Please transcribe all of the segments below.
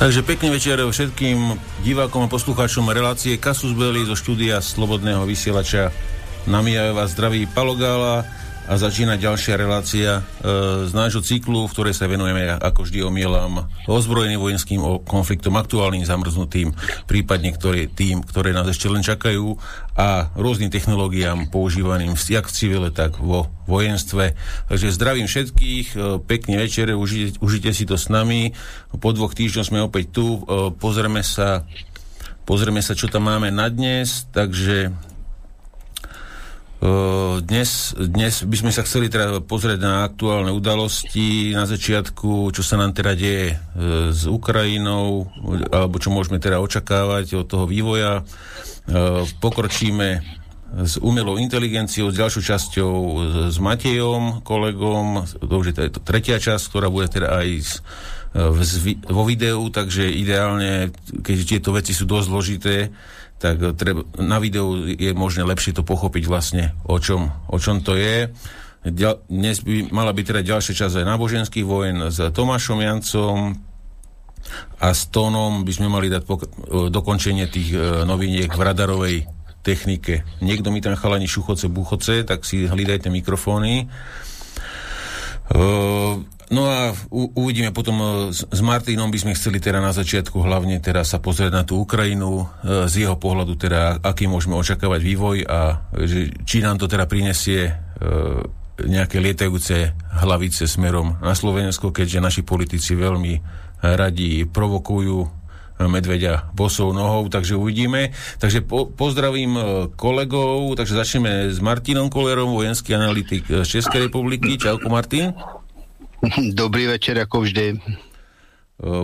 Takže pekný večer všetkým divákom a poslucháčom relácie Kasus Belli zo štúdia Slobodného vysielača. Namijajú vás zdraví Palogála a začína ďalšia relácia e, z nášho cyklu, v ktorej sa venujeme, ako vždy omielam, ozbrojeným vojenským konfliktom, aktuálnym zamrznutým, prípadne ktoré, tým, ktoré nás ešte len čakajú a rôznym technológiám používaným jak v civile, tak vo vojenstve. Takže zdravím všetkých, e, pekný večer, užite, užite si to s nami. Po dvoch týždňoch sme opäť tu, e, pozrieme sa Pozrieme sa, čo tam máme na dnes, takže dnes, dnes by sme sa chceli teda pozrieť na aktuálne udalosti na začiatku, čo sa nám teda deje e, s Ukrajinou, alebo čo môžeme teda očakávať od toho vývoja. E, pokročíme s umelou inteligenciou, s ďalšou časťou s Matejom, kolegom, to už je to tretia časť, ktorá bude teda aj s, vo videu, takže ideálne, keď tieto veci sú dosť zložité, tak treba, na videu je možné lepšie to pochopiť vlastne, o čom, o čom to je. Dnes by mala byť teda ďalšia časť aj náboženských vojen s Tomášom Jancom a s Tónom by sme mali dať pok- dokončenie tých e, noviniek v radarovej technike. Niekto mi tam chalani šuchoce, buchoce, tak si hlídajte mikrofóny. E, No a u, uvidíme potom e, s, s Martinom by sme chceli teda na začiatku hlavne teda sa pozrieť na tú Ukrajinu e, z jeho pohľadu teda, aký môžeme očakávať vývoj a že, či nám to teda prinesie e, nejaké lietajúce hlavice smerom na Slovensko, keďže naši politici veľmi radi provokujú medveďa bosou nohou, takže uvidíme. Takže po, pozdravím kolegov, takže začneme s Martinom Kolerom, vojenský analytik z Českej republiky. Čauko Martin. Dobrý večer, ako vždy. E,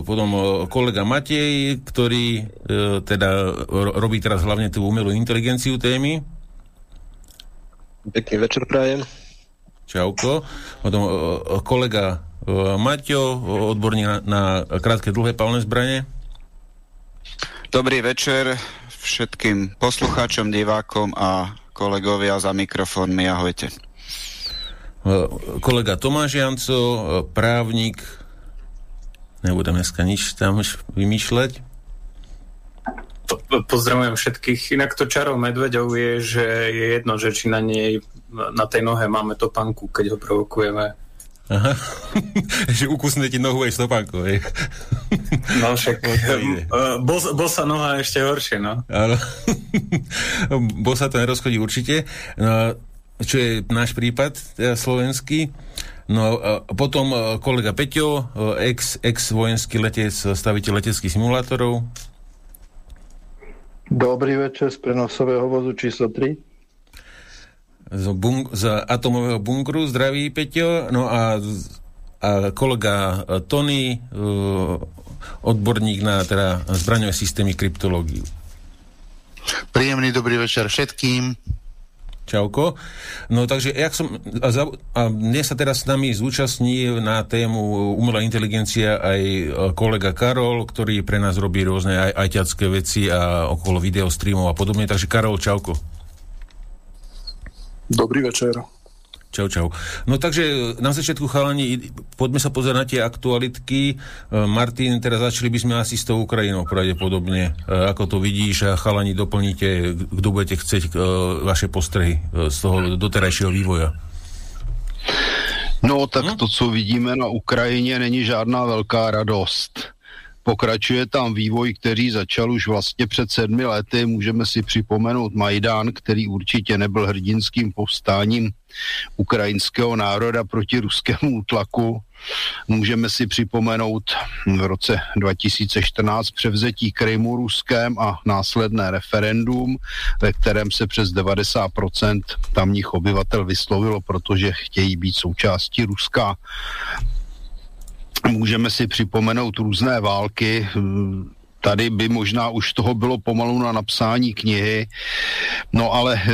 potom e, kolega Matej, ktorý e, teda robí teraz hlavne tú umelú inteligenciu témy. Pekný večer prajem. Čauko. Potom kolega Maťo, odborník na, na krátke dlhé palné zbranie. Dobrý večer všetkým poslucháčom, divákom a kolegovia za mikrofónmi. Ahojte. Eh, kolega Tomáš Janco, eh, právnik, nebudem dneska nič tam už vymýšľať. Pozdravujem všetkých. Inak to čarou medveďov je, že je jedno, že či na nej, na tej nohe máme topánku, keď ho provokujeme. Aha, že ukusne ti nohu aj stopánku, hej. No však, bos, bosa noha ešte horšie, no. Áno, bosa to nerozchodí určite. No, čo je náš prípad teda slovenský. No a potom e, kolega Peťo, e, ex, ex vojenský letec, staviteľ leteckých simulátorov. Dobrý večer z prenosového vozu číslo 3. Z, bunk- z atomového bunkru, zdraví Peťo. No a, a kolega e, Tony, odborník na teda zbraňové systémy kryptológiu. Príjemný dobrý večer všetkým. Čauko. No takže, jak som, a, za, a dnes sa teraz s nami zúčastní na tému umelá inteligencia aj e, kolega Karol, ktorý pre nás robí rôzne aj, ajťacké veci a okolo videostreamov a podobne. Takže Karol, čauko. Dobrý večer. Čau, čau. No takže na začiatku chalani, poďme sa pozrieť na tie aktualitky. E, Martin, teraz začali by sme asi s tou Ukrajinou pravdepodobne. E, ako to vidíš a chalani doplníte, kto budete chcieť e, vaše postrehy z toho doterajšieho vývoja. No, tak hm? to, co vidíme na Ukrajině, není žádná velká radost. Pokračuje tam vývoj, který začal už vlastně před sedmi lety. Můžeme si připomenout Majdán, který určitě nebyl hrdinským povstáním ukrajinského národa proti ruskému tlaku. Můžeme si připomenout v roce 2014 převzetí Krymu Ruskem a následné referendum, ve kterém se přes 90% tamních obyvatel vyslovilo, protože chtějí být součástí Ruska. Můžeme si připomenout různé války, tady by možná už toho bylo pomalu na napsání knihy. No ale eh,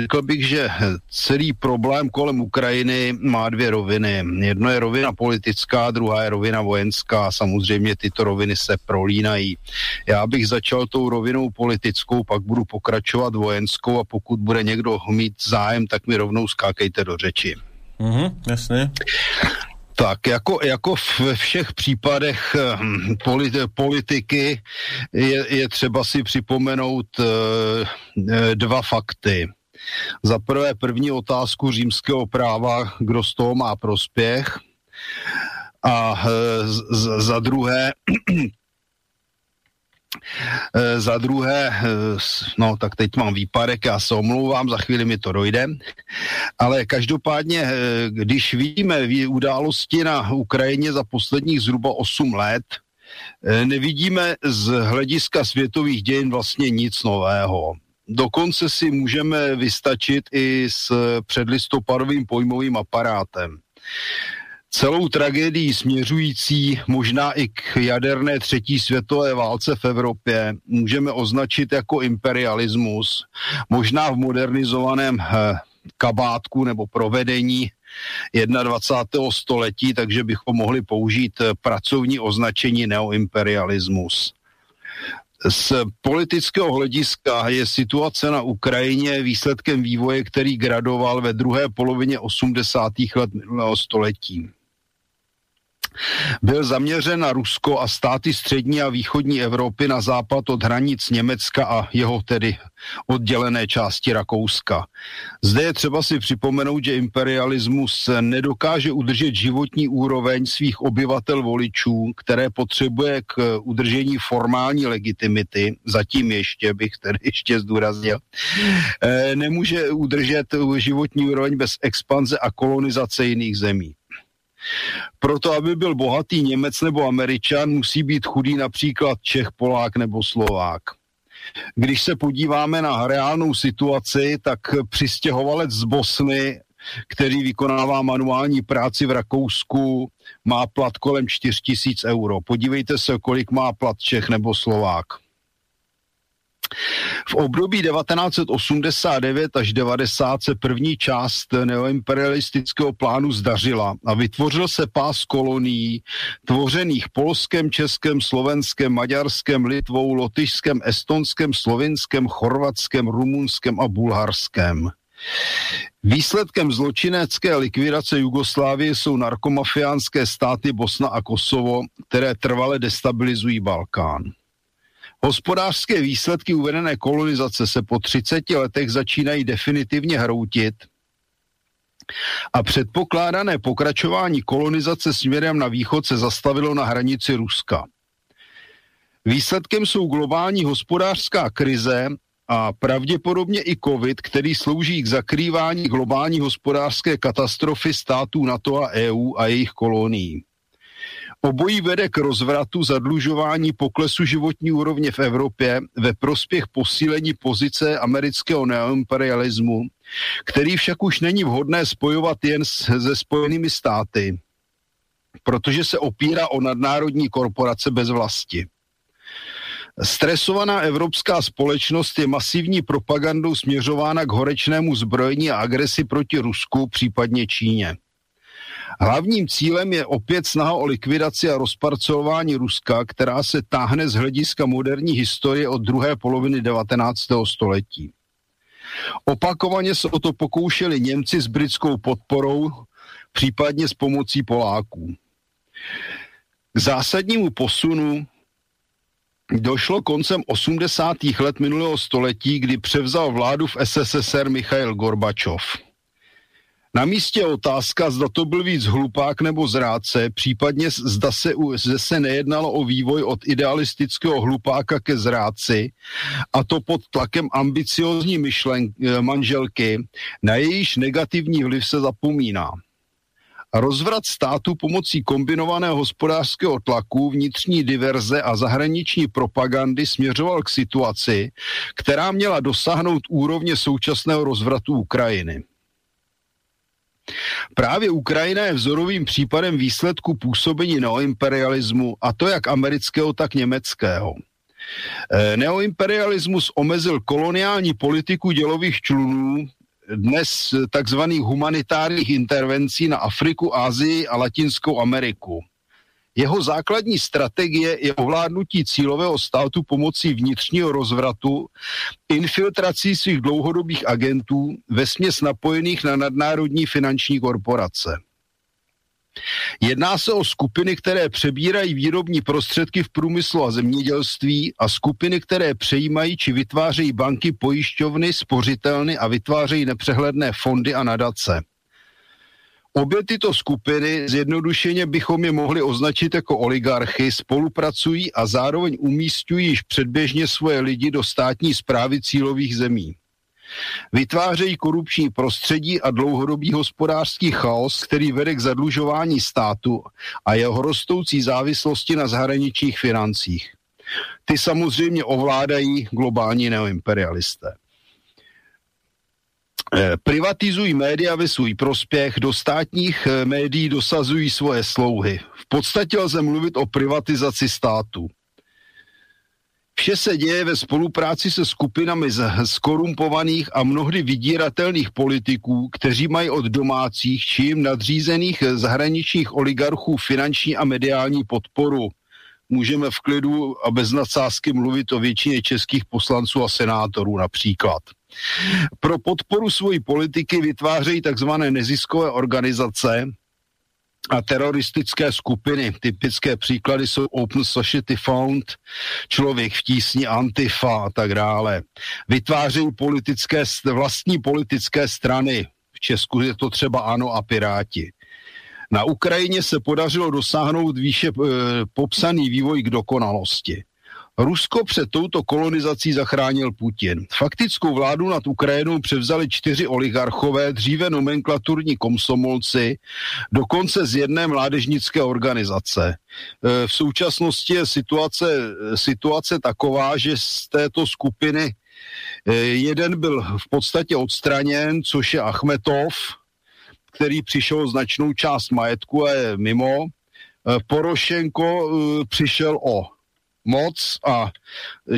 řekl bych, že celý problém kolem Ukrajiny má dvě roviny. Jedno je rovina politická, druhá je rovina vojenská. Samozřejmě tyto roviny se prolínají. Já bych začal tou rovinou politickou, pak budu pokračovat vojenskou a pokud bude někdo mít zájem, tak mi rovnou skákejte do řeči. Mhm, jasně. Tak, jako, jako ve všech případech hm, politiky je, je třeba si připomenout eh, eh, dva fakty. Za prvé první otázku římského práva, kdo z toho má prospěch. A z, za druhé Eh, za druhé, eh, no tak teď mám výpadek, já se omlouvám, za chvíli mi to dojde, ale každopádně, eh, když vidíme události na Ukrajině za posledních zhruba 8 let, nevidíme z hlediska světových dějin vlastně nic nového. Dokonce si můžeme vystačit i s předlistopadovým pojmovým aparátem celou tragédii směřující možná i k jaderné třetí světové válce v Evropě můžeme označit jako imperialismus, možná v modernizovaném eh, kabátku nebo provedení 21. století, takže bychom mohli použít eh, pracovní označení neoimperialismus. Z politického hlediska je situace na Ukrajině výsledkem vývoje, který gradoval ve druhé polovině 80. let minulého století byl zaměřen na Rusko a státy střední a východní Evropy na západ od hranic Německa a jeho tedy oddělené části Rakouska. Zde je třeba si připomenout, že imperialismus nedokáže udržet životní úroveň svých obyvatel voličů, které potřebuje k udržení formální legitimity, zatím ještě bych tedy ještě zdůraznil, eh, nemůže udržet životní úroveň bez expanze a kolonizace jiných zemí. Proto, aby byl bohatý Němec nebo Američan, musí být chudý například Čech, Polák nebo Slovák. Když se podíváme na reálnou situaci, tak přistěhovalec z Bosny, který vykonává manuální práci v Rakousku, má plat kolem 4000 euro. Podívejte se, kolik má plat Čech nebo Slovák. V období 1989 až 90 se první část neoimperialistického plánu zdařila a vytvořil se pás kolonií tvořených polském, českém, slovenském, maďarském, Litvou, lotyšském, estonském, slovinském, chorvatském, rumunském a bulharském. Výsledkem zločinecké likvidace Jugoslávie jsou narkomafiánské státy Bosna a Kosovo, které trvale destabilizují Balkán. Hospodářské výsledky uvedené kolonizace se po 30 letech začínají definitivně hroutit a předpokládané pokračování kolonizace směrem na východ se zastavilo na hranici Ruska. Výsledkem jsou globální hospodářská krize a pravděpodobně i COVID, který slouží k zakrývání globální hospodářské katastrofy států NATO a EU a jejich kolonií. Obojí vede k rozvratu, zadlužování, poklesu životní úrovně v Evropě ve prospěch posílení pozice amerického neoimperialismu, který však už není vhodné spojovat jen se spojenými státy, protože se opírá o nadnárodní korporace bez vlasti. Stresovaná evropská společnost je masivní propagandou směřována k horečnému zbrojení a agresi proti Rusku, případně Číně. Hlavním cílem je opět snaha o likvidaci a rozparcelování Ruska, která se táhne z hlediska moderní historie od druhé poloviny 19. století. Opakovaně se o to pokoušeli Němci s britskou podporou, případně s pomocí Poláků. K zásadnímu posunu došlo koncem 80. let minulého století, kdy převzal vládu v SSSR Michail Gorbačov. Na místě otázka, zda to byl víc hlupák nebo zrádce, případně zda se, se nejednalo o vývoj od idealistického hlupáka ke zrádci, a to pod tlakem ambiciozní myšlen, eh, manželky, na jejíž negativní vliv se zapomíná. Rozvrat státu pomocí kombinovaného hospodářského tlaku, vnitřní diverze a zahraniční propagandy směřoval k situaci, která měla dosáhnout úrovně současného rozvratu Ukrajiny. Právě Ukrajina je vzorovým případem výsledku působení neoimperialismu, a to jak amerického, tak německého. E, neoimperialismus omezil koloniální politiku dělových člunů, dnes takzvaných humanitárních intervencí na Afriku, Asii a Latinskou Ameriku. Jeho základní strategie je ovládnutí cílového státu pomocí vnitřního rozvratu, infiltrací svých dlouhodobých agentů, ve směs napojených na nadnárodní finanční korporace. Jedná se o skupiny, které přebírají výrobní prostředky v průmyslu a zemědělství a skupiny, které přejímají či vytvářejí banky, pojišťovny, spořitelny a vytvářejí nepřehledné fondy a nadace. Obě tyto skupiny, zjednodušeně bychom je mohli označit jako oligarchy, spolupracují a zároveň umístují již předběžně svoje lidi do státní zprávy cílových zemí. Vytvářejí korupční prostředí a dlouhodobý hospodářský chaos, který vede k zadlužování státu a jeho rostoucí závislosti na zahraničních financích. Ty samozřejmě ovládají globální neoimperialisté. Eh, privatizují média ve svůj prospěch, do státních eh, médií dosazují svoje slouhy. V podstatě lze mluvit o privatizaci státu. Vše se děje ve spolupráci se skupinami z, skorumpovaných a mnohdy vydíratelných politiků, kteří mají od domácích či jim nadřízených zahraničních oligarchů finanční a mediální podporu. Můžeme v klidu a bez nadsázky mluvit o většině českých poslanců a senátorů například. Pro podporu svojí politiky vytvářejí takzvané neziskové organizace, a teroristické skupiny. Typické příklady jsou Open Society Fund, Člověk v tísni, Antifa a tak dále. Vytvářejí politické, vlastní politické strany. V Česku je to třeba ANO a Piráti. Na Ukrajině se podařilo dosáhnout výše e, popsaný vývoj k dokonalosti. Rusko před touto kolonizací zachránil Putin. Faktickou vládu nad Ukrajinou převzali čtyři oligarchové, dříve nomenklaturní komsomolci, dokonce z jedné mládežnické organizace. E, v současnosti je situace, situace taková, že z této skupiny e, jeden byl v podstatě odstraněn, což je Achmetov, který přišel značnou část majetku a je mimo. E, Porošenko přišel o moc a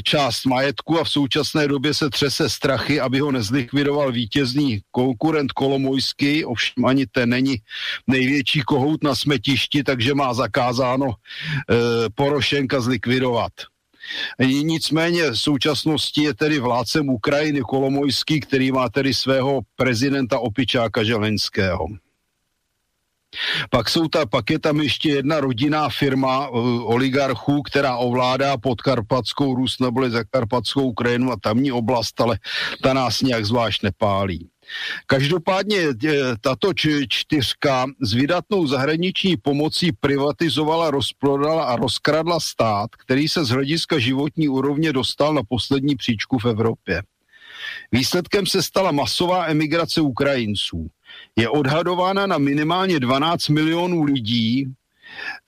část majetku a v současné době se třese strachy, aby ho nezlikvidoval vítězný konkurent Kolomojský, ovšem ani ten není největší kohout na smetišti, takže má zakázáno e, Porošenka zlikvidovat. Nicméně v současnosti je tedy vládcem Ukrajiny Kolomojský, který má tedy svého prezidenta Opičáka Želenského. Pak, jsou ta, pak je tam ještě jedna rodinná firma uh, oligarchů, která ovládá podkarpatskou Rus neboli zakarpatskou Ukrajinu a tamní oblast, ale ta nás nějak zvlášť nepálí. Každopádně tato čtyřka s vydatnou zahraniční pomocí privatizovala, rozprodala a rozkradla stát, který se z hlediska životní úrovně dostal na poslední příčku v Evropě. Výsledkem se stala masová emigrace Ukrajinců je odhadována na minimálně 12 milionů lidí.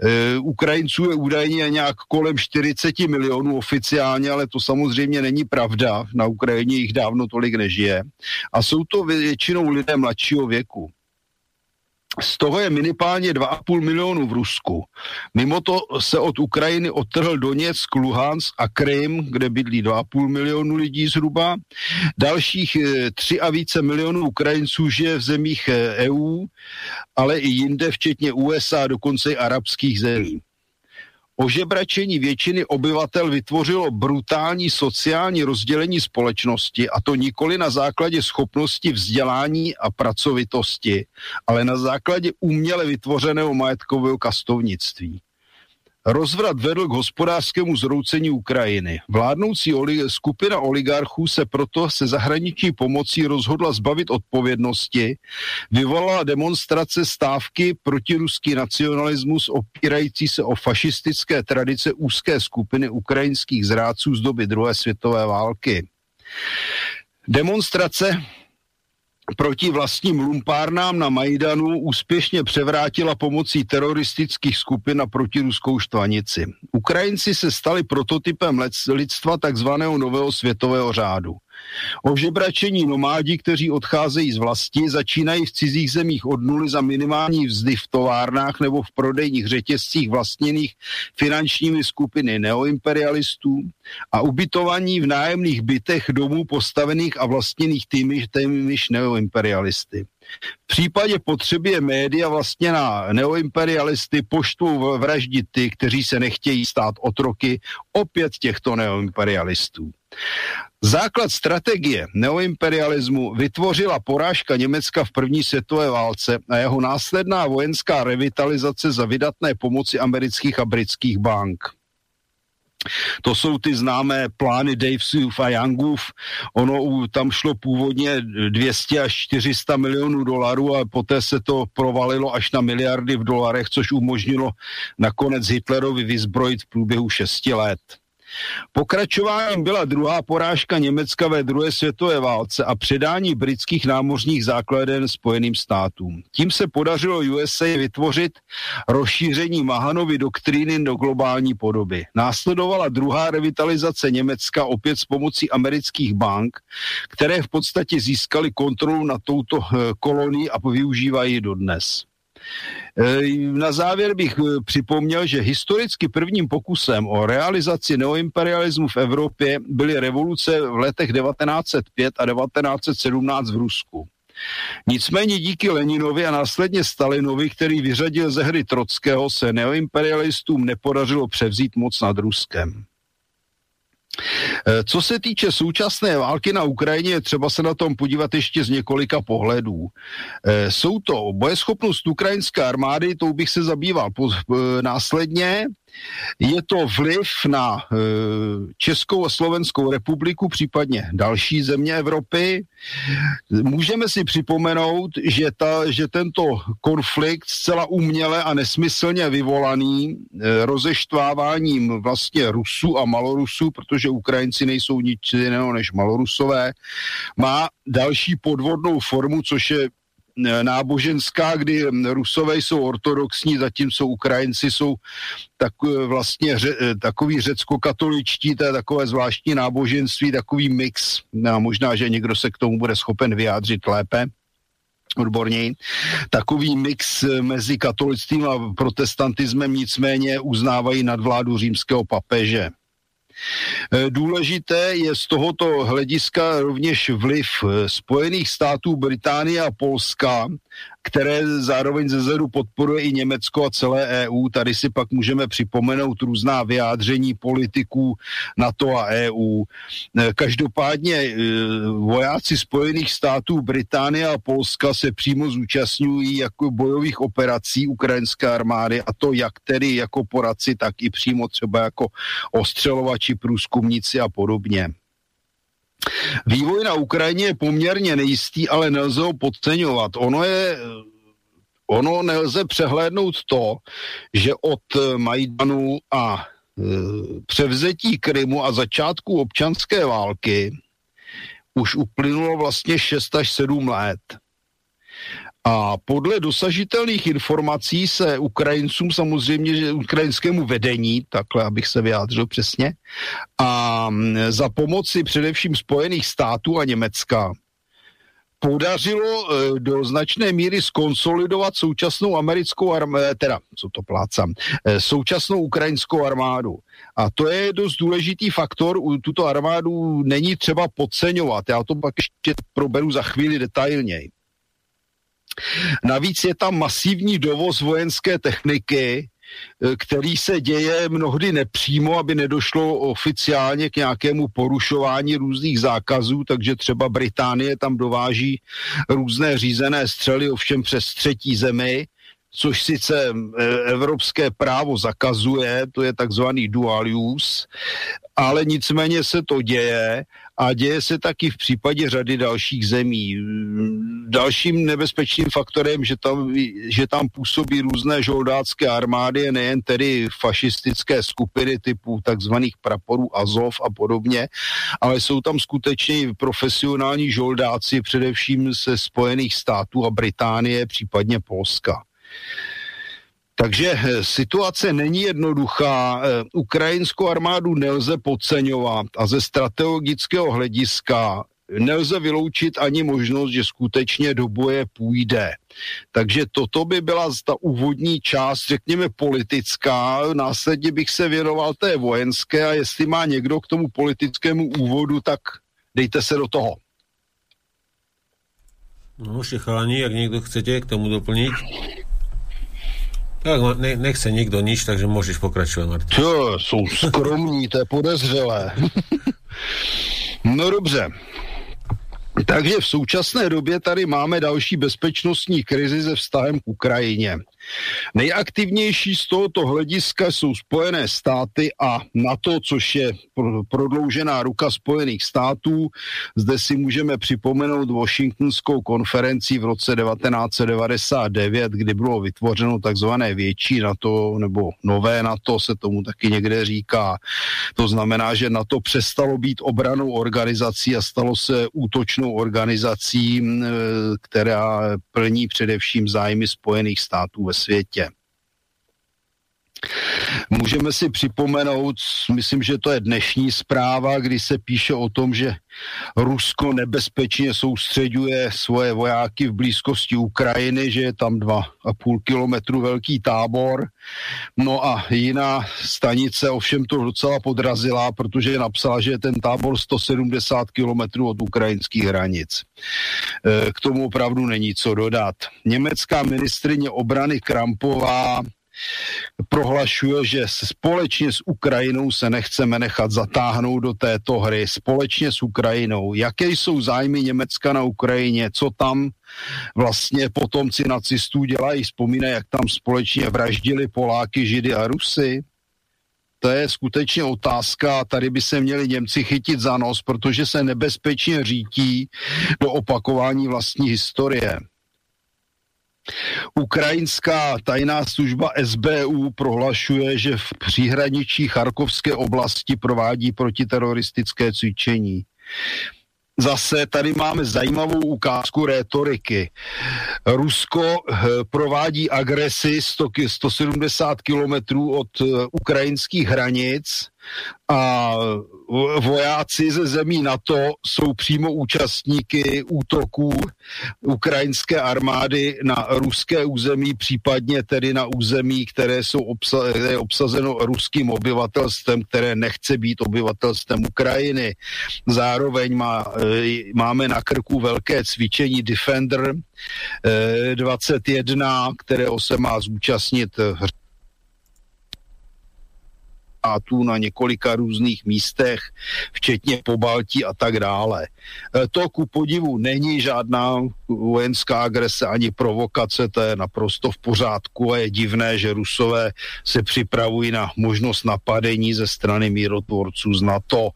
E, Ukrajinců je údajně nějak kolem 40 milionů oficiálně, ale to samozřejmě není pravda. Na Ukrajině jich dávno tolik nežije. A jsou to většinou lidé mladšího věku. Z toho je minimálně 2,5 milionu v Rusku. Mimo to se od Ukrajiny odtrhl Doněck, Luhansk a Krym, kde bydlí 2,5 milionu lidí zhruba. Dalších 3 eh, a více milionů Ukrajinců žije v zemích EU, eh, e ale i jinde, včetně USA, dokonce i arabských zemí. Ožebračení většiny obyvatel vytvořilo brutální sociální rozdělení společnosti, a to nikoli na základě schopnosti vzdělání a pracovitosti, ale na základě uměle vytvořeného majetkového kastovnictví. Rozvrat vedl k hospodářskému zroucení Ukrajiny. Vládnoucí oli- skupina oligarchů se proto se zahraniční pomocí rozhodla zbavit odpovědnosti, vyvolala demonstrace stávky proti ruský nacionalismus opírající se o fašistické tradice úzké skupiny ukrajinských zrádců z doby druhé světové války. Demonstrace proti vlastním lumpárnám na Majdanu úspěšně převrátila pomocí teroristických skupin na protiruskou štvanici. Ukrajinci se stali prototypem lidstva takzvaného nového světového řádu. Ožebračení nomádi, kteří odcházejí z vlasti, začínají v cizích zemích od nuly za minimální vzdy v továrnách nebo v prodejních řetězcích vlastněných finančními skupiny neoimperialistů a ubytovaní v nájemných bytech domů postavených a vlastněných týmy, týmiž neoimperialisty. V případě potřeby je média vlastně na neoimperialisty poštou vraždit ty, kteří se nechtějí stát otroky opět těchto neoimperialistů. Základ strategie neoimperialismu vytvořila porážka Německa v první světové válce a jeho následná vojenská revitalizace za vydatné pomoci amerických a britských bank. To jsou ty známé plány Davesův a Youngův. Ono tam šlo původně 200 až 400 milionů dolarů a poté se to provalilo až na miliardy v dolarech, což umožnilo nakonec Hitlerovi vyzbrojit v průběhu 6 let. Pokračováním byla druhá porážka Německa ve druhé světové válce a předání britských námořních základen Spojeným státům. Tím se podařilo USA vytvořit rozšíření Mahanovy doktríny do globální podoby. Následovala druhá revitalizace Německa opět s pomocí amerických bank, které v podstatě získaly kontrolu nad touto eh, kolonií a využívají dodnes. E, na závěr bych e, připomněl, že historicky prvním pokusem o realizaci neoimperialismu v Evropě byly revoluce v letech 1905 a 1917 v Rusku. Nicméně díky Leninovi a následně Stalinovi, který vyřadil ze hry Trockého, se neoimperialistům nepodařilo převzít moc nad Ruskem. Eh, co se týče současné války na Ukrajině, je třeba se na tom podívat ještě z několika pohledů. Eh, jsou to bojeschopnost ukrajinské armády, tou bych se zabýval eh, následně. Je to vliv na e, Českou a Slovenskou republiku, případně další země Evropy. Můžeme si připomenout, že, ta, že tento konflikt zcela uměle a nesmyslně vyvolaný e, rozeštváváním vlastně Rusů a Malorusů, protože Ukrajinci nejsou nic jiného než Malorusové, má další podvodnou formu, což je náboženská, kdy Rusové jsou ortodoxní, zatímco Ukrajinci jsou tak, e, vlastně ře, e, takový řecko-katoličtí, to je takové zvláštní náboženství, takový mix. No, možná, že někdo se k tomu bude schopen vyjádřit lépe odborněji, takový mix mezi katolictvím a protestantismem nicméně uznávají nadvládu římského papeže. Eh, důležité je z tohoto hlediska rovněž vliv eh, Spojených států, Británie a Polska které zároveň ze zedu podporuje i Německo a celé EU. Tady si pak můžeme připomenout různá vyjádření politiků NATO a EU. Každopádně e, vojáci Spojených států, Británie a Polska se přímo zúčastňují jako bojových operací ukrajinské armády a to jak tedy jako poradci, tak i přímo třeba jako ostřelovači, průzkumníci a podobně. Vývoj na Ukrajině je poměrně nejistý, ale nelze ho podceňovat. Ono je ono nelze přehlédnout to, že od Majdanu a e, převzetí Krymu a začátku občanské války už uplynulo vlastně 6 až 7 let. A podle dosažitelných informací se Ukrajincům samozřejmě, že ukrajinskému vedení, takhle abych se vyjádřil přesně, a za pomoci především Spojených států a Německa podařilo e, do značné míry skonsolidovat současnou americkou armádu, e, teda, co to plácám, e, současnou ukrajinskou armádu. A to je dost důležitý faktor, tuto armádu není třeba podceňovat, já to pak ještě proberu za chvíli detailněji. Navíc je tam masivní dovoz vojenské techniky, eh, který se děje mnohdy nepřímo, aby nedošlo oficiálně k nějakému porušování různých zákazů, takže třeba Británie tam dováží různé řízené střely, ovšem přes třetí zemi, což sice eh, evropské právo zakazuje, to je takzvaný dual use, ale nicméně se to děje a děje se taky v případě řady dalších zemí. Dalším nebezpečným faktorem, že tam, že tam působí různé žoldácké armády, nejen tedy fašistické skupiny typu takzvaných praporů Azov a podobně, ale jsou tam skutečně profesionální žoldáci, především ze Spojených států a Británie, případně Polska. Takže eh, situace není jednoduchá. Eh, ukrajinskou armádu nelze podceňovat a ze strategického hlediska nelze vyloučit ani možnost, že skutečně do boje půjde. Takže toto by byla ta úvodní část, řekněme politická, následně bych se věnoval té vojenské a jestli má někdo k tomu politickému úvodu, tak dejte se do toho. No, ešte chalani, ak niekto chcete k tomu doplniť. Tak ne, nechce nikto nič, takže môžeš pokračovať, Martin. Čo, jsou skromní, to je podezřelé. no dobře. Takže v současné době tady máme další bezpečnostní krizi se vztahem k Ukrajině. Nejaktivnější z tohoto hlediska jsou Spojené státy a NATO, což je prodloužená ruka Spojených států. Zde si můžeme připomenout Washingtonskou konferenci v roce 1999, kdy bylo vytvořeno takzvané větší NATO nebo nové NATO se tomu taky někde říká. To znamená, že NATO přestalo být obranou organizací a stalo se útočnou organizací, která plní především zájmy Spojených států ve světě. Můžeme si připomenout, myslím, že to je dnešní zpráva, kdy se píše o tom, že Rusko nebezpečně soustředuje svoje vojáky v blízkosti Ukrajiny, že je tam dva a půl kilometru velký tábor. No a jiná stanice ovšem to docela podrazila, protože napsala, že je ten tábor 170 kilometrů od ukrajinských hranic. E, k tomu opravdu není co dodat. Německá ministrině obrany Krampová prohlašuje, že společně s Ukrajinou se nechceme nechat zatáhnout do této hry, společně s Ukrajinou. Jaké jsou zájmy Německa na Ukrajině, co tam vlastně potomci nacistů dělají, vzpomínají, jak tam společně vraždili Poláky, Židy a Rusy? To je skutečně otázka, tady by se měli Němci chytit za nos, protože se nebezpečně řítí do opakování vlastní historie. Ukrajinská tajná služba SBU prohlašuje, že v příhraničí Charkovské oblasti provádí protiteroristické cvičení. Zase tady máme zajímavou ukázku rétoriky. Rusko eh, provádí agresi 100, 170 kilometrů od eh, ukrajinských hranic a vojáci ze zemí NATO jsou přímo účastníky útoků ukrajinské armády na ruské území, případně tedy na území, které jsou obsa- je obsazeno ruským obyvatelstvem, které nechce být obyvatelstvem Ukrajiny. Zároveň má, e, máme na krku velké cvičení Defender 21, e, které se má zúčastnit států na několika různých místech, včetně Pobaltí a tak dále. E, to ku podivu není žádná vojenská agrese ani provokace, to je naprosto v pořádku a je divné, že Rusové se připravují na možnost napadení ze strany mírotvorců z NATO.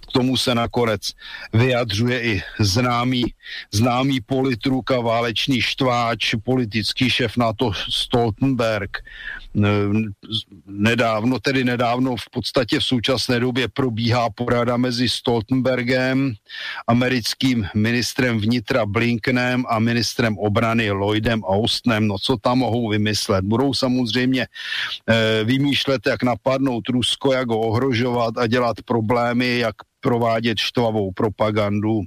K tomu se nakonec vyjadřuje i známý, známý politruk a válečný štváč, politický šef NATO Stoltenberg nedávno, tedy nedávno v podstatě v současné době probíhá porada mezi Stoltenbergem, americkým ministrem vnitra Blinkenem a ministrem obrany Lloydem Austnem. No co tam mohou vymyslet? Budou samozřejmě eh, vymýšlet, jak napadnout Rusko, jak ho ohrožovat a dělat problémy, jak provádět štvavou propagandu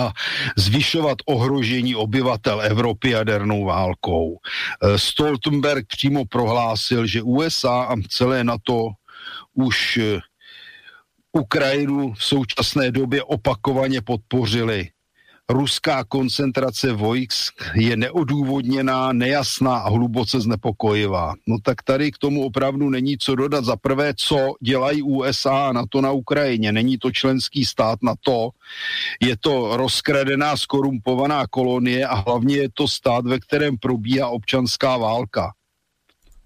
a zvyšovat ohrožení obyvatel Evropy jadernou válkou. E, Stoltenberg přímo prohlásil, že USA a celé NATO už e, Ukrajinu v současné době opakovaně podpořili ruská koncentrace vojsk je neodůvodněná, nejasná a hluboce znepokojivá. No tak tady k tomu opravdu není co dodat. Za prvé, co dělají USA na to na Ukrajině. Není to členský stát na to. Je to rozkradená, skorumpovaná kolonie a hlavně je to stát, ve kterém probíhá občanská válka.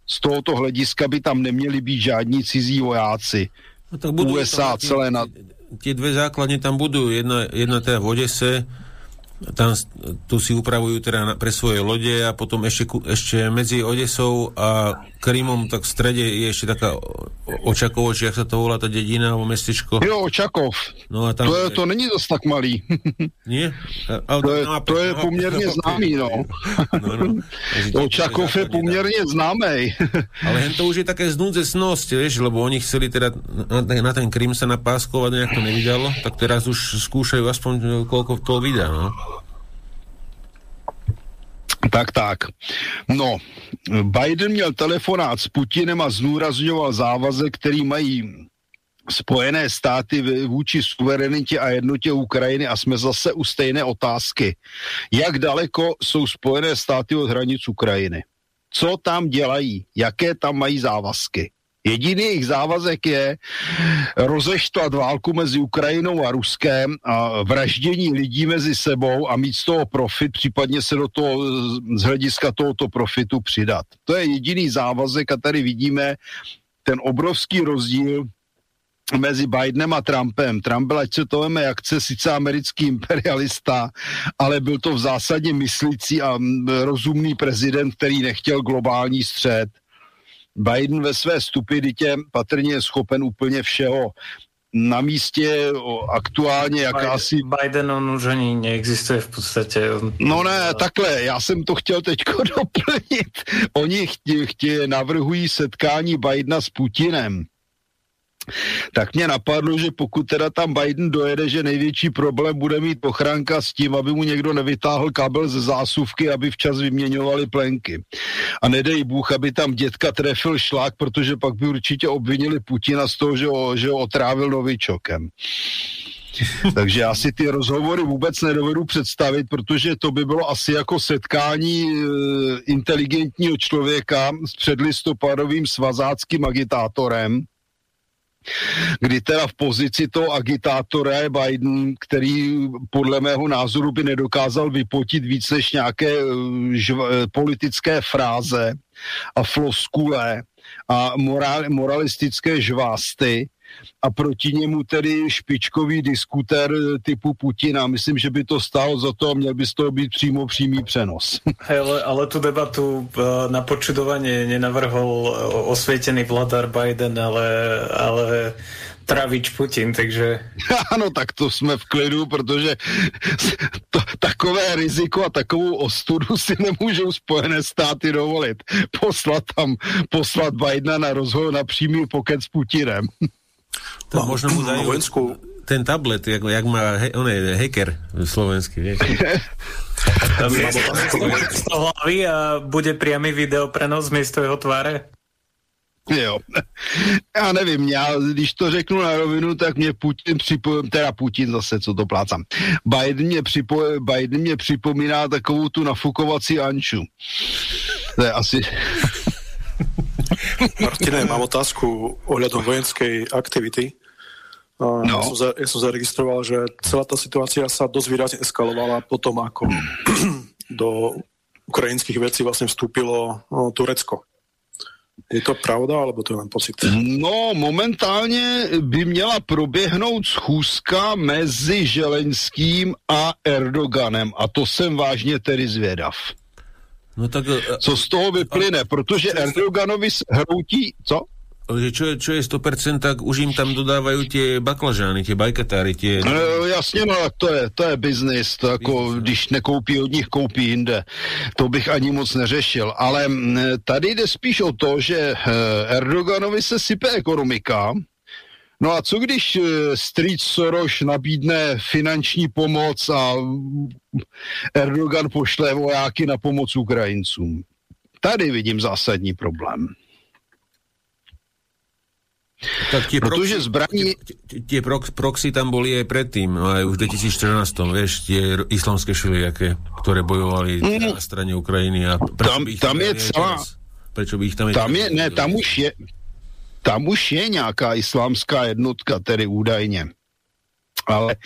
Z tohoto hlediska by tam neměli být žádní cizí vojáci. No tak budú USA celé na... Tie dve základne tam budú. Jedna, jedna teda v Odese, tam tu si upravujú teda pre svoje lode a potom ešte, ešte medzi Odesou a Krymom, tak v strede je ešte taká Očakov, či jak sa to volá tá dedina alebo mestečko. Jo, Očakov. No a tam... To, je, to není zase tak malý. Nie? A, to, je, no, to je poměrně známý, no. no, no. Očakov je poměrně známej. Ale hen to už je také znúdzesnosť, vieš, lebo oni chceli teda na, na ten Krym sa napáskovať, nejak to nevydalo, tak teraz už skúšajú aspoň koľko to vydá, no. Tak, tak. No, Biden měl telefonát s Putinem a znůrazňoval závazek, který mají Spojené státy vůči suverenitě a jednotě Ukrajiny a jsme zase u stejné otázky. Jak daleko jsou Spojené státy od hranic Ukrajiny? Co tam dělají? Jaké tam mají závazky? Jediný jejich závazek je rozeštvat válku mezi Ukrajinou a Ruskem a vraždění lidí mezi sebou a mít z toho profit, případně se do toho z hlediska tohoto profitu přidat. To je jediný závazek a tady vidíme ten obrovský rozdíl mezi Bidenem a Trumpem. Trump byl, ať se to veme, jak chce, sice americký imperialista, ale byl to v zásadě myslící a rozumný prezident, který nechtěl globální střed. Biden ve své stupiditě patrně je schopen úplně všeho. Na místě aktuálně jakási... Biden, on už ani neexistuje v podstatě. No ne, takhle, já jsem to chtěl teď doplnit. Oni chtě, chtě, navrhují setkání Bidena s Putinem tak mě napadlo, že pokud teda tam Biden dojede, že největší problém bude mít ochránka s tím, aby mu někdo nevytáhl kabel ze zásuvky, aby včas vyměňovali plenky. A nedej Bůh, aby tam dětka trefil šlák, protože pak by určitě obvinili Putina z toho, že ho, že ho otrávil novičokem. Takže já si ty rozhovory vůbec nedovedu představit, protože to by bylo asi jako setkání e, inteligentního člověka s předlistopadovým svazáckým agitátorem, kdy teda v pozici toho agitátora je Biden, který podle mého názoru by nedokázal vypotit víc než nějaké eh, žv- eh, politické fráze a floskule a morál, moralistické žvásty, a proti němu tedy špičkový diskuter typu Putina. Myslím, že by to stálo za to a měl by z toho být přímo přímý přenos. Hey, ale, tu debatu eh, na počudovanie nenavrhol eh, osvietený vladar Biden, ale, ale Travič Putin, takže... Ano, tak to jsme v klidu, protože to, takové riziko a takovou ostudu si nemůžou Spojené státy dovolit. Poslat tam, poslat Bidena na rozhovor na přímý pokec s Putinem. To no, možno mu dajú vojensku... ten tablet, jak, jak má he, on je hacker slovenský, vieš. z hlavy a bude priamy video prenos miesto jeho tváre? Jo. Já nevím, já, když to řeknu na rovinu, tak mě Putin připomíná, teda Putin zase, co to plácám. Biden mě, připo, Biden mě připomíná takovou tu nafukovací Anču. To je asi... Martine, mám otázku ohľadom vojenskej aktivity. No. Ja, som za, ja som zaregistroval, že celá tá situácia sa dosť výrazne eskalovala potom, ako do ukrajinských vecí vlastne vstúpilo no, Turecko. Je to pravda, alebo to je len pocit? No, momentálně by měla proběhnout schůzka mezi Želeňským a Erdoganem a to jsem vážně tedy zvědav. No tak, e, co z toho vyplyne, a, protože Erdoganovi hroutí, co? že čo je, čo je 100%, tak už im tam dodávajú tie baklažány, tie bajkatáry, tie... No, jasně, no, to je, to je biznis, to jako, business, no. když nekoupí od nich, koupí jinde. To bych ani moc neřešil, ale tady jde spíš o to, že e, Erdoganovi se sype ekonomika, No a co když eh, Street Soros nabídne finanční pomoc a Erdogan pošle vojáky na pomoc Ukrajincům? Tady vidím zásadní problém. Tak tie Protože proxy, zbraní... Tie, tie prox, proxy tam boli aj predtým, no aj už v 2014, vieš, tie islamské všelijaké, ktoré bojovali mm. na strane Ukrajiny a tam, tam je celá... Prečo by ich tam... Tam je, ne, tam už je, tam už je nějaká islámská jednotka, tedy údajně ale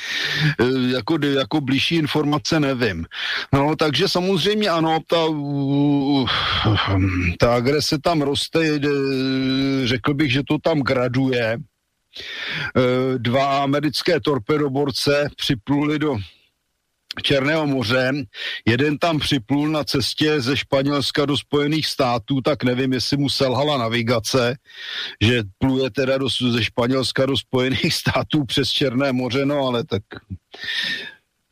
e, jako, jako blížší informace nevím. No, takže samozřejmě ano, ta, ta agrese tam roste, řekl bych, že to tam graduje. E, dva americké torpedoborce připluli do Černého moře. Jeden tam připlul na cestě ze Španělska do Spojených států, tak nevím, jestli mu selhala navigace, že pluje teda do, ze Španělska do Spojených států přes Černé moře, no ale tak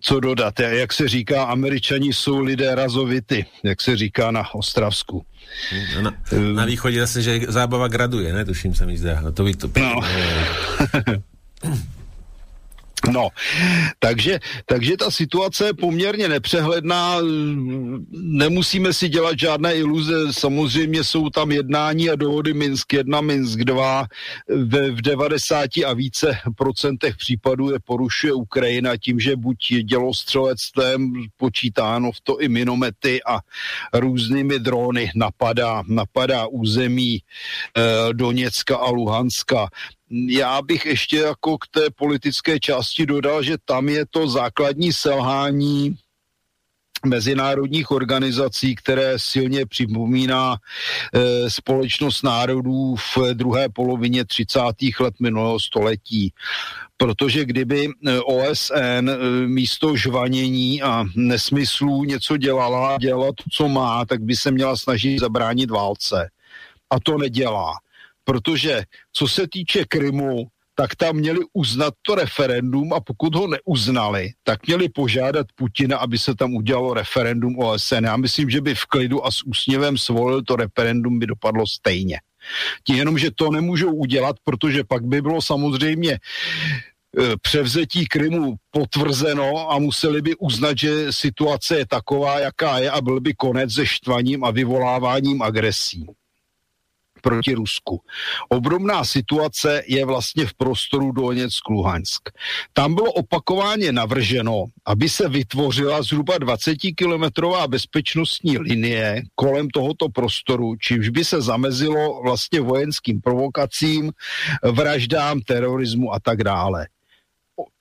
co dodat. Jak se říká, američani jsou lidé razovity, jak se říká na Ostravsku. Na, na východě zase, že zábava graduje, ne? Tuším se mi zdá. To by to... No. No, takže, takže ta situace je poměrně nepřehledná, nemusíme si dělat žádné iluze, samozřejmě jsou tam jednání a dohody Minsk 1, Minsk 2, v, v 90 a více procentech případů je porušuje Ukrajina tím, že buď dělostřelectvem počítáno v to i minomety a různými drony. Napadá, napadá území eh, Doněcka a Luhanska já bych ještě jako k té politické části dodal, že tam je to základní selhání mezinárodních organizací, které silně připomíná e, společnost národů v druhé polovině 30. let minulého století. Protože kdyby eh, OSN eh, místo žvanění a nesmyslů něco dělala, dělala to, co má, tak by se měla snažit zabránit válce. A to nedělá protože co se týče Krymu, tak tam měli uznat to referendum a pokud ho neuznali, tak měli požádat Putina, aby se tam udělalo referendum OSN. Já myslím, že by v klidu a s úsměvem svolil to referendum, by dopadlo stejně. Tím jenom, že to nemůžou udělat, protože pak by bylo samozřejmě e, převzetí Krymu potvrzeno a museli by uznat, že situace je taková, jaká je a byl by konec se štvaním a vyvoláváním agresí proti Rusku. Obrovná situace je vlastně v prostoru Doněck-Luhansk. Tam bylo opakovaně navrženo, aby se vytvořila zhruba 20-kilometrová bezpečnostní linie kolem tohoto prostoru, čímž by se zamezilo vlastně vojenským provokacím, vraždám, terorismu a tak dále.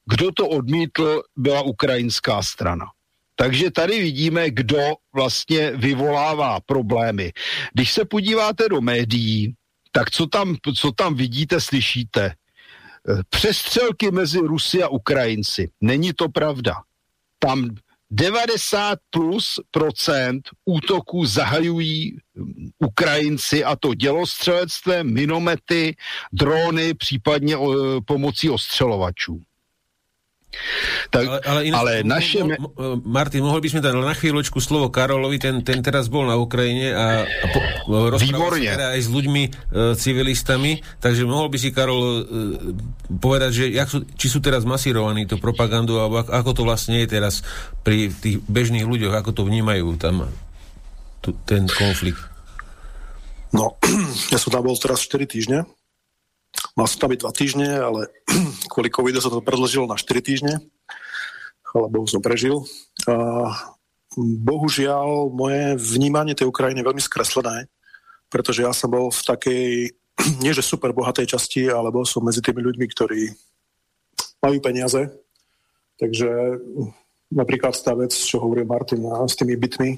Kdo to odmítl, byla ukrajinská strana. Takže tady vidíme, kdo vlastně vyvolává problémy. Když se podíváte do médií, tak co tam, co tam vidíte, slyšíte? Eh, přestřelky mezi Rusy a Ukrajinci. Není to pravda. Tam 90 plus procent útoků zahajují hm, Ukrajinci a to dělostřelectvem, minomety, drony, případně eh, pomocí ostřelovačů. Tak, ale, ale, ináč, ale naše... Mo, mo, Martin, mohol by sme dať na chvíľočku slovo Karolovi, ten, ten teraz bol na Ukrajine a, a po, rozprával sa teda aj s ľuďmi, e, civilistami, takže mohol by si, Karol, e, povedať, že jak sú, či sú teraz masírovaní to propagandu, alebo ako, ako to vlastne je teraz pri tých bežných ľuďoch, ako to vnímajú tam tu, ten konflikt? No, ja som tam bol teraz 4 týždne Mal som tam byť dva týždne, ale kvôli covidu sa to predložilo na 4 týždne. Chvala Bohu som prežil. A bohužiaľ, moje vnímanie tej Ukrajiny je veľmi skreslené, pretože ja som bol v takej, nie že super bohatej časti, ale bol som medzi tými ľuďmi, ktorí majú peniaze. Takže napríklad tá vec, čo hovorí Martin s tými bytmi,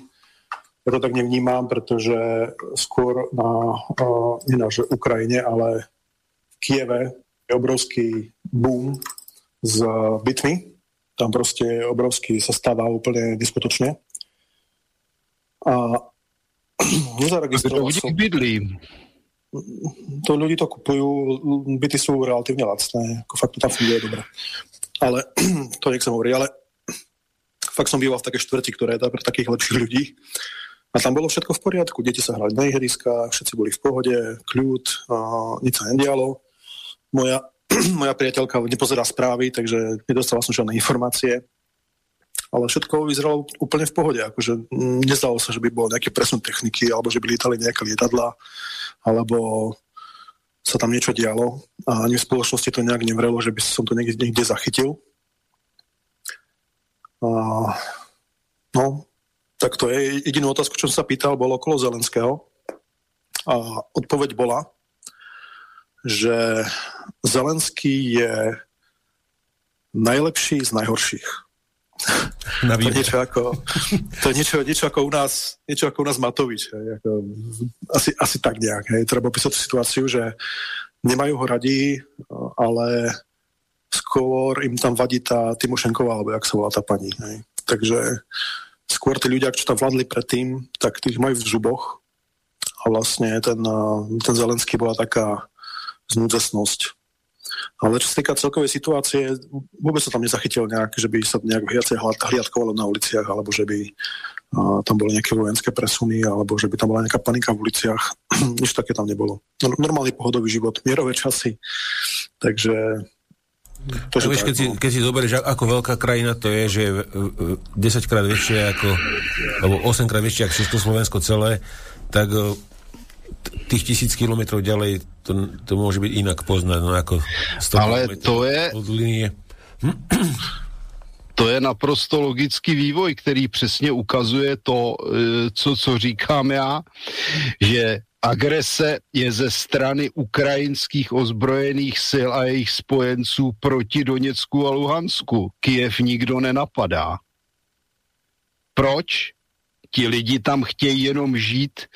ja to tak nevnímam, pretože skôr na, nie na Ukrajine, ale Kieve je obrovský boom s bytmi. Tam proste obrovský sa stáva úplne neskutočne. A nezaregistroval som... bydlí. To ľudí to kupujú, byty sú relatívne lacné, ako fakt to tam funguje dobre. Ale, to nechcem hovoriť, ale fakt som býval v takej štvrti, ktorá je pre takých lepších ľudí. A tam bolo všetko v poriadku, deti sa hrali na ihriskách, všetci boli v pohode, kľud, a nič sa nedialo moja, moja priateľka nepozerá správy, takže nedostala som žiadne informácie. Ale všetko vyzeralo úplne v pohode. Akože nezdalo sa, že by bol nejaký presun techniky, alebo že by lietali nejaké lietadla, alebo sa tam niečo dialo. A ani v spoločnosti to nejak nevrelo, že by som to niekde, niekde zachytil. A, no, tak to je jedinú otázku, čo som sa pýtal, bolo okolo Zelenského. A odpoveď bola, že Zelenský je najlepší z najhorších. Na to, je niečo ako, to je niečo, niečo ako u nás, niečo ako u nás Matovič. Hej, ako, asi, asi tak nejak. Hej. Treba opísať tú situáciu, že nemajú ho radi, ale skôr im tam vadí tá Timošenková, alebo jak sa volá tá pani. Hej. Takže skôr tí ľudia, čo tam vládli predtým, tak tých majú v zuboch. A vlastne ten, ten Zelenský bola taká znúdzesnosť. Ale čo sa týka celkovej situácie, vôbec sa tam nezachytil nejak, že by sa nejak viacej hliadkovalo na uliciach, alebo že by a, tam boli nejaké vojenské presuny, alebo že by tam bola nejaká panika v uliciach. Nič také tam nebolo. Normálny pohodový život, mierové časy. Takže To, vieš, keď, si, no. keď si zoberieš, ako veľká krajina to je, že je 10 krát väčšie ako, alebo 8 krát väčšie ako Československo celé, tak tých tisíc kilometrov ďalej to, to môže byť inak poznať, no ako 100 Ale to je... Od linie. To je naprosto logický vývoj, který přesně ukazuje to, e, co, co říkám já, že agrese je ze strany ukrajinských ozbrojených sil a jejich spojenců proti Doněcku a Luhansku. Kiev nikdo nenapadá. Proč? Ti lidi tam chtějí jenom žít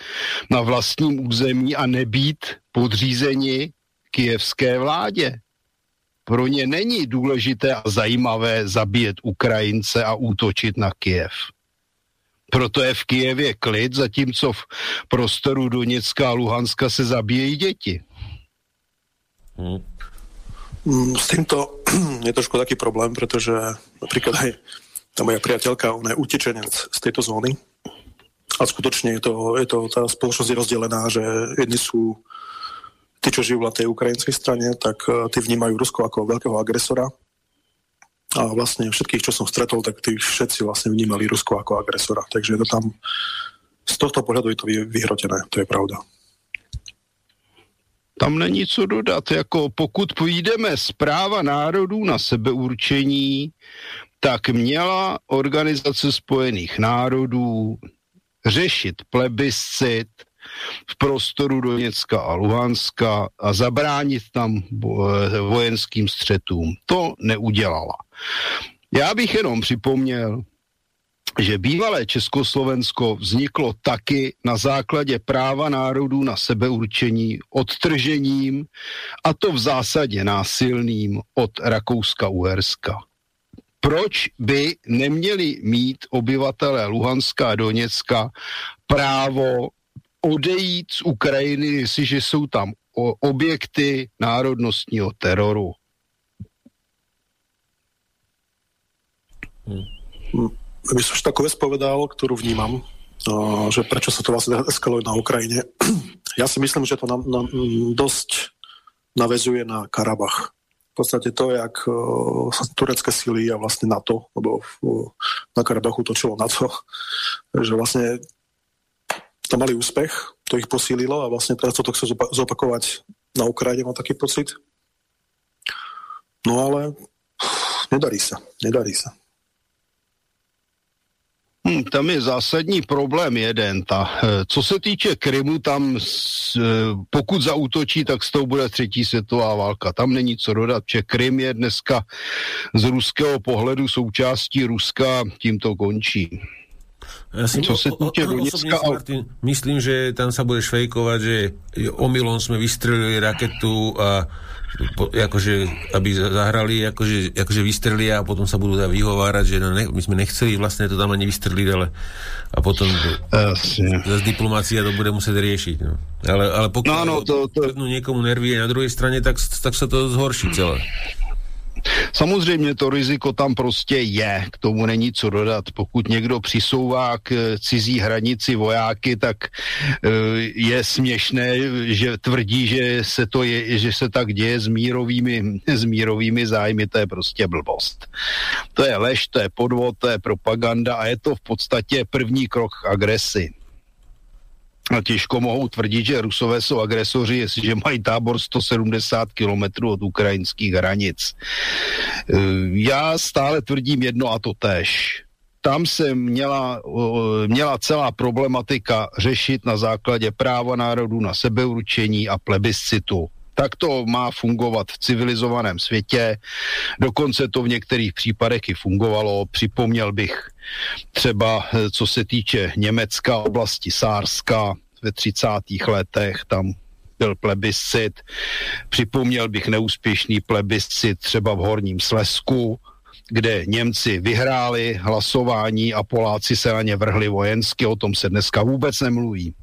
na vlastním území a nebýt podřízeni kijevské vládě. Pro ně není důležité a zajímavé zabíjet Ukrajince a útočit na Kiev. Proto je v Kijevě klid, zatímco v prostoru Doněcka a Luhanska se zabíjejí děti. Hmm. S týmto je trošku taký problém, pretože napríklad aj tá moja priateľka, ona je utečenec z tejto zóny a skutočne je to, je to tá spoločnosť je rozdelená, že jedni sú tí, čo žijú na tej ukrajinskej strane, tak uh, tí vnímajú Rusko ako veľkého agresora a vlastne všetkých, čo som stretol, tak tí všetci vlastne vnímali Rusko ako agresora. Takže je to tam z tohto pohľadu je to vyhrotené, to je pravda. Tam není co dodat. Jako pokud půjdeme z práva národů na sebeurčení, tak měla Organizace spojených národů řešit plebiscit v prostoru Doněcka a Luhanska a zabránit tam vojenským střetům. To neudělala. Já bych jenom připomněl, že bývalé Československo vzniklo taky na základě práva národů na sebeurčení odtržením, a to v zásadě násilným od Rakouska-Uherska proč by neměli mít obyvatelé Luhanska a Doněcka právo odejít z Ukrajiny, jestliže jsou tam objekty národnostního teroru. Hmm. By som takú vec povedal, ktorú vnímam, že prečo sa to vlastne eskaluje na Ukrajine. Ja si myslím, že to nám, nám dosť navezuje na Karabach podstate to, jak sa turecké sily a vlastne NATO, lebo uh, na Karabachu točilo NATO, že vlastne to mali úspech, to ich posílilo a vlastne teraz to chce zopakovať na Ukrajine, mám taký pocit. No ale nedarí sa, nedarí sa. Hmm, tam je zásadní problém jeden. Ta, eh, co se týče Krymu, tam s, eh, pokud zautočí, tak s tou bude třetí světová válka. Tam není co dodat, že Krym je dneska z ruského pohledu součástí Ruska, tím to končí. Ja si Co sa týče Donecka... Martin, myslím, že tam sa bude švejkovať, že omylom sme vystrelili raketu a po, akože, aby zahrali, akože, akože vystrelia a potom sa budú vyhovárať, že no ne, my sme nechceli vlastne to tam ani vystreliť, ale a potom zase diplomácia to bude musieť riešiť. No. Ale, ale pokiaľ no, no, to, to... niekomu nervy na druhej strane, tak, tak sa to zhorší celé. Samozřejmě to riziko tam prostě je, k tomu není co dodat. Pokud někdo přisouvá k eh, cizí hranici vojáky, tak eh, je směšné, že tvrdí, že se, to je, že se tak děje s mírovými, s mírovými zájmy, to je prostě blbost. To je lež, to je podvod, to je propaganda a je to v podstatě první krok k agresi těžko mohou tvrdit, že Rusové jsou agresoři, jestliže mají tábor 170 kilometrů od ukrajinských hranic. E, já stále tvrdím jedno a to tež. Tam se měla, měla celá problematika řešit na základě práva národů na sebeurčení a plebiscitu. Tak to má fungovat v civilizovaném světě. Dokonce to v některých případech i fungovalo. Připomněl bych třeba, eh, co se týče Německa, oblasti Sárska ve 30. letech, tam byl plebiscit. Připomněl bych neúspěšný plebiscit třeba v Horním Slesku, kde Němci vyhráli hlasování a Poláci se na ně vrhli vojensky, o tom se dneska vůbec nemluví.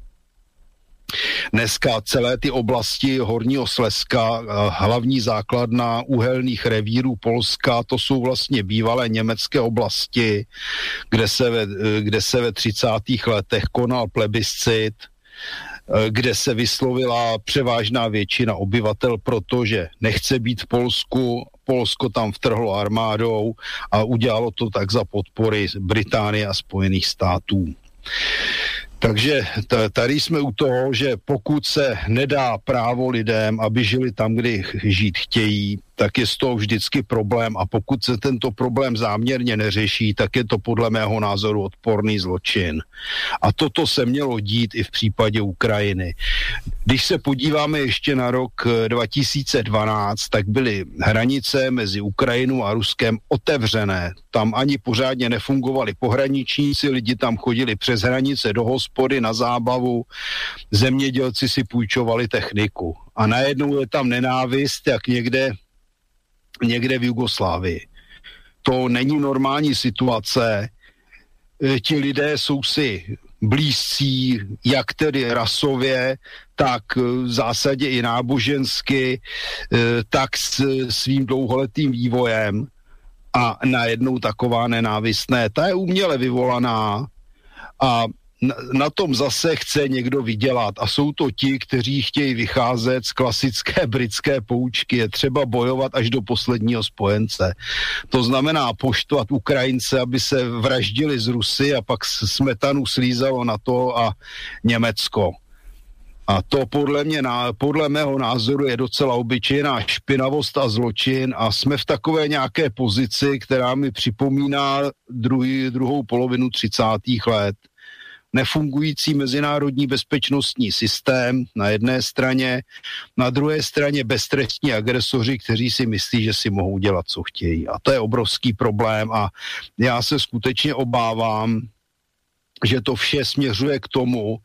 Dneska celé ty oblasti Horního Slezska, eh, hlavní základna uhelných revírů Polska, to jsou vlastně bývalé německé oblasti, kde se ve, eh, kde se ve 30. letech konal plebiscit, eh, kde se vyslovila převážná většina obyvatel, protože nechce být v Polsku, Polsko tam vtrhlo armádou a udělalo to tak za podpory Británie a Spojených států. Takže tady jsme u toho, že pokud se nedá právo lidem, aby žili tam, kde žít chtějí, tak je z toho vždycky problém a pokud se tento problém záměrně neřeší, tak je to podle mého názoru odporný zločin. A toto se mělo dít i v případě Ukrajiny. Když se podíváme ještě na rok 2012, eh, tak byly hranice mezi Ukrajinou a Ruskem otevřené. Tam ani pořádně nefungovali pohraničníci, lidi tam chodili přes hranice do hospody na zábavu, zemědělci si půjčovali techniku. A najednou je tam nenávist, jak někde někde v Jugoslávii. To není normální situace. E, ti lidé jsou si blízcí, jak tedy rasově, tak v zásadě i nábožensky, e, tak s svým dlouholetým vývojem. A najednou taková nenávistné, ta je uměle vyvolaná a na, tom zase chce někdo vydělat a jsou to ti, kteří chtějí vycházet z klasické britské poučky. Je třeba bojovat až do posledního spojence. To znamená poštovat Ukrajince, aby se vraždili z Rusy a pak smetanu slízalo na to a Německo. A to podle, mě, podle mého názoru je docela obyčejná špinavost a zločin a jsme v takové nějaké pozici, která mi připomíná druhý, druhou polovinu 30. let nefungující mezinárodní bezpečnostní systém na jedné straně, na druhé straně beztrestní agresoři, kteří si myslí, že si mohou dělat, co chtějí. A to je obrovský problém a já se skutečně obávám, že to vše směřuje k tomu,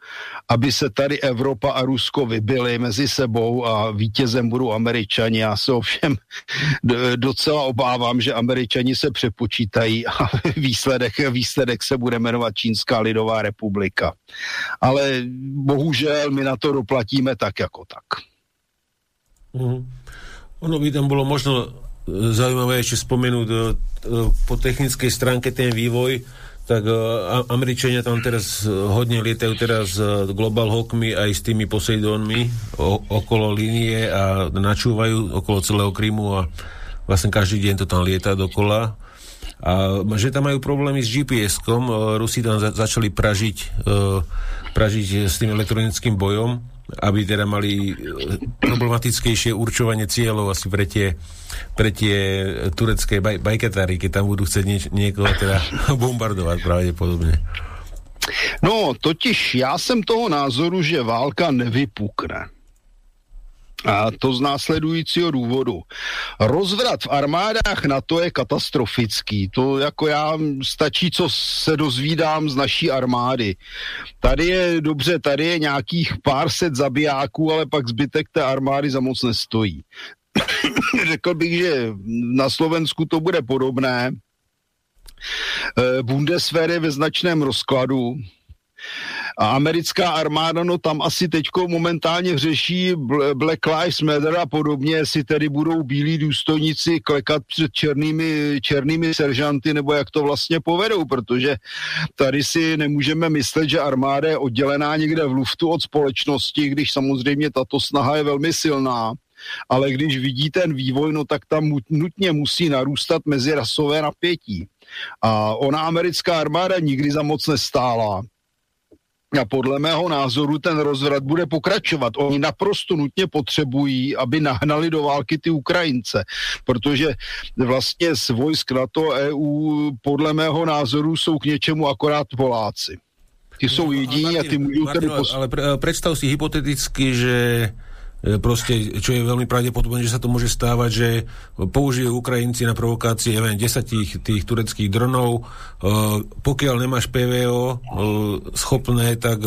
aby se tady Evropa a Rusko vybily mezi sebou a vítězem budou američani. Já se ovšem docela obávám, že američani se přepočítají a výsledek, výsledek se bude jmenovat Čínská lidová republika. Ale bohužel my na to doplatíme tak jako tak. Mm. Ono by tam bolo možno zaujímavé ešte spomenúť e, po technickej stránke ten vývoj, tak uh, Američania tam teraz hodne lietajú teraz uh, Global Hawkmi aj s tými Poseidonmi o, okolo línie a načúvajú okolo celého Krymu a vlastne každý deň to tam lieta dokola. A že tam majú problémy s GPS-kom, uh, Rusi tam za, začali pražiť, pražiť s tým elektronickým bojom, aby teda mali problematickejšie určovanie cieľov asi pre tie pre tie turecké baj, bajketári, keď tam budú chcieť nieč, niekoho teda bombardovať pravděpodobně. No, totiž já jsem toho názoru, že válka nevypukne. A to z následujícího důvodu. Rozvrat v armádách na to je katastrofický. To jako já stačí, co se dozvídám z naší armády. Tady je dobře, tady je nějakých pár set zabijáků, ale pak zbytek té armády za moc nestojí. Řekl bych, že na Slovensku to bude podobné. Eh, Bundeswehr je ve značném rozkladu. A americká armáda, no tam asi teďko momentálně řeší Black Lives Matter a podobně, jestli tedy budou bílí důstojníci klekat před černými, černými seržanty, nebo jak to vlastně povedou, protože tady si nemůžeme myslet, že armáda je oddělená někde v luftu od společnosti, když samozřejmě tato snaha je velmi silná ale když vidí ten vývoj, no tak tam nutně musí narůstat mezirasové napětí. A ona americká armáda nikdy za moc nestála. A podle mého názoru ten rozvrat bude pokračovat. Oni naprosto nutně potřebují, aby nahnali do války ty Ukrajince, protože vlastně z vojsk NATO EU podle mého názoru jsou k něčemu akorát Poláci. Ty jsou jediní a ty můžou tedy... Pos... Ale predstav si hypoteticky, že proste, čo je veľmi pravdepodobné, že sa to môže stávať, že použijú Ukrajinci na provokácie, neviem, 10 tých, tých tureckých dronov. E, pokiaľ nemáš PVO e, schopné, tak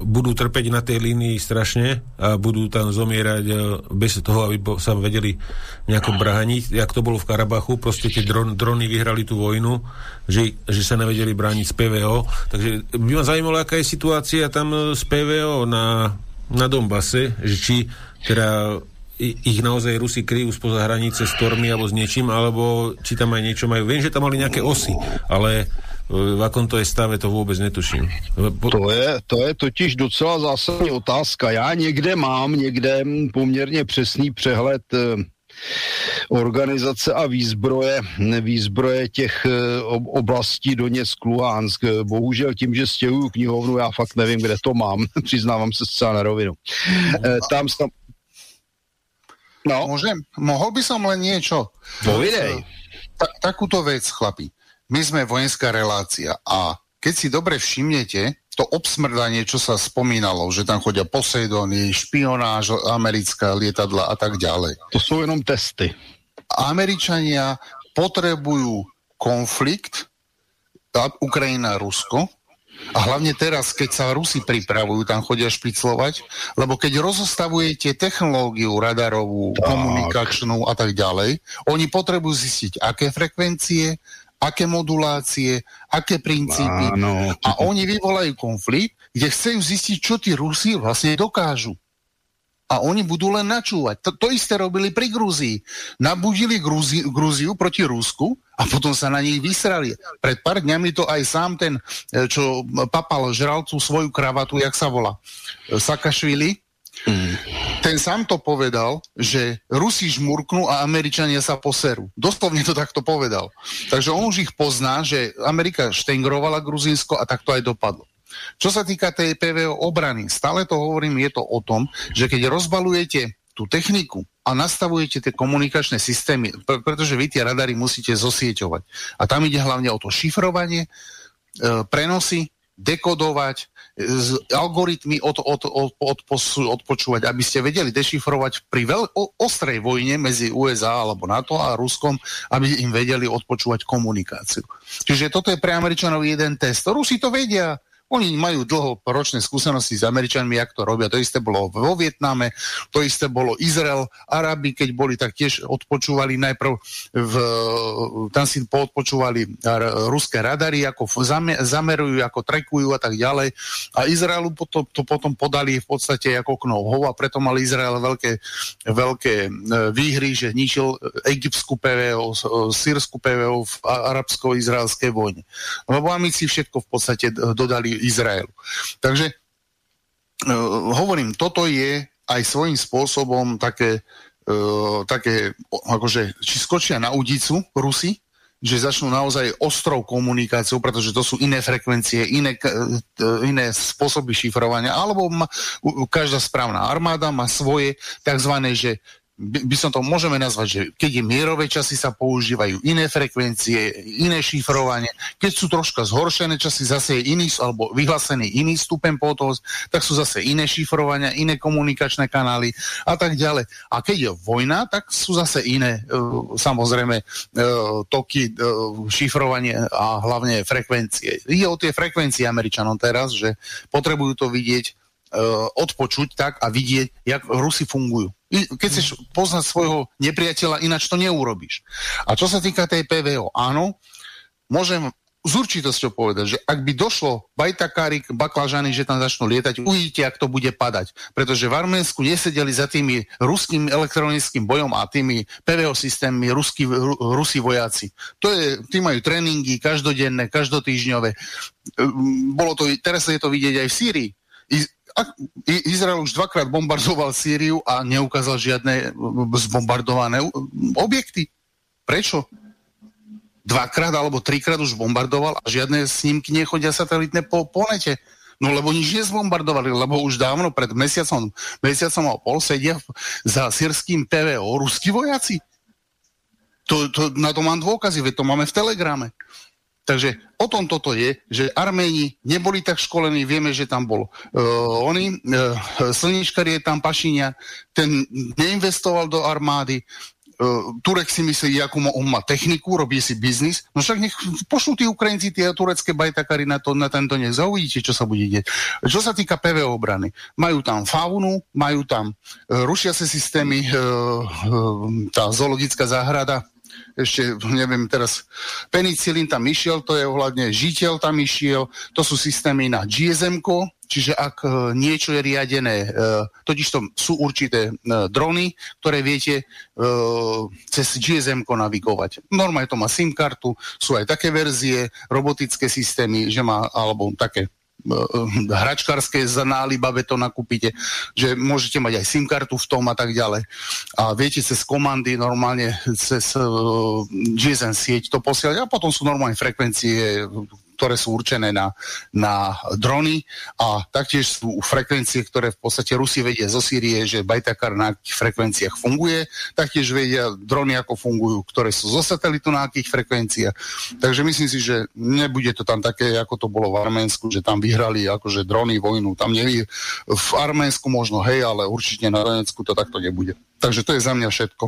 budú trpeť na tej línii strašne a budú tam zomierať bez toho, aby sa vedeli nejako braniť, jak to bolo v Karabachu, proste tie dron, drony vyhrali tú vojnu, že, že sa nevedeli brániť z PVO. Takže by ma zaujímalo, aká je situácia tam z PVO na na Donbase, že či teda ich naozaj Rusi kryjú spoza hranice s tormi alebo s niečím, alebo či tam aj niečo majú. Viem, že tam mali nejaké osy, ale e, v akom to je stave, to vůbec netuším. To je, to je totiž docela zásadní otázka. Já někde mám, někde poměrně přesný přehled e, organizace a výzbroje, výzbroje těch eh, oblastí Doněck, Luhansk. Bohužel tím, že stěhuju knihovnu, já fakt nevím, kde to mám, přiznávám se zcela na rovinu. Eh, tam tam... No. Môžem? Mohol by som len niečo? Povidej. Ta, takúto vec, chlapi. My sme vojenská relácia a keď si dobre všimnete, to obsmrdanie, čo sa spomínalo, že tam chodia Poseidony, špionáž, americká lietadla a tak ďalej. To sú jenom testy. Američania potrebujú konflikt, Ukrajina, Rusko, a hlavne teraz, keď sa Rusi pripravujú, tam chodia špiclovať, lebo keď rozostavujete technológiu radarovú, tak. komunikačnú a tak ďalej, oni potrebujú zistiť, aké frekvencie, aké modulácie, aké princípy. Áno. A oni vyvolajú konflikt, kde chcú zistiť, čo tí Rusi vlastne dokážu. A oni budú len načúvať. To, to isté robili pri Grúzii. Nabudili Grúzi, Grúziu proti Rusku a potom sa na nich vysrali. Pred pár dňami to aj sám ten, e, čo papal, žral tú svoju kravatu, jak sa volá, e, Sakašvili, Mm. Ten sám to povedal, že Rusi žmurknú a Američania sa poserú. Doslovne to takto povedal. Takže on už ich pozná, že Amerika štengrovala Gruzinsko a tak to aj dopadlo. Čo sa týka tej PVO obrany, stále to hovorím, je to o tom, že keď rozbalujete tú techniku a nastavujete tie komunikačné systémy, pretože vy tie radary musíte zosieťovať. A tam ide hlavne o to šifrovanie, e, prenosy, dekodovať, algoritmy od, od, od, od, odpočúvať, aby ste vedeli dešifrovať pri veľ, o, ostrej vojne medzi USA alebo NATO a Ruskom, aby im vedeli odpočúvať komunikáciu. Čiže toto je pre Američanov jeden test. Rusi to vedia, oni majú dlhoročné skúsenosti s Američanmi, jak to robia. To isté bolo vo Vietname, to isté bolo Izrael, Arabi, keď boli, tak tiež odpočúvali najprv, v, tam si poodpočúvali ruské radary, ako zamerujú, ako trekujú a tak ďalej. A Izraelu potom, to potom podali v podstate ako knovhov a preto mal Izrael veľké, veľké e, výhry, že ničil egyptskú PVO, sírskú PVO v arabsko-izraelskej vojne. Lebo amici všetko v podstate dodali Izraelu. Takže uh, hovorím, toto je aj svojím spôsobom také, uh, také akože, či skočia na udicu Rusi, že začnú naozaj ostrou komunikáciou, pretože to sú iné frekvencie, iné, e, iné spôsoby šifrovania, alebo ma, každá správna armáda má svoje tzv. že by som to môžeme nazvať, že keď je mierové časy, sa používajú iné frekvencie, iné šifrovanie. Keď sú troška zhoršené časy, zase je iný, alebo vyhlásený iný stupen pohotovosť, tak sú zase iné šifrovania, iné komunikačné kanály a tak ďalej. A keď je vojna, tak sú zase iné, uh, samozrejme, uh, toky, uh, šifrovanie a hlavne frekvencie. Ide o tie frekvencie Američanom teraz, že potrebujú to vidieť odpočuť tak a vidieť, jak Rusi fungujú. Keď chceš poznať svojho nepriateľa, ináč to neurobíš. A čo sa týka tej PVO, áno, môžem s určitosťou povedať, že ak by došlo bajtakári, baklažany, že tam začnú lietať, uvidíte, ak to bude padať. Pretože v Arménsku nesedeli za tými ruským elektronickým bojom a tými PVO systémmi ruskí, rusi vojaci. To je, tí majú tréningy každodenné, každotýžňové. Bolo to, teraz je to vidieť aj v Sýrii Izrael už dvakrát bombardoval Sýriu a neukázal žiadne zbombardované objekty. Prečo? Dvakrát alebo trikrát už bombardoval a žiadne snímky nechodia satelitné po, po nete. No lebo nič nezbombardovali, lebo už dávno pred mesiacom, mesiacom a pol sedia za sírským PVO ruskí vojaci. To, to, na to mám dôkazy, veď to máme v Telegrame. Takže o tom toto je, že Arméni neboli tak školení, vieme, že tam bol uh, oni, uh, slničkari je tam Pašinia, ten neinvestoval do armády, uh, Turek si myslí, akú on má techniku, robí si biznis, no však nech pošlú tí Ukrajinci tie turecké bajtakary na, to, na tento nech zauvidíte, čo sa bude deť. Čo sa týka PV obrany, majú tam faunu, majú tam uh, rušiace systémy, uh, uh, tá zoologická záhrada, ešte neviem teraz, penicilín tam išiel, to je ohľadne žiteľ tam išiel, to sú systémy na gsm čiže ak uh, niečo je riadené, uh, totiž to sú určité uh, drony, ktoré viete cez gsm navigovať. Normálne to má SIM kartu, sú aj také verzie, robotické systémy, že má, alebo také hračkárske za nálibabe to nakúpite, že môžete mať aj SIM kartu v tom a tak ďalej. A viete cez komandy normálne, cez uh, GSM sieť to posielať a potom sú normálne frekvencie ktoré sú určené na, na drony a taktiež sú frekvencie, ktoré v podstate Rusi vedia zo Sýrie, že Bajtakar na akých frekvenciách funguje, taktiež vedia drony, ako fungujú, ktoré sú zo satelitu na akých frekvenciách. Takže myslím si, že nebude to tam také, ako to bolo v Arménsku, že tam vyhrali akože drony vojnu. Tam nevy... V Arménsku možno hej, ale určite na Donecku to takto nebude. Takže to je za mňa všetko.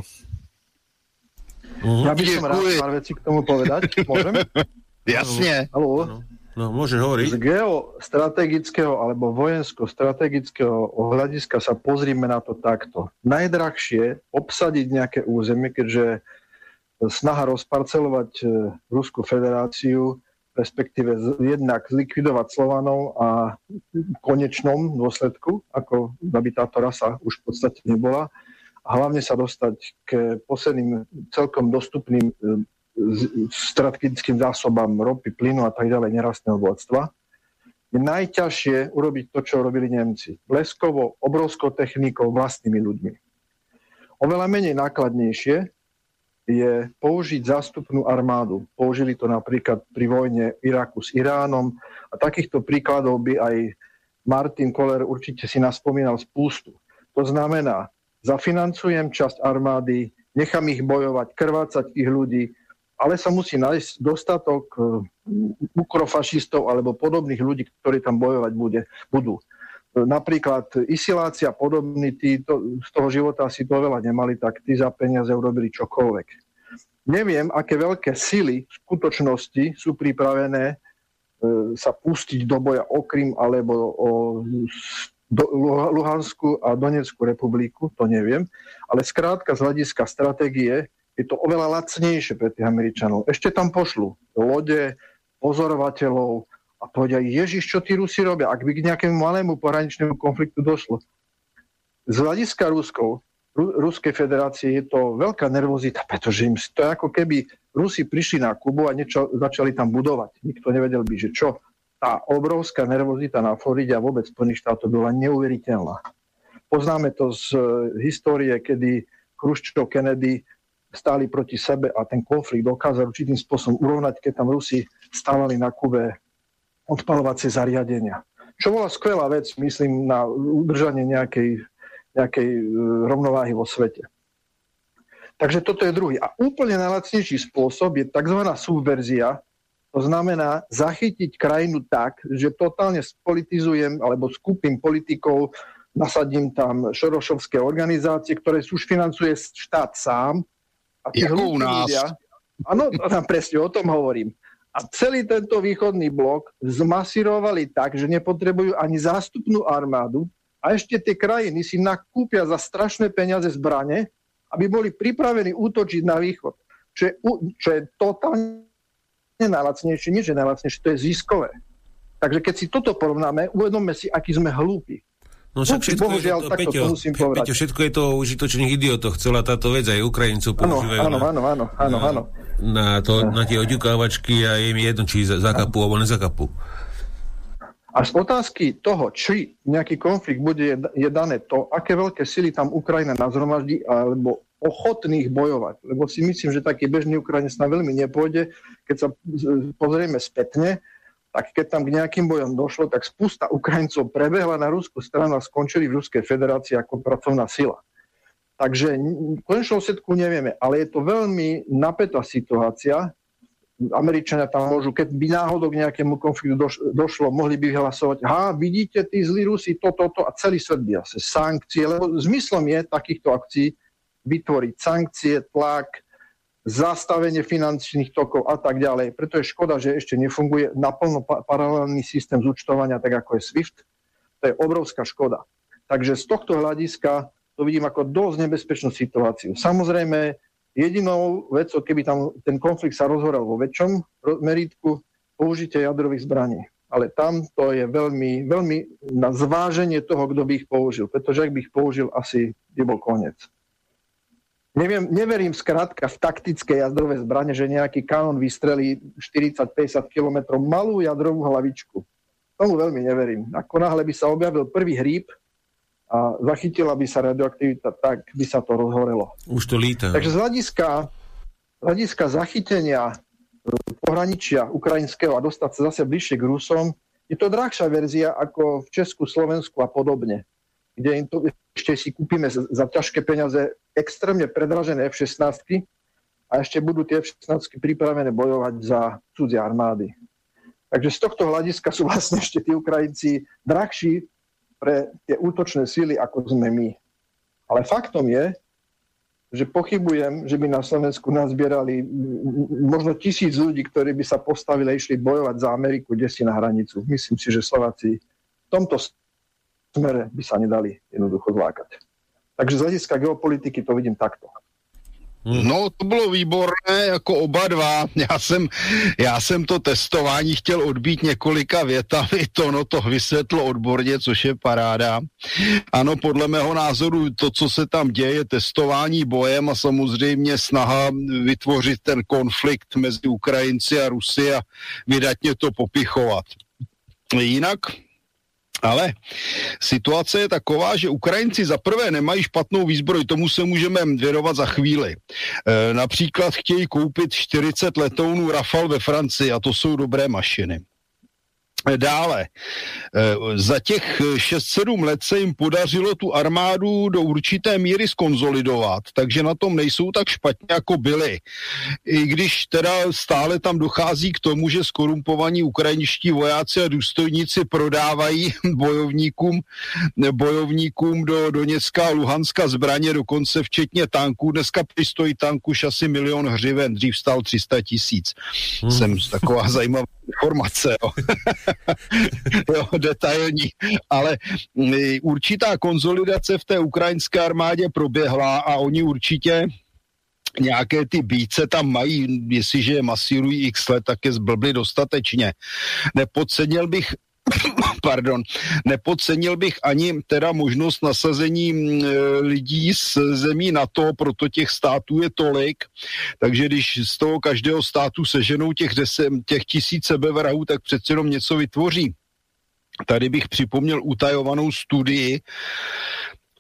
Ja by som rád pár vecí k tomu povedať. Môžem? Jasne. Haló? No, no môže hovoriť. Z geostrategického alebo vojensko-strategického hľadiska sa pozrime na to takto. Najdrahšie obsadiť nejaké územie, keďže snaha rozparcelovať e, Ruskú federáciu, respektíve jednak zlikvidovať Slovanov a v konečnom dôsledku, ako aby táto rasa už v podstate nebola, a hlavne sa dostať k posledným celkom dostupným e, strategickým zásobám ropy, plynu a tak ďalej nerastného bohatstva, je najťažšie urobiť to, čo robili Nemci. Leskovo, obrovskou technikou, vlastnými ľuďmi. Oveľa menej nákladnejšie je použiť zástupnú armádu. Použili to napríklad pri vojne Iraku s Iránom a takýchto príkladov by aj Martin Koller určite si naspomínal spústu. To znamená, zafinancujem časť armády, nechám ich bojovať, krvácať tých ľudí, ale sa musí nájsť dostatok e, ukrofašistov alebo podobných ľudí, ktorí tam bojovať bude, budú. E, napríklad isilácia podobní, tí to, z toho života si to veľa nemali, tak tí za peniaze urobili čokoľvek. Neviem, aké veľké sily v skutočnosti sú pripravené e, sa pustiť do boja o Krym alebo o do Luhansku a Donetskú republiku, to neviem, ale skrátka z hľadiska stratégie je to oveľa lacnejšie pre tých Američanov. Ešte tam pošlu lode, pozorovateľov a povedia, Ježiš, čo tí Rusi robia, ak by k nejakému malému pohraničnému konfliktu došlo. Z hľadiska Ruskov, Ru- Ruskej federácie je to veľká nervozita, pretože im to je ako keby Rusi prišli na Kubu a niečo začali tam budovať. Nikto nevedel by, že čo. Tá obrovská nervozita na Floride a vôbec Spojených štátov bola neuveriteľná. Poznáme to z histórie, kedy Khrushchev Kennedy stáli proti sebe a ten konflikt dokázal určitým spôsobom urovnať, keď tam Rusi stávali na Kube odpalovacie zariadenia. Čo bola skvelá vec, myslím, na udržanie nejakej, nejakej e, rovnováhy vo svete. Takže toto je druhý. A úplne najlacnejší spôsob je tzv. subverzia, to znamená zachytiť krajinu tak, že totálne spolitizujem alebo skupím politikov, nasadím tam šorošovské organizácie, ktoré už financuje štát sám a tí u nás. Ľudia, áno, presne o tom hovorím. A celý tento východný blok zmasírovali tak, že nepotrebujú ani zástupnú armádu a ešte tie krajiny si nakúpia za strašné peniaze zbrane, aby boli pripravení útočiť na východ. Čo je, čo je totálne najlacnejšie, nie že najlacnejšie, to je ziskové. Takže keď si toto porovnáme, uvedomme si, aký sme hlúpi. No však všetko Bohužiaľ, je to, Peťo, to musím povedať. Peťo, všetko je to užitočných idiotoch. Celá táto vec aj Ukrajincov používajú áno, áno, áno, áno, áno. Na, to, na tie oďukávačky a je mi jedno, či zakapú alebo nezakapú. A z otázky toho, či nejaký konflikt bude, je dané to, aké veľké sily tam Ukrajina nazromaždí, alebo ochotných bojovať. Lebo si myslím, že taký bežný Ukrajinec na veľmi nepôjde. Keď sa pozrieme spätne, tak keď tam k nejakým bojom došlo, tak spusta Ukrajincov prebehla na ruskú stranu a skončili v Ruskej federácii ako pracovná sila. Takže konečnú setku nevieme, ale je to veľmi napätá situácia. Američania tam môžu, keď by náhodou k nejakému konfliktu došlo, mohli by vyhlasovať, ha, vidíte, tí zlí Rusi, toto, toto a celý svet by asi sankcie, lebo zmyslom je takýchto akcií vytvoriť sankcie, tlak, zastavenie finančných tokov a tak ďalej. Preto je škoda, že ešte nefunguje naplno paralelný systém zúčtovania, tak ako je SWIFT. To je obrovská škoda. Takže z tohto hľadiska to vidím ako dosť nebezpečnú situáciu. Samozrejme, jedinou vecou, keby tam ten konflikt sa rozhoral vo väčšom meritku, použitie jadrových zbraní. Ale tam to je veľmi, veľmi na zváženie toho, kto by ich použil. Pretože ak by ich použil, asi by bol koniec. Neviem, neverím skrátka v taktické jadrové zbranie, že nejaký kanón vystrelí 40-50 km malú jadrovú hlavičku. tomu veľmi neverím. Ako náhle by sa objavil prvý hríb a zachytila by sa radioaktivita, tak by sa to rozhorelo. Už to líta. Takže z hľadiska, z hľadiska zachytenia e, pohraničia ukrajinského a dostať sa zase bližšie k Rusom, je to drahšia verzia ako v Česku, Slovensku a podobne, kde im to ešte si kúpime za, ťažké peniaze extrémne predražené F-16 a ešte budú tie F-16 pripravené bojovať za cudzie armády. Takže z tohto hľadiska sú vlastne ešte tí Ukrajinci drahší pre tie útočné síly, ako sme my. Ale faktom je, že pochybujem, že by na Slovensku nazbierali možno tisíc ľudí, ktorí by sa postavili a išli bojovať za Ameriku, kde si na hranicu. Myslím si, že Slováci v tomto smere by sa nedali jednoducho zlákať. Takže z hľadiska geopolitiky to vidím takto. Hmm. No, to bylo výborné, jako oba dva. Já jsem, já jsem to testování chtěl odbít několika větami, to no to vysvětlo odborně, což je paráda. Ano, podle mého názoru to, co se tam děje, je testování bojem a samozřejmě snaha vytvořit ten konflikt mezi Ukrajinci a Rusy a vydatně to popichovat. Jinak ale situace je taková, že Ukrajinci za prvé nemají špatnou výzbroj, tomu se můžeme věnovat za chvíli. E, například chtějí koupit 40 letounů Rafale ve Francii a to jsou dobré mašiny. Dále, eh, za těch 6-7 let se jim podařilo tu armádu do určité míry skonzolidovat, takže na tom nejsou tak špatně, jako byli. I když teda stále tam dochází k tomu, že skorumpovaní ukrajinští vojáci a důstojníci prodávají bojovníkům, bojovníkům do Doněcka a Luhanska zbraně, dokonce včetně tanků. Dneska stojí tanku asi milion hřiven, dřív stál 300 tisíc. Hmm. Jsem taková zajímavá informace. Jo. jo, detailní, ale mm, určitá konzolidace v té ukrajinské armádě proběhla a oni určitě nějaké ty bíce tam mají, jestliže je masírují x let, tak je zblbli dostatečně. Nepodcenil bych pardon, nepodcenil bych ani teda možnost nasazení mm, lidí z zemí NATO, proto těch států je tolik, takže když z toho každého státu seženou těch, deset, těch tisíc sebevrahů, tak přece jenom něco vytvoří. Tady bych připomněl utajovanou studii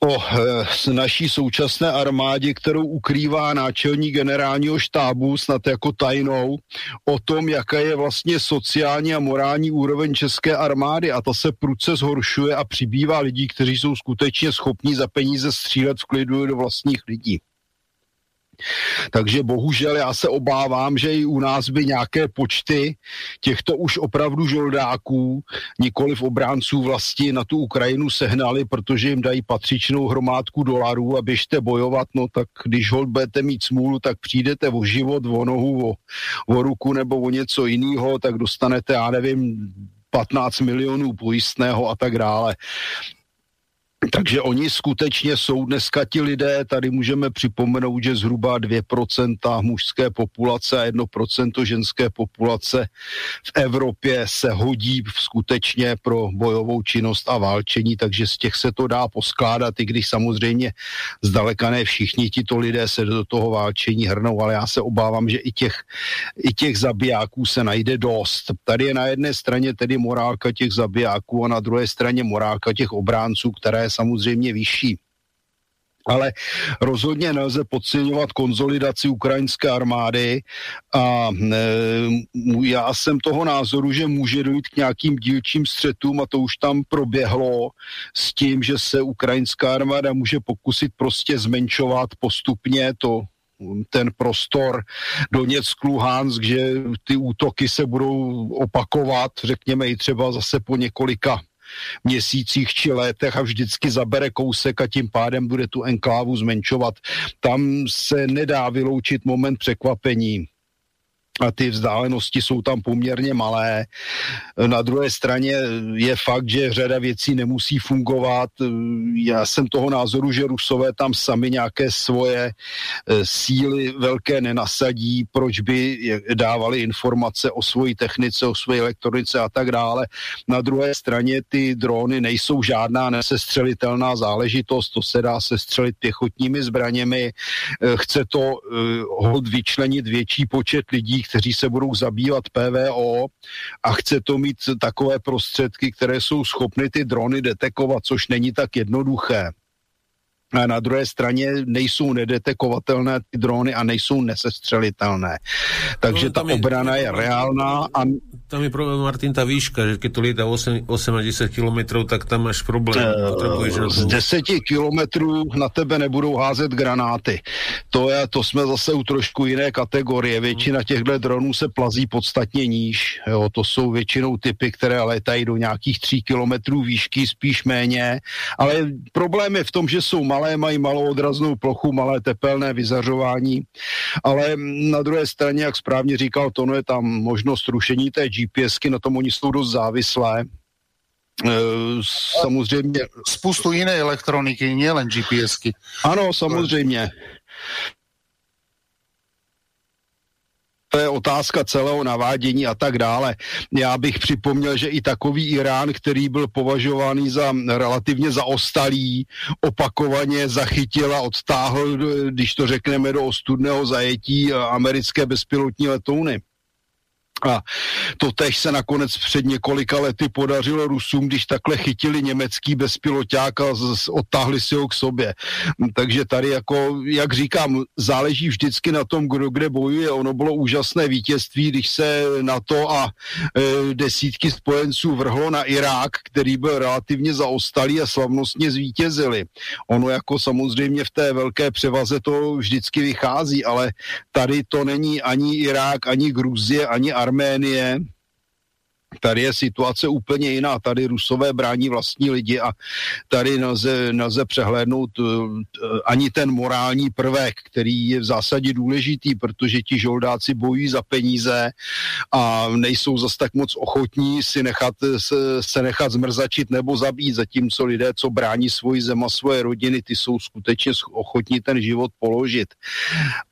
o e, naší současné armádě, kterou ukrývá náčelník generálního štábu, snad jako tajnou, o tom, jaká je vlastně sociální a morální úroveň české armády a ta se prudce zhoršuje a přibývá lidí, kteří jsou skutečně schopní za peníze střílet v klidu do vlastních lidí. Takže bohužel já se obávám, že i u nás by nějaké počty těchto už opravdu žoldáků, nikoli v obránců vlasti na tu Ukrajinu sehnali, protože jim dají patřičnou hromádku dolarů a běžte bojovat, no tak když hold budete mít smůlu, tak přijdete o život, o nohu, o, o ruku nebo o něco jiného, tak dostanete, já nevím, 15 milionů pojistného a tak dále. Takže oni skutečně jsou dneska ti lidé, tady můžeme připomenout, že zhruba 2% mužské populace a 1% ženské populace v Evropě se hodí skutečně pro bojovou činnost a válčení, takže z těch se to dá poskládat, i když samozřejmě zdaleka ne všichni tito lidé se do toho válčení hrnou, ale já se obávám, že i těch, i těch zabijáků se najde dost. Tady je na jedné straně tedy morálka těch zabijáků a na druhé straně morálka těch obránců, které samozřejmě vyšší. Ale rozhodně nelze podceňovat konzolidaci ukrajinské armády a e, já jsem toho názoru, že může dojít k nějakým dílčím střetům a to už tam proběhlo s tím, že se ukrajinská armáda může pokusit prostě zmenšovat postupně to ten prostor Doněck, Luhansk, že ty útoky se budou opakovat, řekněme i třeba zase po několika měsících či letech a vždycky zabere kousek a tím pádem bude tu enklávu zmenšovat. Tam se nedá vyloučit moment překvapení a ty vzdálenosti jsou tam poměrně malé. Na druhé straně je fakt, že řada věcí nemusí fungovat. Já jsem toho názoru, že Rusové tam sami nějaké svoje e, síly velké nenasadí, proč by dávali informace o svojí technice, o své elektronice a tak dále. Na druhé straně ty drony nejsou žádná nesestřelitelná záležitost, to se dá sestřelit pěchotními zbraněmi. E, chce to e, hod vyčlenit větší počet lidí, lidí, kteří se budou zabývat PVO a chce to mít takové prostředky, které jsou schopny ty drony detekovat, což není tak jednoduché a na druhé straně nejsou nedetekovatelné ty drony a nejsou nesestřelitelné. Takže no, ta je, obrana je reálná. A... Tam je problém, Martin, ta výška, že když to lieta 8, 8 a 10 kilometrů, tak tam máš problém. Uh, z 10 kilometrů na tebe nebudou házet granáty. To, je, to jsme zase u trošku jiné kategorie. Většina těchto dronů se plazí podstatně níž. Jo, to jsou většinou typy, které létají do nějakých 3 kilometrů výšky, spíš méně. Ale problém je v tom, že jsou malé mají malou odraznou plochu, malé tepelné vyzařování, ale na druhé straně, jak správně říkal Tono, je tam možnost rušení té GPSky, na tom oni jsou dost závislé, e, samozřejmě. Spoustu jiné elektroniky, nielen GPSky. Ano, samozřejmě. to je otázka celého navádění a tak dále. Já bych připomněl, že i takový Irán, který byl považovaný za relativně zaostalý, opakovaně zachytil a odtáhl, když to řekneme, do ostudného zajetí americké bezpilotní letouny. A to tež se nakonec před několika lety podařilo Rusům, když takhle chytili německý bezpiloták a odtáhli si ho k sobě. Takže tady jako, jak říkám, záleží vždycky na tom, kdo kde bojuje. Ono bylo úžasné vítězství, když se na to a e, desítky spojenců vrhlo na Irák, který byl relativně zaostalý a slavnostně zvítězili. Ono jako samozřejmě v té velké převaze to vždycky vychází, ale tady to není ani Irák, ani Gruzie, ani Arménie Arménie, Tady je situace úplně jiná. Tady Rusové brání vlastní lidi a tady nelze, nelze přehlédnout uh, ani ten morální prvek, který je v zásadě důležitý, protože ti žoldáci bojí za peníze a nejsou zas tak moc ochotní si nechat, se, se nechat zmrzačit nebo zabít, zatímco lidé, co brání svoji zem a svoje rodiny, ty jsou skutečně ochotní ten život položit.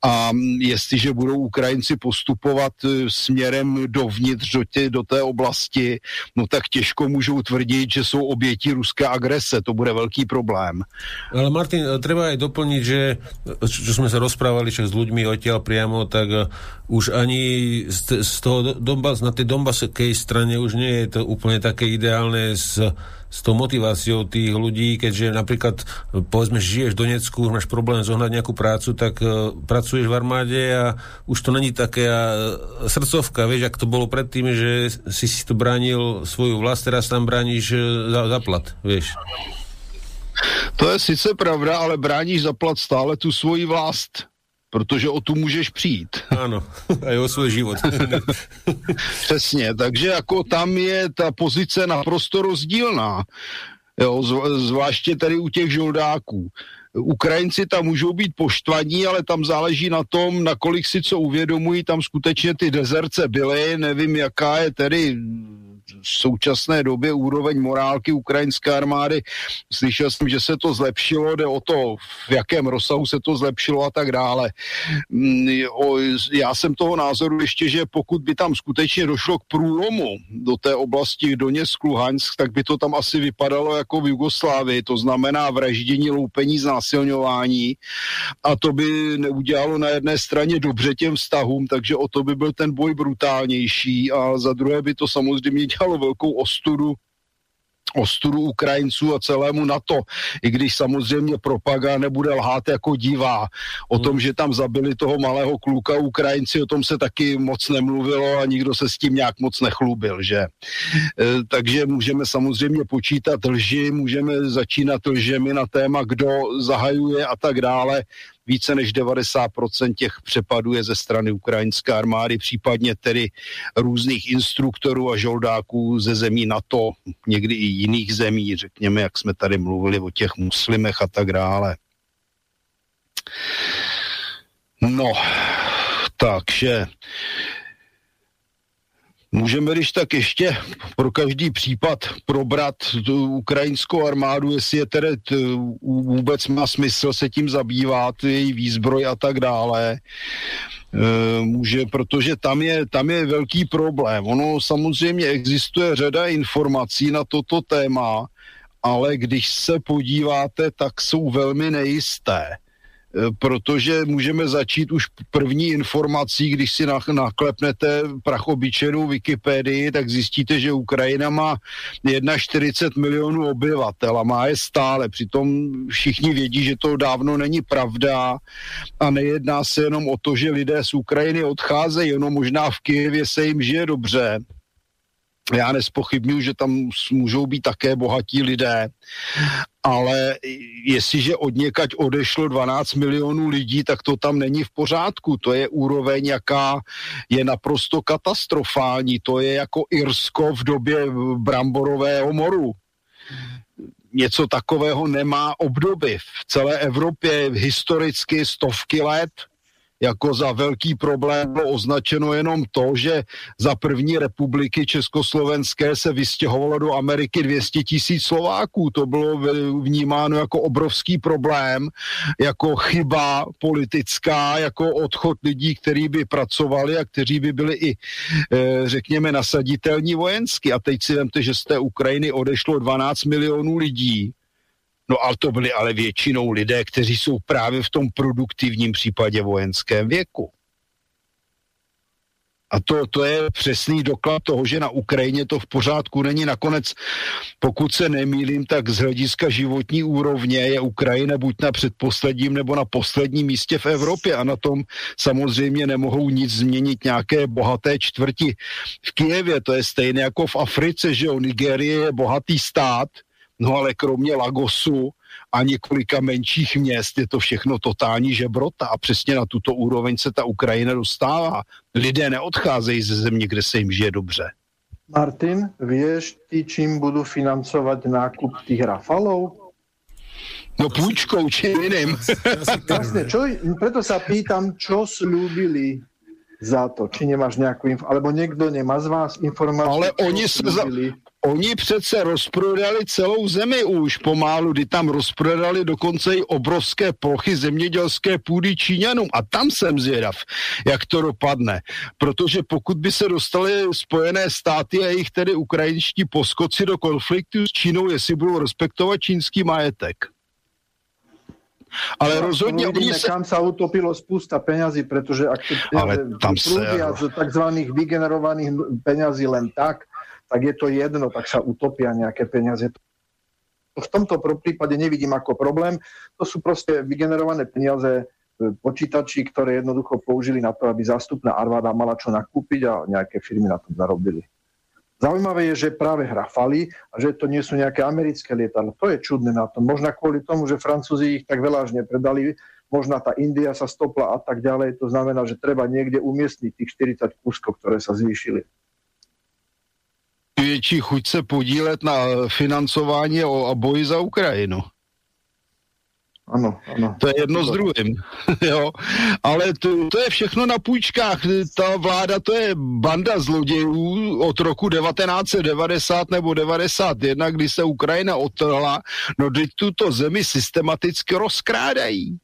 A jestliže budou Ukrajinci postupovat eh, směrem dovnitř do, tě, do té oblasti, oblasti, no tak těžko můžou tvrdit, že jsou oběti ruské agrese. To bude velký problém. Ale Martin, treba aj doplniť, že čo sme sa rozprávali s ľuďmi odtiaľ priamo, tak uh, už ani z, z toho Donbass, na tej Donbasskej strane už nie je to úplne také ideálne s s tou motiváciou tých ľudí, keďže napríklad, povedzme, žiješ v Donecku, máš problém zohnať nejakú prácu, tak uh, pracuješ v armáde a už to není také uh, srdcovka, vieš, ak to bolo predtým, že si si to bránil svoju vlast, teraz tam brániš uh, za, za plat, vieš. To je sice pravda, ale bráníš za plat stále tu svoji vlast protože o tu můžeš přijít. Ano, a o svůj život. Přesně, takže jako tam je ta pozice naprosto rozdílná. Jo, zvláště tady u těch žoldáků. Ukrajinci tam můžou být poštvaní, ale tam záleží na tom, nakolik si co uvědomují, tam skutečně ty dezerce byly, nevím, jaká je tedy současné době úroveň morálky ukrajinské armády. Slyšel jsem, že se to zlepšilo, jde o to, v jakém rozsahu se to zlepšilo a tak dále. Mm, já jsem toho názoru ještě, že pokud by tam skutečně došlo k průlomu do té oblasti Doněck, Luhansk, tak by to tam asi vypadalo jako v Jugoslávii, to znamená vraždění, loupení, znásilňování a to by neudělalo na jedné straně dobře těm vztahům, takže o to by byl ten boj brutálnější a za druhé by to samozřejmě dělalo velkou ostudu ostudu Ukrajinců a celému NATO, i když samozřejmě propaganda nebude lhát jako divá. O tom, hmm. že tam zabili toho malého kluka Ukrajinci, o tom se taky moc nemluvilo a nikdo se s tím nějak moc nechlubil, že? E, takže můžeme samozřejmě počítat lži, můžeme začínat lžemi na téma, kdo zahajuje a tak dále více než 90% těch přepadů je ze strany ukrajinské armády, případně tedy různých instruktorů a žoldáků ze zemí NATO, někdy i jiných zemí, řekněme, jak jsme tady mluvili o těch muslimech a tak dále. No, takže Můžeme když tak ještě pro každý případ probrat tu ukrajinskou armádu, jestli je tedy vůbec má smysl se tím zabývat, její výzbroj a tak dále. E, může, protože tam je, tam je velký problém. Ono samozřejmě existuje řada informací na toto téma, ale když se podíváte, tak jsou velmi nejisté. Protože můžeme začít už první informací, když si naklepnete prachobyčenou Wikipedii, tak zjistíte, že Ukrajina má 41 milionů obyvatel a má je stále. Přitom všichni vědí, že to dávno není pravda a nejedná se jenom o to, že lidé z Ukrajiny odcházejí, jenom možná v Kijevě se jim žije dobře já nespochybnuju, že tam můžou být také bohatí lidé, ale jestliže od někaď odešlo 12 milionů lidí, tak to tam není v pořádku. To je úroveň, jaká je naprosto katastrofální. To je jako Irsko v době bramborového moru. Něco takového nemá obdoby. V celé Evropě historicky stovky let jako za velký problém bylo označeno jenom to, že za první republiky Československé se vystěhovalo do Ameriky 200 tisíc Slováků. To bylo vnímáno jako obrovský problém, jako chyba politická, jako odchod lidí, kteří by pracovali a kteří by byli i, eh, řekněme, nasaditelní vojensky. A teď si vemte, že z té Ukrajiny odešlo 12 milionů lidí No ale to byli ale většinou lidé, kteří jsou právě v tom produktivním případě vojenském věku. A to, to je přesný doklad toho, že na Ukrajině to v pořádku není. Nakonec, pokud se nemýlím, tak z hlediska životní úrovně je Ukrajina buď na předposledním nebo na posledním místě v Evropě a na tom samozřejmě nemohou nic změnit nějaké bohaté čtvrti v Kijevě. To je stejné jako v Africe, že o Nigerie je bohatý stát, No ale kromě Lagosu a několika menších měst je to všechno totální žebrota a přesně na tuto úroveň se ta Ukrajina dostává. Lidé neodcházejí ze země, kde se jim žije dobře. Martin, vieš ty, čím budú financovať nákup tých Rafalov? No půjčkou, či jiným. Jasne, čo, preto sa pýtam, čo slúbili za to, či nemáš nejakú inf- alebo niekto nemá z vás informáciu. Ale oni sa, za, Oni přece rozprodali celou zemi už pomálu, kdy tam rozprodali dokonce i obrovské plochy zemědělské půdy Číňanům. A tam jsem zvědav, jak to dopadne. Protože pokud by se dostali Spojené státy a jejich tedy ukrajinští poskoci do konfliktu s Čínou, jestli budou respektovat čínský majetek. Ale no, rozhodně oni se... kam sa utopilo spústa peňazí, pretože ak ale tam prúdia z tzv. vygenerovaných peňazí len tak, tak je to jedno, tak sa utopia nejaké peniaze. V tomto prípade nevidím ako problém. To sú proste vygenerované peniaze e, počítačí, ktoré jednoducho použili na to, aby zástupná armáda mala čo nakúpiť a nejaké firmy na tom zarobili. Zaujímavé je, že práve hrafali a že to nie sú nejaké americké lietadla. To je čudné na tom. Možno kvôli tomu, že Francúzi ich tak veľa až nepredali, možno tá India sa stopla a tak ďalej. To znamená, že treba niekde umiestniť tých 40 kúskov, ktoré sa zvýšili větší chuť se podílet na financování a boji za Ukrajinu. Ano, ano. To je jedno s druhým. jo. Ale to, to je všechno na půjčkách. Ta vláda to je banda zlodějů od roku 1990 nebo 91, kdy se Ukrajina otrhla. No teď tuto zemi systematicky rozkrádají.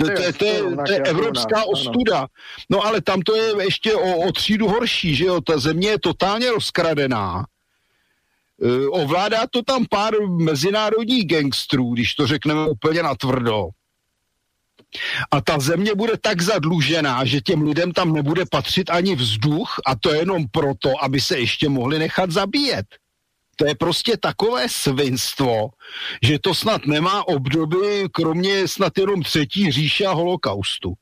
To, to, to, to, je, to je evropská ostuda. No ale tam to je ještě o, o třídu horší, že jo? Ta země je totálně rozkradená. E, ovládá to tam pár mezinárodních gangstrů, když to řekneme úplně natvrdo. A ta země bude tak zadlužená, že těm lidem tam nebude patřit ani vzduch a to jenom proto, aby se ještě mohli nechat zabíjet to je prostě takové svinstvo, že to snad nemá obdoby, kromě snad jenom třetí říše a holokaustu.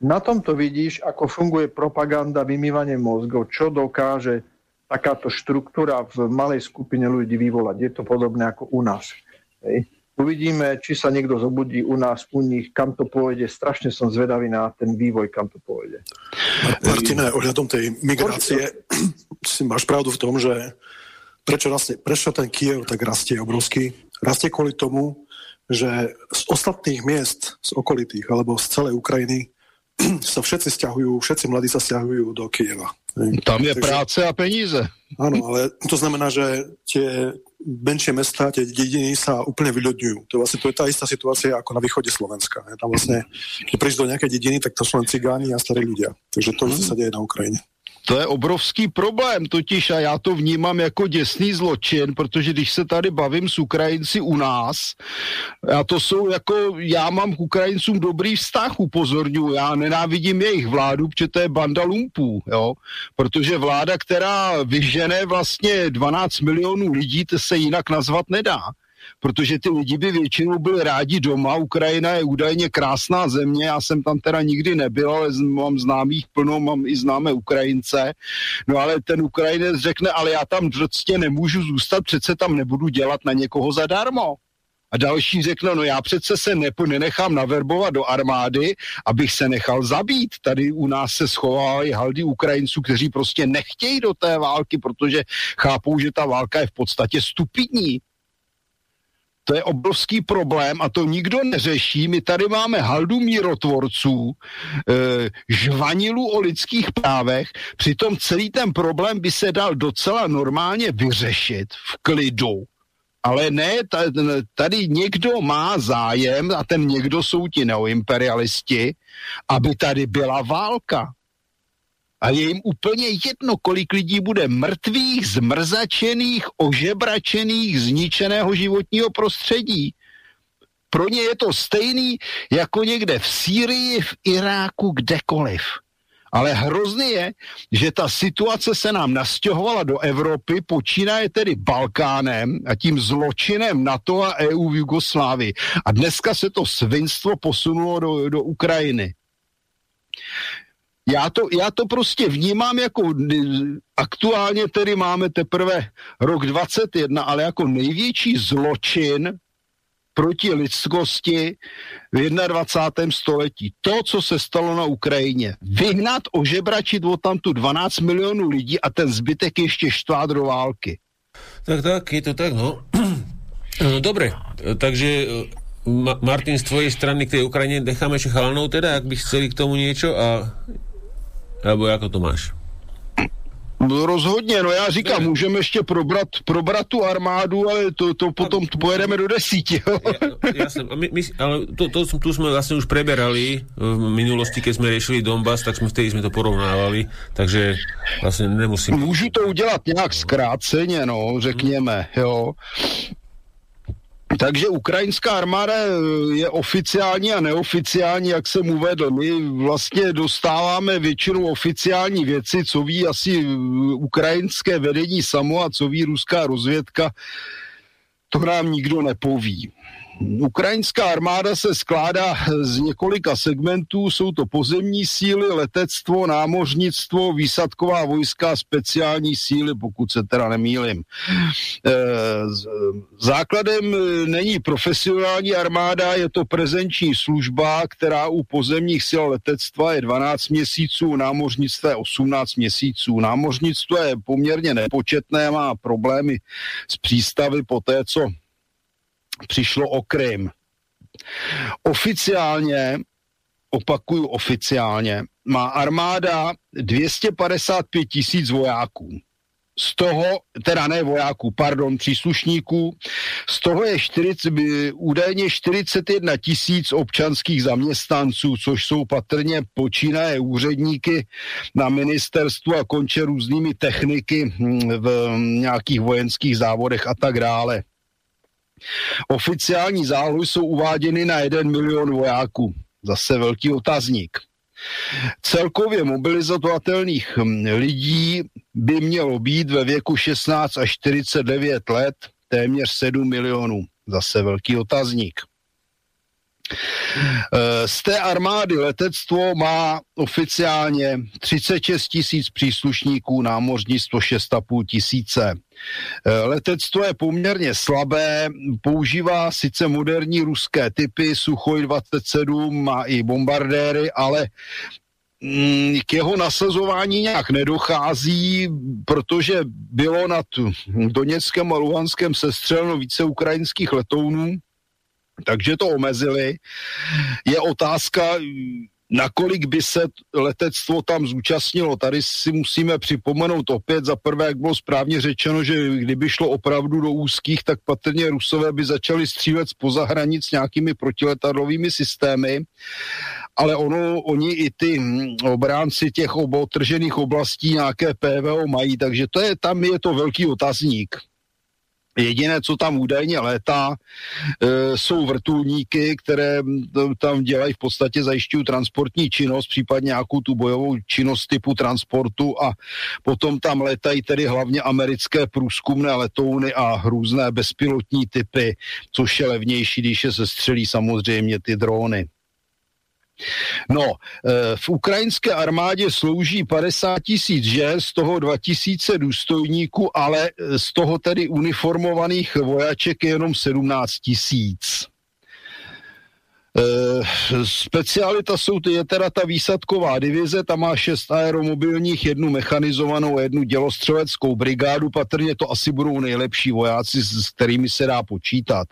Na tomto vidíš, ako funguje propaganda, vymývanie mozgov, čo dokáže takáto štruktúra v malej skupine ľudí vyvolať. Je to podobné ako u nás. Hej. Uvidíme, či sa niekto zobudí u nás, u nich, kam to pôjde. Strašne som zvedavý na ten vývoj, kam to pôjde. Martina, ohľadom tej migrácie, si máš pravdu v tom, že prečo, rastie, prečo ten Kiev tak rastie obrovský? Rastie kvôli tomu, že z ostatných miest, z okolitých alebo z celej Ukrajiny sa všetci stiahujú, všetci mladí sa stiahujú do Kieva. Tam je Takže, práce a peníze. Áno, ale to znamená, že tie menšie mesta, tie dediny sa úplne vyľodňujú. To, vlastne, to je tá istá situácia ako na východe Slovenska. Je. Tam vlastne, keď prísť do nejakej dediny, tak to sú len cigáni a starí ľudia. Takže to mm. sa deje na Ukrajine. To je obrovský problém totiž a já to vnímám jako děsný zločin, protože když se tady bavím s Ukrajinci u nás, a to jsou jako, já mám k Ukrajincům dobrý vztah, upozorňuji, já nenávidím jejich vládu, protože to je banda lumpů, jo, protože vláda, která vyžene vlastně 12 milionů lidí, to se jinak nazvat nedá protože ty lidi by většinou byli rádi doma. Ukrajina je údajně krásná země, já jsem tam teda nikdy nebyl, ale mám známých plno, mám i známé Ukrajince. No ale ten Ukrajinec řekne, ale já tam prostě nemůžu zůstat, přece tam nebudu dělat na někoho zadarmo. A další řekne, no já přece se nenechám naverbovat do armády, abych se nechal zabít. Tady u nás se schovávají haldy Ukrajinců, kteří prostě nechtějí do té války, protože chápou, že ta válka je v podstatě stupidní. To je obrovský problém a to nikdo neřeší. My tady máme haldu mírotvorců, e, žvanilu o lidských právech, přitom celý ten problém by se dal docela normálně vyřešit v klidu. Ale ne, tady někdo má zájem, a ten někdo jsou ti neoimperialisti, aby tady byla válka. A je jim úplně jedno, kolik lidí bude mrtvých, zmrzačených, ožebračených, zničeného životního prostředí. Pro ně je to stejný jako někde v Sýrii, v Iráku, kdekoliv. Ale hrozný je, že ta situace se nám nastěhovala do Evropy, počínaje tedy Balkánem a tím zločinem NATO a EU v Jugoslávii. A dneska se to svinstvo posunulo do, do Ukrajiny já to, já to prostě vnímám jako aktuálně tedy máme teprve rok 21, ale jako největší zločin proti lidskosti v 21. století. To, co se stalo na Ukrajině. Vyhnat, ožebračit od tamtu 12 milionů lidí a ten zbytek ještě štvát do války. Tak, tak, je to tak, no. no dobre, takže Ma- Martin, z tvojej strany k tej Ukrajine necháme ešte chalanov teda, ak by chceli k tomu niečo a nebo jako to máš? No rozhodně, no já říkám, ne. můžeme ještě probrat, probrat tu armádu, ale to, to potom to pojedeme do desíti. Jo? Ja, jasne, my, my, ale to, to, tu jsme vlastně už preberali v minulosti, keď jsme riešili Donbass, tak jsme vtedy jsme to porovnávali, takže vlastně nemusím... Můžu to udělat nějak zkráceně, no, řekněme, jo. Takže ukrajinská armáda je oficiální a neoficiální, jak jsem uvedl. My vlastně dostáváme většinou oficiální věci, co ví asi ukrajinské vedení samo a co ví ruská rozvědka. To nám nikdo nepoví. Ukrajinská armáda se skládá z několika segmentů, jsou to pozemní síly, letectvo, námořnictvo, výsadková vojska, speciální síly, pokud se teda nemýlim. E, základem není profesionální armáda, je to prezenční služba, která u pozemních sil letectva je 12 měsíců, námořnictvo je 18 měsíců. Námořnictvo je poměrně nepočetné, má problémy s přístavy po té, co přišlo o Krym. Oficiálně, opakuju oficiálně, má armáda 255 tisíc vojáků. Z toho, teda ne vojáků, pardon, příslušníků, z toho je 40, údajně 41 tisíc občanských zaměstnanců, což jsou patrně počínaje úředníky na ministerstvu a konče různými techniky hm, v nějakých vojenských závodech a tak dále. Oficiální zálohy jsou uváděny na 1 milion vojáků. Zase velký otazník. Celkově mobilizovatelných hm, lidí by mělo být ve věku 16 až 49 let téměř 7 milionů. Zase velký otazník. Eh, z té armády letectvo má oficiálně 36 tisíc příslušníků, námořnictvo 6,5 tisíce. Eh, letectvo je poměrně slabé, používá sice moderní ruské typy, Suchoj 27 má i bombardéry, ale mm, k jeho nasazování nějak nedochází, protože bylo nad Doněckém a Luhanském sestřelno více ukrajinských letounů takže to omezili. Je otázka, nakolik by se letectvo tam zúčastnilo. Tady si musíme připomenout opět za prvé, jak bylo správně řečeno, že kdyby šlo opravdu do úzkých, tak patrně Rusové by začali střílet spoza hranic nějakými protiletadlovými systémy, ale ono, oni i ty obránci těch obotržených oblastí nějaké PVO mají, takže to je, tam je to velký otazník. Jediné, co tam údajně létá, e, jsou vrtulníky, které tam dělají v podstatě zajišťují transportní činnost, případně nějakou tu bojovou činnost typu transportu a potom tam létají tedy hlavně americké průzkumné letouny a různé bezpilotní typy, což je levnější, když se sestřelí samozřejmě ty drony. No, eh, v ukrajinské armádě slouží 50 tisíc žen, z toho 2 tisíce důstojníků, ale eh, z toho tedy uniformovaných vojaček je jenom 17 tisíc. E, specialita jsou, je teda ta výsadková divize, ta má šest aeromobilních, jednu mechanizovanou a jednu dělostřeleckou brigádu, patrně to asi budou nejlepší vojáci, s kterými se dá počítat.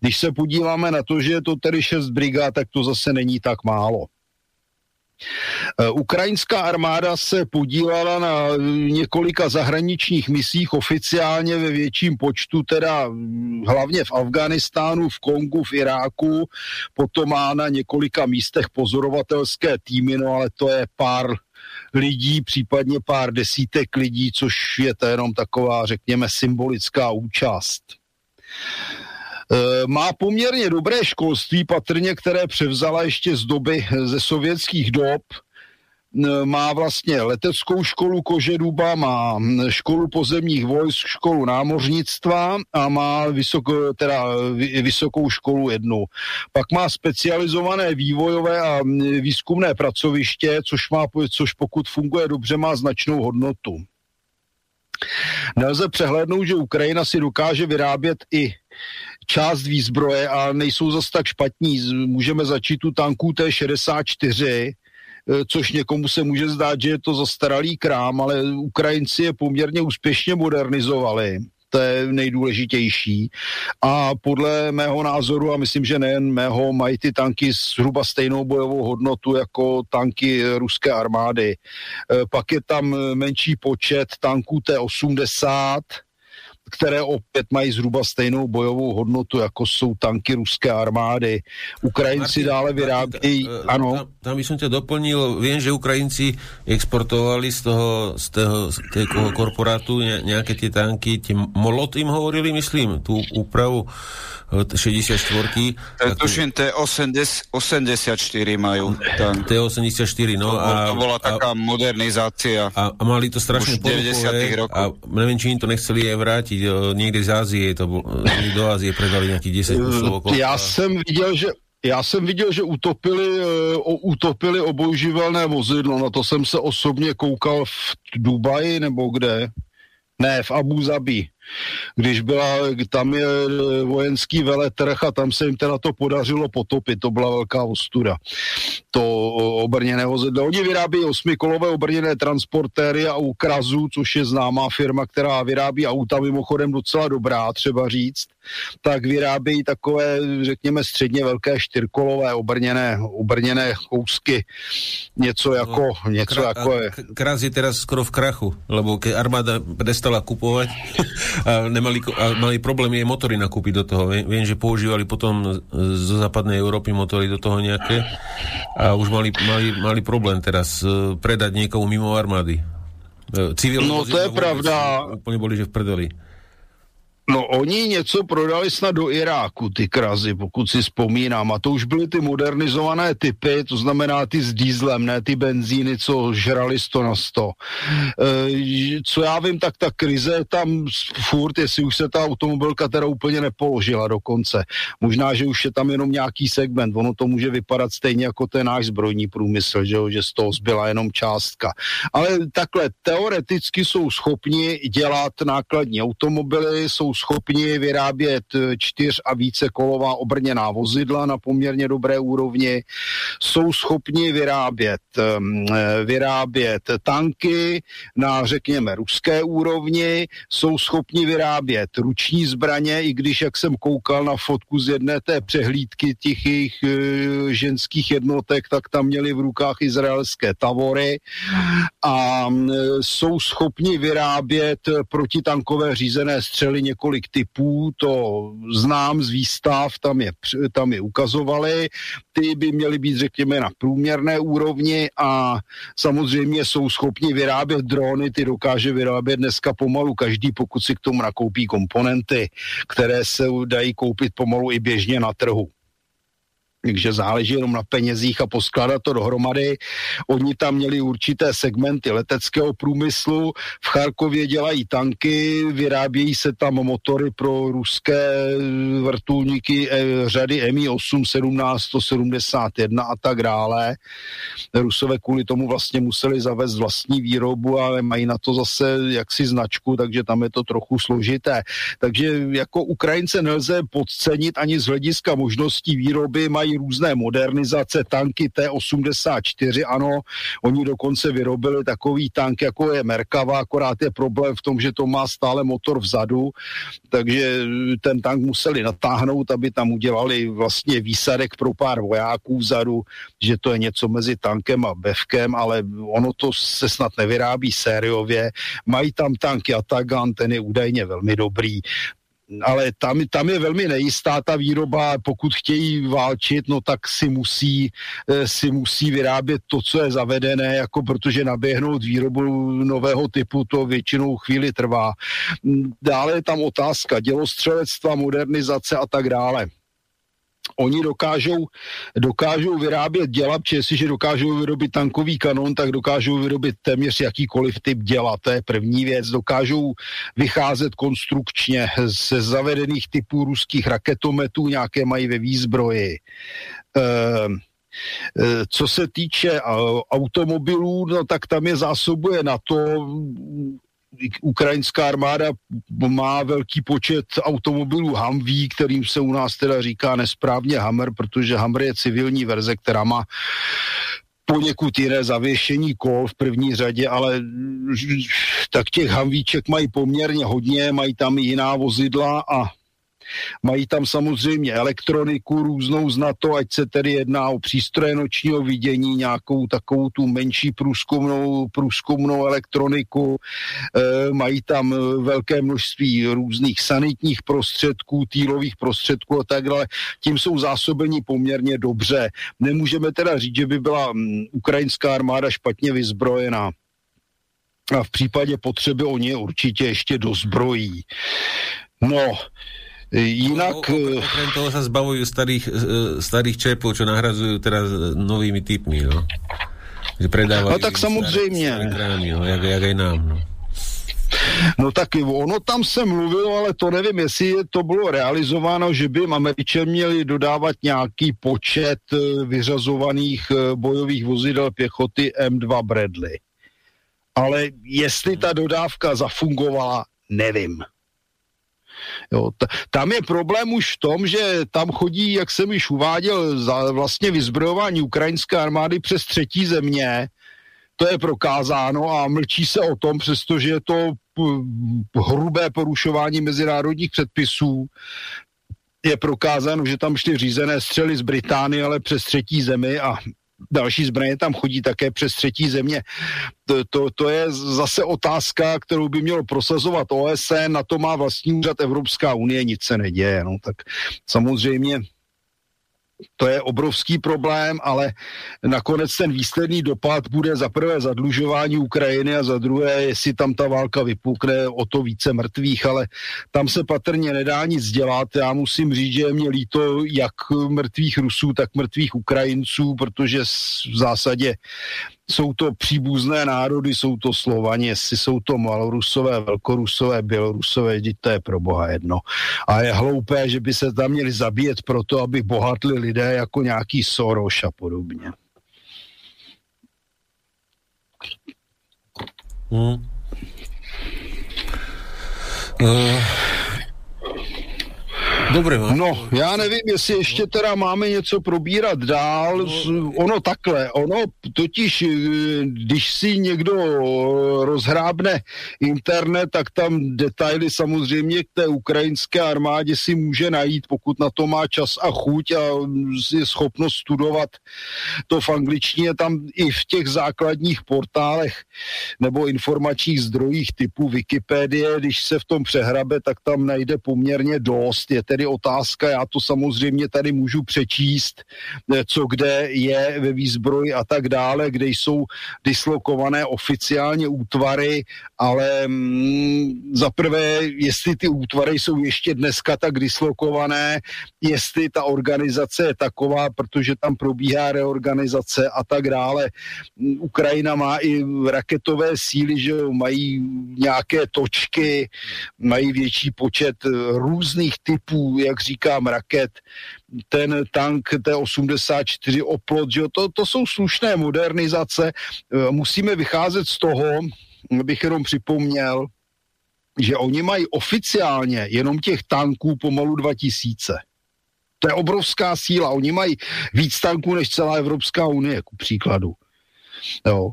Když se podíváme na to, že je to tedy šest brigád, tak to zase není tak málo. Eh, ukrajinská armáda se podílela na několika zahraničních misích oficiálně ve větším počtu, teda hlavně v Afganistánu, v Kongu, v Iráku, potom má na několika místech pozorovatelské týmy, no ale to je pár lidí, případně pár desítek lidí, což je to jenom taková, řekněme, symbolická účast. Eh, má poměrně dobré školství, patrně, které převzala ještě z doby eh, ze sovětských dob. Eh, má vlastně leteckou školu Kožeduba, má školu pozemních vojsk, školu námořnictva a má vysoko, teda vysokou školu jednu. Pak má specializované vývojové a výzkumné pracoviště, což, má, což pokud funguje dobře, má značnou hodnotu. Nelze přehlédnout, že Ukrajina si dokáže vyrábět i část výzbroje a nejsou zas tak špatní. Můžeme začít u tanků T-64, eh, což někomu se může zdát, že je to zastaralý krám, ale Ukrajinci je poměrně úspěšně modernizovali to je nejdůležitější. A podle mého názoru, a myslím, že nejen mého, mají ty tanky zhruba stejnou bojovou hodnotu jako tanky ruské armády. Eh, pak je tam menší počet tanků T-80, které opět mají zhruba stejnou bojovou hodnotu, jako jsou tanky ruské armády. Ukrajinci Martin, dále vyrábějí, Martin, ano. Tam, tam by som ťa doplnil, viem, že Ukrajinci exportovali z toho, z toho, z toho korporátu nejaké tie tanky, tie Molot im hovorili, myslím, tú úpravu 64. To tuším, T84 majú. Tam. T84, no. A, to bola taká a, modernizácia. A, a mali to strašne ponúkové. A neviem, či im to nechceli aj vrátiť. Niekde z Ázie, to bol, do Ázie predali nejakých 10 kusov. Ja som videl, že já jsem viděl, že utopili, uh, utopili obojživelné vozidlo, na to jsem se osobně koukal v Dubaji nebo kde. Ne, v Abu Zabi když byla, tam je vojenský veletrh a tam se jim teda to podařilo potopit, to byla velká ostuda. To obrněné vozidlo. Oni vyrábí osmikolové obrněné transportéry a Ukrazu, což je známá firma, která vyrábí auta mimochodem docela dobrá, třeba říct, tak vyrábějí takové, řekněme, středně velké štyrkolové obrněné, obrněné kousky. Něco jako, no, něco kra, jako je. Kraz je teraz skoro v krachu, lebo keď armáda prestala kupovať, a, nemali, a mali problémy aj motory nakúpiť do toho. Viem, že používali potom zo západnej Európy motory do toho nejaké a už mali, mali, mali problém teraz e, predať niekomu mimo armády. E, Civilní no to je pravda. Úplne boli, že v prdeli. No oni něco prodali snad do Iráku, ty krazy, pokud si vzpomínám. A to už byly ty modernizované typy, to znamená ty s dýzlem, ne ty benzíny, co žrali 100 na 100. E, co já vím, tak ta krize tam furt, jestli už se ta automobilka teda úplně nepoložila dokonce. Možná, že už je tam jenom nějaký segment. Ono to může vypadat stejně jako ten náš zbrojní průmysl, že, že z toho zbyla jenom částka. Ale takhle, teoreticky jsou schopni dělat nákladní automobily, jsou schopni vyrábět čtyř a více kolová obrněná vozidla na poměrně dobré úrovni, jsou schopni vyrábět, vyrábět tanky na, řekněme, ruské úrovni, jsou schopni vyrábět ruční zbraně, i když, jak jsem koukal na fotku z jedné té přehlídky těch jejich e, ženských jednotek, tak tam měli v rukách izraelské tavory a jsou schopni vyrábět protitankové řízené střely několik typů, to znám z výstav, tam je, tam je ukazovali, ty by měly být, řekněme, na průměrné úrovni a samozřejmě jsou schopni vyrábět drony, ty dokáže vyrábět dneska pomalu každý, pokud si k tomu nakoupí komponenty, které se dají koupit pomalu i běžně na trhu takže záleží jenom na penězích a poskládat to dohromady. Oni tam měli určité segmenty leteckého průmyslu, v Charkově dělají tanky, vyrábějí se tam motory pro ruské vrtulníky eh, řady Mi-8, 17, 171 a tak dále. Rusové kvůli tomu vlastně museli zavést vlastní výrobu, ale mají na to zase jaksi značku, takže tam je to trochu složité. Takže jako Ukrajince nelze podcenit ani z hlediska možností výroby, mají mají různé modernizace, tanky T-84, ano, oni dokonce vyrobili takový tank, jako je Merkava, akorát je problém v tom, že to má stále motor vzadu, takže ten tank museli natáhnout, aby tam udělali vlastně výsadek pro pár vojáků vzadu, že to je něco mezi tankem a bevkem, ale ono to se snad nevyrábí sériově. Mají tam tanky Atagan, ten je údajně velmi dobrý ale tam, tam je velmi nejistá ta výroba, pokud chtějí válčit, no tak si musí, eh, si musí vyrábět to, co je zavedené, jako protože naběhnout výrobu nového typu to většinou chvíli trvá. Dále je tam otázka dělostřelectva, modernizace a tak dále oni dokážou, dokážou vyrábět děla, protože jestliže dokážou vyrobit tankový kanon, tak dokážou vyrobit téměř jakýkoliv typ děla. To je první věc. Dokážou vycházet konstrukčně ze zavedených typů ruských raketometů, nějaké mají ve výzbroji. Ehm, e, co se týče automobilů, no tak tam je zásobuje na to ukrajinská armáda má velký počet automobilů Humvee, kterým se u nás teda říká nesprávně Hammer, protože Hammer je civilní verze, která má poněkud jiné zavěšení kol v první řadě, ale tak těch Humvíček mají poměrně hodně, mají tam i jiná vozidla a Mají tam samozřejmě elektroniku různou z NATO, ať se tedy jedná o přístroje nočního vidění, nějakou takovou tu menší průzkumnou, průzkumnou elektroniku. E, mají tam velké množství různých sanitních prostředků, týlových prostředků a tak dále. Tím jsou zásobeni poměrně dobře. Nemůžeme teda říct, že by byla ukrajinská armáda špatně vyzbrojená. A v případě potřeby oni určitě ještě dozbrojí. No, Inak... Okrem toho sa zbavujú starých, e, starých čepov, čo nahrazujú teraz novými typmi, no. Že predávajú... No tak samozřejmě. Krámy, no, jak, jak aj nám, no. No tak ono tam se mluvilo, ale to nevím, jestli to bylo realizováno, že by Američan měli dodávat nějaký počet vyřazovaných bojových vozidel pěchoty M2 Bradley. Ale jestli ta dodávka zafungovala, nevím. Jo, tam je problém už v tom, že tam chodí, jak jsem již uváděl, za vlastně vyzbrojování ukrajinské armády přes třetí země, to je prokázáno a mlčí se o tom, přestože je to hrubé porušování mezinárodních předpisů. Je prokázáno, že tam šly řízené střely z Británie, ale přes třetí zemi a další zbraně tam chodí také přes třetí země. To, to, to je zase otázka, kterou by mělo prosazovat OSN, na to má vlastní úřad Evropská unie, nic se neděje. No, tak samozřejmě to je obrovský problém, ale nakonec ten výsledný dopad bude za prvé zadlužování Ukrajiny a za druhé, jestli tam ta válka vypukne, o to více mrtvých, ale tam se patrně nedá nic dělat. Já musím říct, že mě líto jak mrtvých Rusů, tak mrtvých Ukrajinců, protože v zásadě jsou to příbuzné národy, jsou to Slovani, jestli jsou to Malorusové, Velkorusové, Bělorusové, vždyť to je pro boha jedno. A je hloupé, že by se tam měli zabíjet proto, aby bohatli lidé jako nějaký Soros a podobně. Hmm. Uh, Dobre, no. no, já nevím, jestli ještě teda máme něco probírat dál. No, ono takhle, ono totiž, eh, když si někdo rozhrábne internet, tak tam detaily samozřejmě k té ukrajinské armádě si může najít, pokud na to má čas a chuť a je schopnost studovat to v angličtině tam i v těch základních portálech nebo informačních zdrojích typu Wikipedie, když se v tom přehrabe, tak tam najde poměrně dost. Je tedy otázka, já to samozřejmě tady můžu přečíst, eh, co kde je ve výzbroji a tak dále, kde jsou dislokované oficiálně útvary, ale mm, za prvé, jestli ty útvary jsou ještě dneska tak dislokované, jestli ta organizace je taková, protože tam probíhá reorganizace a tak dále. Mm, Ukrajina má i raketové síly, že mají nějaké točky, mají větší počet eh, různých typů, jak říkám, raket, ten tank T-84 Oplot, že to, to jsou slušné modernizace. Eh, musíme vycházet z toho, bych jenom připomněl, že oni mají oficiálně jenom těch tanků pomalu 2000. To je obrovská síla. Oni mají víc tanků než celá Evropská unie, ku příkladu. Jo.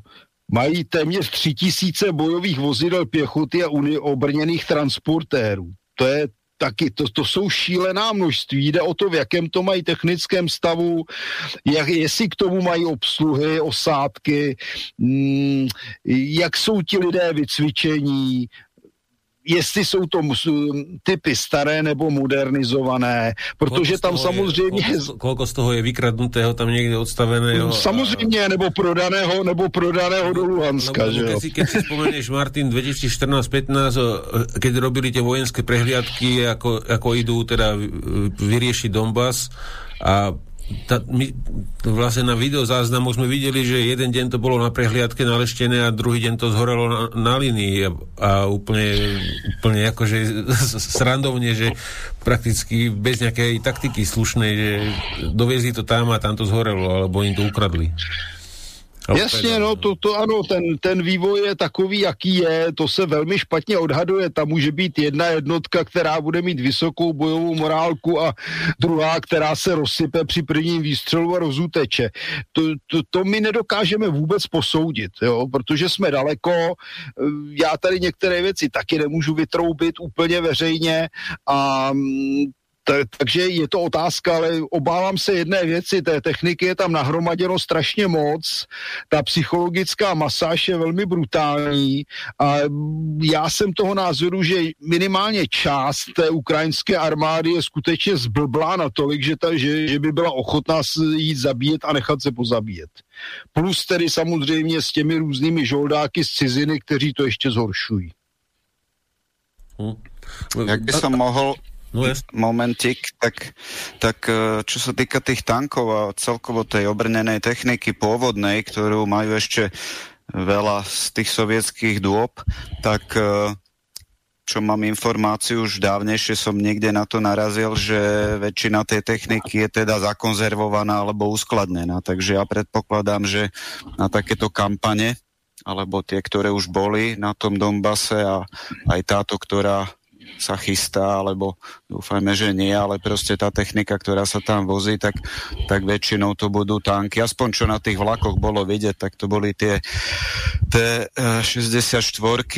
Mají téměř 3000 bojových vozidel pěchoty a obrněných transportérů. To je taky, to, to jsou šílená množství, jde o to, v jakém to mají technickém stavu, jak, jestli k tomu mají obsluhy, osádky, mm, jak jsou ti lidé vycvičení, jestli jsou to typy staré nebo modernizované, protože tam samozřejmě... Je, koľko, z toho je vykradnutého tam někde odstaveného? Samozřejmě, a... nebo prodaného, nebo prodaného do Luhanska, no, že jo? Si, keď si spomenieš, Martin, 2014-15, keď robili tie vojenské prehliadky, ako, ako idú teda vyriešiť Donbass a tá, my vlastne na videozáznamu sme videli, že jeden deň to bolo na prehliadke naleštené a druhý deň to zhorelo na, na linii a, a úplne, úplne akože srandovne, že prakticky bez nejakej taktiky slušnej, že doviezli to tam a tam to zhorelo, alebo im to ukradli. Jasně, no to, to ano, ten, ten vývoj je takový, jaký je, to se velmi špatně odhaduje, tam může být jedna jednotka, která bude mít vysokou bojovou morálku a druhá, která se rozsype při prvním výstřelu a rozuteče. To, to, to my nedokážeme vůbec posoudit, jo, protože jsme daleko, já tady některé věci taky nemůžu vytroubit úplně veřejně a takže je to otázka, ale obávám se jedné věci, té techniky je tam nahromaděno strašně moc, ta psychologická masáž je velmi brutální a já jsem toho názoru, že minimálně část té ukrajinské armády je skutečně zblblá natolik, že, ta, že, že by byla ochotná jít zabíjet a nechat se pozabíjet. Plus tedy samozřejmě s těmi různými žoldáky z ciziny, kteří to ještě zhoršují. Hmm. Jak by som mohol No, momentik, tak, tak e, čo sa týka tých tankov a celkovo tej obrnenej techniky pôvodnej, ktorú majú ešte veľa z tých sovietských dôb, tak e, čo mám informáciu, už dávnejšie som niekde na to narazil, že väčšina tej techniky je teda zakonzervovaná alebo uskladnená. Takže ja predpokladám, že na takéto kampane, alebo tie, ktoré už boli na tom Donbase a aj táto, ktorá sa chystá, alebo dúfajme, že nie, ale proste tá technika, ktorá sa tam vozí, tak, tak väčšinou to budú tanky. Aspoň čo na tých vlakoch bolo vidieť, tak to boli tie T64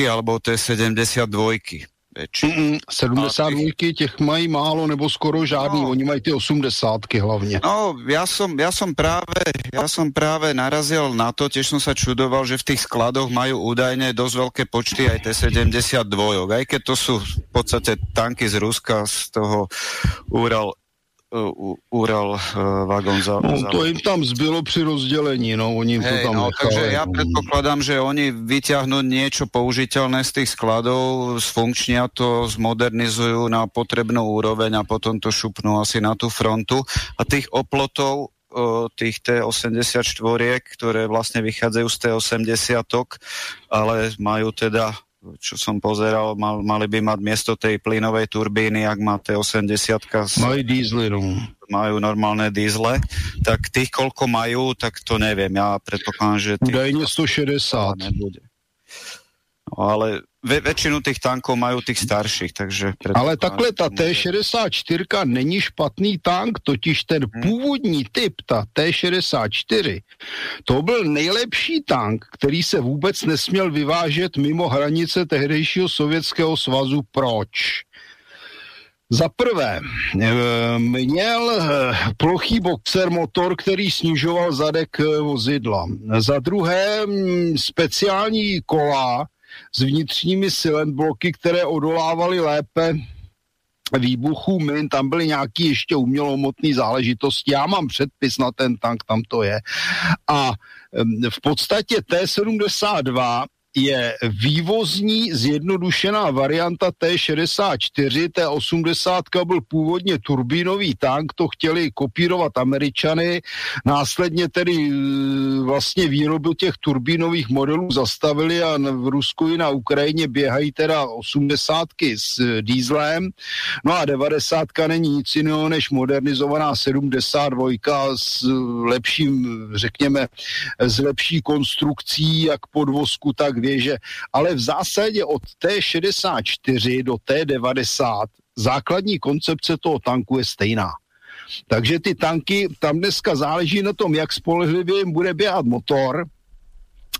alebo T72 větší. Mm, 72 těch... těch mají málo nebo skoro žádný, no. oni mají ty 80 hlavně. No, ja som, ja som práve, ja som práve narazil na to, tiež som sa čudoval, že v tých skladoch majú údajne dosť veľké počty aj T-72, aj keď to sú v podstate tanky z Ruska, z toho Ural Ural uh, vagón za, no, za... to im tam zbylo při rozdělení, no, oni hey, to tam no, nechali. Takže ja predpokladám, že oni vyťahnú niečo použiteľné z tých skladov, sfunkčnia to, zmodernizujú na potrebnú úroveň a potom to šupnú asi na tú frontu. A tých oplotov tých T84, ktoré vlastne vychádzajú z T80, ale majú teda čo som pozeral, mal, mali by mať miesto tej plynovej turbíny, ak má T80. Majú dízly, no. Majú normálne dízle. Tak tých, koľko majú, tak to neviem. Ja predpokladám, že... Údajne 160. Nebude. No, ale ve, väčšinu tých tankov majú tých starších, takže... Ale takhle ta T-64 není špatný tank, totiž ten hmm. původní typ, ta T-64, to byl nejlepší tank, který se vůbec nesměl vyvážet mimo hranice tehdejšího sovětského svazu. Proč? Za prvé, eh, měl eh, plochý boxer motor, který snižoval zadek eh, vozidla. Za druhé, mm, speciální kola s vnitřními silent bloky, které odolávaly lépe výbuchů min, tam byly nějaké ještě umělomotné záležitosti. Já mám předpis na ten tank, tam to je. A v podstatě T-72 je vývozní zjednodušená varianta T64, T80 byl původně turbínový tank, to chtěli kopírovat američany, následně tedy e, vlastně výrobu těch turbínových modelů zastavili a v Rusku i na Ukrajině běhají teda 80 s dýzlem, no a 90 není nic jiného než modernizovaná 72 s lepším, řekněme, s lepší konstrukcí, jak podvozku, tak věže, ale v zásadě od T64 do T90 základní koncepce toho tanku je stejná. Takže ty tanky, tam dneska záleží na tom, jak spolehlivě jim bude běhat motor,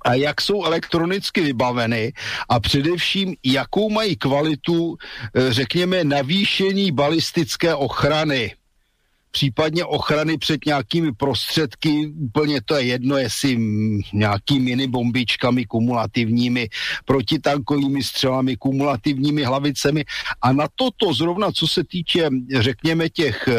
a jak jsou elektronicky vybaveny a především, jakou mají kvalitu, eh, řekněme, navýšení balistické ochrany případně ochrany před nějakými prostředky, úplně to je jedno, jestli nějakými bombičkami kumulativními, protitankovými střelami, kumulativními hlavicemi. A na toto zrovna, co se týče, řekněme, těch e,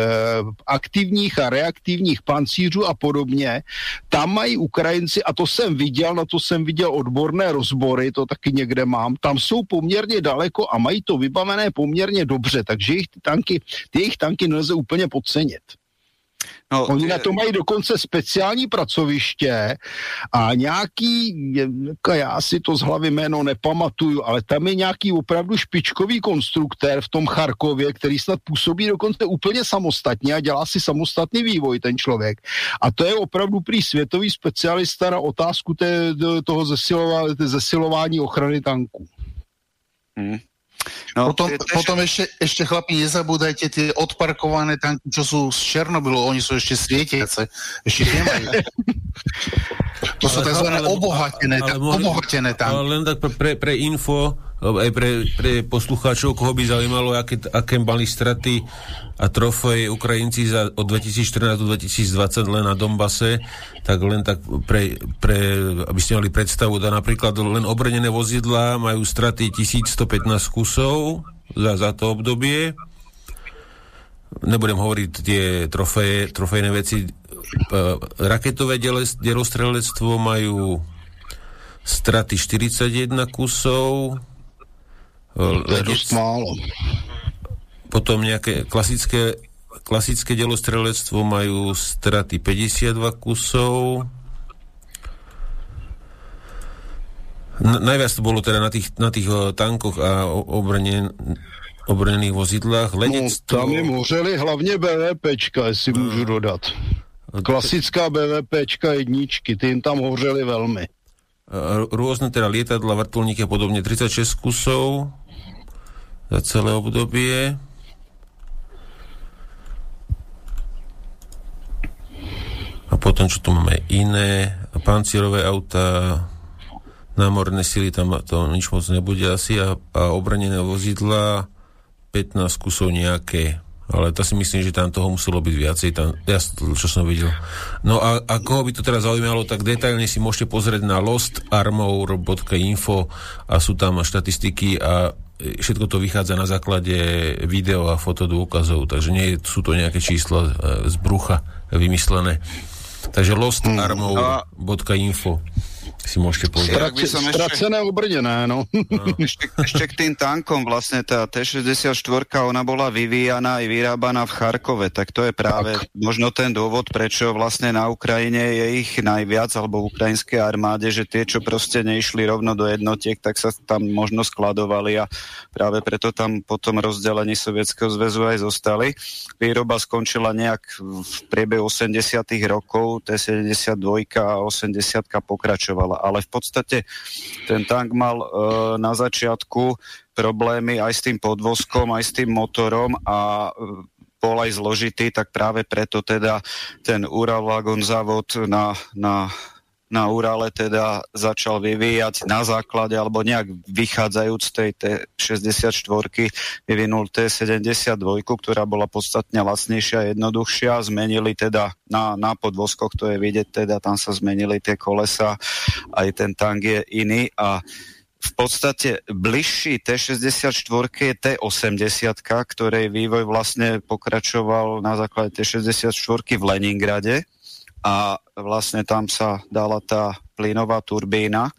aktivních a reaktivních pancířů a podobně, tam mají Ukrajinci, a to jsem viděl, na to jsem viděl odborné rozbory, to taky někde mám, tam jsou poměrně daleko a mají to vybavené poměrně dobře, takže jejich tanky, ty jejich tanky nelze úplně podcenit. No, Oni na to mají dokonce speciální pracoviště a nějaký, já si to z hlavy jméno nepamatuju, ale tam je nějaký opravdu špičkový konstruktér v tom Charkově, který snad působí dokonce úplně samostatně a dělá si samostatný vývoj ten člověk. A to je opravdu prý světový specialista na otázku té, toho zesilování, zesilování ochrany tanků. Hmm. No, potom, tež... potom ešte, ešte chlapi, nezabúdajte tie odparkované tanky, čo sú z Černobylu, oni sú ešte svietiace. Ešte nemajú. to sú tzv. obohatené, ale, ale, obohatené tanky. Ale len tak pre, pre info, aj pre, pre poslucháčov, koho by zaujímalo, aké, aké mali straty a trofej Ukrajinci za, od 2014 do 2020 len na Dombase, tak len tak pre, pre aby ste mali predstavu, da napríklad len obrnené vozidla majú straty 1115 kusov za, za to obdobie. Nebudem hovoriť tie trofeje, trofejné veci. Raketové delostrelectvo majú straty 41 kusov, je dosť málo. Potom nejaké klasické, klasické delostrelectvo majú straty 52 kusov. Na, najviac to bolo teda na tých, na tých uh, tankoch a obrne, obrnených vozidlách. Lenectvo... No, tam im hořeli hlavně BVPčka, jestli no. můžu dodat. Klasická BVPčka jedničky, ty jim tam hořeli velmi. Rôzne teda lietadla, vrtulníky a podobne, 36 kusov za celé obdobie. A potom, čo tu máme iné, pancierové auta, námorné sily, tam to nič moc nebude asi, a, a obranené vozidla, 15 kusov nejaké ale to si myslím, že tam toho muselo byť viacej, tam, ja, čo som videl. No a, a koho by to teraz zaujímalo, tak detailne si môžete pozrieť na lostarmour.info a sú tam štatistiky a všetko to vychádza na základe video a fotodôkazov, takže nie sú to nejaké čísla e, z brucha vymyslené. Takže lostarmour.info si môžete pozrieť. Strace, stracené ešte... obrnené, no. no. Ešte, ešte k tým tankom, vlastne tá T-64, ona bola vyvíjaná i vyrábaná v Charkove, tak to je práve tak. možno ten dôvod, prečo vlastne na Ukrajine je ich najviac, alebo v ukrajinskej armáde, že tie, čo proste neišli rovno do jednotiek, tak sa tam možno skladovali a práve preto tam po tom rozdelení Sovietskeho zväzu aj zostali. Výroba skončila nejak v priebehu 80 rokov, T-72 a 80 pokračovala ale, ale v podstate ten tank mal e, na začiatku problémy aj s tým podvozkom, aj s tým motorom a e, bol aj zložitý, tak práve preto teda ten Ural Wagon závod na, na na Urale teda začal vyvíjať na základe alebo nejak vychádzajúc z tej T64 vyvinul T72, ktorá bola podstatne lacnejšia a jednoduchšia. Zmenili teda na, na podvozkoch, to je vidieť, teda tam sa zmenili tie kolesa, aj ten tank je iný a v podstate bližší T64 je T80, ktorej vývoj vlastne pokračoval na základe T64 v Leningrade a vlastne tam sa dala tá plynová turbína,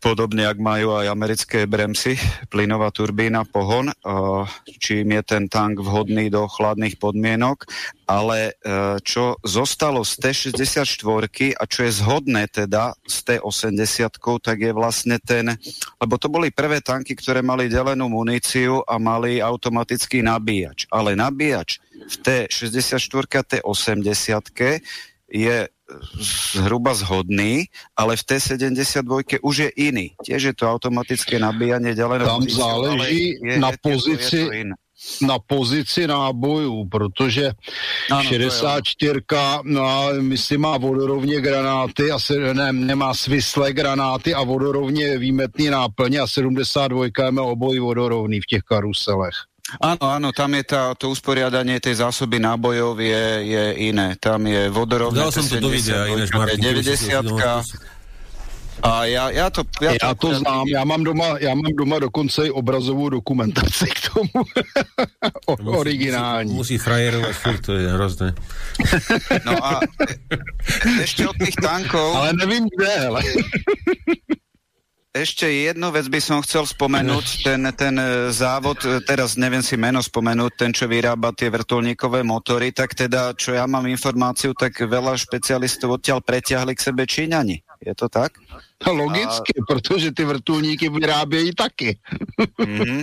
podobne ak majú aj americké bremsy, plynová turbína, pohon, čím je ten tank vhodný do chladných podmienok, ale e, čo zostalo z T64 a čo je zhodné teda s T80, tak je vlastne ten, lebo to boli prvé tanky, ktoré mali delenú muníciu a mali automatický nabíjač, ale nabíjač v T64 a T80 je zhruba zhodný, ale v T72 už je iný. Tiež je to automatické nabíjanie ďalej. Tam záleží je, na pozici, je to, je to na pozici nábojů, protože ano, 64 no, myslím, má vodorovně granáty a se, ne, nemá svislé granáty a vodorovně výmetný náplně a 72 má oboj vodorovný v těch karuselech. Áno, áno, tam je tá, to usporiadanie tej zásoby nábojov je, je iné. Tam je vodorovné... Dal som to do videa, inéž Martin. 90 a já, já to, já, já to, to znám, já mám, doma, já mám doma dokonce i obrazovou dokumentaci k tomu. o, originální. Musí, musí frajerovat furt, to je hrozné. no a ještě od těch tankov... Ale nevím kde, ale... Ešte jednu vec by som chcel spomenúť, ten, ten e, závod, e, teraz neviem si meno spomenúť, ten, čo vyrába tie vrtulníkové motory, tak teda, čo ja mám informáciu, tak veľa špecialistov odtiaľ preťahli k sebe Číňani. Je to tak? Logicky, A... protože ty vrtulníky vyrábějí taky. Mm-hmm.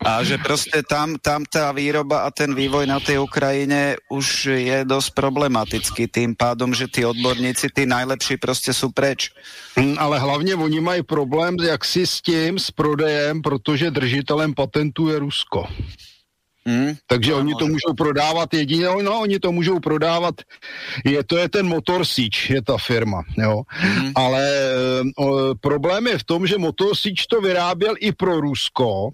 A že proste tam, tam tá výroba a ten vývoj na tej Ukrajine už je dosť problematický tým pádom, že tí odborníci, tí najlepší proste sú preč. Mm, ale hlavně oni mají problém jak si s tím, s prodejem, protože držitelem patentu je Rusko. Hmm. Takže no, oni to můžou prodávat jedině, no oni to můžou prodávat, je, to je ten Motor Sič, je ta firma, jo. Hmm. Ale o, problém je v tom, že Motor Sič to vyráběl i pro Rusko,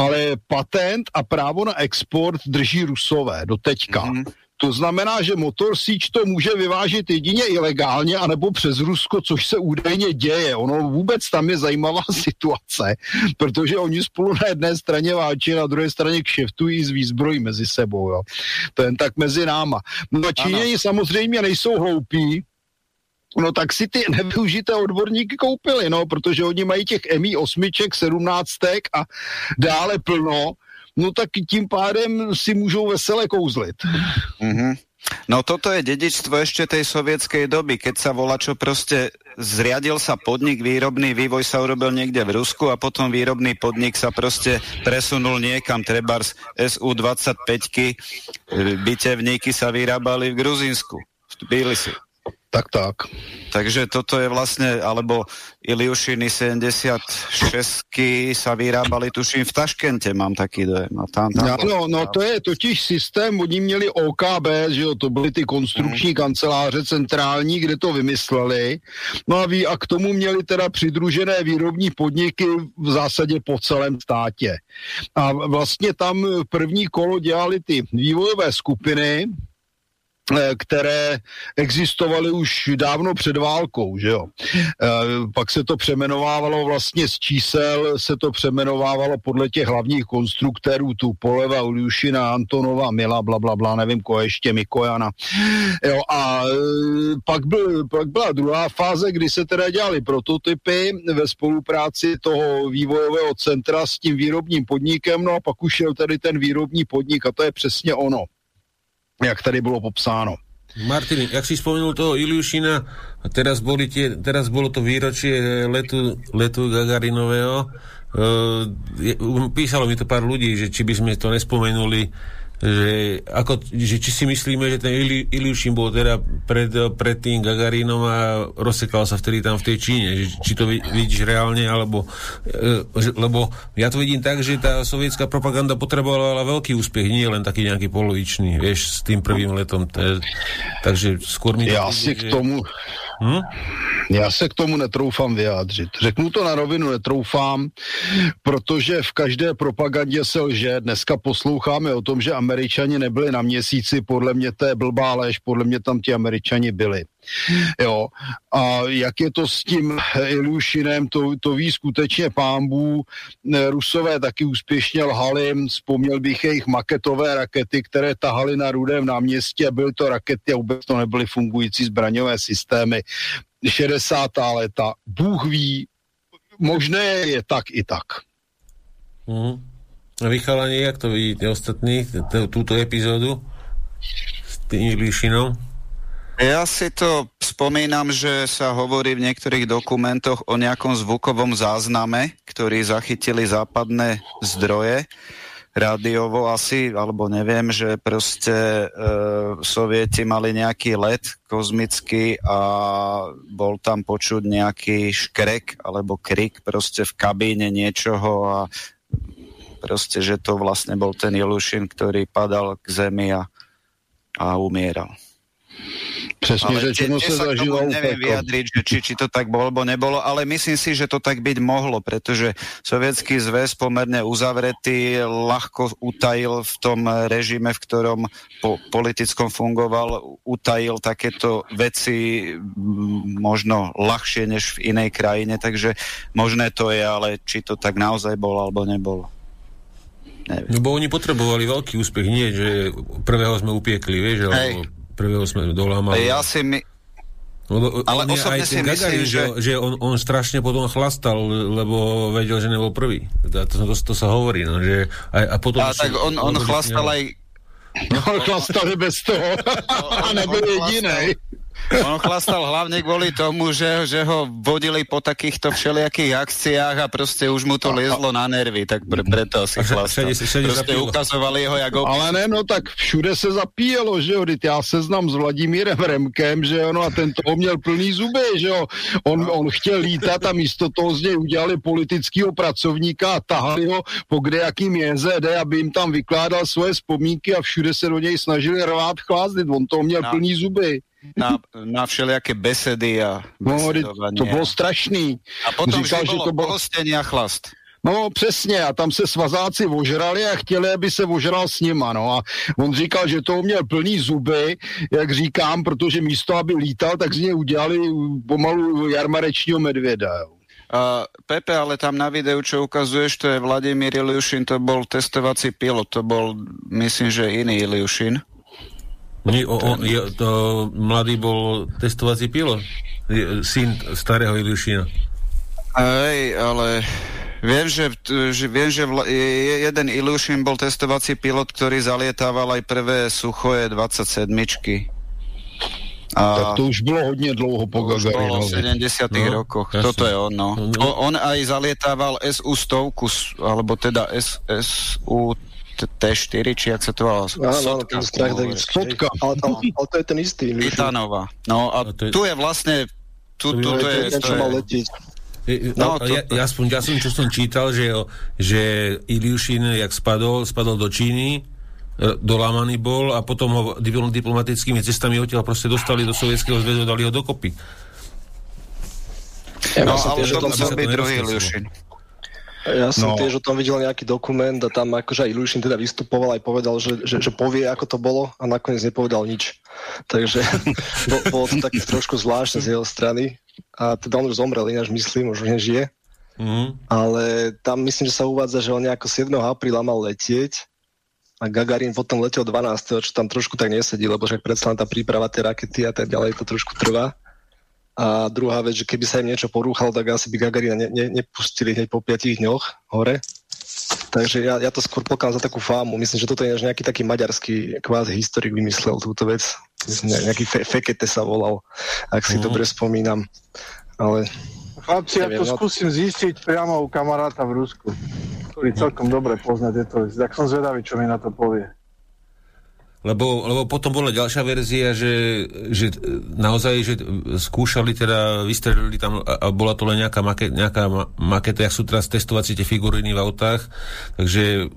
ale patent a právo na export drží Rusové do teďka. Mm-hmm. To znamená, že Motor Síč to může vyvážit jedině ilegálně, anebo přes Rusko, což se údajně děje. Ono vůbec tam je zajímavá situace, protože oni spolu na jedné straně váči, na druhé straně kšeftují s výzbrojí mezi sebou. Jo. To jen tak mezi náma. No Číňani samozřejmě nejsou hloupí, no tak si ty nevyužité odborníky koupili, no, protože oni mají těch MI 8, 17 a dále plno, no tak tím pádem si můžou vesele kouzlit. Mm-hmm. No toto je dedičstvo ešte tej sovietskej doby, keď sa volá, čo proste zriadil sa podnik, výrobný vývoj sa urobil niekde v Rusku a potom výrobný podnik sa proste presunul niekam, trebárs SU-25 bitevníky sa vyrábali v Gruzínsku, v Tbilisi. Tak, tak. Takže toto je vlastne, alebo Iliušiny 76 sa vyrábali, tuším, v Taškente, mám taký dojem. A tam, tam no, no, to je totiž systém, oni měli OKB, že jo, to byly ty konstrukční hmm. kanceláře centrální, kde to vymysleli. No a, ví, a k tomu měli teda přidružené výrobní podniky v zásadě po celém státě. A vlastně tam první kolo dělali ty vývojové skupiny, které existovaly už dávno před válkou, že jo. Eh, pak se to přemenovávalo vlastně z čísel, se to přemenovávalo podle těch hlavních konstruktérů, tu Poleva, Uliušina, Antonova, Mila, bla, bla, bla, nevím, ko ještě, Mikojana. Jo, a eh, pak, byl, pak byla druhá fáze, kdy se teda dělali prototypy ve spolupráci toho vývojového centra s tím výrobním podnikem, no a pak už šel tady ten výrobní podnik a to je přesně ono jak tady bylo popsáno. Martin, jak si spomenul toho Iliušina, teraz, boli tie, teraz bolo to výročie letu, letu Gagarinového, je, písalo mi to pár ľudí, že či by sme to nespomenuli, že, ako, že či si myslíme, že ten Ili, Iliušin bol teda pred, pred tým Gagarínom a rozsekal sa vtedy tam v tej Číne, že, či to vidíš reálne, alebo e, lebo ja to vidím tak, že tá sovietská propaganda potrebovala veľký úspech, nie len taký nejaký polovičný, vieš, s tým prvým letom. Te, takže skôr mi... Ja si k tomu... Hm? Já se k tomu netroufám vyjádřit. Řeknu to na rovinu, netroufám, protože v každé propagandě se lže. Dneska posloucháme o tom, že američani nebyli na měsíci, podle mě to je blbá lež, podle mě tam ti američani byli. Jo. A jak je to s tím Ilušinem, to, to ví skutečně pámbů. Rusové taky úspěšně lhali, vzpomněl bych jejich maketové rakety, které tahali na rudém náměstí a byly to rakety a vůbec to nebyly fungující zbraňové systémy. 60. léta, Bůh ví, možné je tak i tak. Mm. Vy chalani, jak to vidíte ostatní, túto epizódu s tým Ilišinou? Ja si to spomínam, že sa hovorí v niektorých dokumentoch o nejakom zvukovom zázname, ktorý zachytili západné zdroje rádiovo asi, alebo neviem, že proste e, sovieti mali nejaký let kozmický a bol tam počuť nejaký škrek alebo krik proste v kabíne niečoho a proste, že to vlastne bol ten Ilušin, ktorý padal k zemi a, a umieral. Přesně ale řečeno se zažilo neviem vyjadriť, že či, či to tak bolo, alebo nebolo, ale myslím si, že to tak byť mohlo, pretože sovietský zväz pomerne uzavretý ľahko utajil v tom režime, v ktorom po politickom fungoval, utajil takéto veci možno ľahšie než v inej krajine, takže možné to je, ale či to tak naozaj bolo alebo nebolo. Neviem. No bo oni potrebovali veľký úspech, nie, že prvého sme upiekli, vieš, alebo prvého sme dolámali. Ja si my... Lebo ale on osobne si Gagarin, myslím, že, že on, on strašne potom chlastal, lebo vedel, že nebol prvý. To, to, to, sa hovorí, no, že aj, a potom... A tak on, on, on chlastal aj... No, chlastali bez toho. a nebyl jediný. On chlastal hlavne kvôli tomu, že, že ho vodili po takýchto všelijakých akciách a proste už mu to liezlo na nervy, tak pre, preto asi chlastal. Proste ukazovali ho, jak Ale ne, no tak všude se zapíjelo, že jo, já seznam s Vladimírem Remkem, že jo, no a ten toho měl plný zuby, že jo. On, on chtěl lítat a místo toho z něj udělali politického pracovníka a tahali ho po kde jakým JZD, aby jim tam vykládal svoje vzpomínky a všude se do něj snažili rvát chlázit. On toho měl no. plný zuby na, na všelijaké besedy a no, to bylo strašný. A potom Říkal, že to bylo a chlast. No přesně, a tam se svazáci ožrali a chtěli, aby se ožral s nima, no a on říkal, že to měl plný zuby, jak říkám, protože místo, aby lítal, tak z něj udělali pomalu jarmarečního medvěda, jo. Uh, Pepe, ale tam na videu, čo ukazuješ, to je Vladimír Iliušin, to bol testovací pilot, to bol, myslím, že iný Iliušin. Nie, o, o, je, to mladý bol testovací pilot, syn starého Iliušina. Hej, ale viem, že, že, viem, že vla, jeden Ilušin bol testovací pilot, ktorý zalietával aj prvé Suchoje 27 a tak to už bylo hodně dlouho po Gagarinovi. v 70 no, rokoch. Jasne. Toto je on, no. no. On aj zalietával SU stovku, alebo teda SU T4, či jak sa to volá? Áno, áno, ten Spotka. Ale, to je ten istý. Titanova. No a to je... tu je vlastne... Tu, tu, tu je, ten, čo mal letieť. No, no, ja, ja, aspoň, ja som čo som čítal, že, že Iliušin, jak spadol, spadol do Číny, e, dolámaný bol a potom ho diplomatickými cestami odtiaľ proste dostali do Sovietskeho zväzu a dali ho dokopy. Ja no, ale to musel byť druhý Iliušin. Ja som no. tiež o tom videl nejaký dokument a tam akože aj Ilušin teda vystupoval aj povedal, že, že, že povie, ako to bolo a nakoniec nepovedal nič. Takže bolo to také trošku zvláštne z jeho strany. A teda on už zomrel, ináč myslím, už nežije. Mm. Ale tam myslím, že sa uvádza, že on nejako 7. apríla mal letieť a Gagarin potom letel 12. čo tam trošku tak nesedí, lebo však predsa tá príprava tej rakety a tak ďalej to trošku trvá. A druhá vec, že keby sa im niečo porúchalo, tak asi by Gagarina ne, ne, nepustili hneď po 5 dňoch hore. Takže ja, ja to skôr pokladám za takú fámu. Myslím, že toto je nejaký taký maďarský kvázi historik vymyslel túto vec. Myslím, nejaký fe, Fekete sa volal, ak si mm. dobre spomínam. Ale... Chlapci, ja to no... skúsim zistiť priamo u kamaráta v Rusku, ktorý celkom dobre pozná tieto veci. Tak som zvedavý, čo mi na to povie. Lebo, lebo potom bola ďalšia verzia, že, že naozaj, že skúšali teda, vystrelili tam a, a bola to len nejaká, make, nejaká maketa, jak sú teraz testovacie tie figuriny v autách, takže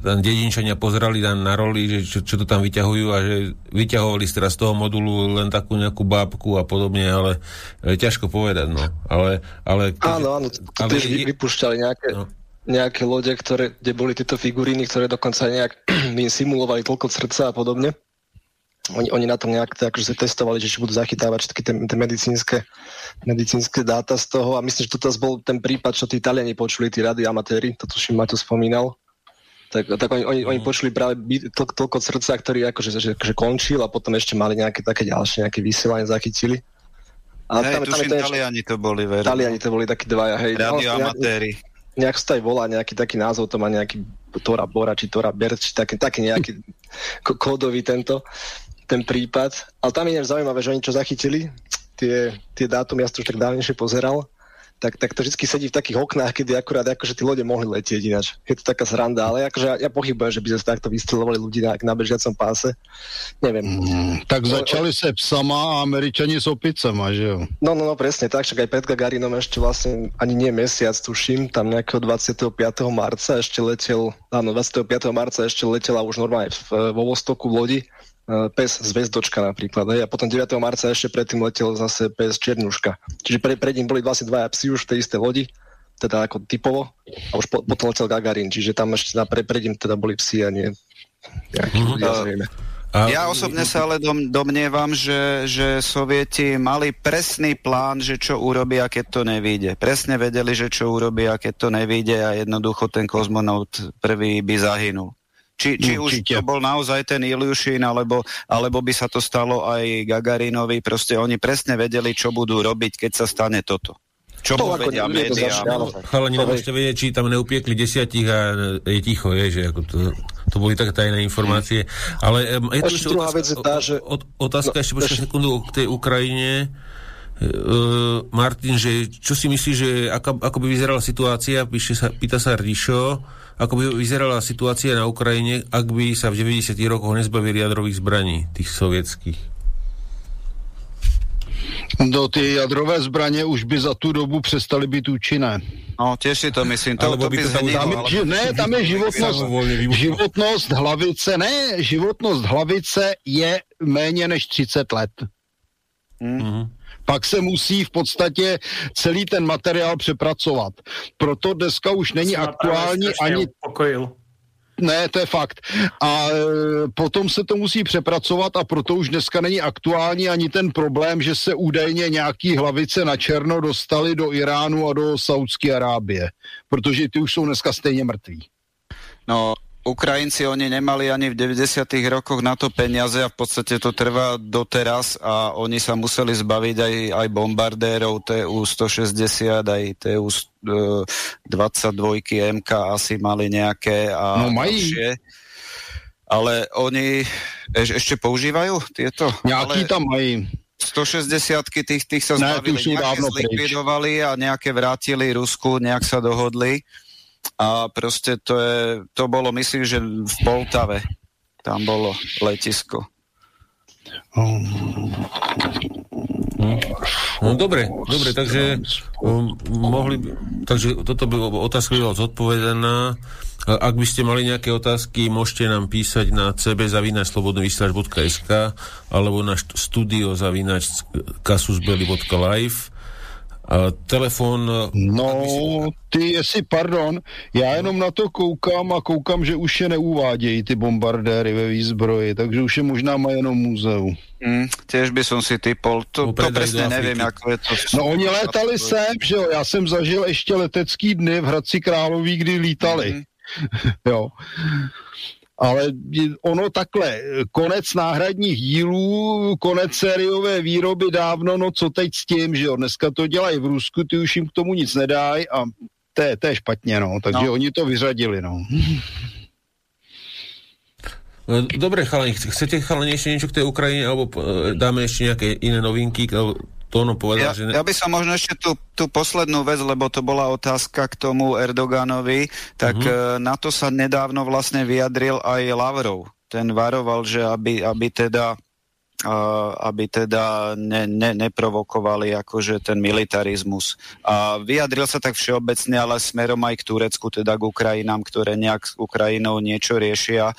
tam dedinčania pozerali tam na roli, že čo, čo to tam vyťahujú a že vyťahovali teraz z toho modulu len takú nejakú bábku a podobne, ale e, ťažko povedať, no. Ale, ale, áno, áno, ale, tiež vypúšťali nejaké... No nejaké lode, ktoré, kde boli tieto figuríny, ktoré dokonca nejak im simulovali toľko srdca a podobne. Oni, oni na tom nejak tak, že testovali, že či budú zachytávať všetky tie, tie medicínske, medicínske dáta z toho a myslím, že to bol ten prípad, čo tí Italiani počuli, tí amatéri, to tuším Maťo spomínal, tak, tak oni, oni, oni mhm. počuli práve to, toľko srdca, ktorý akože, že, že končil a potom ešte mali nejaké také ďalšie, nejaké vysielanie zachytili. A hej, tam, tuším, tam Taliani to boli, veru. Taliani to boli takí dvaja, hej. Radioamatéri. No, nejak sa aj volá, nejaký taký názov, to má nejaký Tora Bora, či Tora Ber, či taký, taký nejaký kódový tento, ten prípad. Ale tam je zaujímavé, že oni čo zachytili, tie, tie dátumy, ja som to už tak dávnejšie pozeral, tak, tak to vždy sedí v takých oknách, kedy akurát akože tí lode mohli letieť ináč. Je to taká sranda, ale akože ja, ja pochybujem, že by sa takto vystrelovali ľudí na, na bežiacom páse. Neviem. Mm, tak začali sa psama a Američani s opicama, že jo? No, no, no, presne tak, však aj pred Gagarinom ešte vlastne ani nie mesiac, tuším, tam nejakého 25. marca ešte letel, áno, 25. marca ešte letela už normálne v, vo Vostoku v lodi pes Zvezdočka napríklad. Hej? A potom 9. marca ešte predtým letel zase pes Černuška. Čiže pre, pred ním boli vlastne dvaja psi už v tej istej lodi, teda ako typovo, a už po, potom letel Gagarin, čiže tam ešte teda pre, pred ním teda boli psi a nie nejakí mm-hmm. ľudia zrejme. Ja osobne sa ale dom, domnievam, že, že sovieti mali presný plán, že čo urobia, keď to nevíde. Presne vedeli, že čo urobia, keď to nevíde a jednoducho ten kozmonaut prvý by zahynul. Či, či už to bol naozaj ten Ilyušin, alebo, alebo by sa to stalo aj Gagarinovi, proste oni presne vedeli, čo budú robiť, keď sa stane toto. Čo to vedia médiá. Chalani nemôžete vedieť, či tam neupiekli desiatich a je ticho, je, že ako to, to boli také tajné informácie. Ale um, je to ešte otázka, vec je tá, že... otázka no, ešte počkaj sekundu k tej Ukrajine. Uh, Martin, že čo si myslíš, že ako, ako by vyzerala situácia, píše sa, pýta sa Rišo, ako by vyzerala situácia na Ukrajine, ak by sa v 90. rokoch nezbavili jadrových zbraní, tých sovětských? No ty jadrové zbraně už by za tu dobu přestaly být účinné. No, tiež si to myslím. To, to by to tam, tam, ale... Ne, tam je životnost, životnost hlavice, ne, životnost hlavice je méně než 30 let. Hmm. Mm-hmm pak se musí v podstatě celý ten materiál přepracovat. Proto dneska už není aktuální ani... Upokojil. Ne, to je fakt. A e, potom se to musí přepracovat a proto už dneska není aktuální ani ten problém, že se údajně nějaký hlavice na černo dostali do Iránu a do Saudské Arábie, protože ty už jsou dneska stejně mrtví. No, Ukrajinci, oni nemali ani v 90. rokoch na to peniaze a v podstate to trvá doteraz a oni sa museli zbaviť aj, aj bombardérov TU-160, aj TU-22 MK asi mali nejaké a no mají. Ďalšie. Ale oni eš, ešte používajú tieto? Nejaký tam mají. 160 tých, tých sa zbavili, nejaké zlikvidovali a nejaké vrátili Rusku, nejak sa dohodli a proste to, je, to bolo, myslím, že v Poltave. Tam bolo letisko. No dobre, dobre, takže um, mohli, takže toto by otázka bola zodpovedaná. Ak by ste mali nejaké otázky, môžete nám písať na cb.slobodnyvysielač.sk alebo na studio a telefon... No, ty, jestli, pardon, já jenom na to koukám a koukám, že už je neuvádějí ty bombardéry ve výzbroji, takže už je možná má jenom muzeu. Mm, tiež by som si typol, to, to presne nevím, ako je to... No oni létali sem, že jo, já jsem zažil ještě letecký dny v Hradci Králový, kdy lítali. Mm. jo ale ono takhle, konec náhradních dílů, konec sériové výroby dávno, no co teď s tím, že jo, dneska to dělají v Rusku, ty už jim k tomu nic nedají a to je, to je špatně, no, takže no. oni to vyřadili, no. Dobre, chalani, chcete chalani ešte niečo k tej Ukrajine, alebo e, dáme ešte nejaké iné novinky? To ono povedal, ja, že... Ne... Ja by som možno ešte tú, tú poslednú vec, lebo to bola otázka k tomu Erdoganovi, tak mm-hmm. na to sa nedávno vlastne vyjadril aj Lavrov. ten varoval, že aby, aby teda aby teda ne, ne, neprovokovali akože ten militarizmus. A vyjadril sa tak všeobecne, ale smerom aj k Turecku, teda k Ukrajinám, ktoré nejak s Ukrajinou niečo riešia.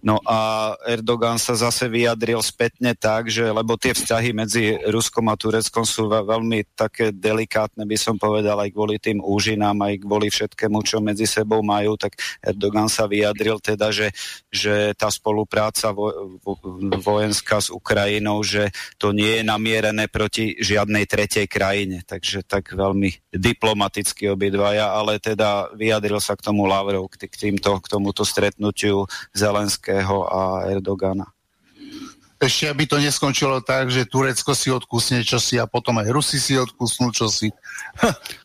No a Erdogan sa zase vyjadril spätne tak, že lebo tie vzťahy medzi Ruskom a Tureckom sú veľmi také delikátne, by som povedal, aj kvôli tým úžinám, aj kvôli všetkému, čo medzi sebou majú, tak Erdogan sa vyjadril teda, že, že tá spolupráca vo, vo, vojenská s Ukrajinou krajinou, že to nie je namierené proti žiadnej tretej krajine. Takže tak veľmi diplomaticky obidvaja, ale teda vyjadril sa k tomu Lavrov, k, týmto, k tomuto stretnutiu Zelenského a Erdogana. Ešte, aby to neskončilo tak, že Turecko si odkusne čosi a potom aj Rusi si odkusnú čosi.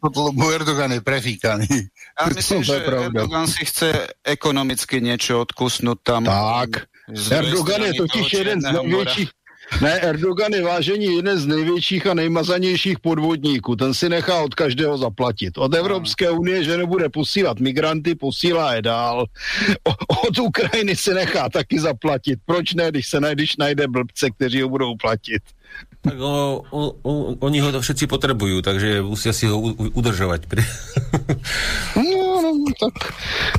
Lebo Erdogan je prefíkaný. Ja myslím, že Erdogan si chce ekonomicky niečo odkusnúť tam. Tak. Erdogan je totiž jeden z najväčších ne, Erdogan je vážení jeden z největších a nejmazanějších podvodníků. Ten si nechá od každého zaplatit. Od Evropské unie, že nebude posílat migranty, posílá je dál. O, od Ukrajiny se nechá taky zaplatit. Proč ne, když se najde, když najde blbce, kteří ho budou platit? Tak o, o, o, oni ho to všetci potrebujú, takže musia si ho udržovať. no, no, tak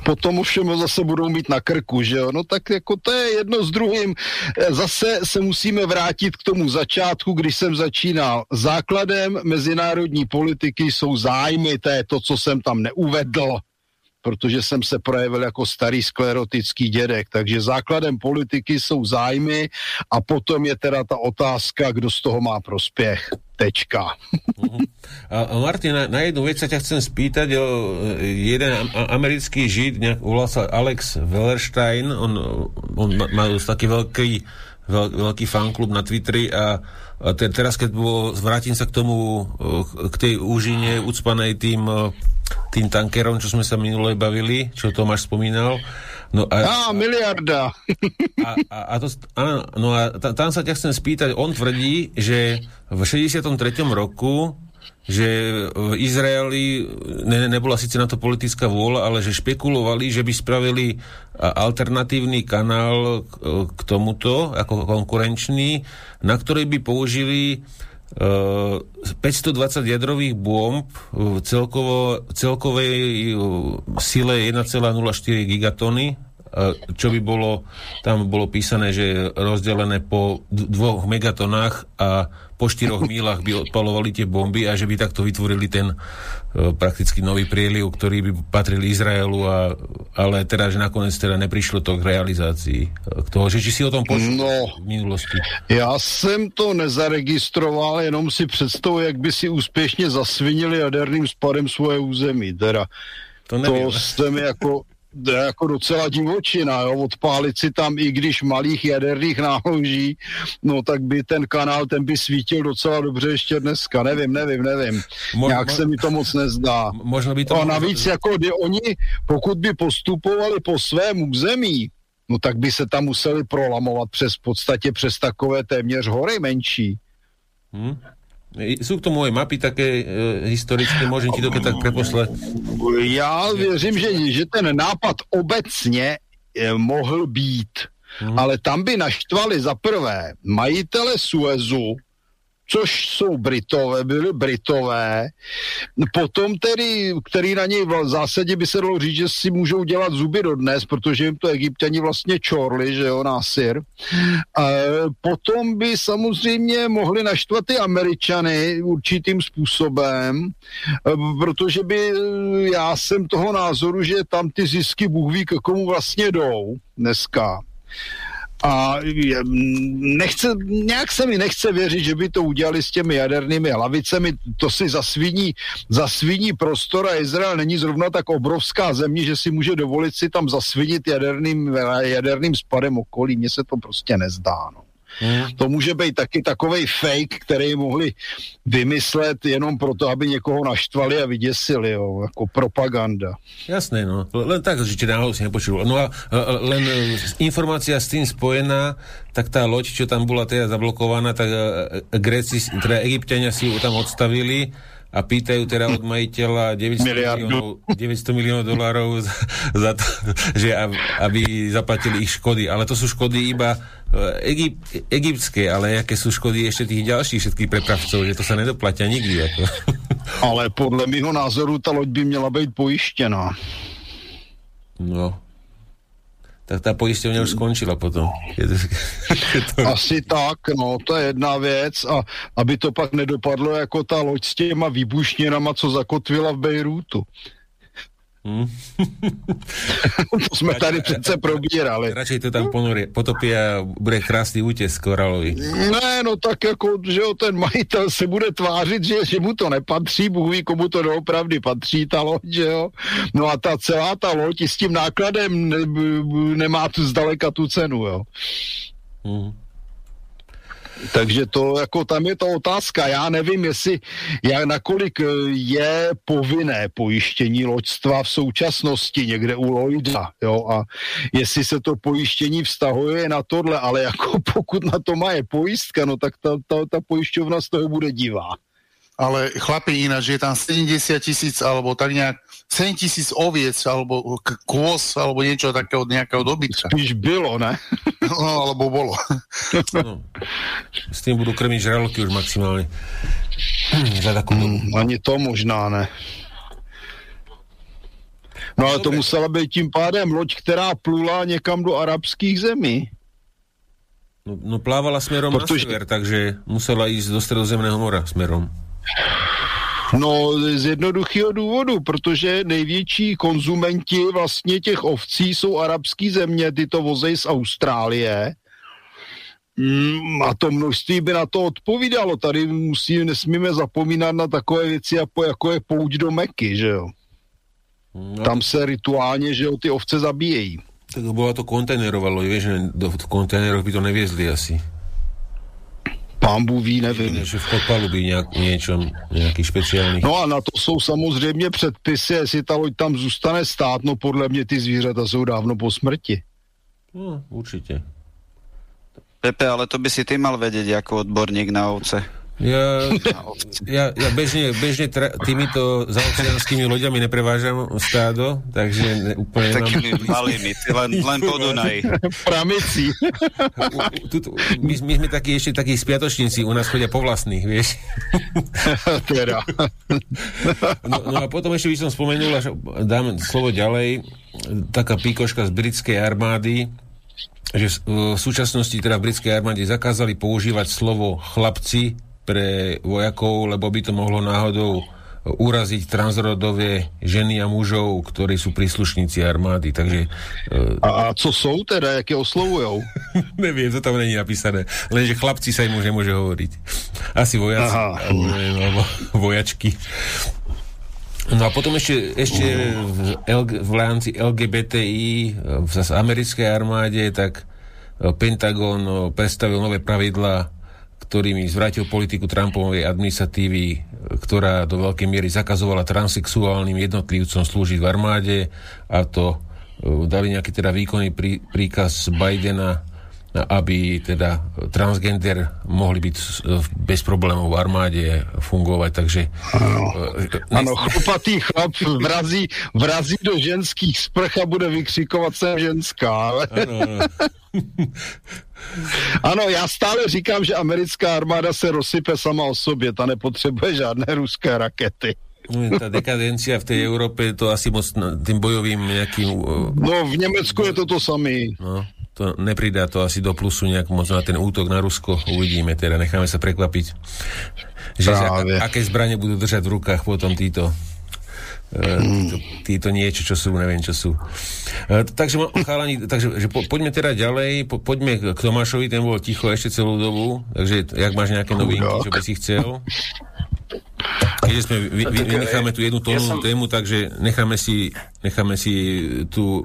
potom všem zase budou mít na krku, že jo? No tak jako to je jedno s druhým. Zase se musíme vrátit k tomu začátku, když jsem začínal. Základem mezinárodní politiky jsou zájmy, to je to, co jsem tam neuvedl protože jsem se projevil jako starý sklerotický dědek. Takže základem politiky jsou zájmy a potom je teda ta otázka, kdo z toho má prospěch. Tečka. Uh-huh. A Martin, na, na jednu vec sa ťa chcem spýtať. O, jeden americký žid, nejak sa Alex Wellerstein, on, on má, má taký veľký, veľ, veľký fanklub na Twitteri a, a te, teraz, keď bolo, vrátim sa k tomu, k tej úžine ucpanej tým tým tankerom, čo sme sa minule bavili, čo Tomáš spomínal. No a, á, miliarda. A, a, a to, á, no a tam sa ťa chcem spýtať, on tvrdí, že v 63. roku že v Izraeli ne, nebola síce na to politická vôľa, ale že špekulovali, že by spravili alternatívny kanál k tomuto, ako konkurenčný, na ktorý by použili 520 eh, jadrových bomb v celkovo, celkovej eh, sile 1,04 gigatony, čo by bolo, tam bolo písané, že rozdelené po dvoch megatonách a po štyroch mílach by odpalovali tie bomby a že by takto vytvorili ten uh, prakticky nový prieliv, ktorý by patril Izraelu, a, ale teda, že nakoniec teda neprišlo to k realizácii k toho, že či si o tom počul no, v minulosti. Já jsem to nezaregistroval, jenom si představuji, jak by si úspěšně zasvinili jaderným spadem svoje území. Teda, to, to jste mi jako jako docela divočina, jo, odpálit si tam, i když malých jaderných náloží, no tak by ten kanál, ten by svítil docela dobře ještě dneska, nevím, nevím, nevím. Mo- Nějak se mi to moc nezdá. Možno by to... A navíc, jako kdy oni, pokud by postupovali po svém území, no tak by se tam museli prolamovat přes v podstatě přes takové téměř hory menší. Hmm. Sú k tomu aj mapy také e, historické, môžem ti to tak preposlať? Já věřím, že, že ten nápad obecně je, mohl být, hmm. ale tam by naštvali za prvé majitele Suezu, což jsou Britové, byli Britové. Potom tedy, který na něj v zásadě by se dalo říct, že si můžou dělat zuby dodnes, protože jim to egyptiani vlastně čorli, že jo, násir. A potom by samozřejmě mohli naštvat ty američany určitým způsobem, protože by, já jsem toho názoru, že tam ty zisky Bůh ví, k komu vlastně jdou dneska. A nechce, nějak se mi nechce věřit, že by to udělali s těmi jadernými hlavicemi. To si zasviní, zasviní prostor a Izrael není zrovna tak obrovská země, že si může dovolit si tam zasvinit jaderným, jaderným spadem okolí. Mně se to prostě nezdá. No. Hmm. To může být taky takový fake, který mohli vymyslet jenom proto, aby někoho naštvali a vyděsili, jo, jako propaganda. Jasné, no. Len tak, že ti náhodou si nepočul. No a len e, informácia s tým spojená, tak tá loď, čo tam bola teda zablokovaná, tak e, Gréci, teda Egyptiania si ju tam odstavili a pýtajú teda od majiteľa 900 miliónov, 900 miliónov dolárov za, za to, že aby zaplatili ich škody. Ale to sú škody iba e, Egypt, egyptské, ale aké sú škody ešte tých ďalších všetkých prepravcov, že to sa nedoplatia nikdy. Ako. Ale podle mého názoru ta loď by měla být pojištěná. No, tak tá poisťovňa už skončila potom. Asi tak, no, to je jedna věc a aby to pak nedopadlo jako ta loď s těma výbušninama, co zakotvila v Bejrútu. Hmm. to jsme tady přece probírali. Radšej to tam ponorie, potopí a bude krásný útes koralový. Ne, no tak jako, že jo, ten majitel se bude tvářit, že, že mu to nepatří, Bůh ví, komu to doopravdy patří, ta loď, že jo. No a ta celá ta loď s tím nákladem ne, nemá tu zdaleka tu cenu, jo. Hmm. Takže to, jako tam je to otázka. Já nevím, jestli, jak, nakolik eh, je povinné pojištění loďstva v současnosti někde u Lloyda, jo, a jestli se to pojištění vztahuje na tohle, ale jako pokud na to má je pojistka, no tak ta, ta, ta pojišťovna z toho bude divá ale chlapi ináč, je tam 70 tisíc alebo tak nejak 7 tisíc oviec alebo kôz alebo niečo takého nejakého dobytka. Spíš bylo, ne? No, alebo bolo. No, s tým budú krmiť žraloky už maximálne. Za takú mm, ani to možná ne. No ale to musela být tím pádem loď, která plula někam do arabských zemí. No, no plávala smerom Protože... na sever, takže musela ísť do stredozemného mora smerom. No z jednoduchého důvodu, protože největší konzumenti vlastně těch ovcí jsou arabský země, ty to vozej z Austrálie. Mm, a to množství by na to odpovídalo. Tady musí, nesmíme zapomínat na takové věci, jako, je pouť do Meky, že jo. No. Tam se rituálně, že jo, ty ovce zabíjejí. Tak bola to kontajnerovalo, vieš, do kontajnerov by to neviezli asi. Pán ví, nevím. Že v podpalubi nějak, něčem, nějaký speciální. No a na to jsou samozřejmě předpisy, jestli ta loď tam zůstane stát, no podle mě ty zvířata jsou dávno po smrti. No, určitě. Pepe, ale to by si ty mal vedieť jako odborník na ovce. Ja, ja, ja bežne, bežne tra, týmito zaoceánskymi loďami neprevážam stádo, takže ne, úplne Takými mám... malými, len, len po Dunaji. Pramici. My, my sme takí ešte takí spiatočníci, u nás chodia po vlastných, vieš. Teda. No, no a potom ešte by som spomenul, až dám slovo ďalej, taká píkoška z britskej armády, že v súčasnosti teda v britskej armáde zakázali používať slovo chlapci pre vojakov, lebo by to mohlo náhodou uraziť transrodové ženy a mužov, ktorí sú príslušníci armády. Takže, a, a co sú teda, aké oslovujou? Neviem, to tam není napísané. Lenže chlapci sa im už nemôže hovoriť. Asi vojaci, alebo, vojačky. No a potom ešte, ešte v, L, v rámci LGBTI v zase americkej armáde, tak Pentagon predstavil nové pravidla ktorými zvrátil politiku Trumpovej administratívy, ktorá do veľkej miery zakazovala transexuálnym jednotlivcom slúžiť v armáde a to e, dali nejaký teda výkonný prí, príkaz Bidena, aby teda transgender mohli byť bez problémov v armáde fungovať, takže... Áno, e, chlupatý chlap vrazí, vrazí do ženských sprch a bude vykřikovat sem ženská. Ano, ano. Ano, já stále říkám, že americká armáda se rozsype sama o sobě, ta nepotřebuje žádné ruské rakety. No, tá dekadencia v tej Európe to asi moc tým bojovým nejakým... No, v Nemecku je to to samé. No, to nepridá to asi do plusu nejak moc na ten útok na Rusko. Uvidíme teda, necháme sa prekvapiť. Že, že aké zbranie budú držať v rukách potom títo títo, títo niečo, čo sú, neviem, čo sú. E, takže, chalani, takže že po, poďme teda ďalej, po, poďme k Tomášovi, ten bol ticho ešte celú dobu, takže jak máš nejaké novinky, čo by si chcel? Keďže sme, vy, vy, vynecháme tu jednu tónu ja som... tému, takže necháme si, necháme si tú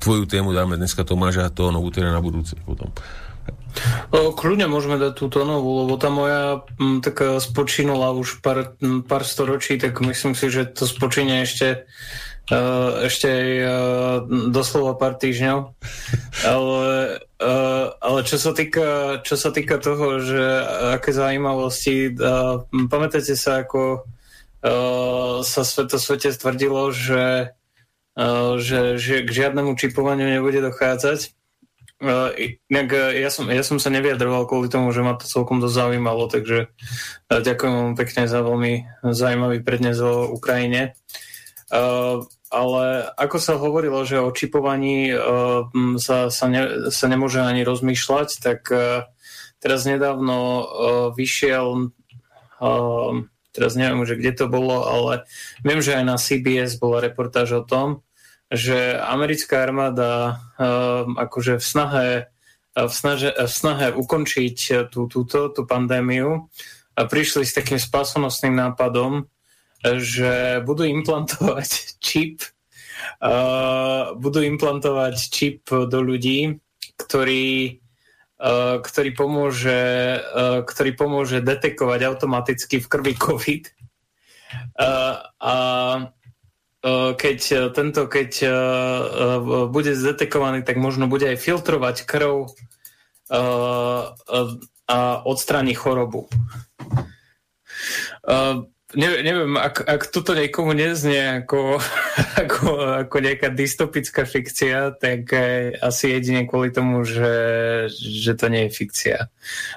tvoju tému dáme dneska Tomáša tónovú, teda na budúce potom. Kľudne môžeme dať túto novú, lebo tá moja m, tak spočínula už pár, m, pár storočí, tak myslím si, že to spočíne ešte uh, ešte aj uh, doslova pár týždňov. Ale, uh, ale čo, sa týka, čo sa týka toho, že aké zaujímavosti, uh, pamätáte sa, ako sa sveto svete stvrdilo, že, že, že k žiadnemu čipovaniu nebude dochádzať. Uh, inak ja som, ja som sa nevyjadroval kvôli tomu, že ma to celkom dosť zaujímalo, takže uh, ďakujem vám pekne za veľmi zaujímavý prednes o Ukrajine. Uh, ale ako sa hovorilo, že o čipovaní uh, sa, sa, ne, sa nemôže ani rozmýšľať, tak uh, teraz nedávno uh, vyšiel, uh, teraz neviem už, kde to bolo, ale viem, že aj na CBS bola reportáž o tom, že americká armáda uh, akože v snahe, v, snaže, v snahe ukončiť tú, túto, tú pandémiu prišli s takým spasonosným nápadom, že budú implantovať čip budú implantovať čip do ľudí, ktorý, ktorý, pomôže, ktorý pomôže detekovať automaticky v krvi COVID. Uh, a keď tento, keď uh, bude zdetekovaný, tak možno bude aj filtrovať krv a odstráni chorobu. Ne, neviem, ak, ak toto niekomu neznie ako, ako, ako nejaká dystopická fikcia, tak eh, asi jedine kvôli tomu, že, že to nie je fikcia.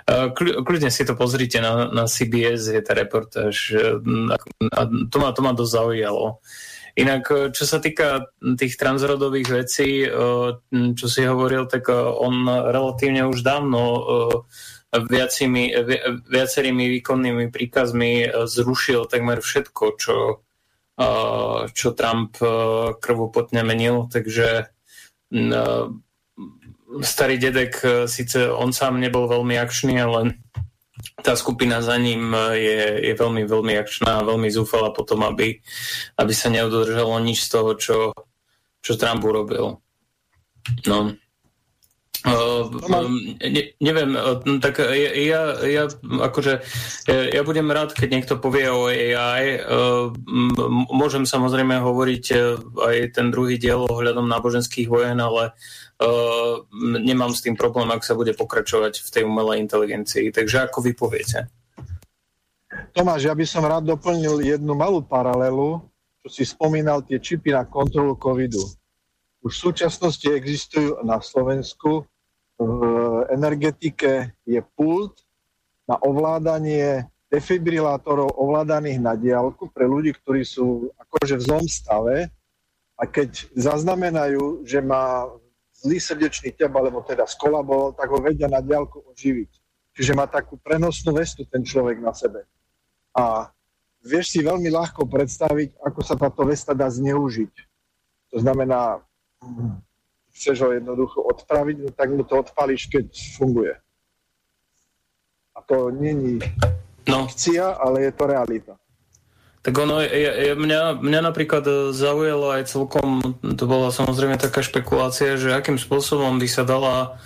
Uh, kľudne si to pozrite na, na CBS, je tá reportáž. A to ma, to ma dosť zaujalo. Inak, eh, čo sa týka tých transrodových vecí, čo si hovoril, tak on relatívne už dávno viacimi, viacerými výkonnými príkazmi e, zrušil takmer všetko, čo, e, čo Trump e, krvopotne menil, takže starý dedek, síce on sám nebol veľmi akčný, ale tá skupina za ním je, je veľmi, veľmi akčná, veľmi zúfala potom, aby, aby sa neudržalo nič z toho, čo, čo Trump urobil. No. Uh, ne, neviem, uh, tak ja, ja, akože ja, budem rád, keď niekto povie o AI. Môžem samozrejme hovoriť aj ten druhý diel ohľadom náboženských vojen, ale uh, nemám s tým problém, ak sa bude pokračovať v tej umelej inteligencii. Takže ako vy poviete? Tomáš, ja by som rád doplnil jednu malú paralelu, čo si spomínal tie čipy na kontrolu covidu. Už v súčasnosti existujú na Slovensku v energetike je pult na ovládanie defibrilátorov ovládaných na diálku pre ľudí, ktorí sú akože v zlom stave a keď zaznamenajú, že má zlý srdečný tep, alebo teda skolaboval, tak ho vedia na diálku oživiť. Čiže má takú prenosnú vestu ten človek na sebe. A vieš si veľmi ľahko predstaviť, ako sa táto vesta dá zneužiť. To znamená, chceš ho jednoducho odpraviť, no tak mu to odpališ, keď funguje. A to není no. fikcia, ale je to realita. Tak ono, ja, ja, mňa, mňa napríklad e, zaujalo aj celkom, to bola samozrejme taká špekulácia, že akým spôsobom by sa dala,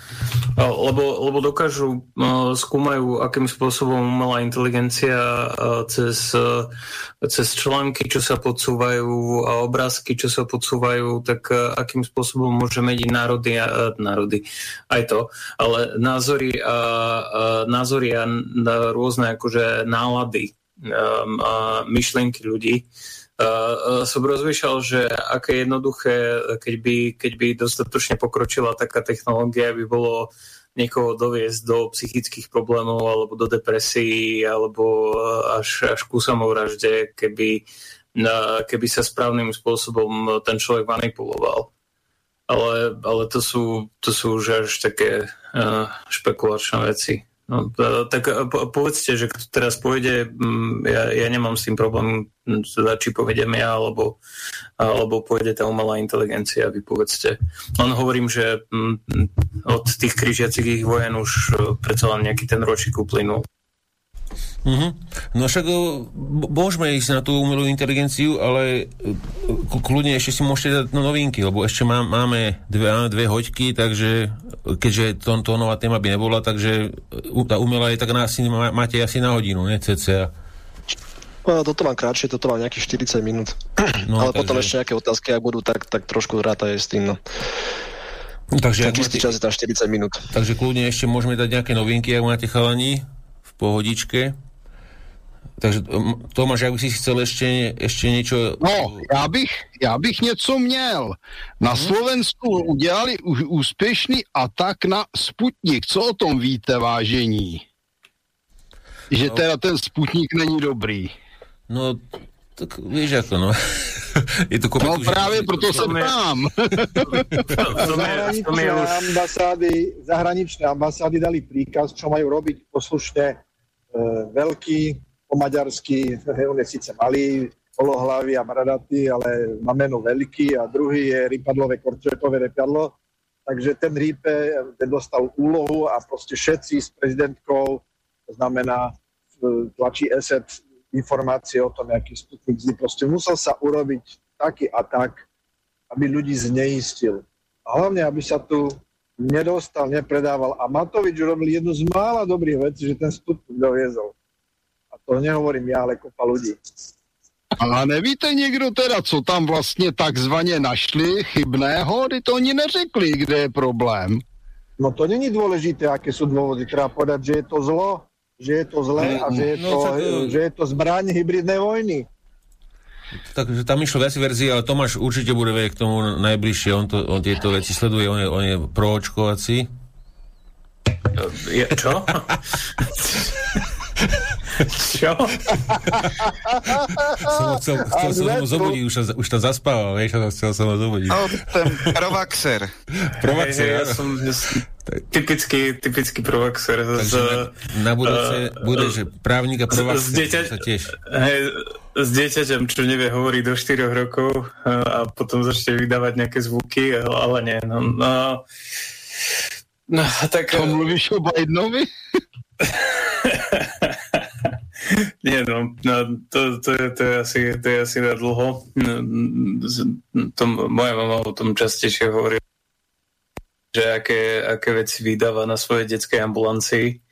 e, lebo, lebo dokážu, e, skúmajú, akým spôsobom umelá inteligencia cez, cez články, čo sa podsúvajú a obrázky, čo sa podsúvajú, tak akým spôsobom môže meniť národy, a, národy, aj to, ale názory a, a názory a rôzne akože nálady myšlienky ľudí. Uh, uh, som rozmýšľal, že aké jednoduché, keď by, keď by dostatočne pokročila taká technológia, by bolo niekoho doviesť do psychických problémov alebo do depresí alebo uh, až, až ku samovražde, keby, uh, keby sa správnym spôsobom ten človek manipuloval. Ale, ale to, sú, to sú už až také uh, špekulačné veci. No, tak povedzte, že kto teraz pôjde, mm, ja, ja nemám s tým problém, teda, či povedem ja, alebo, alebo pôjde tá umelá inteligencia, vy povedzte. Len hovorím, že mm, od tých križiacich vojen už e, predsa len nejaký ten ročík uplynul. Mm-hmm. No však môžeme ísť na tú umelú inteligenciu, ale kľudne ešte si môžete dať no, novinky, lebo ešte má, máme dve, dve hoďky, takže keďže to, to nová téma by nebola, takže tá umelá je tak na, asi, máte asi na hodinu, ne, cca. No, toto mám krátšie, toto mám nejakých 40 minút. No, ale takže... potom ešte nejaké otázky, ak budú, tak, tak trošku ráta je s tým. No. Takže, tak čistý čas je tam 40 minút. Takže kľudne ešte môžeme dať nejaké novinky, ak máte chalani, pohodičke. Takže Tomáš, ak by si chcel ešte, ešte niečo... No, já bych, já bych něco měl. Na hmm. Slovensku udělali úspěšný atak na Sputnik. Co o tom víte, vážení? Že no. teda ten Sputnik není dobrý. No, tak víš ako, no. Je to no práve preto sa ptám. Zahraničné ambasády, zahraničné ambasády dali príkaz, čo majú robiť poslušne veľký, po maďarsky, on je síce malý, polohlavý a bradatý, ale má meno veľký a druhý je rýpadlové korčetové repadlo. Takže ten Rípe ten dostal úlohu a proste všetci s prezidentkou, to znamená tlačí ESET informácie o tom, aký Sputnik zlý. Proste musel sa urobiť taký atak, aby ľudí zneistil. A hlavne, aby sa tu nedostal, nepredával. A Matovič robil jednu z mála dobrých vecí, že ten Sputnik doviezol. A to nehovorím ja, ale kopa ľudí. A nevíte někdo teda, co tam vlastně takzvaně našli chybného? Ty to oni neřekli, kde je problém. No to není dôležité, aké sú dôvody. Treba povedať, že je to zlo že je to zlé a že je, no, to, tak, že je to zbraň hybridnej vojny. Takže tam išlo viac verzií, ale Tomáš určite bude vedieť k tomu najbližšie. On, to, on tieto veci sleduje, on je, on je proočkovací. Je, čo? Čo? som chcel, chcel som ho zobudiť, už, už to zaspával, vieš, chcel som ho zobudiť. No, ten provaxer. provaxer, hey, ja som typický, typický provaxer. Z, na budúce uh, bude, že právnik a provaxer z, dieťa, sa tiež. Hej, s dieťaťom, čo nevie hovoriť do 4 rokov a potom začne vydávať nejaké zvuky, ale nie. No, no, no tak... To mluvíš o Bidenovi? Nie, no, no to, to, je, to, je asi, to je asi na dlho. To, moja mama o tom častejšie hovorí, že aké, aké veci vydáva na svojej detskej ambulancii.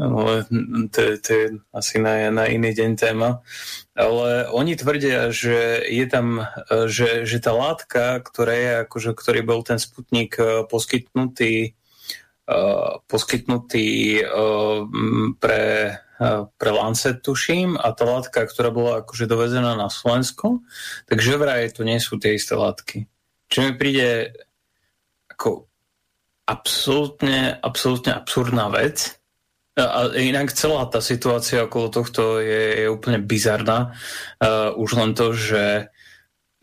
Ale to, to je asi na, na iný deň téma. Ale oni tvrdia, že je tam, že, že tá látka, ktorá je, akože, ktorý bol ten sputnik eh, poskytnutý Eh, poskytnutý pre, pre Lancet, tuším, a tá látka, ktorá bola akože dovezená na Slovensko, takže vraj to nie sú tie isté látky. Čo mi príde ako absolútne, absolútne absurdná vec. A inak celá tá situácia okolo tohto je, je úplne bizarná. Uh, už len to, že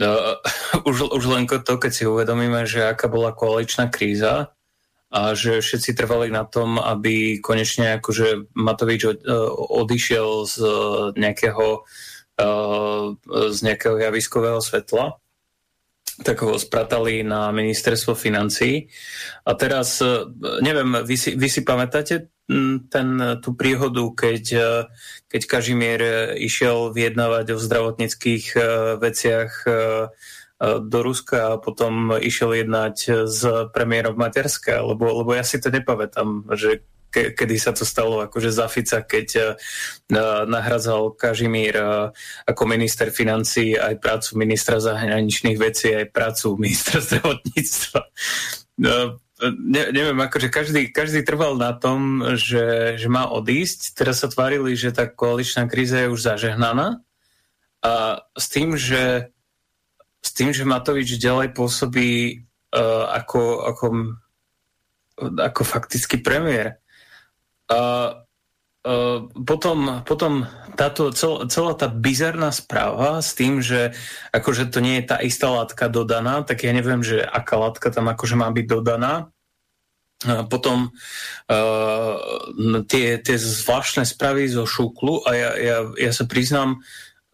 uh, už, už len to, keď si uvedomíme, že aká bola koaličná kríza, a že všetci trvali na tom, aby konečne akože Matovič odišiel z nejakého, z nejakého javiskového svetla tak ho spratali na ministerstvo financí. A teraz, neviem, vy si, vy si pamätáte ten, tú príhodu, keď, keď Kažimier išiel vyjednávať o zdravotníckých veciach do Ruska a potom išiel jednať s premiérom Maďarska, lebo, lebo ja si to nepamätám, že ke, kedy sa to stalo akože za Fica, keď uh, nahradzal Kažimír uh, ako minister financí aj prácu ministra zahraničných vecí, aj prácu ministra zdravotníctva. Uh, ne, neviem, akože každý, každý trval na tom, že, že má odísť. Teraz sa tvárili, že tá koaličná kríza je už zažehnaná a s tým, že s tým, že Matovič ďalej pôsobí uh, ako, ako, ako faktický premiér. Uh, potom, potom táto cel, celá tá bizarná správa s tým, že akože to nie je tá istá látka dodaná, tak ja neviem, že aká látka tam akože má byť dodaná. Potom uh, tie, tie zvláštne správy zo šúklu a ja, ja, ja sa priznám,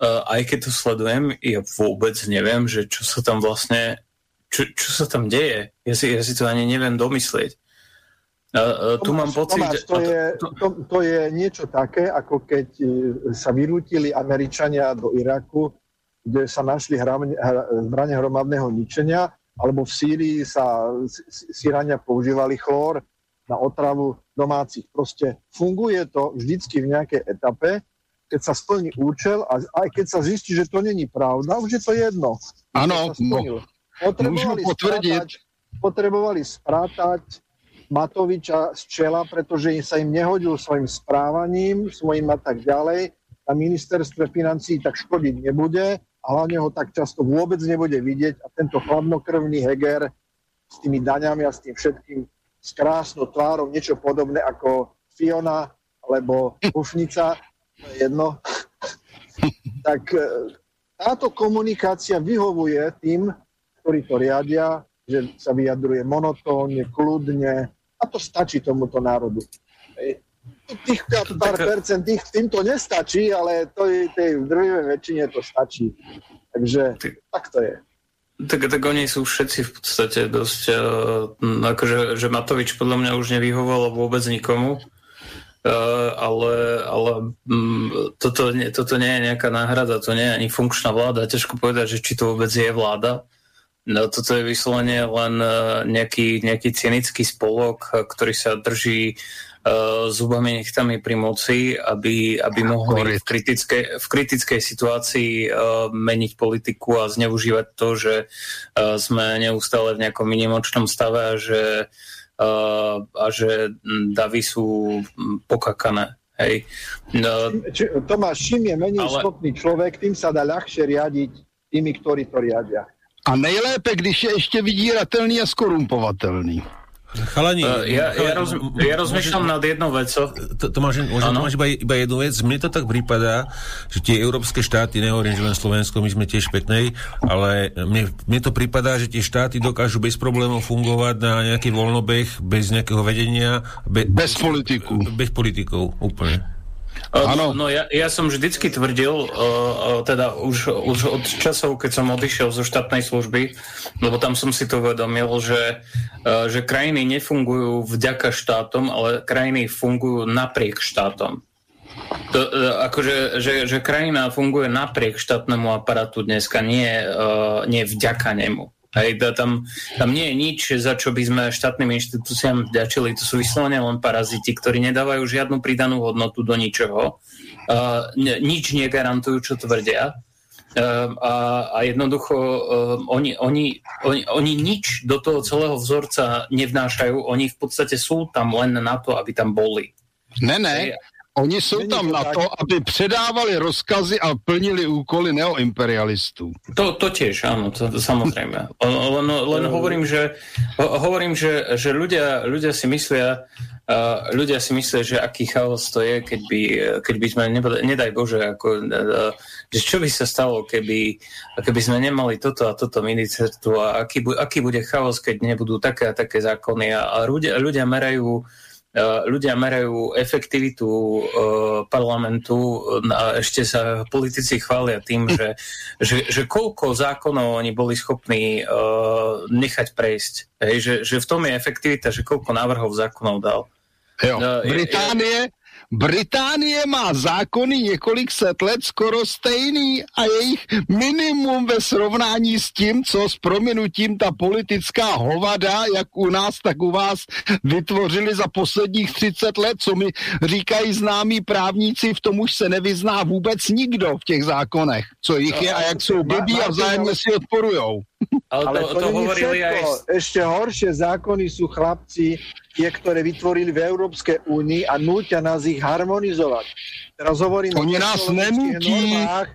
uh, aj keď to sledujem, ja vôbec neviem, že čo sa tam vlastne, čo, čo sa tam deje. Ja si, ja si to ani neviem domyslieť. Uh, uh, tu mám pocit... Tomáš, to, je, to, to je niečo také, ako keď e, sa vyrútili Američania do Iraku, kde sa našli zbranie hromadného ničenia, alebo v Sýrii sa Sýrania používali chlór na otravu domácich. Proste funguje to vždycky v nejakej etape keď sa splní účel a aj keď sa zistí, že to není pravda, už je to jedno. Áno, potrebovali potvrdiť. Potrebovali sprátať Matoviča z čela, pretože sa im nehodil svojim správaním, svojim a tak ďalej. na ministerstve financí tak škodiť nebude a hlavne ho tak často vôbec nebude vidieť a tento chladnokrvný Heger s tými daňami a s tým všetkým s krásnou tvárou, niečo podobné ako Fiona alebo Pufnica, to je jedno, tak e, táto komunikácia vyhovuje tým, ktorí to riadia, že sa vyjadruje monotónne, kľudne a to stačí tomuto národu. Tých pár percent tých, tým to nestačí, ale to je, tej druhej väčšine to stačí. Takže tak to je. Tak, tak oni sú všetci v podstate dosť, uh, akože že Matovič podľa mňa už nevyhovoval vôbec nikomu, uh, ale, ale um, toto, nie, toto nie je nejaká náhrada, to nie je ani funkčná vláda. Ťažko povedať, že či to vôbec je vláda. No, toto je vyslovene len uh, nejaký, nejaký cynický spolok, ktorý sa drží uh, zubami nechtami pri moci, aby, aby mohli v kritickej, v kritickej situácii uh, meniť politiku a zneužívať to, že uh, sme neustále v nejakom minimočnom stave a že, uh, a že davy sú pokakané. Hej. No, Či, Tomáš, čím je menej ale... schopný človek, tým sa dá ľahšie riadiť tými, ktorí to riadia. A nejlépe, když je ešte vydíratelný a skorumpovatelný. Chalani, uh, ja, ja, roz, ja rozmýšľam nad jednou vecou. To, to máš, môžem, to máš iba, iba jednu vec. Mne to tak prípada, že tie európske štáty, nehovorím, že len Slovensko, my sme tiež peknej, ale mne, mne to prípada, že tie štáty dokážu bez problémov fungovať na nejaký voľnobeh, bez nejakého vedenia. Be, bez politiku. Bez politikov, úplne. Áno. No, no ja, ja som vždycky tvrdil, uh, uh, teda už, už od časov, keď som odišiel zo štátnej služby, lebo tam som si to uvedomil, že, uh, že krajiny nefungujú vďaka štátom, ale krajiny fungujú napriek štátom. To, uh, akože, že, že krajina funguje napriek štátnemu aparátu dneska, nie, uh, nie vďaka nemu. Hej, tam, tam nie je nič, za čo by sme štátnym inštitúciám vďačili. To sú vyslovene len paraziti, ktorí nedávajú žiadnu pridanú hodnotu do ničoho. Uh, nič negarantujú, čo tvrdia. Uh, a, a jednoducho uh, oni, oni, oni, oni nič do toho celého vzorca nevnášajú. Oni v podstate sú tam len na to, aby tam boli. Ne, ne. Oni jsou tam na to, aby předávali rozkazy a plnili úkoly neoimperialistů. To, to tiež, áno, to, to samozrejme. Len, len hovorím, že, hovorím, že, že ľudia, ľudia si myslia, uh, ľudia si myslia, že aký chaos to je, keď by, keď by sme, nebod, nedaj Bože, ako, uh, že čo by sa stalo, keby, keby sme nemali toto a toto ministerstvo a aký, aký bude chaos, keď nebudú také a také zákony a, a ľudia, ľudia merajú ľudia merajú efektivitu uh, parlamentu a ešte sa politici chvália tým, že, že, že koľko zákonov oni boli schopní nechať prejsť. Hej, že, že v tom je efektivita, že koľko návrhov zákonov dal. Jo. Británie, Británie má zákony několik set let skoro stejný a jejich minimum ve srovnání s tím, co s prominutím ta politická hovada, jak u nás, tak u vás vytvořili za posledních 30 let, co mi říkají známí právníci, v tom už se nevyzná vůbec nikdo v těch zákonech, co jich je a jak jsou blbí a vzájemně si odporujou. Ale, ale to, to, to hovorili aj... Ešte horšie zákony sú chlapci, tie, ktoré vytvorili v Európskej únii a nútia nás ich harmonizovať. Teraz hovorím Oni nás nenúti. Normách,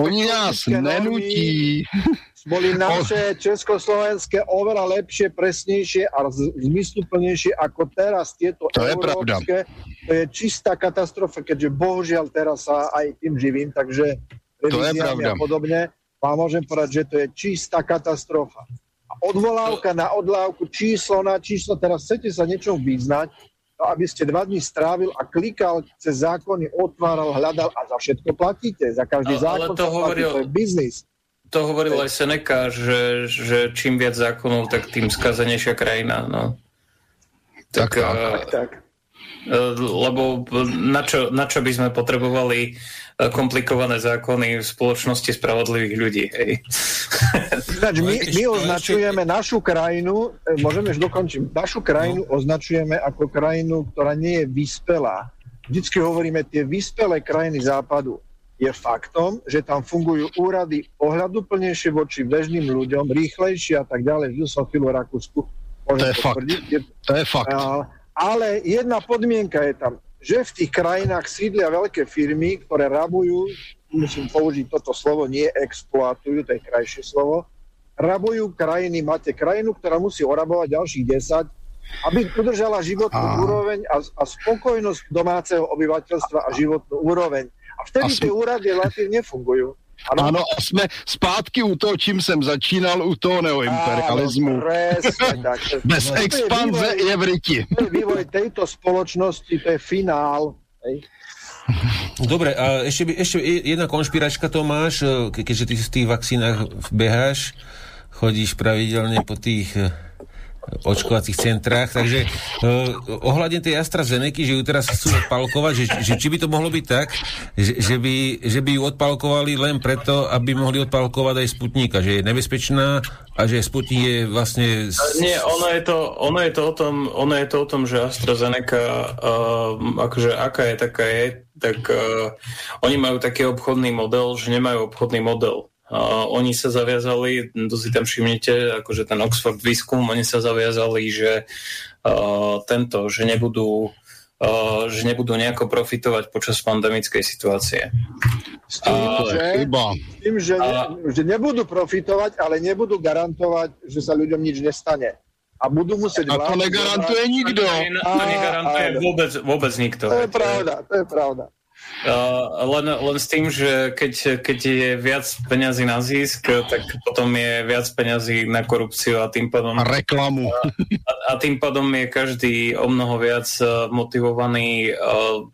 Oni nás nenúti. Boli naše československé oveľa lepšie, presnejšie a zmysluplnejšie ako teraz tieto to európske. Je to je čistá katastrofa, keďže bohužiaľ teraz sa aj tým živím, takže to je pravda. a podobne vám môžem povedať, že to je čistá katastrofa. Odvolávka na odlávku, číslo na číslo, teraz chcete sa niečom vyznať, no aby ste dva dní strávil a klikal cez zákony, otváral, hľadal a za všetko platíte. Za každý ale, zákon ale to hovoril, platí, to je biznis. To hovoril aj Seneca, že, že čím viac zákonov, tak tým skazanejšia krajina. No. Tak, tak, tak. tak, tak. Lebo na čo, na čo by sme potrebovali komplikované zákony v spoločnosti spravodlivých ľudí. Hej. my, my označujeme našu krajinu, e, môžeme už dokončiť, našu krajinu no. označujeme ako krajinu, ktorá nie je vyspelá. Vždycky hovoríme, tie vyspelé krajiny západu je faktom, že tam fungujú úrady ohľaduplnejšie voči bežným ľuďom, rýchlejšie a tak ďalej. Žil som chvíľu v Rakúsku. To je fakt. To je fakt. Ale jedna podmienka je tam že v tých krajinách sídlia veľké firmy, ktoré rabujú, musím použiť toto slovo, nie exploatujú, to je krajšie slovo, rabujú krajiny, máte krajinu, ktorá musí orabovať ďalších 10, aby udržala životnú a... úroveň a, a spokojnosť domáceho obyvateľstva a životnú úroveň. A vtedy a tie úrady relatívne nefungujú. Ano. ano, a jsme zpátky u toho, čím jsem začínal, u toho neoimperialismu. Presne, tak. Bez no, expanze je, vývoj, je v. To je vývoj tejto spoločnosti, to je finál. Hej. Dobre, a ešte, ešte jedna konšpiračka to máš, keďže ty v tých vakcínach beháš, chodíš pravidelne po tých očkovacích centrách. Takže uh, ohľadne tej AstraZeneca, že ju teraz chcú odpalkovať, že, že či by to mohlo byť tak, že, že, by, že by ju odpalkovali len preto, aby mohli odpalkovať aj Sputníka, že je nebezpečná a že Sputnik je vlastne... Nie, ono je to, ono je to, o, tom, ono je to o tom, že AstraZeneca, uh, akože aká je, taká je, tak uh, oni majú taký obchodný model, že nemajú obchodný model. Uh, oni sa zaviazali, to si tam všimnete, akože ten Oxford výskum, oni sa zaviazali, že uh, tento, že nebudú uh, že nebudú nejako profitovať počas pandemickej situácie. S tým, uh, že, tým že, a, ne, že nebudú profitovať, ale nebudú garantovať, že sa ľuďom nič nestane. A budú musieť... A to negarantuje nikto. To negarantuje vôbec, vôbec nikto. To je pravda, to je pravda. Uh, len, len s tým, že keď, keď je viac peňazí na zisk, tak potom je viac peňazí na korupciu a tým pádom... A reklamu. A, a tým pádom je každý o mnoho viac motivovaný uh,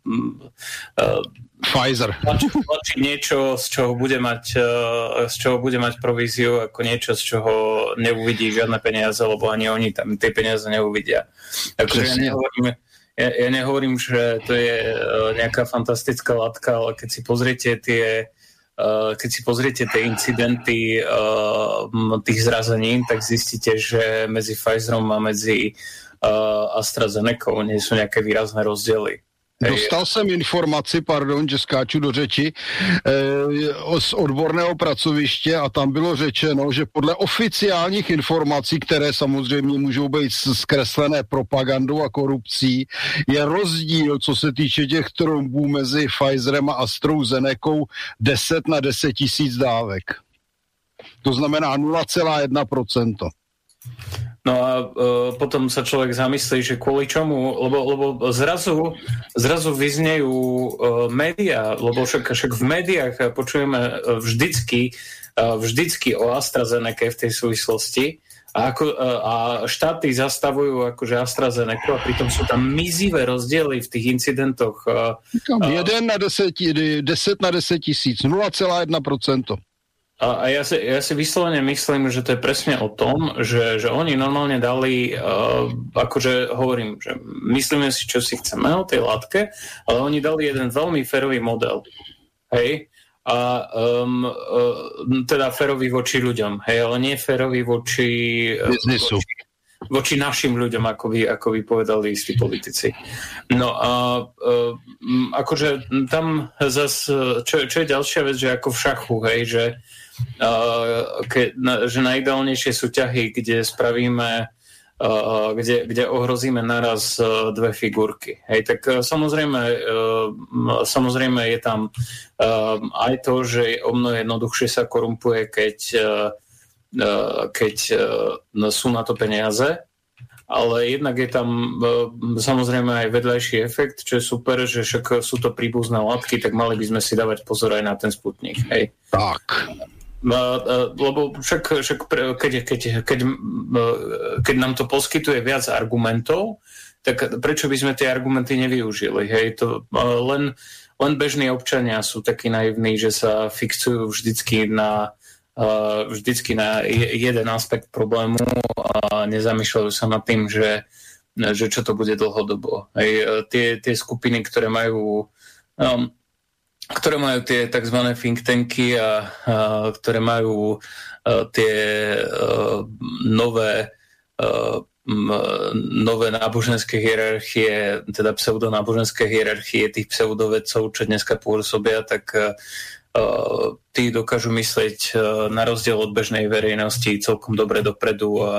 uh, Pfizer. Tlačiť niečo, z čoho, bude mať, z čoho bude mať províziu, ako niečo, z čoho neuvidí žiadne peniaze, lebo ani oni tam tie peniaze neuvidia. Takže ja nehovorím, ja, ja nehovorím, že to je uh, nejaká fantastická látka, ale keď si pozriete tie uh, keď si pozriete tie incidenty uh, tých zrazenín, tak zistíte, že medzi Pfizerom a medzi AstraZeneca nie sú nejaké výrazné rozdiely. Dostal jsem informaci, pardon, že skáču do řeči, e, z odborného pracoviště a tam bylo řečeno, že podle oficiálních informací, které samozřejmě můžou být zkreslené propagandou a korupcí, je rozdíl, co se týče těch trombů mezi Pfizerem a AstraZeneca 10 na 10 tisíc dávek. To znamená 0,1%. No a uh, potom sa človek zamyslí, že kvôli čomu, lebo, lebo zrazu, zrazu vyznejú uh, médiá, lebo však, však v médiách počujeme vždycky, uh, vždycky o AstraZeneca v tej súvislosti a, ako, uh, a štáty zastavujú akože AstraZeneca a pritom sú tam mizivé rozdiely v tých incidentoch. Uh, 1 na 10, 10 na 10 tisíc, 0,1%. A, a ja, si, ja si vyslovene myslím, že to je presne o tom, že, že oni normálne dali, uh, akože hovorím, že myslíme si, čo si chceme o tej látke, ale oni dali jeden veľmi férový model. Hej? A um, uh, teda férový voči ľuďom, hej, ale nie férový voči... Uh, Voči, voči našim ľuďom, ako by, ako by povedali istí politici. No a uh, akože tam zase, čo, čo je ďalšia vec, že ako v šachu, hej, že ke, na, že najideálnejšie sú ťahy, kde spravíme Uh, kde, kde ohrozíme naraz uh, dve figurky. Hej, tak samozrejme, samozrejme je tam aj to, že o mnoho jednoduchšie sa korumpuje, keď, keď sú na to peniaze, ale jednak je tam samozrejme aj vedľajší efekt, čo je super, že však sú to príbuzné látky, tak mali by sme si dávať pozor aj na ten sputnik. Hej. Tak. Lebo však, však keď, keď, keď, keď nám to poskytuje viac argumentov, tak prečo by sme tie argumenty nevyužili? Hej, to len, len bežní občania sú takí naivní, že sa fixujú vždycky na, vždycky na jeden aspekt problému a nezamýšľajú sa nad tým, že, že čo to bude dlhodobo. Hej, tie, tie skupiny, ktoré majú um, ktoré majú tie tzv. think tanky a, a ktoré majú a, tie a, nové a, m, nové náboženské hierarchie, teda pseudonáboženské hierarchie tých pseudovedcov, čo dneska pôsobia, tak a, tí dokážu myslieť na rozdiel od bežnej verejnosti celkom dobre dopredu a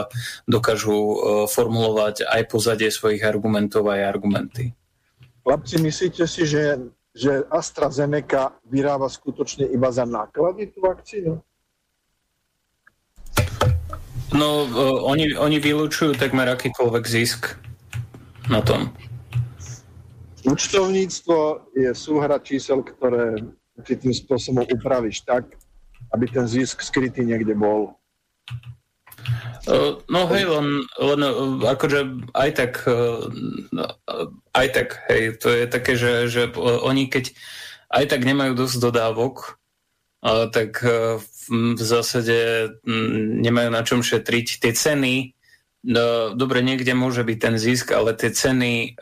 dokážu formulovať aj pozadie svojich argumentov aj argumenty. Chlapci, myslíte si, že, že AstraZeneca vyrába skutočne iba za náklady tú vakcínu? No, uh, oni, oni vylúčujú takmer akýkoľvek zisk na tom. Účtovníctvo je súhra čísel, ktoré si tým spôsobom upravíš tak, aby ten zisk skrytý niekde bol. Uh, no hej, len, len akože aj tak, uh, aj tak, hej, to je také, že, že oni keď aj tak nemajú dosť dodávok, tak e, v zásade nemajú na čom šetriť. Tie ceny, no, dobre, niekde môže byť ten zisk, ale tie ceny,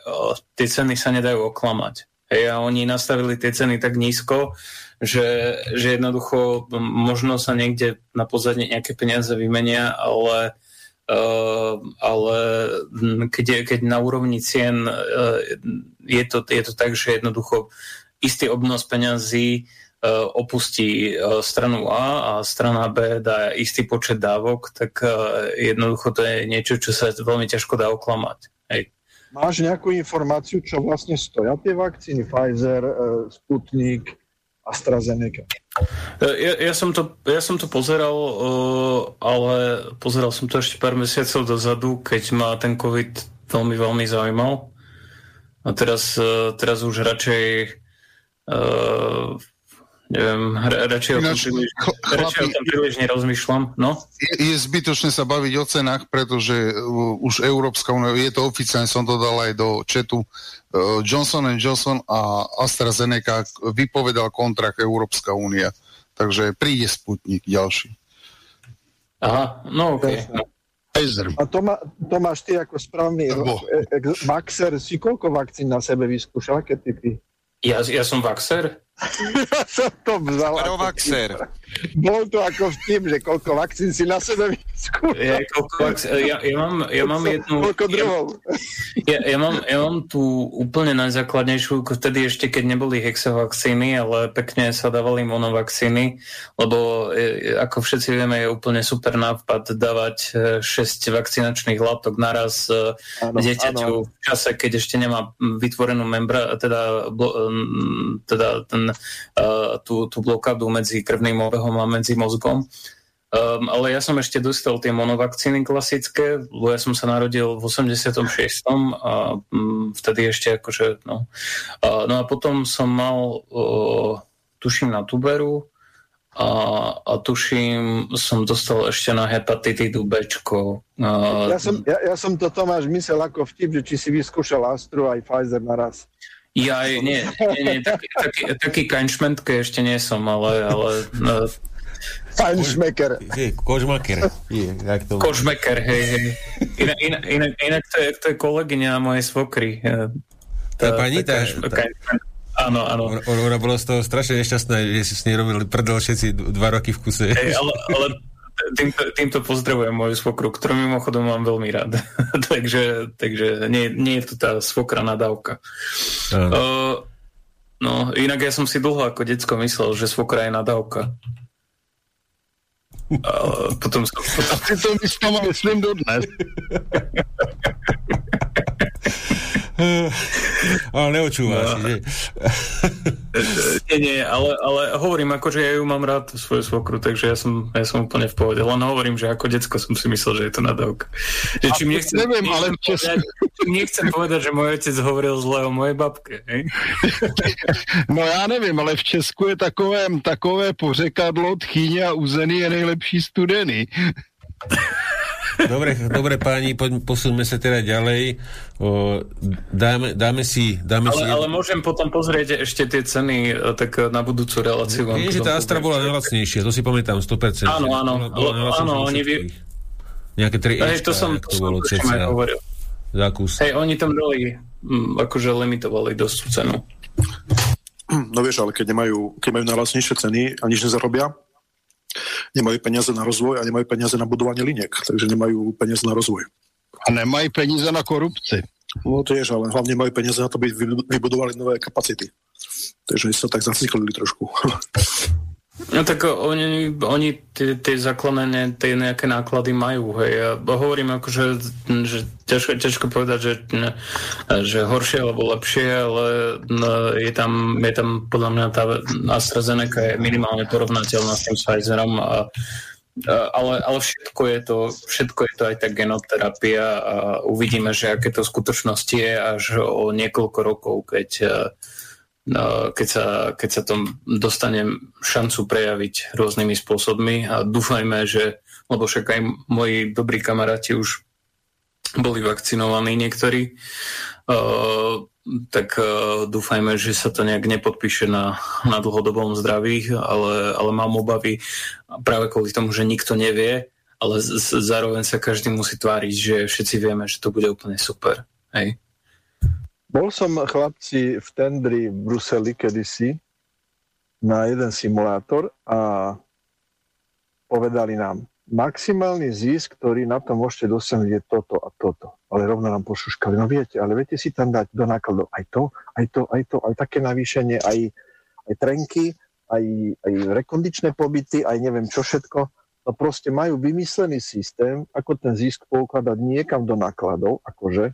tie ceny sa nedajú oklamať. Hej, a oni nastavili tie ceny tak nízko, že, že jednoducho možno sa niekde na pozadne nejaké peniaze vymenia, ale Uh, ale keď, je, keď na úrovni cien uh, je, to, je to tak, že jednoducho istý obnos peňazí E, opustí stranu A a strana B dá istý počet dávok, tak jednoducho to je niečo, čo sa veľmi ťažko dá oklamať. Hej. Máš nejakú informáciu, čo vlastne stoja tie vakcíny Pfizer, Sputnik, AstraZeneca? Ja, ja, som to, ja som to pozeral, ale pozeral som to ešte pár mesiacov dozadu, keď ma ten COVID veľmi, veľmi zaujímal. A teraz, teraz už radšej neviem, radšej, o tom príliš, radšej o tom príliš nerozmýšľam. No? Je, je zbytočné sa baviť o cenách, pretože uh, už Európska únia, je to oficiálne, som to dal aj do četu, uh, Johnson Johnson a AstraZeneca vypovedal kontrakt Európska únia. Takže príde Sputnik ďalší. Aha, no okej. Okay. A to, má, to máš ty ako správny vaxer. Si koľko vakcín na sebe vyskúšal, keď ty ty? Ja, ja som vaxer? som to vzal. Vaxer. Bol to ako tým, že koľko vakcín si na sebe. Ja, ja, ja, mám, ja mám jednu... Koľko druhov? Ja, ja, mám, ja mám tú úplne najzákladnejšiu, vtedy ešte keď neboli hexavakcíny, ale pekne sa dávali monovakcíny, lebo e, ako všetci vieme, je úplne super nápad dávať 6 e, vakcinačných látok naraz ano, e, dieťaťu ano. v čase, keď ešte nemá vytvorenú membra, teda, teda ten tú, tú blokádu medzi krvným obehom a medzi mozgom. Um, ale ja som ešte dostal tie monovakcíny klasické, lebo ja som sa narodil v 86. a um, vtedy ešte akože, no. Uh, no a potom som mal, uh, tuším na tuberu a, a tuším, som dostal ešte na hepatitidu B. Uh, ja, som, ja, ja som to Tomáš myslel ako vtip, že či si vyskúšal Astru aj Pfizer naraz. Ja, nie, nie, nie taký, taký, taký kaňšmentke ešte nie som, ale... ale no, Fajnšmeker. Kožmaker. Kožmeker, hej, hej. Inak, inak, inak, inak to, je, to je kolegyňa mojej svokry. Tá, tá pani, tá, tá, Áno, áno. Ona bola z toho strašne nešťastná, že si s nej robili prdol všetci dva roky v kuse. Hey, ale, ale týmto, týmto pozdravujem moju svokru, ktorú mimochodom mám veľmi rád. takže takže nie, nie je to tá svokra nadávka. Uh, no, inak ja som si dlho ako decko myslel, že svokra je nadávka. Uh, potom som... Potom... Ty to myslím dodnes. ale neočúva no. že? nie, nie, ale, ale hovorím, akože ja ju mám rád, svoju svokru, takže ja som, ja som úplne v pohode. Len hovorím, že ako decko som si myslel, že je to nadávka. Že čím nechcem, neviem, ale povedať, čím nechcem povedať, že môj otec hovoril zle o mojej babke. Hej? no já nevím, ale v Česku je takové, takové pořekadlo tchýně a uzený je nejlepší studený. Dobre, dobre páni, poď, posuňme sa teda ďalej. O, dáme, dáme si... Dáme ale, si ale môžem potom pozrieť ešte tie ceny e, tak na budúcu reláciu. Nie, že tá Astra bola najlacnejšia, to si pamätám 100%. Áno, áno. Bola, áno, oni... Vy... Nejaké 3 Hej, to som, to bolo som hovoril. Zákus. Hej, oni tam dali, m, akože limitovali dosť cenu. No vieš, ale keď nemajú, keď majú najlacnejšie ceny a nič nezarobia, nemajú peniaze na rozvoj a nemajú peniaze na budovanie liniek, takže nemajú peniaze na rozvoj. A nemajú peniaze na korupci. No tiež, ale hlavne majú peniaze na to, aby vybudovali nové kapacity. Takže sa tak zaciklili trošku. No tak oni, oni tie základné tie nejaké náklady majú, hej. Ja hovorím akože, že ťažko, ťažko povedať, že, že horšie alebo lepšie, ale no, je tam, je tam podľa mňa tá AstraZeneca je minimálne porovnateľná s tým Pfizerom a ale, ale všetko, je to, všetko je to aj tá genoterapia a uvidíme, že aké to v skutočnosti je až o niekoľko rokov, keď keď sa, keď sa to dostane šancu prejaviť rôznymi spôsobmi a dúfajme, že, lebo však aj moji dobrí kamaráti už boli vakcinovaní niektorí, uh, tak uh, dúfajme, že sa to nejak nepodpíše na, na dlhodobom zdraví, ale, ale mám obavy práve kvôli tomu, že nikto nevie, ale z, zároveň sa každý musí tváriť, že všetci vieme, že to bude úplne super. Hej. Bol som chlapci v tendri v Bruseli kedysi na jeden simulátor a povedali nám, maximálny zisk, ktorý na to môžete dosiahnuť je toto a toto. Ale rovno nám pošuškali, no viete, ale viete si tam dať do nákladov aj to, aj to, aj to, aj také navýšenie, aj, aj trenky, aj, aj rekondičné pobyty, aj neviem čo všetko. No proste majú vymyslený systém, ako ten zisk poukladať niekam do nákladov, akože,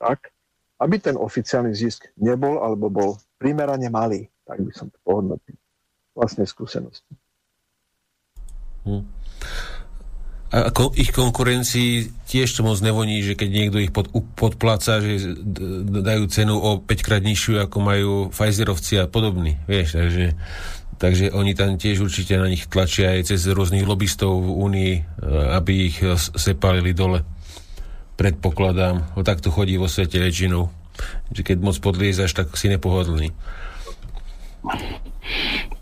tak, aby ten oficiálny zisk nebol alebo bol primerane malý. Tak by som to pohodnotil. Vlastne skúsenosti. Hm. A ako ich konkurencii tiež to moc nevoní, že keď niekto ich pod, podpláca, že dajú cenu o 5 krát nižšiu, ako majú Pfizerovci a podobní. Vieš, takže, takže oni tam tiež určite na nich tlačia aj cez rôznych lobbystov v Únii, aby ich sepalili dole predpokladám. O takto chodí vo svete väčšinou. Že keď moc podliezaš, tak si nepohodlný.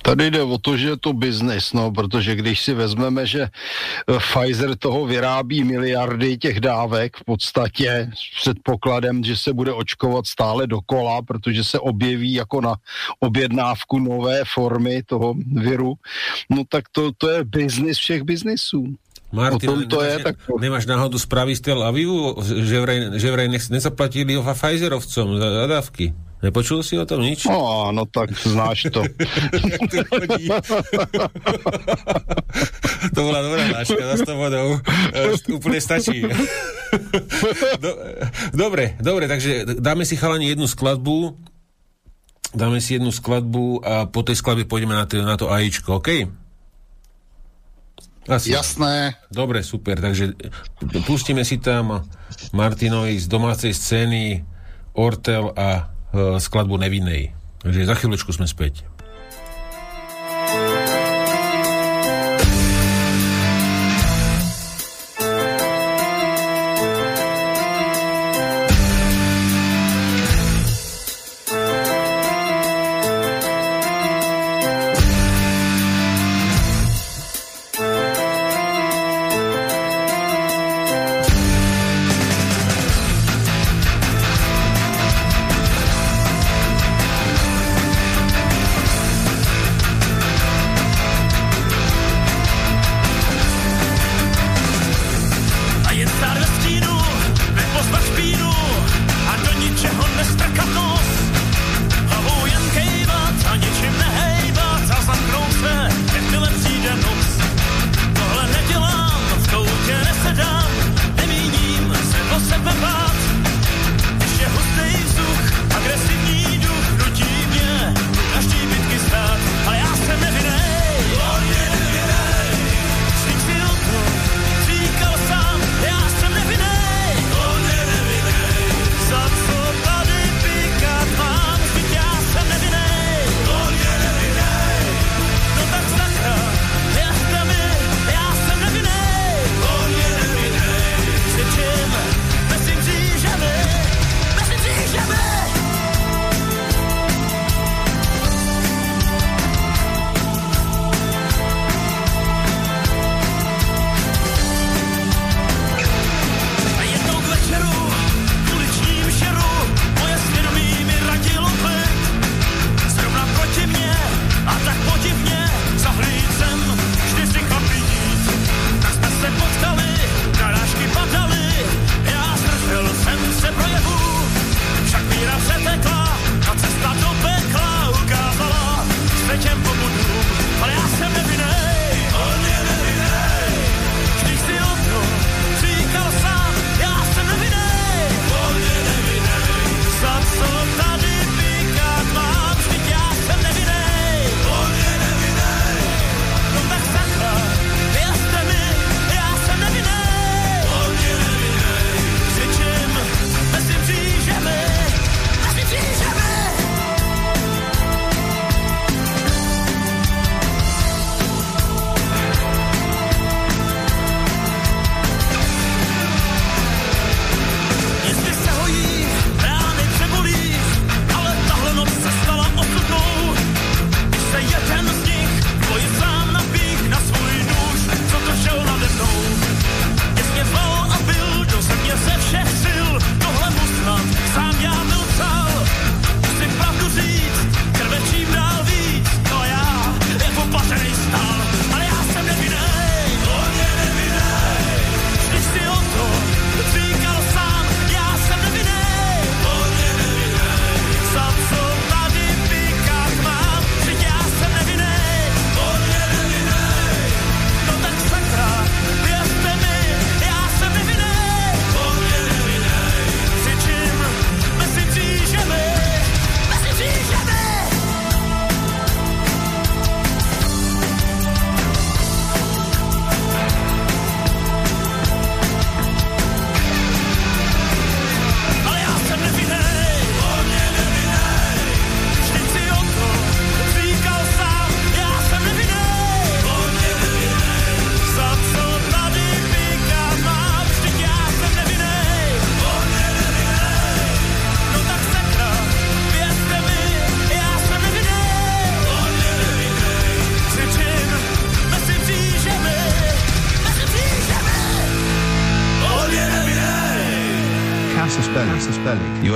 Tady jde o to, že je to biznis, no, protože když si vezmeme, že eh, Pfizer toho vyrábí miliardy těch dávek v podstatě s předpokladem, že se bude očkovat stále dokola, protože se objeví jako na objednávku nové formy toho viru, no tak to, to je biznis všech biznisů. Martin, o tom to nemáš, je, tak... nemáš náhodu správy z Tel Avivu, že vraj, že vraj nezaplatili Pfizerovcom za, za dávky. Nepočul si o tom nič? No, no tak znáš to. to bola dobrá náška za 100 bodov. Úplne stačí. Do, dobre, dobre, takže dáme si chalani jednu skladbu, dáme si jednu skladbu a po tej skladbe pôjdeme na to, na to AIčko, OK? Asi. Jasné. Dobre, super. Takže pustíme si tam Martinovi z domácej scény Ortel a e, skladbu Nevinnej. Takže za chvíľočku sme späť.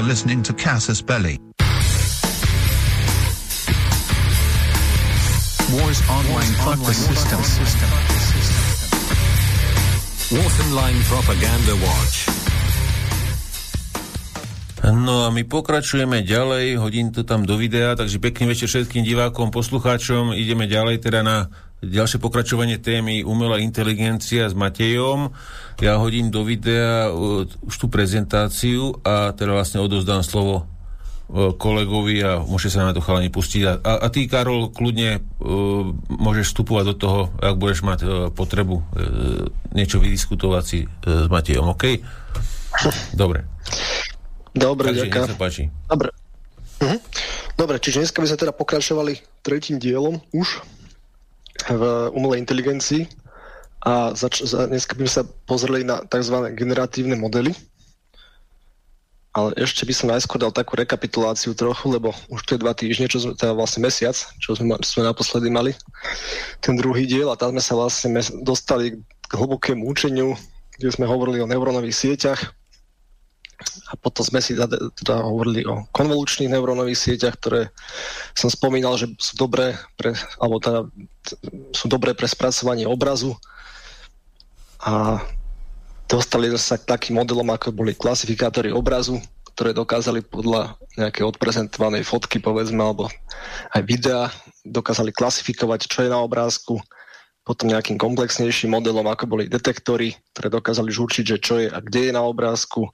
Listening to Casus Belli. War's online online system. Line Propaganda Watch. No a my pokračujeme ďalej, hodím to tam do videa, takže pekný večer všetkým divákom, poslucháčom. Ideme ďalej teda na ďalšie pokračovanie témy umelá inteligencia s Matejom. Ja hodím do videa uh, už tú prezentáciu a teda vlastne odozdám slovo uh, kolegovi a môže sa na to chalani pustiť. A, a ty, Karol, kľudne uh, môžeš vstupovať do toho, ak budeš mať uh, potrebu uh, niečo vydiskutovať si uh, s Matejom, OK? Dobre. Dobre, ďakujem. Dobre. Mhm. Dobre, čiže dneska by sme teda pokračovali tretím dielom už v umelej inteligencii a zač- za, dneska by sme sa pozreli na tzv. generatívne modely. Ale ešte by som najskôr dal takú rekapituláciu trochu, lebo už to je dva týždne, čo sme, teda vlastne mesiac, čo sme, sme naposledy mali ten druhý diel a tam sme sa vlastne dostali k hlbokému učeniu, kde sme hovorili o neurónových sieťach, a potom sme si teda hovorili o konvolučných neurónových sieťach, ktoré som spomínal, že sú dobré pre, alebo teda sú dobré pre spracovanie obrazu. A dostali sa k takým modelom, ako boli klasifikátory obrazu, ktoré dokázali podľa nejakej odprezentovanej fotky, povedzme, alebo aj videa, dokázali klasifikovať, čo je na obrázku, potom nejakým komplexnejším modelom, ako boli detektory, ktoré dokázali určiť, že čo je a kde je na obrázku,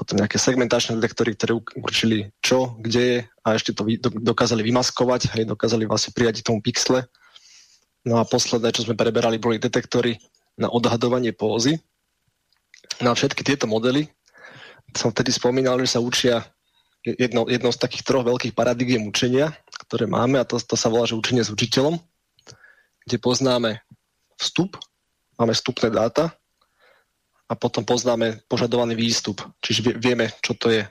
potom nejaké segmentačné detektory, ktoré určili čo, kde je a ešte to dokázali vymaskovať, hej, dokázali vlastne prijať tomu pixle. No a posledné, čo sme preberali, boli detektory na odhadovanie pózy. No a všetky tieto modely, som vtedy spomínal, že sa učia jedno, jedno z takých troch veľkých paradigiem učenia, ktoré máme a to, to sa volá, že učenie s učiteľom, kde poznáme vstup, máme vstupné dáta, a potom poznáme požadovaný výstup. Čiže vieme, čo to je.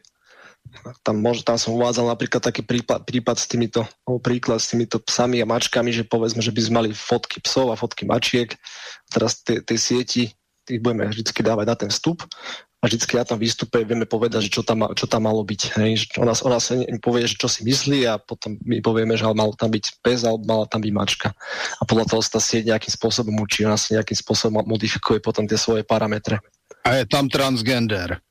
Tam, môž, tam som uvádzal napríklad taký prípad, prípad s týmito, príklad s týmito psami a mačkami, že povedzme, že by sme mali fotky psov a fotky mačiek. Teraz tej sieti ich budeme vždy dávať na ten vstup a vždy na tom výstupe vieme povedať, že čo tam, čo tam malo byť. Hej. Ona, ona sa povie, že čo si myslí a potom my povieme, že mal tam byť pes alebo mala tam byť mačka. A podľa toho sa sieť nejakým spôsobom učí, ona sa nejakým spôsobom modifikuje potom tie svoje parametre. A je tam transgender.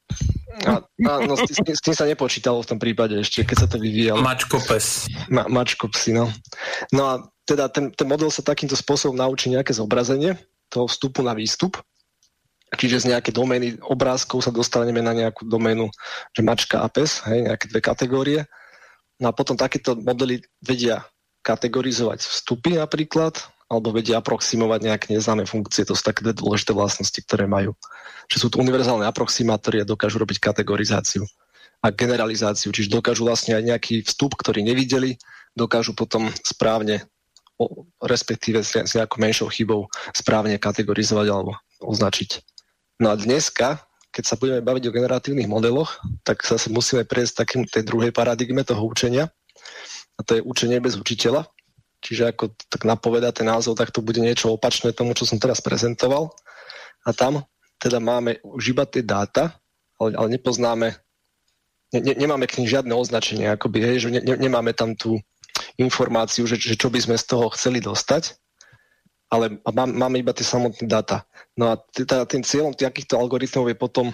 A, a, no, s, tým, s tým sa nepočítalo v tom prípade ešte, keď sa to vyvíjalo. Mačkopes. Ma, mačkopsy, no. No a teda ten, ten model sa takýmto spôsobom naučí nejaké zobrazenie toho vstupu na výstup Čiže z nejaké domény obrázkov sa dostaneme na nejakú doménu, že mačka a pes, hej, nejaké dve kategórie. No a potom takéto modely vedia kategorizovať vstupy napríklad, alebo vedia aproximovať nejaké neznáme funkcie. To sú také dôležité vlastnosti, ktoré majú. Že sú to univerzálne aproximátory a dokážu robiť kategorizáciu a generalizáciu. Čiže dokážu vlastne aj nejaký vstup, ktorý nevideli, dokážu potom správne, respektíve s nejakou menšou chybou správne kategorizovať alebo označiť. No a dneska, keď sa budeme baviť o generatívnych modeloch, tak sa musíme prejsť takým tej druhej paradigme toho učenia. A to je učenie bez učiteľa. Čiže ako tak napovedá ten názov, tak to bude niečo opačné tomu, čo som teraz prezentoval. A tam teda máme už iba tie dáta, ale, ale nepoznáme, ne, ne, nemáme k nim žiadne označenie, akoby, hej, že ne, ne, nemáme tam tú informáciu, že, že čo by sme z toho chceli dostať, ale máme iba tie samotné dáta. No a tým cieľom takýchto algoritmov je potom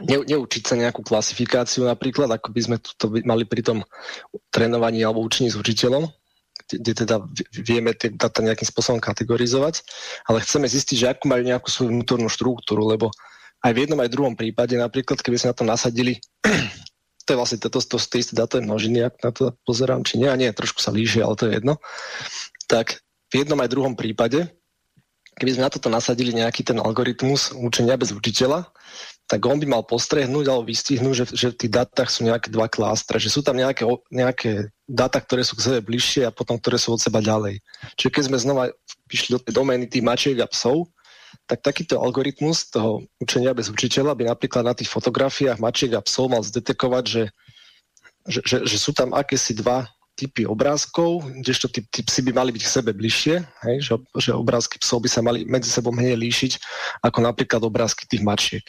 ne, neučiť sa nejakú klasifikáciu napríklad, ako by sme to mali pri tom trénovaní alebo učení s učiteľom, kde, teda vieme tie data nejakým spôsobom kategorizovať, ale chceme zistiť, že akú majú nejakú svoju vnútornú štruktúru, lebo aj v jednom aj v druhom prípade, napríklad keby sme na to nasadili, to je vlastne to, to, to, to isté datové množiny, ak na to pozerám, či nie, a nie, trošku sa líšia, ale to je jedno, tak v jednom aj druhom prípade keby sme na toto nasadili nejaký ten algoritmus učenia bez učiteľa, tak on by mal postrehnúť alebo vystihnúť, že, že v tých datách sú nejaké dva klástre, že sú tam nejaké, nejaké data, ktoré sú k sebe bližšie a potom ktoré sú od seba ďalej. Čiže keď sme znova vyšli do tej domény tých mačiek a psov, tak takýto algoritmus toho učenia bez učiteľa by napríklad na tých fotografiách mačiek a psov mal zdetekovať, že, že, že, že sú tam akési dva typy obrázkov, kdežto tí, tí psy by mali byť k sebe bližšie, hej, že, že obrázky psov by sa mali medzi sebou menej líšiť, ako napríklad obrázky tých mačiek.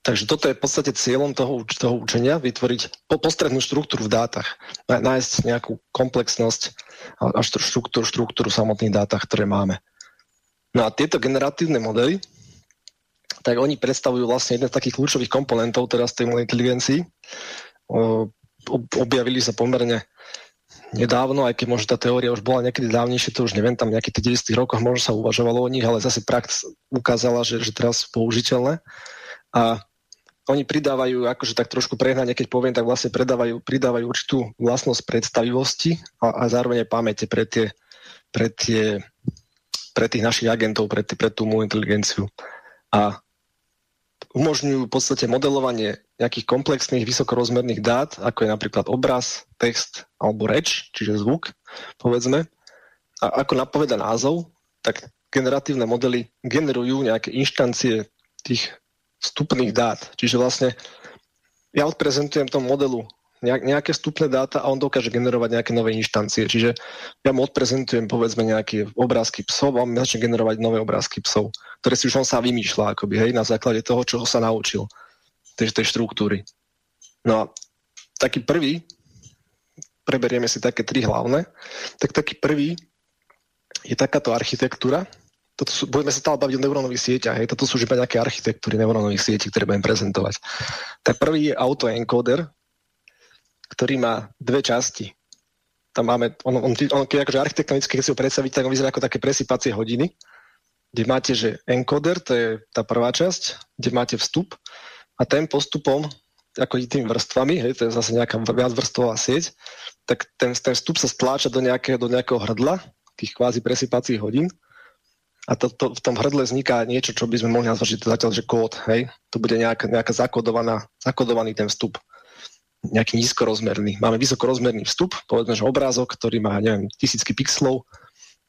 Takže toto je v podstate cieľom toho, toho učenia, vytvoriť postrednú štruktúru v dátach, nájsť nejakú komplexnosť a štruktúru, štruktúru v samotných dátach, ktoré máme. No a tieto generatívne modely, tak oni predstavujú vlastne jeden z takých kľúčových komponentov teraz tej inteligencii. Objavili sa pomerne nedávno, aj keď možno tá teória už bola niekedy dávnejšie, to už neviem, tam nejakých 90 rokoch možno sa uvažovalo o nich, ale zase prax ukázala, že, že teraz sú použiteľné. A oni pridávajú, akože tak trošku prehnane, keď poviem, tak vlastne predávajú, pridávajú určitú vlastnosť predstavivosti a, a zároveň pamäte pre, tie, pre, tie, pre tých našich agentov, pre, pre tú inteligenciu. A umožňujú v podstate modelovanie nejakých komplexných vysokorozmerných dát, ako je napríklad obraz, text alebo reč, čiže zvuk, povedzme. A ako napoveda názov, tak generatívne modely generujú nejaké inštancie tých vstupných dát. Čiže vlastne ja odprezentujem tomu modelu nejaké vstupné dáta a on dokáže generovať nejaké nové inštancie. Čiže ja mu odprezentujem povedzme nejaké obrázky psov a on začne generovať nové obrázky psov, ktoré si už on sa vymýšľa akoby, hej, na základe toho, čo sa naučil, tej, tej štruktúry. No a taký prvý, preberieme si také tri hlavné, tak taký prvý je takáto architektúra, toto sú, budeme sa stále baviť o neurónových sieťach, hej, toto sú už iba nejaké architektúry neurónových sietí, ktoré budem prezentovať. Tak prvý je autoencoder, ktorý má dve časti. Tam máme, on, on, on keď akože architektonicky, keď si ho predstavíte, tak on vyzerá ako také presypacie hodiny, kde máte, že encoder, to je tá prvá časť, kde máte vstup a ten postupom, ako tými vrstvami, hej, to je zase nejaká viacvrstvová sieť, tak ten, ten vstup sa stláča do nejakého, do nejakého hrdla, tých kvázi presypacích hodín. A to, to, v tom hrdle vzniká niečo, čo by sme mohli nazvať, zatiaľ, že kód, hej? To bude nejaká, nejaká zakodovaná, zakodovaný ten vstup. Nejaký nízkorozmerný. Máme vysokorozmerný vstup, povedzme, že obrázok, ktorý má, neviem, tisícky pixelov.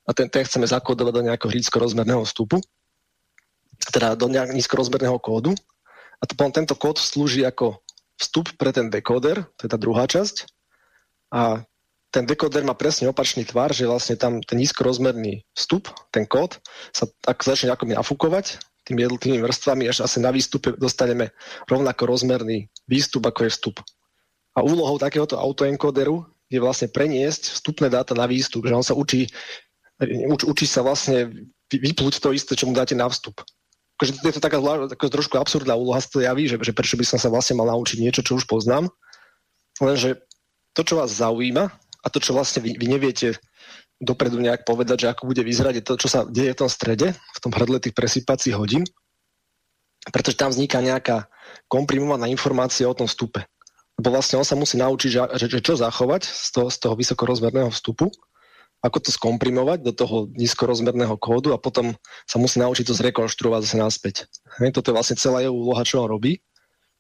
A ten, ten chceme zakodovať do nejakého nízkorozmerného vstupu, teda do nejakého nízkorozmerného kódu a to, tento kód slúži ako vstup pre ten dekoder, to je tá druhá časť a ten dekoder má presne opačný tvar, že vlastne tam ten nízkorozmerný vstup, ten kód, sa ak začne ako nafúkovať tými jednotlivými vrstvami, až asi na výstupe dostaneme rovnako rozmerný výstup, ako je vstup. A úlohou takéhoto autoencoderu je vlastne preniesť vstupné dáta na výstup, že on sa učí, uč, učí sa vlastne vyplúť to isté, čo mu dáte na vstup. Akože je to taká taká trošku absurdná úloha, sa to javí, že, že prečo by som sa vlastne mal naučiť niečo, čo už poznám. Lenže to, čo vás zaujíma, a to, čo vlastne vy, vy neviete dopredu nejak povedať, že ako bude vyzerať, je to, čo sa deje v tom strede, v tom hrdle tých presypacích hodín, pretože tam vzniká nejaká komprimovaná informácia o tom vstupe. Lebo vlastne on sa musí naučiť, že, že, že čo zachovať z toho, z toho vysokorozmerného vstupu, ako to skomprimovať do toho nízkorozmerného kódu a potom sa musí naučiť to zrekonštruovať zase naspäť. Hej, toto je vlastne celá jeho úloha, čo on robí.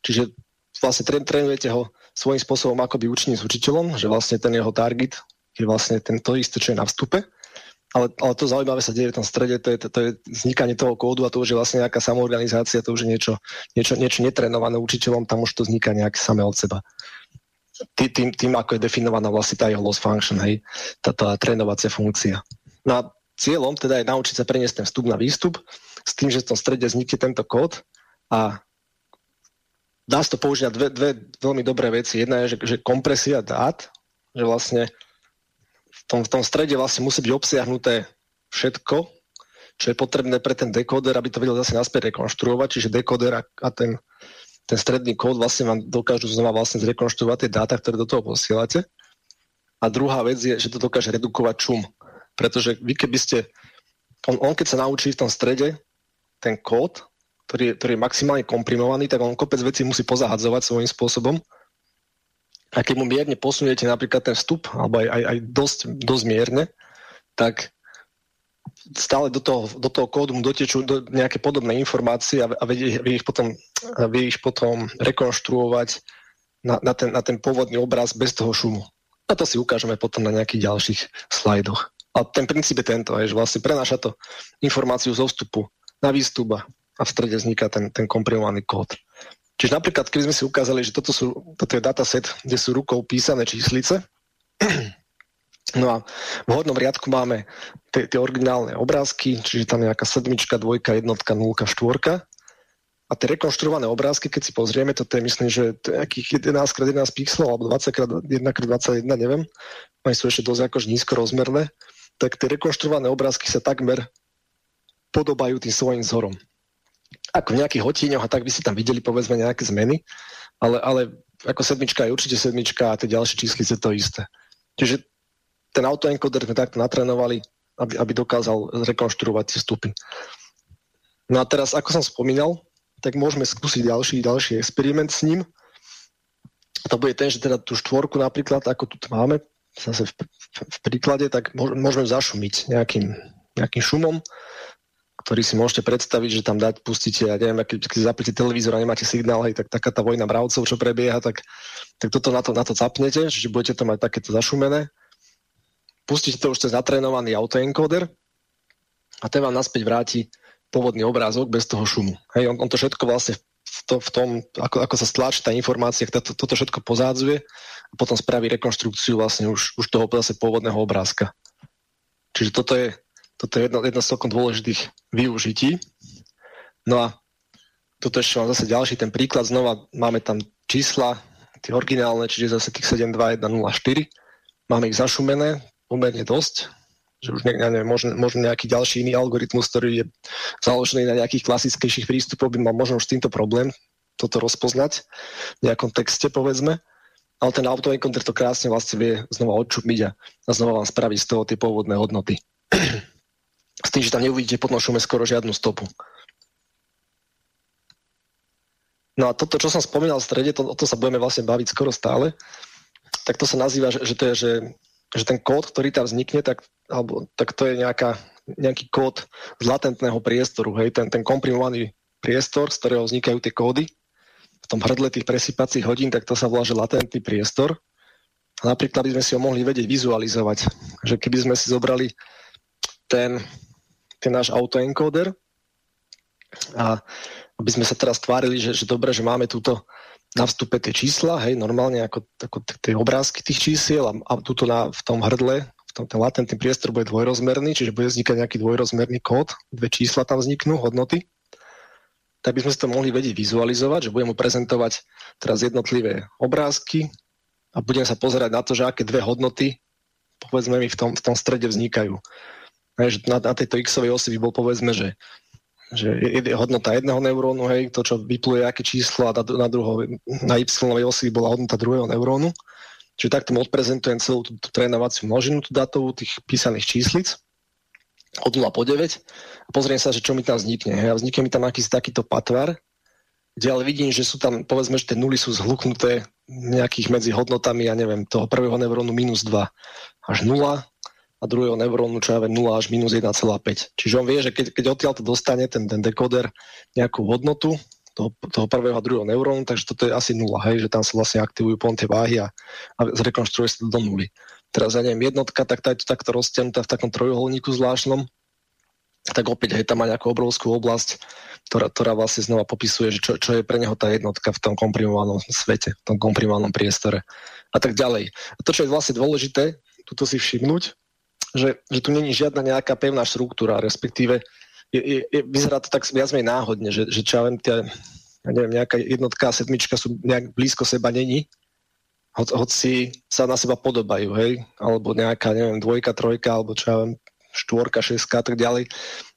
Čiže vlastne trénujete ho svojím spôsobom akoby učení s učiteľom, že vlastne ten jeho target je vlastne ten to isté, čo je na vstupe. Ale, ale to zaujímavé sa deje v tom strede, to je, to, to je vznikanie toho kódu a to už je vlastne nejaká samoorganizácia, to už je niečo, niečo, niečo netrenované učiteľom, tam už to vzniká nejak samé od seba. Tý, tým, tým, ako je definovaná vlastne tá jeho loss function, hej, tá, tá trénovacia funkcia. No a cieľom teda je naučiť sa preniesť ten vstup na výstup s tým, že v tom strede vznikne tento kód a dá sa to použiť na dve, dve veľmi dobré veci. Jedna je, že, že kompresia dát, že vlastne v tom, v tom strede vlastne musí byť obsiahnuté všetko, čo je potrebné pre ten dekoder, aby to vedel zase naspäť rekonštruovať, čiže dekoder a, a ten, ten stredný kód vlastne vám dokážu znova vlastne zrekonštruovať tie dáta, ktoré do toho posielate. A druhá vec je, že to dokáže redukovať čum. Pretože vy keby ste, on, on keď sa naučí v tom strede ten kód, ktorý je, ktorý je maximálne komprimovaný, tak on kopec vecí musí pozahadzovať svojím spôsobom. A keď mu mierne posuniete napríklad ten vstup, alebo aj, aj, aj dosť, dosť mierne, tak stále do toho, do toho kódu mu dotečú do nejaké podobné informácie a, a vie, vie, ich potom, vie ich potom rekonštruovať na, na, ten, na ten pôvodný obraz bez toho šumu. A to si ukážeme potom na nejakých ďalších slajdoch. A ten princíp je tento, že vlastne prenáša to informáciu zo vstupu na výstup a v strede vzniká ten, ten komprimovaný kód. Čiže napríklad, keby sme si ukázali, že toto, sú, toto je dataset, kde sú rukou písané číslice, no a v hodnom riadku máme tie, tie originálne obrázky, čiže tam nejaká sedmička, dvojka, jednotka, nulka, štvorka A tie rekonštruované obrázky, keď si pozrieme, to je myslím, že to je nejakých 11x11 pixelov alebo 20x1x21, neviem, oni sú ešte dosť akož nízko rozmerné, tak tie rekonštruované obrázky sa takmer podobajú tým svojim vzorom. Ako v nejakých otíňoch a tak by si tam videli povedzme nejaké zmeny, ale, ale ako sedmička je určite sedmička a tie ďalšie číslice to isté. Čiže ten autoencoder sme takto natrénovali, aby, aby dokázal rekonštruovať tie stupy. No a teraz, ako som spomínal, tak môžeme skúsiť ďalší, ďalší experiment s ním. To bude ten, že teda tú štvorku napríklad, ako tu máme, zase v, v, v príklade, tak môžeme zašumiť nejakým, nejakým šumom, ktorý si môžete predstaviť, že tam dať, pustíte, ja neviem, keď, keď zapnete televízor a nemáte signál, hej, tak taká tá vojna mravcov, čo prebieha, tak, tak toto na to, na to zapnete, že budete to mať takéto zašumené. Pustíte to už cez natrénovaný autoencoder a ten vám naspäť vráti pôvodný obrázok bez toho šumu. Hej, on, on to všetko vlastne v, to, v tom, ako, ako sa stlačí tá informácia, to, toto všetko pozádzuje a potom spraví rekonštrukciu vlastne už, už toho zase pôvodného obrázka. Čiže toto je, toto je jedno, jedno z celkom dôležitých využití. No a toto ešte mám zase ďalší ten príklad. Znova máme tam čísla, tie originálne, čiže zase tých 72104. Máme ich zašumené pomerne dosť že už ne, neviem, možno, možno nejaký ďalší iný algoritmus, ktorý je založený na nejakých klasickejších prístupoch, by mal možno už s týmto problém toto rozpoznať v nejakom texte, povedzme. Ale ten autoencoder to krásne vlastne vie znova odčumiť a, a znova vám spraviť z toho tie pôvodné hodnoty. s tým, že tam neuvidíte potom šume skoro žiadnu stopu. No a toto, čo som spomínal v strede, to, o to sa budeme vlastne baviť skoro stále, tak to sa nazýva, že, že to je, že že ten kód, ktorý tam vznikne, tak, alebo, tak to je nejaká, nejaký kód z latentného priestoru, hej, ten, ten komprimovaný priestor, z ktorého vznikajú tie kódy. V tom hrdle tých presypacích hodín, tak to sa volá, že latentný priestor. A napríklad by sme si ho mohli vedieť vizualizovať. Že keby sme si zobrali ten, ten náš autoencoder a aby sme sa teraz tvárili, že, že dobre, že máme túto na vstupe tie čísla, hej, normálne ako, ako tie obrázky tých čísiel a, a tuto na, v tom hrdle, v tom ten latentný priestor bude dvojrozmerný, čiže bude vznikať nejaký dvojrozmerný kód, dve čísla tam vzniknú, hodnoty, tak by sme si to mohli vedieť vizualizovať, že budem mu prezentovať teraz jednotlivé obrázky a budem sa pozerať na to, že aké dve hodnoty povedzme mi v tom, v tom strede vznikajú. Hej, že na, na tejto x osi by bol povedzme, že že hodnota jedného neurónu, hej, to, čo vypluje aké číslo a na, druho, na y osi bola hodnota druhého neurónu. Čiže takto odprezentujem celú tú, tú trénovaciu množinu, tú datovú tých písaných číslic od 0 po 9 a pozriem sa, že čo mi tam vznikne. Hej. A vznikne mi tam akýsi takýto patvar, kde ale vidím, že sú tam, povedzme, že tie nuly sú zhluknuté nejakých medzi hodnotami, ja neviem, toho prvého neurónu minus 2 až 0, a druhého neurónu, čo je 0 až minus 1,5. Čiže on vie, že keď, keď odtiaľ to dostane ten, ten dekoder nejakú hodnotu toho, toho prvého a druhého neurónu, takže toto je asi 0, hej, že tam sa vlastne aktivujú pon tie váhy a, a zrekonštruuje sa to do nuly. Teraz, ja neviem, jednotka, tak tá je to takto rozťanutá v takom trojuholníku zvláštnom, tak opäť hej, tam má nejakú obrovskú oblasť, ktorá, ktorá vlastne znova popisuje, že čo, čo je pre neho tá jednotka v tom komprimovanom svete, v tom komprimovanom priestore a tak ďalej. A to, čo je vlastne dôležité, tuto si všimnúť, že, že tu není žiadna nejaká pevná štruktúra, respektíve je, je, je, vyzerá to tak viac menej náhodne, že, že čo ja viem, tie, ja neviem, nejaká jednotka a sedmička sú nejak blízko seba není, ho, hoci sa na seba podobajú, hej, alebo nejaká, neviem, dvojka, trojka, alebo čo ja viem, štvorka, šestka a tak ďalej.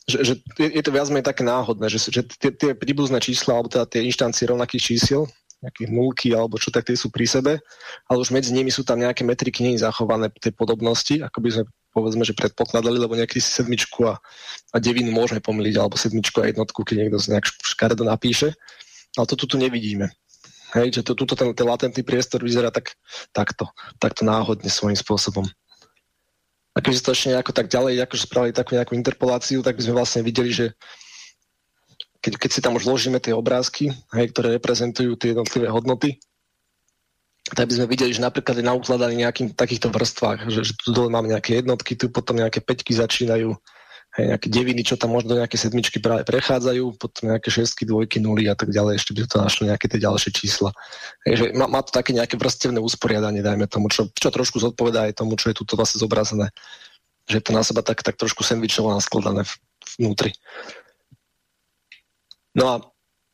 Že, že je, je to viac menej také náhodné, že, že tie, tie príbuzné čísla, alebo teda tie inštancie rovnakých čísiel, nejakých nulky alebo čo, tak tie sú pri sebe, ale už medzi nimi sú tam nejaké metriky nie zachované tej podobnosti, ako by sme povedzme, že predpokladali, lebo nejaký si sedmičku a, a devinu môžeme pomýliť, alebo sedmičku a jednotku, keď niekto nejak škaredo napíše. Ale to tu nevidíme. Hej, že to, tuto ten, ten latentný priestor vyzerá tak, takto, takto náhodne svojím spôsobom. A keď to ešte nejako tak ďalej, akože spravili takú nejakú interpoláciu, tak by sme vlastne videli, že keď, keď si tam už vložíme tie obrázky, hej, ktoré reprezentujú tie jednotlivé hodnoty, tak by sme videli, že napríklad je naukladaný nejakým takýchto vrstvách, že, že tu dole máme nejaké jednotky, tu potom nejaké peťky začínajú, hej, nejaké deviny, čo tam možno nejaké sedmičky práve prechádzajú, potom nejaké šestky, dvojky, nuly a tak ďalej, ešte by to našlo nejaké tie ďalšie čísla. Hej, že má, má, to také nejaké vrstevné usporiadanie, dajme tomu, čo, čo trošku zodpovedá aj tomu, čo je tu vlastne zobrazené. Že je to na seba tak, tak trošku sandvičovo naskladané vnútri. No a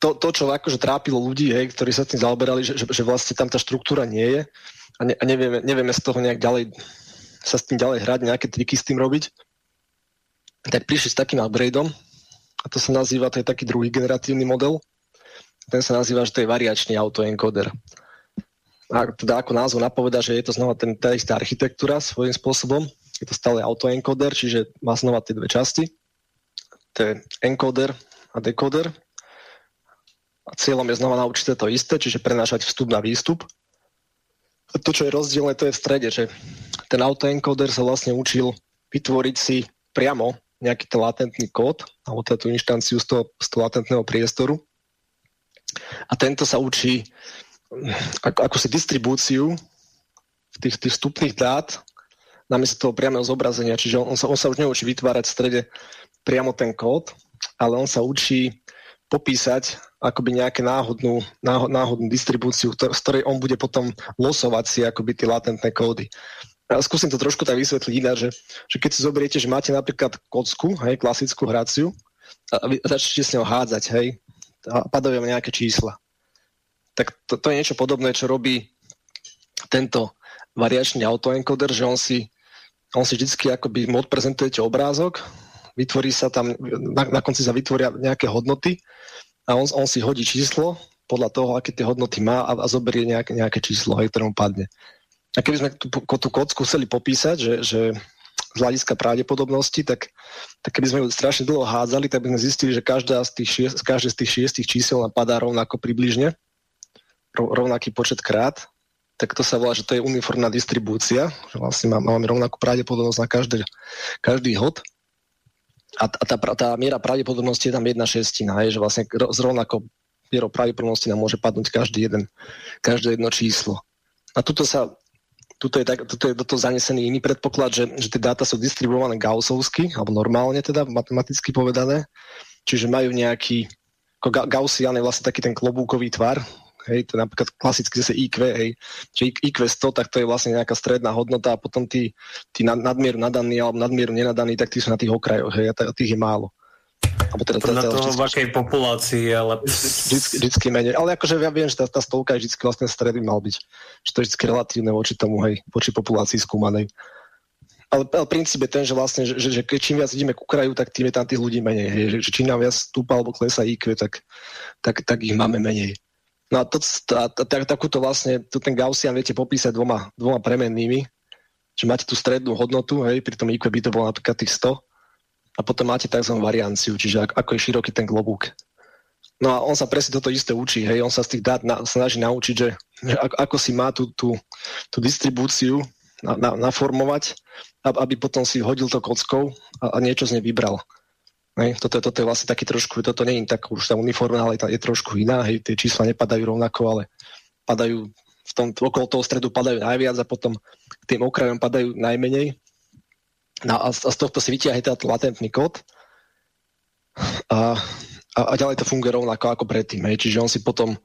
to, to, čo akože trápilo ľudí, hej, ktorí sa tým zaoberali, že, že, že vlastne tam tá štruktúra nie je a, ne, a nevieme, nevieme z toho nejak ďalej sa s tým ďalej hrať, nejaké triky s tým robiť, tak prišli s takým upgradeom a to sa nazýva, to je taký druhý generatívny model, ten sa nazýva, že to je variačný autoencoder. A teda ako názov napoveda, že je to znova ten, tá istá architektúra svojím spôsobom, je to stále autoencoder, čiže má znova tie dve časti. To je encoder a decoder. A cieľom je znova naučiť to isté, čiže prenášať vstup na výstup. A to, čo je rozdielne, to je v strede, že ten autoencoder sa vlastne učil vytvoriť si priamo nejaký ten latentný kód, alebo teda tú inštanciu z toho, z toho latentného priestoru. A tento sa učí ako, ako si distribúciu tých, tých vstupných dát namiesto toho priamého zobrazenia. Čiže on, on, sa, on sa už neučí vytvárať v strede priamo ten kód, ale on sa učí popísať akoby nejaké náhodnú, náhod, náhodnú distribúciu, z ktorej on bude potom losovať si akoby tie latentné kódy. Ja skúsim to trošku tak vysvetliť inak, že, že keď si zoberiete, že máte napríklad kocku, hej, klasickú hraciu, a vy začnete s ňou hádzať, hej, a padajú vám nejaké čísla. Tak to, to je niečo podobné, čo robí tento variačný autoencoder, že on si, on si vždy akoby mu odprezentujete obrázok, vytvorí sa tam, na, na konci sa vytvoria nejaké hodnoty a on, on si hodí číslo podľa toho, aké tie hodnoty má a, a zoberie nejaké, nejaké číslo, hej, ktoré mu padne. A keby sme tú, tú kocku chceli popísať, že, že z hľadiska pravdepodobnosti, tak, tak keby sme ju strašne dlho hádzali, tak by sme zistili, že každá z tých šiest, každé z tých šiestich čísel napadá rovnako približne, rovnaký počet krát, tak to sa volá, že to je uniformná distribúcia, že vlastne máme rovnakú pravdepodobnosť na každý, každý hod. A, tá, tá miera pravdepodobnosti je tam jedna šestina, je, že vlastne z rovnako mierou pravdepodobnosti nám môže padnúť každý jeden, každé jedno číslo. A tuto sa tuto je, tak, tuto je do toho zanesený iný predpoklad, že, že tie dáta sú distribuované gaussovsky, alebo normálne teda, matematicky povedané, čiže majú nejaký, ako Gaussian je vlastne taký ten klobúkový tvar, hej, to je napríklad klasicky zase IQ, hej, že IQ 100, tak to je vlastne nejaká stredná hodnota a potom tí, tí nadmieru nadaní alebo nadmieru nenadaní, tak tí sú na tých okrajoch, hej, a tých je málo. Alebo teda, Podľa teda, toho, vždycky, v akej populácii, ale... Vždycky, vždycky menej. Ale akože ja viem, že tá, tá stovka je vždy vlastne stred by mal byť. Že to je vždy relatívne voči tomu, hej, voči populácii skúmanej. Ale, ale princíp je ten, že vlastne, že, že, že čím viac ideme k kraju, tak tým je tam tých ľudí menej. Hej. Že, že čím nám viac stúpa alebo klesa IQ, tak, tak, tak ich máme menej. No a to, tá, tá, takúto vlastne, to ten Gaussian viete popísať dvoma, dvoma premennými, že máte tú strednú hodnotu, hej, pri tom IQ by to bolo napríklad tých 100, a potom máte tzv. varianciu, čiže ako je široký ten klobúk. No a on sa presne toto isté učí, hej, on sa z tých dát na, snaží naučiť, že, že ako, ako si má tú, tú, tú distribúciu na, na, naformovať, aby potom si hodil to kockou a, a niečo z nej vybral. Hej, toto, toto je vlastne taký trošku, toto nie je tak už tam uniformné, ale je trošku iná, hej, tie čísla nepadajú rovnako, ale padajú v tom, okolo toho stredu padajú najviac a potom k tým okrajom padajú najmenej. No a z, tohto si vytiahne teda latentný kód a, a, a ďalej to funguje rovnako ako predtým. Hej. Čiže on si potom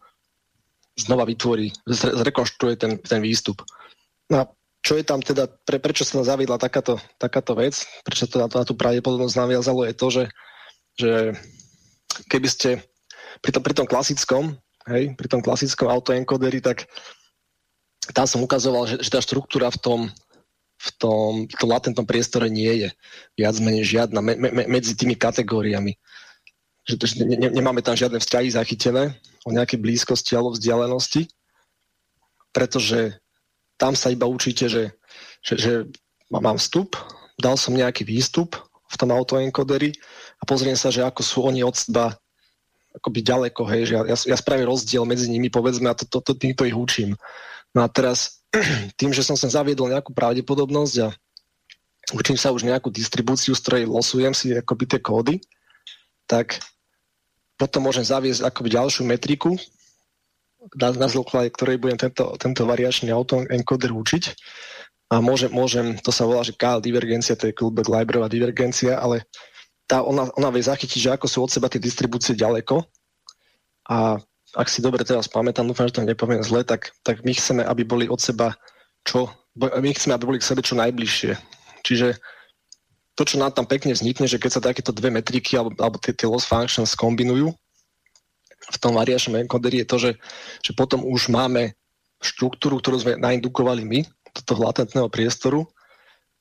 znova vytvorí, zrekonštruuje ten, ten výstup. No a čo je tam teda, pre, prečo sa tam zaviedla takáto, takáto vec, prečo to na, to, na tú pravdepodobnosť naviazalo, je to, že, že keby ste pri tom, pri tom klasickom, hej, pri tom klasickom autoencoderi, tak tam som ukazoval, že, že tá štruktúra v tom, v tom, v tom latentnom priestore nie je viac menej žiadna me, me, medzi tými kategóriami. Že, že ne, nemáme tam žiadne vzťahy zachytené o nejakej blízkosti alebo vzdialenosti, pretože tam sa iba učíte, že, že, že mám vstup, dal som nejaký výstup v tom autoencoderi a pozriem sa, že ako sú oni od seba akoby ďaleko, hej, že ja, ja spravím rozdiel medzi nimi, povedzme, a to, to, to, týmto ich učím. No a teraz tým, že som sa zaviedol nejakú pravdepodobnosť a učím sa už nejakú distribúciu, z ktorej losujem si akoby tie kódy, tak potom môžem zaviesť akoby ďalšiu metriku, na, na základe ktorej budem tento, tento variačný autoencoder učiť. A môžem, môžem, to sa volá, že KL divergencia, to je Kullback Library divergencia, ale tá, ona, ona vie zachytiť, že ako sú od seba tie distribúcie ďaleko a ak si dobre teraz pamätám, dúfam, že to nepoviem zle, tak, tak my chceme, aby boli od seba čo, my chceme, aby boli k sebe čo najbližšie. Čiže to, čo nám tam pekne vznikne, že keď sa takéto dve metriky alebo, alebo tie, tie loss functions kombinujú, v tom variačnom encoderi je to, že, že potom už máme štruktúru, ktorú sme naindukovali my do toho latentného priestoru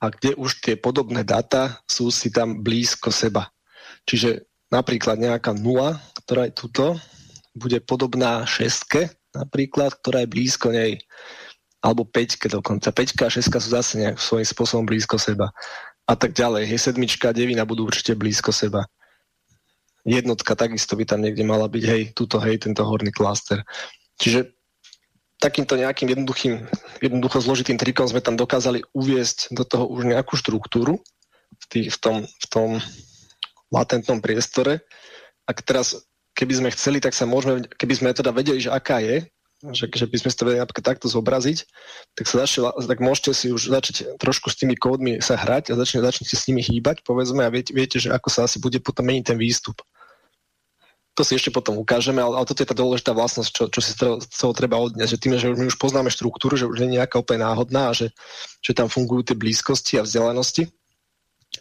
a kde už tie podobné dáta sú si tam blízko seba. Čiže napríklad nejaká nula, ktorá je tuto, bude podobná šestke, napríklad, ktorá je blízko nej. Alebo 5 dokonca. 5 a 6 sú zase nejak svojím spôsobom blízko seba. A tak ďalej. Hej, sedmička a devina budú určite blízko seba. Jednotka takisto by tam niekde mala byť, hej, tuto, hej, tento horný klaster. Čiže takýmto nejakým jednoduchým, jednoducho zložitým trikom sme tam dokázali uviesť do toho už nejakú štruktúru v, tý, v, tom, v tom latentnom priestore. Ak teraz, keby sme chceli, tak sa môžeme, keby sme teda vedeli, že aká je, že, že by sme to vedeli napríklad takto zobraziť, tak, sa začne, tak môžete si už začať trošku s tými kódmi sa hrať a začne, začnete s nimi hýbať, povedzme, a viete, viete, že ako sa asi bude potom meniť ten výstup. To si ešte potom ukážeme, ale, ale toto je tá dôležitá vlastnosť, čo, čo si z toho treba odniesť, že tým, že my už poznáme štruktúru, že už nie je nejaká úplne náhodná že, že tam fungujú tie blízkosti a vzdialenosti,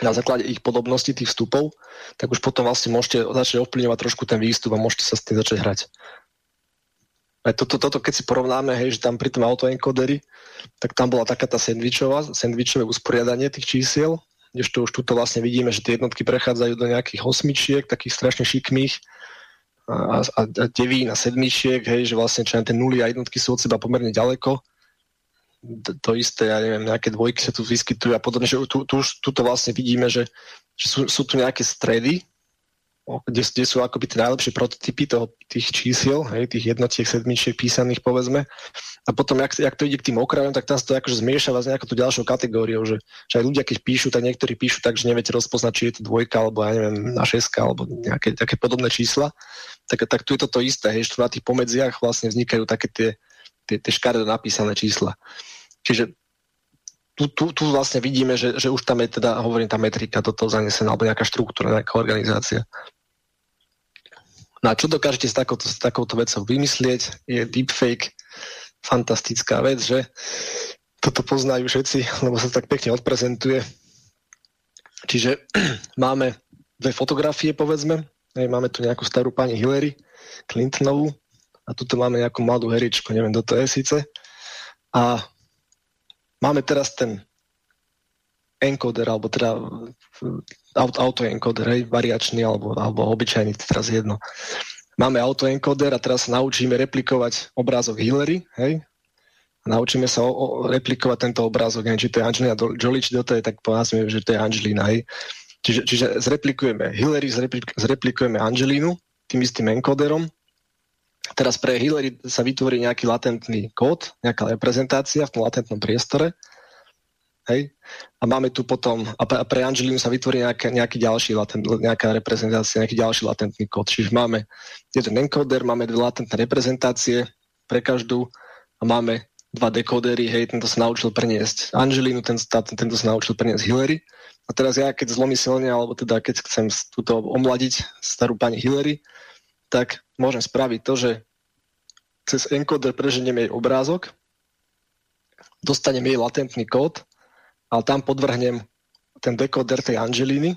na základe ich podobnosti tých vstupov, tak už potom vlastne môžete začať ovplyvňovať trošku ten výstup a môžete sa s tým začať hrať. Aj toto, toto, keď si porovnáme, hej, že tam pri tom autoencoderi, tak tam bola taká tá sandvičová, sandvičové usporiadanie tých čísiel, kdežto už tuto vlastne vidíme, že tie jednotky prechádzajú do nejakých osmičiek, takých strašne šikmých, a, a, a devín a sedmičiek, hej, že vlastne čo tie nuly a jednotky sú od seba pomerne ďaleko. To isté, ja neviem, nejaké dvojky sa tu vyskytujú a podobne, že tu, tu, tuto vlastne vidíme, že, že sú, sú tu nejaké stredy, kde, kde sú akoby tie najlepšie prototypy toho, tých čísiel, hej, tých jednotiek, sedmičiek písaných, povedzme. A potom, jak, jak to ide k tým okrajom, tak tam sa to akože zmiešava s nejakou tú ďalšou kategóriou, že, že aj ľudia, keď píšu, tak niektorí píšu tak, že neviete rozpoznať, či je to dvojka, alebo ja neviem, na šeska, alebo nejaké také podobné čísla. Tak, tak tu je to to isté, hej, že na tých pomedziach vlastne vznikajú také tie, tie, tie škaredo napísané čísla. Čiže tu, tu, tu vlastne vidíme, že, že už tam je teda, hovorím, tá metrika do toho zanesená, alebo nejaká štruktúra, nejaká organizácia. No a čo dokážete s takouto, s takouto vecou vymyslieť? Je deepfake fantastická vec, že toto poznajú všetci, lebo sa tak pekne odprezentuje. Čiže máme dve fotografie, povedzme. Máme tu nejakú starú pani Hillary Clintonovú a tuto máme nejakú mladú heričku, neviem, kto to je síce. A máme teraz ten encoder, alebo teda autoencoder, hej, variačný alebo, alebo obyčajný, teraz jedno. Máme autoencoder a teraz sa naučíme replikovať obrázok Hillary, hej, a naučíme sa o, o, replikovať tento obrázok, hej, či to je Angelina Jolie, či to je, tak povedzme, že to je Angelina, hej. Čiže, čiže zreplikujeme Hillary, zreplik, zreplikujeme Angelinu tým istým encoderom. Teraz pre Hillary sa vytvorí nejaký latentný kód, nejaká reprezentácia v tom latentnom priestore Hej? A máme tu potom, a pre Angelinu sa vytvorí nejaká, nejaký ďalší latent, nejaká reprezentácia, nejaký ďalší latentný kód. Čiže máme jeden encoder, máme dve latentné reprezentácie pre každú a máme dva dekodery, hej, tento sa naučil preniesť Angelinu, ten, tento sa naučil preniesť Hillary. A teraz ja, keď zlomyselne, alebo teda keď chcem túto omladiť starú pani Hillary, tak môžem spraviť to, že cez encoder preženiem jej obrázok, dostanem jej latentný kód ale tam podvrhnem ten dekoder tej Angeliny,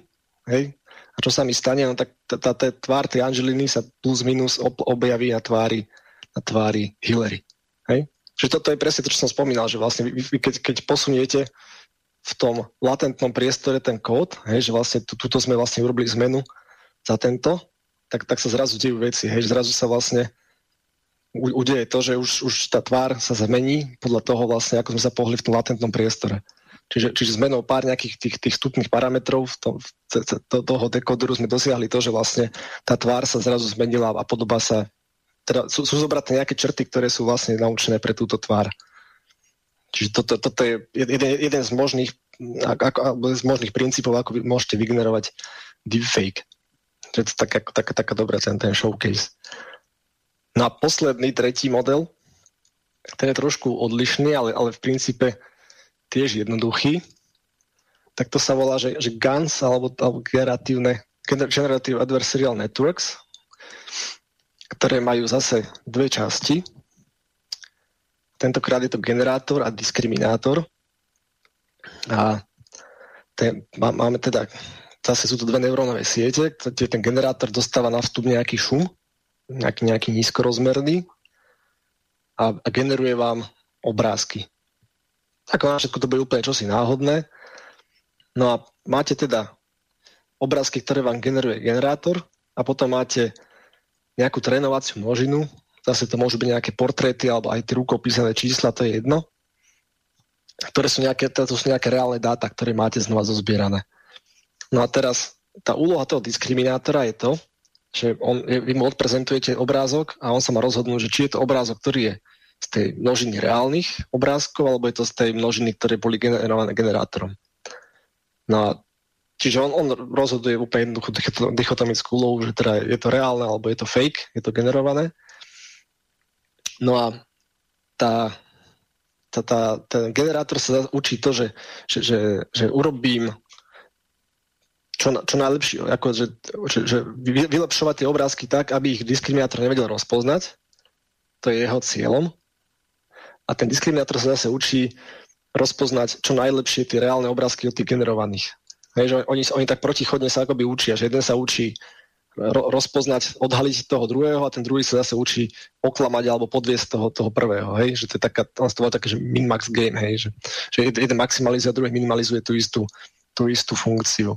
hej, a čo sa mi stane, no tak tá, tvár tej Angeliny sa plus minus ob, objaví na tvári, na tvári Hillary. Hej? Čiže toto je presne to, čo som spomínal, že vlastne vy, vy keď, keď posuniete v tom latentnom priestore ten kód, hej, že vlastne tu, tuto sme vlastne urobili zmenu za tento, tak, tak sa zrazu dejú veci, hej, zrazu sa vlastne udeje to, že už, už tá tvár sa zmení podľa toho vlastne, ako sme sa pohli v tom latentnom priestore. Čiže, čiže zmenou pár nejakých tých, tých vstupných parametrov v tom, v to, toho dekoderu sme dosiahli to, že vlastne tá tvár sa zrazu zmenila a podoba sa, teda sú, sú zobraté nejaké črty, ktoré sú vlastne naučené pre túto tvár. Čiže toto, toto je jeden, jeden z možných, ako, z možných princípov, ako vy môžete vygenerovať deepfake. To je taká, taká, taká dobrá ten, ten showcase. No a posledný, tretí model, ten je trošku odlišný, ale, ale v princípe tiež jednoduchý, tak to sa volá, že, že GANs alebo, alebo generatívne Generative Adversarial Networks, ktoré majú zase dve časti. Tentokrát je to generátor a diskriminátor. A ten, má, máme teda, zase sú to dve neurónové siete, kde ten generátor dostáva na vstup nejaký šum, nejaký, nejaký nízkorozmerný a, a generuje vám obrázky. Ako na všetko to bude úplne čosi náhodné. No a máte teda obrázky, ktoré vám generuje generátor a potom máte nejakú trénovaciu množinu, zase to môžu byť nejaké portréty alebo aj tie rukopísané čísla, to je jedno, ktoré sú nejaké, to sú nejaké reálne dáta, ktoré máte znova zozbierané. No a teraz tá úloha toho diskriminátora je to, že on, vy mu odprezentujete obrázok a on sa má rozhodnúť, že či je to obrázok, ktorý je z tej množiny reálnych obrázkov, alebo je to z tej množiny, ktoré boli generované generátorom. No čiže on, on rozhoduje úplne jednoduchú dichotomickú úlohu, že teda je to reálne, alebo je to fake, je to generované. No a tá, tá, tá, ten generátor sa učí to, že, že, že, že urobím čo, čo najlepšie, ako, že, že, že vylepšovať tie obrázky tak, aby ich diskriminátor nevedel rozpoznať. To je jeho cieľom. A ten diskriminátor sa zase učí rozpoznať čo najlepšie tie reálne obrázky od tých generovaných. Hej, že oni, oni tak protichodne sa akoby učia, že jeden sa učí ro, rozpoznať, odhaliť toho druhého a ten druhý sa zase učí oklamať alebo podviesť toho, toho prvého. Hej? Že to je taká, on to také, že min-max game, hej? Že, že jeden maximalizuje a druhý minimalizuje tú istú, tú istú funkciu.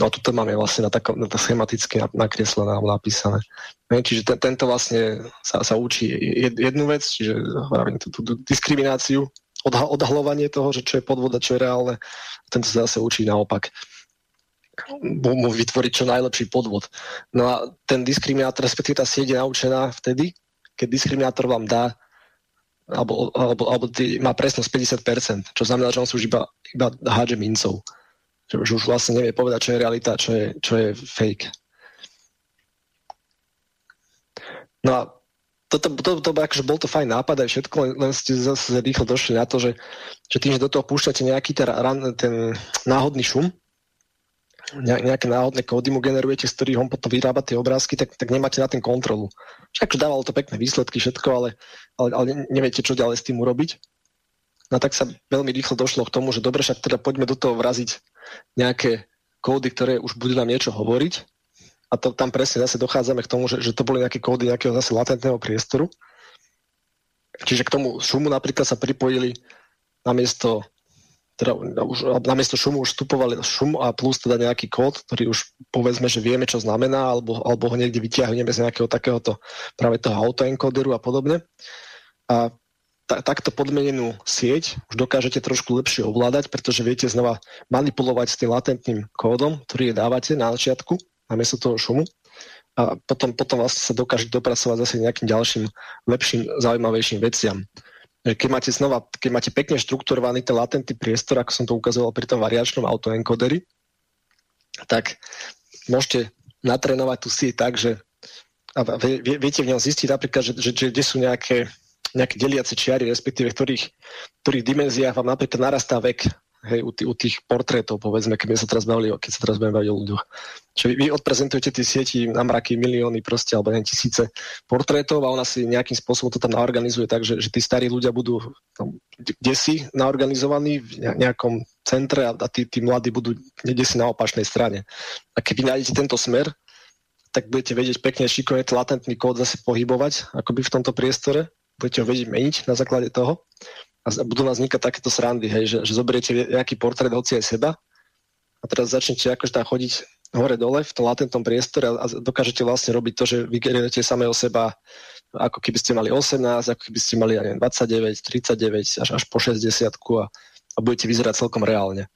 No a tuto máme vlastne na, tako, na schematicky nakreslené alebo napísané. Hej? Čiže ten, tento vlastne sa, sa učí jednu vec, čiže tú, tú, tú diskrimináciu, odha, odhalovanie toho, že čo je podvoda, čo je reálne. Tento sa zase učí naopak mu vytvoriť čo najlepší podvod. No a ten diskriminátor, respektíve tá sieť je naučená vtedy, keď diskriminátor vám dá alebo, alebo, alebo má presnosť 50%, čo znamená, že on si už iba, iba hádže mincov. Že už vlastne nevie povedať, čo je realita, čo je, čo je fake. No a toto, to, to, to, akože bol to fajn nápad aj všetko, len, len ste zase rýchlo došli na to, že, že tým, že do toho púšťate nejaký ten, ten náhodný šum, nejaké náhodné kódy mu generujete, z ktorých on potom vyrába tie obrázky, tak, tak nemáte na ten kontrolu. Však dávalo to pekné výsledky, všetko, ale, ale, ale neviete, čo ďalej s tým urobiť. No tak sa veľmi rýchlo došlo k tomu, že dobre, však teda poďme do toho vraziť nejaké kódy, ktoré už budú nám niečo hovoriť. A to, tam presne zase dochádzame k tomu, že, že to boli nejaké kódy nejakého zase latentného priestoru. Čiže k tomu šumu napríklad sa pripojili namiesto teda už namiesto šumu už vstupovali šum a plus teda nejaký kód, ktorý už povedzme, že vieme, čo znamená, alebo, alebo ho niekde vyťahneme z nejakého takéhoto práve toho autoencoderu a podobne. A ta, takto podmenenú sieť už dokážete trošku lepšie ovládať, pretože viete znova manipulovať s tým latentným kódom, ktorý je dávate na začiatku, namiesto toho šumu. A potom, potom vlastne sa dokážete dopracovať zase nejakým ďalším, lepším, zaujímavejším veciam keď máte znova, keď máte pekne štrukturovaný ten latentný priestor, ako som to ukazoval pri tom variačnom autoencoderi, tak môžete natrénovať tú sieť tak, že a viete v ňom zistiť napríklad, že, že, že kde sú nejaké, nejaké deliace čiary, respektíve ktorých, ktorých dimenziách vám napríklad narastá vek hej, u, tých, u tých portrétov, povedzme, keď sa teraz bavili, keď sa teraz budeme baviť o ľuďoch. Čiže vy, vy odprezentujete tie sieti na mraky milióny proste, alebo neviem, tisíce portrétov a ona si nejakým spôsobom to tam naorganizuje tak, že, že tí starí ľudia budú tam, kde si naorganizovaní v nejakom centre a, a tí, tí mladí budú niekde si na opačnej strane. A keď vy nájdete tento smer, tak budete vedieť pekne šikovne latentný kód zase pohybovať akoby v tomto priestore, budete ho vedieť meniť na základe toho a budú nás vznikať takéto srandy, hej, že, že zoberiete nejaký portrét hoci aj seba a teraz začnete akože tam chodiť hore-dole v tom latentnom priestore a, a dokážete vlastne robiť to, že vygenerujete samého seba ako keby ste mali 18, ako keby ste mali ja neviem, 29, 39, až, až po 60 a, a budete vyzerať celkom reálne.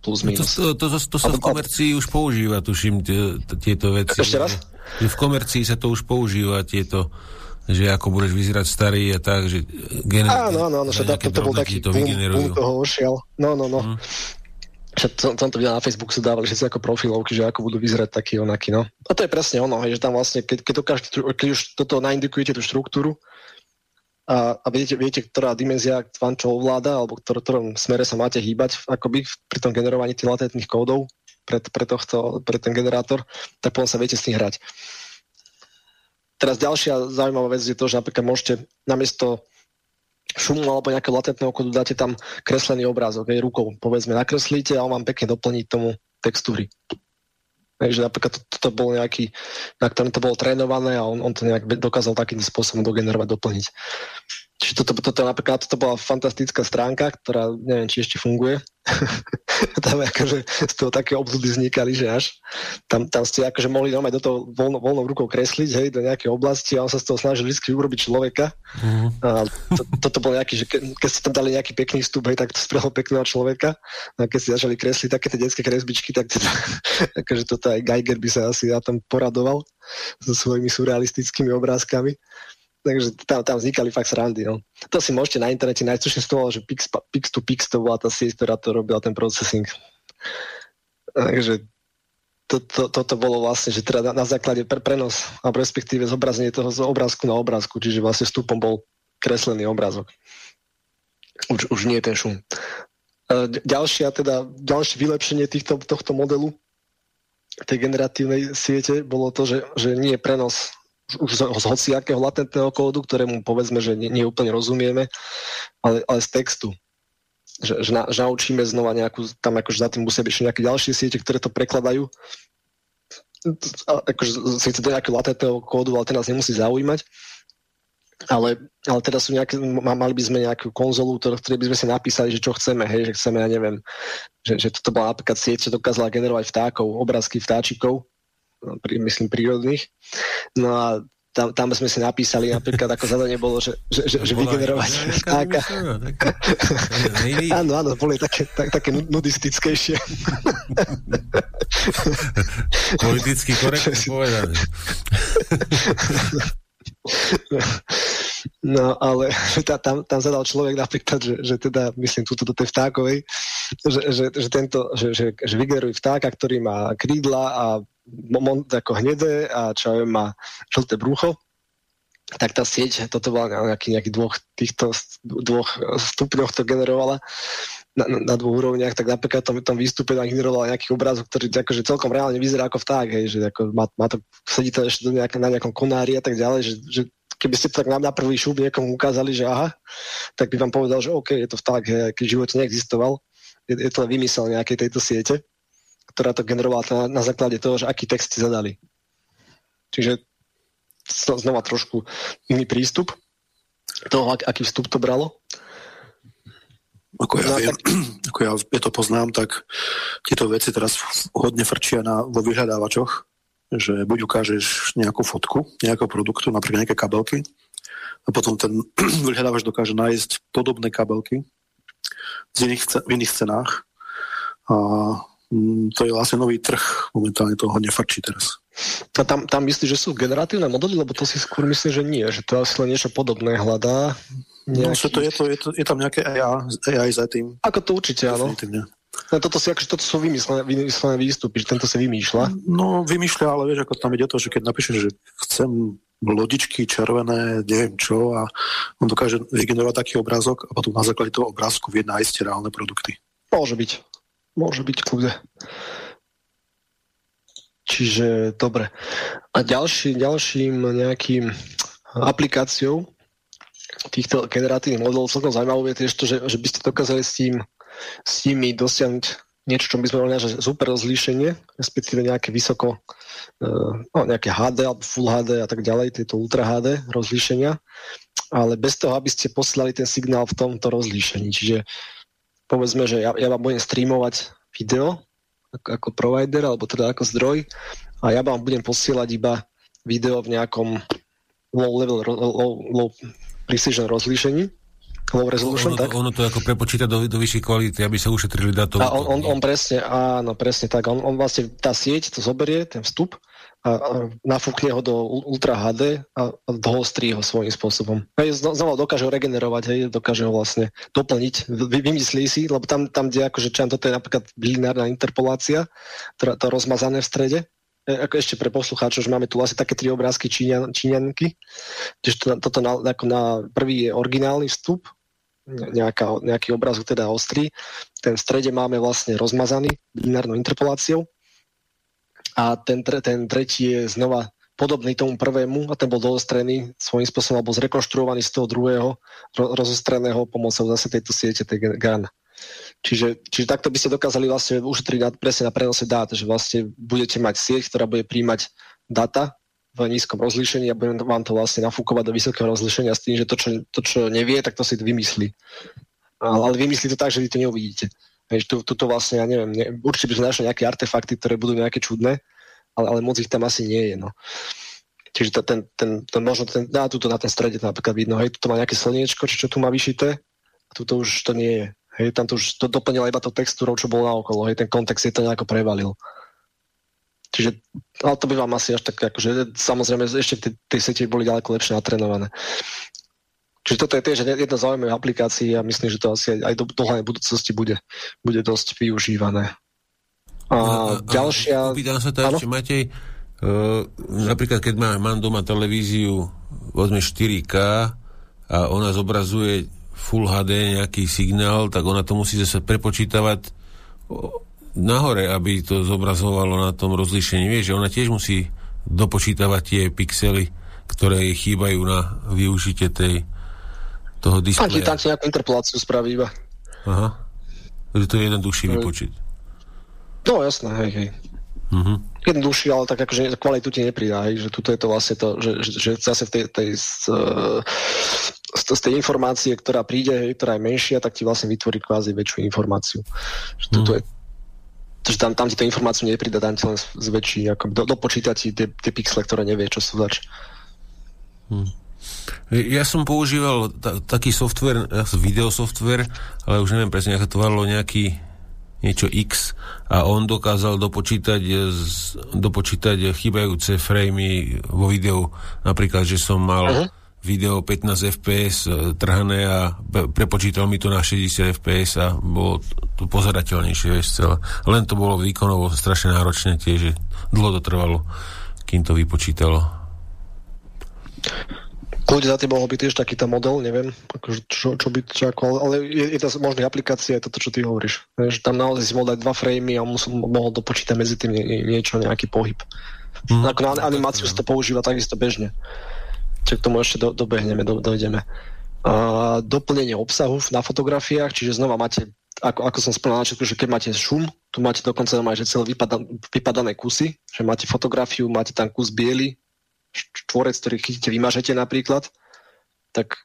Plus minus. No to, to, to, to, to sa v komercii už používa, tuším, tieto veci. Ešte raz? V komercii sa to už používa, tieto že ako budeš vyzerať starý a tak, že gener- Áno, áno, áno, že to, to bol taký to boom, boom toho ošiel. No, no, no. Mm. To, som to videl na Facebooku, sa dávali všetci ako profilovky, že ako budú vyzerať taký onaký, no. A to je presne ono, hej, že tam vlastne, keď, keď, dokážete, keď už toto naindikujete tú štruktúru a, a viete, viete, ktorá dimenzia vám čo ovláda, alebo v ktorom smere sa máte hýbať akoby pri tom generovaní tých latentných kódov pre, pre, tohto, pre ten generátor, tak potom sa viete s tým hrať. Teraz ďalšia zaujímavá vec je to, že napríklad môžete namiesto šumu alebo nejakého latentného kodu dáte tam kreslený obrázok, aj rukou, povedzme, nakreslíte a on vám pekne doplní tomu textúry. že napríklad toto to, to bolo nejaký, na ktorom to bolo trénované a on, on to nejak dokázal takým spôsobom dogenerovať, doplniť. Čiže toto, toto, napríklad toto bola fantastická stránka, ktorá neviem, či ešte funguje. tam akože z toho také obzudy vznikali, že až tam, tam ste akože mohli normálne do toho voľno, voľnou rukou kresliť, hej, do nejakej oblasti a on sa z toho snažil vždy urobiť človeka. Uh-huh. A to, toto bol nejaký, že ke, keď ste tam dali nejaký pekný vstup, hej, tak to spravil pekného človeka. A keď ste začali kresliť také tie detské kresbičky, tak teda, akože toto aj Geiger by sa asi na tom poradoval so svojimi surrealistickými obrázkami. Takže tam, tam vznikali fakt srandy. No. To si môžete na internete nájsť, tuším to že Pix, Pix to Pix to bola tá sieť, ktorá to robila ten processing. Takže to, to, toto bolo vlastne, že teda na, na základe pre, prenos a respektíve zobrazenie toho z obrázku na obrázku, čiže vlastne vstupom bol kreslený obrázok. Už, už nie je ten šum. E, ďalšia, teda, ďalšie vylepšenie týchto, tohto modelu tej generatívnej siete bolo to, že, že nie je prenos z, z hociakého latentného kódu, ktorému povedzme, že nie, nie úplne rozumieme, ale, ale z textu. Že, že, na, že naučíme znova nejakú, tam akože za tým musia byť nejaké ďalšie siete, ktoré to prekladajú. Akože síce do nejakého latentného kódu, ale ten nás nemusí zaujímať. Ale, ale teda sú nejaké, mali by sme nejakú konzolu, ktorej by sme si napísali, že čo chceme, hej, že chceme, ja neviem, že, že toto bola napríklad sieť, čo dokázala generovať vtákov, obrázky vtáčikov, myslím prírodných. No a tam, tam sme si napísali napríklad, ako zadanie bolo, že, že, že, že vygenerovať vtáka. Áno, áno, boli také, tak, také nudistickejšie. Politicky korektne povedané. No, ale tá, tam, tam zadal človek napríklad, že, že teda, myslím, túto do tej vtákovej, že, že, že, tento, že, že, že vygeneruj vtáka, ktorý má krídla a ako hnedé a čo ja má žlté brucho, tak tá sieť, toto bola na nejaký, nejaký dvoch, týchto dvoch stupňoch to generovala na, na dvoch úrovniach, tak napríklad tom, tom výstupe generovala nejaký obrázok, ktorý akože celkom reálne vyzerá ako vták, hej, že ako má, má to, sedí to ešte nejak, na nejakom konári a tak ďalej, že, že keby ste to tak na prvý šup niekomu ukázali, že aha, tak by vám povedal, že OK, je to vták, hej, keď v živote neexistoval, je, je to vymysel nejakej tejto siete ktorá to generovala na, na základe toho, že aký text si zadali. Čiže znova trošku iný prístup toho, ak, aký vstup to bralo. Ako ja, no, viem, tak... ako ja, ja to poznám, tak tieto veci teraz hodne frčia na, vo vyhľadávačoch, že buď ukážeš nejakú fotku nejakého produktu, napríklad nejaké kabelky, a potom ten vyhľadávač dokáže nájsť podobné kabelky v iných, v iných cenách a to je vlastne nový trh, momentálne to hodne frčí teraz. A tam, tam myslíš, že sú generatívne modely, lebo to si skôr myslíš, že nie, že to asi len niečo podobné hľadá. Nejaký... No, to je, to, je, to, je tam nejaké AI, AI za tým. Ako to určite, áno. No, toto, si, akože, toto sú vymyslené, vymyslené výstupy, že tento sa vymýšľa. No, vymýšľa, ale vieš, ako tam ide to, že keď napíšeš, že chcem lodičky červené, neviem čo, a on dokáže vygenerovať taký obrázok a potom na základe toho obrázku vie nájsť reálne produkty. Môže byť. Môže byť kľude. Čiže dobre. A ďalší, ďalším nejakým aplikáciou týchto generatívnych modelov celkom zaujímavé je tiež to, že, že by ste dokázali s, tým, s nimi dosiahnuť niečo, čo by sme mali super rozlíšenie, respektíve nejaké vysoko, uh, no, nejaké HD alebo Full HD a tak ďalej, tieto Ultra HD rozlíšenia, ale bez toho, aby ste posielali ten signál v tomto rozlíšení. Čiže povedzme, že ja, ja vám budem streamovať video ako, ako provider, alebo teda ako zdroj a ja vám budem posielať iba video v nejakom low level, low, low precision rozlíšení, low resolution, ono, tak? ono to ako prepočíta do, do vyššej kvality, aby sa ušetrili dátový. A on, on, on presne, áno, presne tak. On, on vlastne, tá sieť to zoberie, ten vstup a, a nafúkne ho do Ultra HD a, a dohostrí ho svojím spôsobom. Hej, znova dokáže ho regenerovať, hej, dokáže ho vlastne doplniť, vy, vymyslí si, lebo tam, tam kde akože čo, toto je napríklad lineárna interpolácia, to, to rozmazané v strede, e, ako ešte pre poslucháčov, že máme tu asi také tri obrázky Číňan, Číňanky, čiže to, toto na, ako na prvý je originálny vstup, nejaká, nejaký obrázok teda ostrý, ten v strede máme vlastne rozmazaný lineárnou interpoláciou a ten, ten tretí je znova podobný tomu prvému a ten bol doostrený svojím spôsobom alebo zrekonštruovaný z toho druhého ro, rozostreného pomocou zase tejto siete, tej GAN. Čiže, čiže takto by ste dokázali vlastne ušetriť na, presne na prenose dát, že vlastne budete mať sieť, ktorá bude príjmať data v nízkom rozlíšení a budem vám to vlastne nafúkovať do vysokého rozlíšenia s tým, že to, čo, to, čo nevie, tak to si vymyslí. Ale vymyslí to tak, že vy to neuvidíte. Hej, tu, tu to vlastne, ja neviem, ne, určite by sme našli nejaké artefakty, ktoré budú nejaké čudné, ale, ale moc ich tam asi nie je. No. Čiže to, ten, ten, ten, možno ten, dá tuto na ten strede napríklad vidno, hej, tu má nejaké slniečko, či čo tu má vyšité, a tuto už to nie je. Hej, tam to už to doplnila iba to textúrou, čo bolo naokolo. Hej, ten kontext je to nejako prevalil. Čiže, ale to by vám asi až tak, akože samozrejme ešte tie, siete boli ďaleko lepšie natrenované. Čiže toto je tiež jedna z zaujímavých aplikácií a myslím, že to asi aj do dohľadnej budúcnosti bude, bude dosť využívané. A, a, ďalšia... Opýtam sa to ešte, Matej, uh, napríklad keď má, mám doma televíziu, vezme 4K a ona zobrazuje Full HD nejaký signál, tak ona to musí zase prepočítavať nahore, aby to zobrazovalo na tom rozlíšení. Vieš, že ona tiež musí dopočítavať tie pixely, ktoré jej chýbajú na využitie tej, toho displeja. Tam ti nejakú interpoláciu spraví iba. Aha. Takže to je jednoduchší no. vypočiť. No jasné, hej, hej. Uh-huh. Jednoduchší, ale tak akože kvalitu ti nepridá, hej, že tuto je to vlastne to, že, že, že zase v tej, tej z, z, z tej informácie, ktorá príde, hej, ktorá je menšia, tak ti vlastne vytvorí kvázi väčšiu informáciu. Že tuto uh-huh. je že tam, tam ti to informáciu nepridá, tam ti len zväčší, ako do, dopočíta ti tie, tie pixle, ktoré nevie, čo sú zač. Hmm. Ja som používal ta, taký software, videosoftware, ale už neviem presne, ako to valilo nejaký niečo X a on dokázal dopočítať, dopočítať chýbajúce framey vo videu. Napríklad, že som mal uh-huh. video 15 fps e, trhané a prepočítal mi to na 60 fps a bolo to pozerateľnejšie, vieš, celé. Len to bolo výkonovo strašne náročné tiež, že dlho to trvalo, kým to vypočítalo. Kľudne za tým mohol byť tiež takýto model, neviem, akože čo, čo by, čo ako, ale je, je to možná aplikácia, je toto, čo ty hovoríš. Že tam naozaj si mohol dať dva framey a musel, mohol dopočítať medzi tým nie, niečo, nejaký pohyb. Mm. Ako na animáciu sa to používa takisto bežne. Čiže k tomu ešte do, dobehneme, do, dojdeme. A doplnenie obsahu na fotografiách, čiže znova máte, ako, ako som spomínal na začiatku, že keď máte šum, tu máte dokonca aj, že celé vypadané kusy, že máte fotografiu, máte tam kus biely, štvorec, ktorý chytíte, vymažete napríklad, tak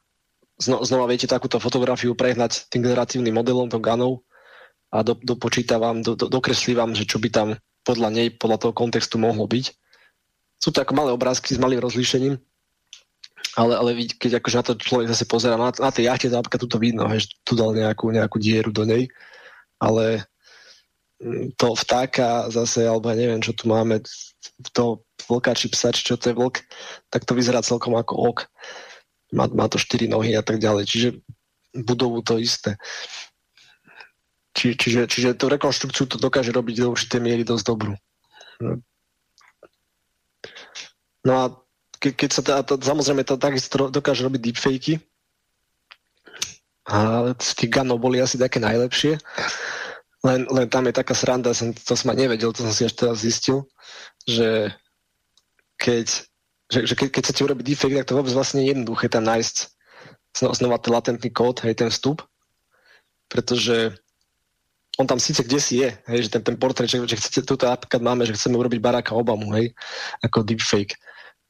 zno, znova viete takúto fotografiu prehnať tým generatívnym modelom, to GANov a do, dopočíta vám, do, do, dokreslí vám, že čo by tam podľa nej, podľa toho kontextu mohlo byť. Sú to ako malé obrázky s malým rozlíšením, ale, ale keď akože na to človek zase pozera, na, na tej jachte to napríklad tuto vidno, že tu dal nejakú, nejakú dieru do nej, ale mm, to vtáka zase, alebo ja neviem, čo tu máme, to vlka či psa, či čo to je vlk, tak to vyzerá celkom ako ok. Má, má to štyri nohy a tak ďalej. Čiže budovu to isté. Či, čiže, čiže tú rekonštrukciu to dokáže robiť do určitej miery dosť dobrú. No a ke, keď sa to, samozrejme to takisto dokáže robiť deepfakey, a tých ganov boli asi také najlepšie. Len, len tam je taká sranda, som, to som nevedel, to som si až teraz zistil, že keď, že, že keď, keď chcete urobiť defekt, tak to vôbec vlastne je jednoduché tam nájsť znova ten latentný kód, hej, ten vstup, pretože on tam síce kde si je, hej, že ten, ten portrét, že, že chcete, tuto napríklad máme, že chceme urobiť Baracka Obamu, hej, ako deepfake.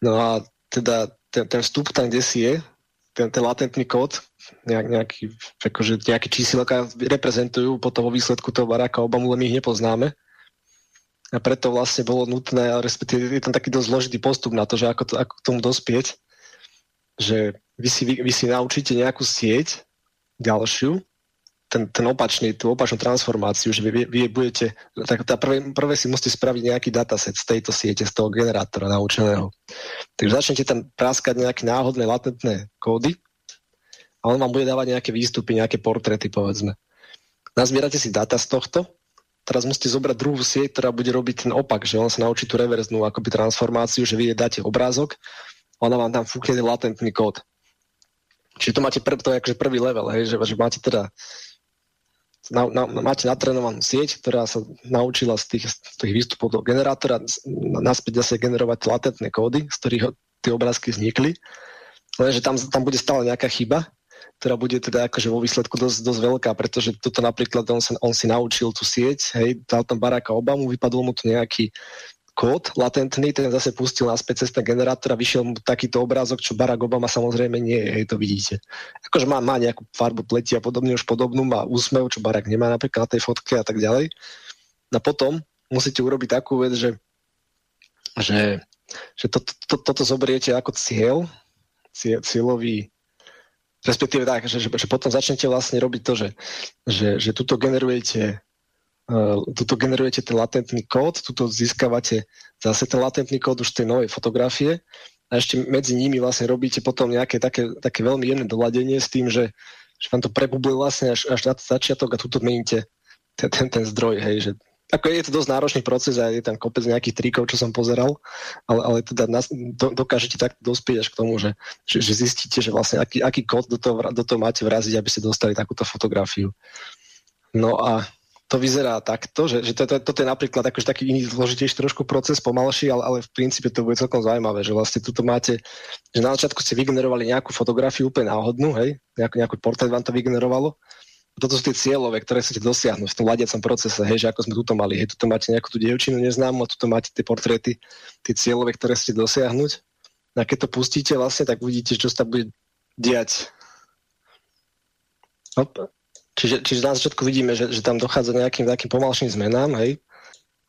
No a teda ten, ten vstup tam kde si je, ten, ten latentný kód, nejak, nejaký, akože nejaké čísilka reprezentujú potom vo výsledku toho Baracka Obamu, len my ich nepoznáme a preto vlastne bolo nutné, respektíve je tam taký dosť zložitý postup na to, že ako, to, ako k tomu dospieť, že vy si, vy, vy si naučíte nejakú sieť ďalšiu, ten, ten opačný, tú opačnú transformáciu, že vy, vy budete, tak tá prvé, prvé si musíte spraviť nejaký dataset z tejto siete, z toho generátora naučeného. Takže začnete tam práskať nejaké náhodné latentné kódy a on vám bude dávať nejaké výstupy, nejaké portréty, povedzme. Nazbierate si data z tohto teraz musíte zobrať druhú sieť, ktorá bude robiť ten opak, že on sa naučí tú reverznú akoby transformáciu, že vy dáte obrázok, ona vám tam fúkne latentný kód. Čiže to máte prv, to je akože prvý level, hej, že, že máte teda na, na, máte natrenovanú sieť, ktorá sa naučila z tých, z tých výstupov do generátora naspäť zase generovať latentné kódy, z ktorých tie obrázky vznikli. Lenže tam, tam bude stále nejaká chyba ktorá bude teda akože vo výsledku dosť, dosť veľká, pretože toto napríklad on, sa, on si naučil tú sieť, hej, dal tam Baracka Obamu, vypadol mu tu nejaký kód latentný, ten zase pustil naspäť cez ten generátor a vyšiel mu takýto obrázok, čo Barack Obama samozrejme nie je, hej, to vidíte. Akože má, má nejakú farbu pleti a podobne, už podobnú, má úsmev, čo Barack nemá napríklad na tej fotke a tak ďalej. A potom musíte urobiť takú vec, že, že, že to, to, to, toto zoberiete ako cieľ, cieľový respektíve tak, že, že, že potom začnete vlastne robiť to, že, že, že tuto generujete uh, tuto generujete ten latentný kód, tuto získavate zase ten latentný kód už tej novej fotografie a ešte medzi nimi vlastne robíte potom nejaké také, také veľmi jemné doladenie s tým, že, že vám to prebublí vlastne až, až na začiatok a tuto meníte ten, ten, ten zdroj, hej, že ako je to dosť náročný proces a je tam kopec nejakých trikov, čo som pozeral, ale, ale teda nás, do, dokážete tak dospieť až k tomu, že, že, že zistíte, že vlastne aký, aký kód do toho, do toho máte vraziť, aby ste dostali takúto fotografiu. No a to vyzerá takto, že, že toto to, to je napríklad akože taký iný zložitejší trošku proces, pomalší, ale, ale v princípe to bude celkom zaujímavé, že vlastne tuto máte, že na začiatku ste vygenerovali nejakú fotografiu úplne náhodnú, hej, nejaký, nejaký portrét vám to vygenerovalo toto sú tie cieľové, ktoré chcete dosiahnuť v tom ladiacom procese, hej, že ako sme tuto mali, hej, tuto máte nejakú tú dievčinu neznámu a tuto máte tie portréty, tie cieľové, ktoré chcete dosiahnuť. A keď to pustíte vlastne, tak uvidíte, čo sa bude diať. Hop. Čiže, čiže na začiatku vidíme, že, že tam dochádza nejakým takým pomalším zmenám, hej,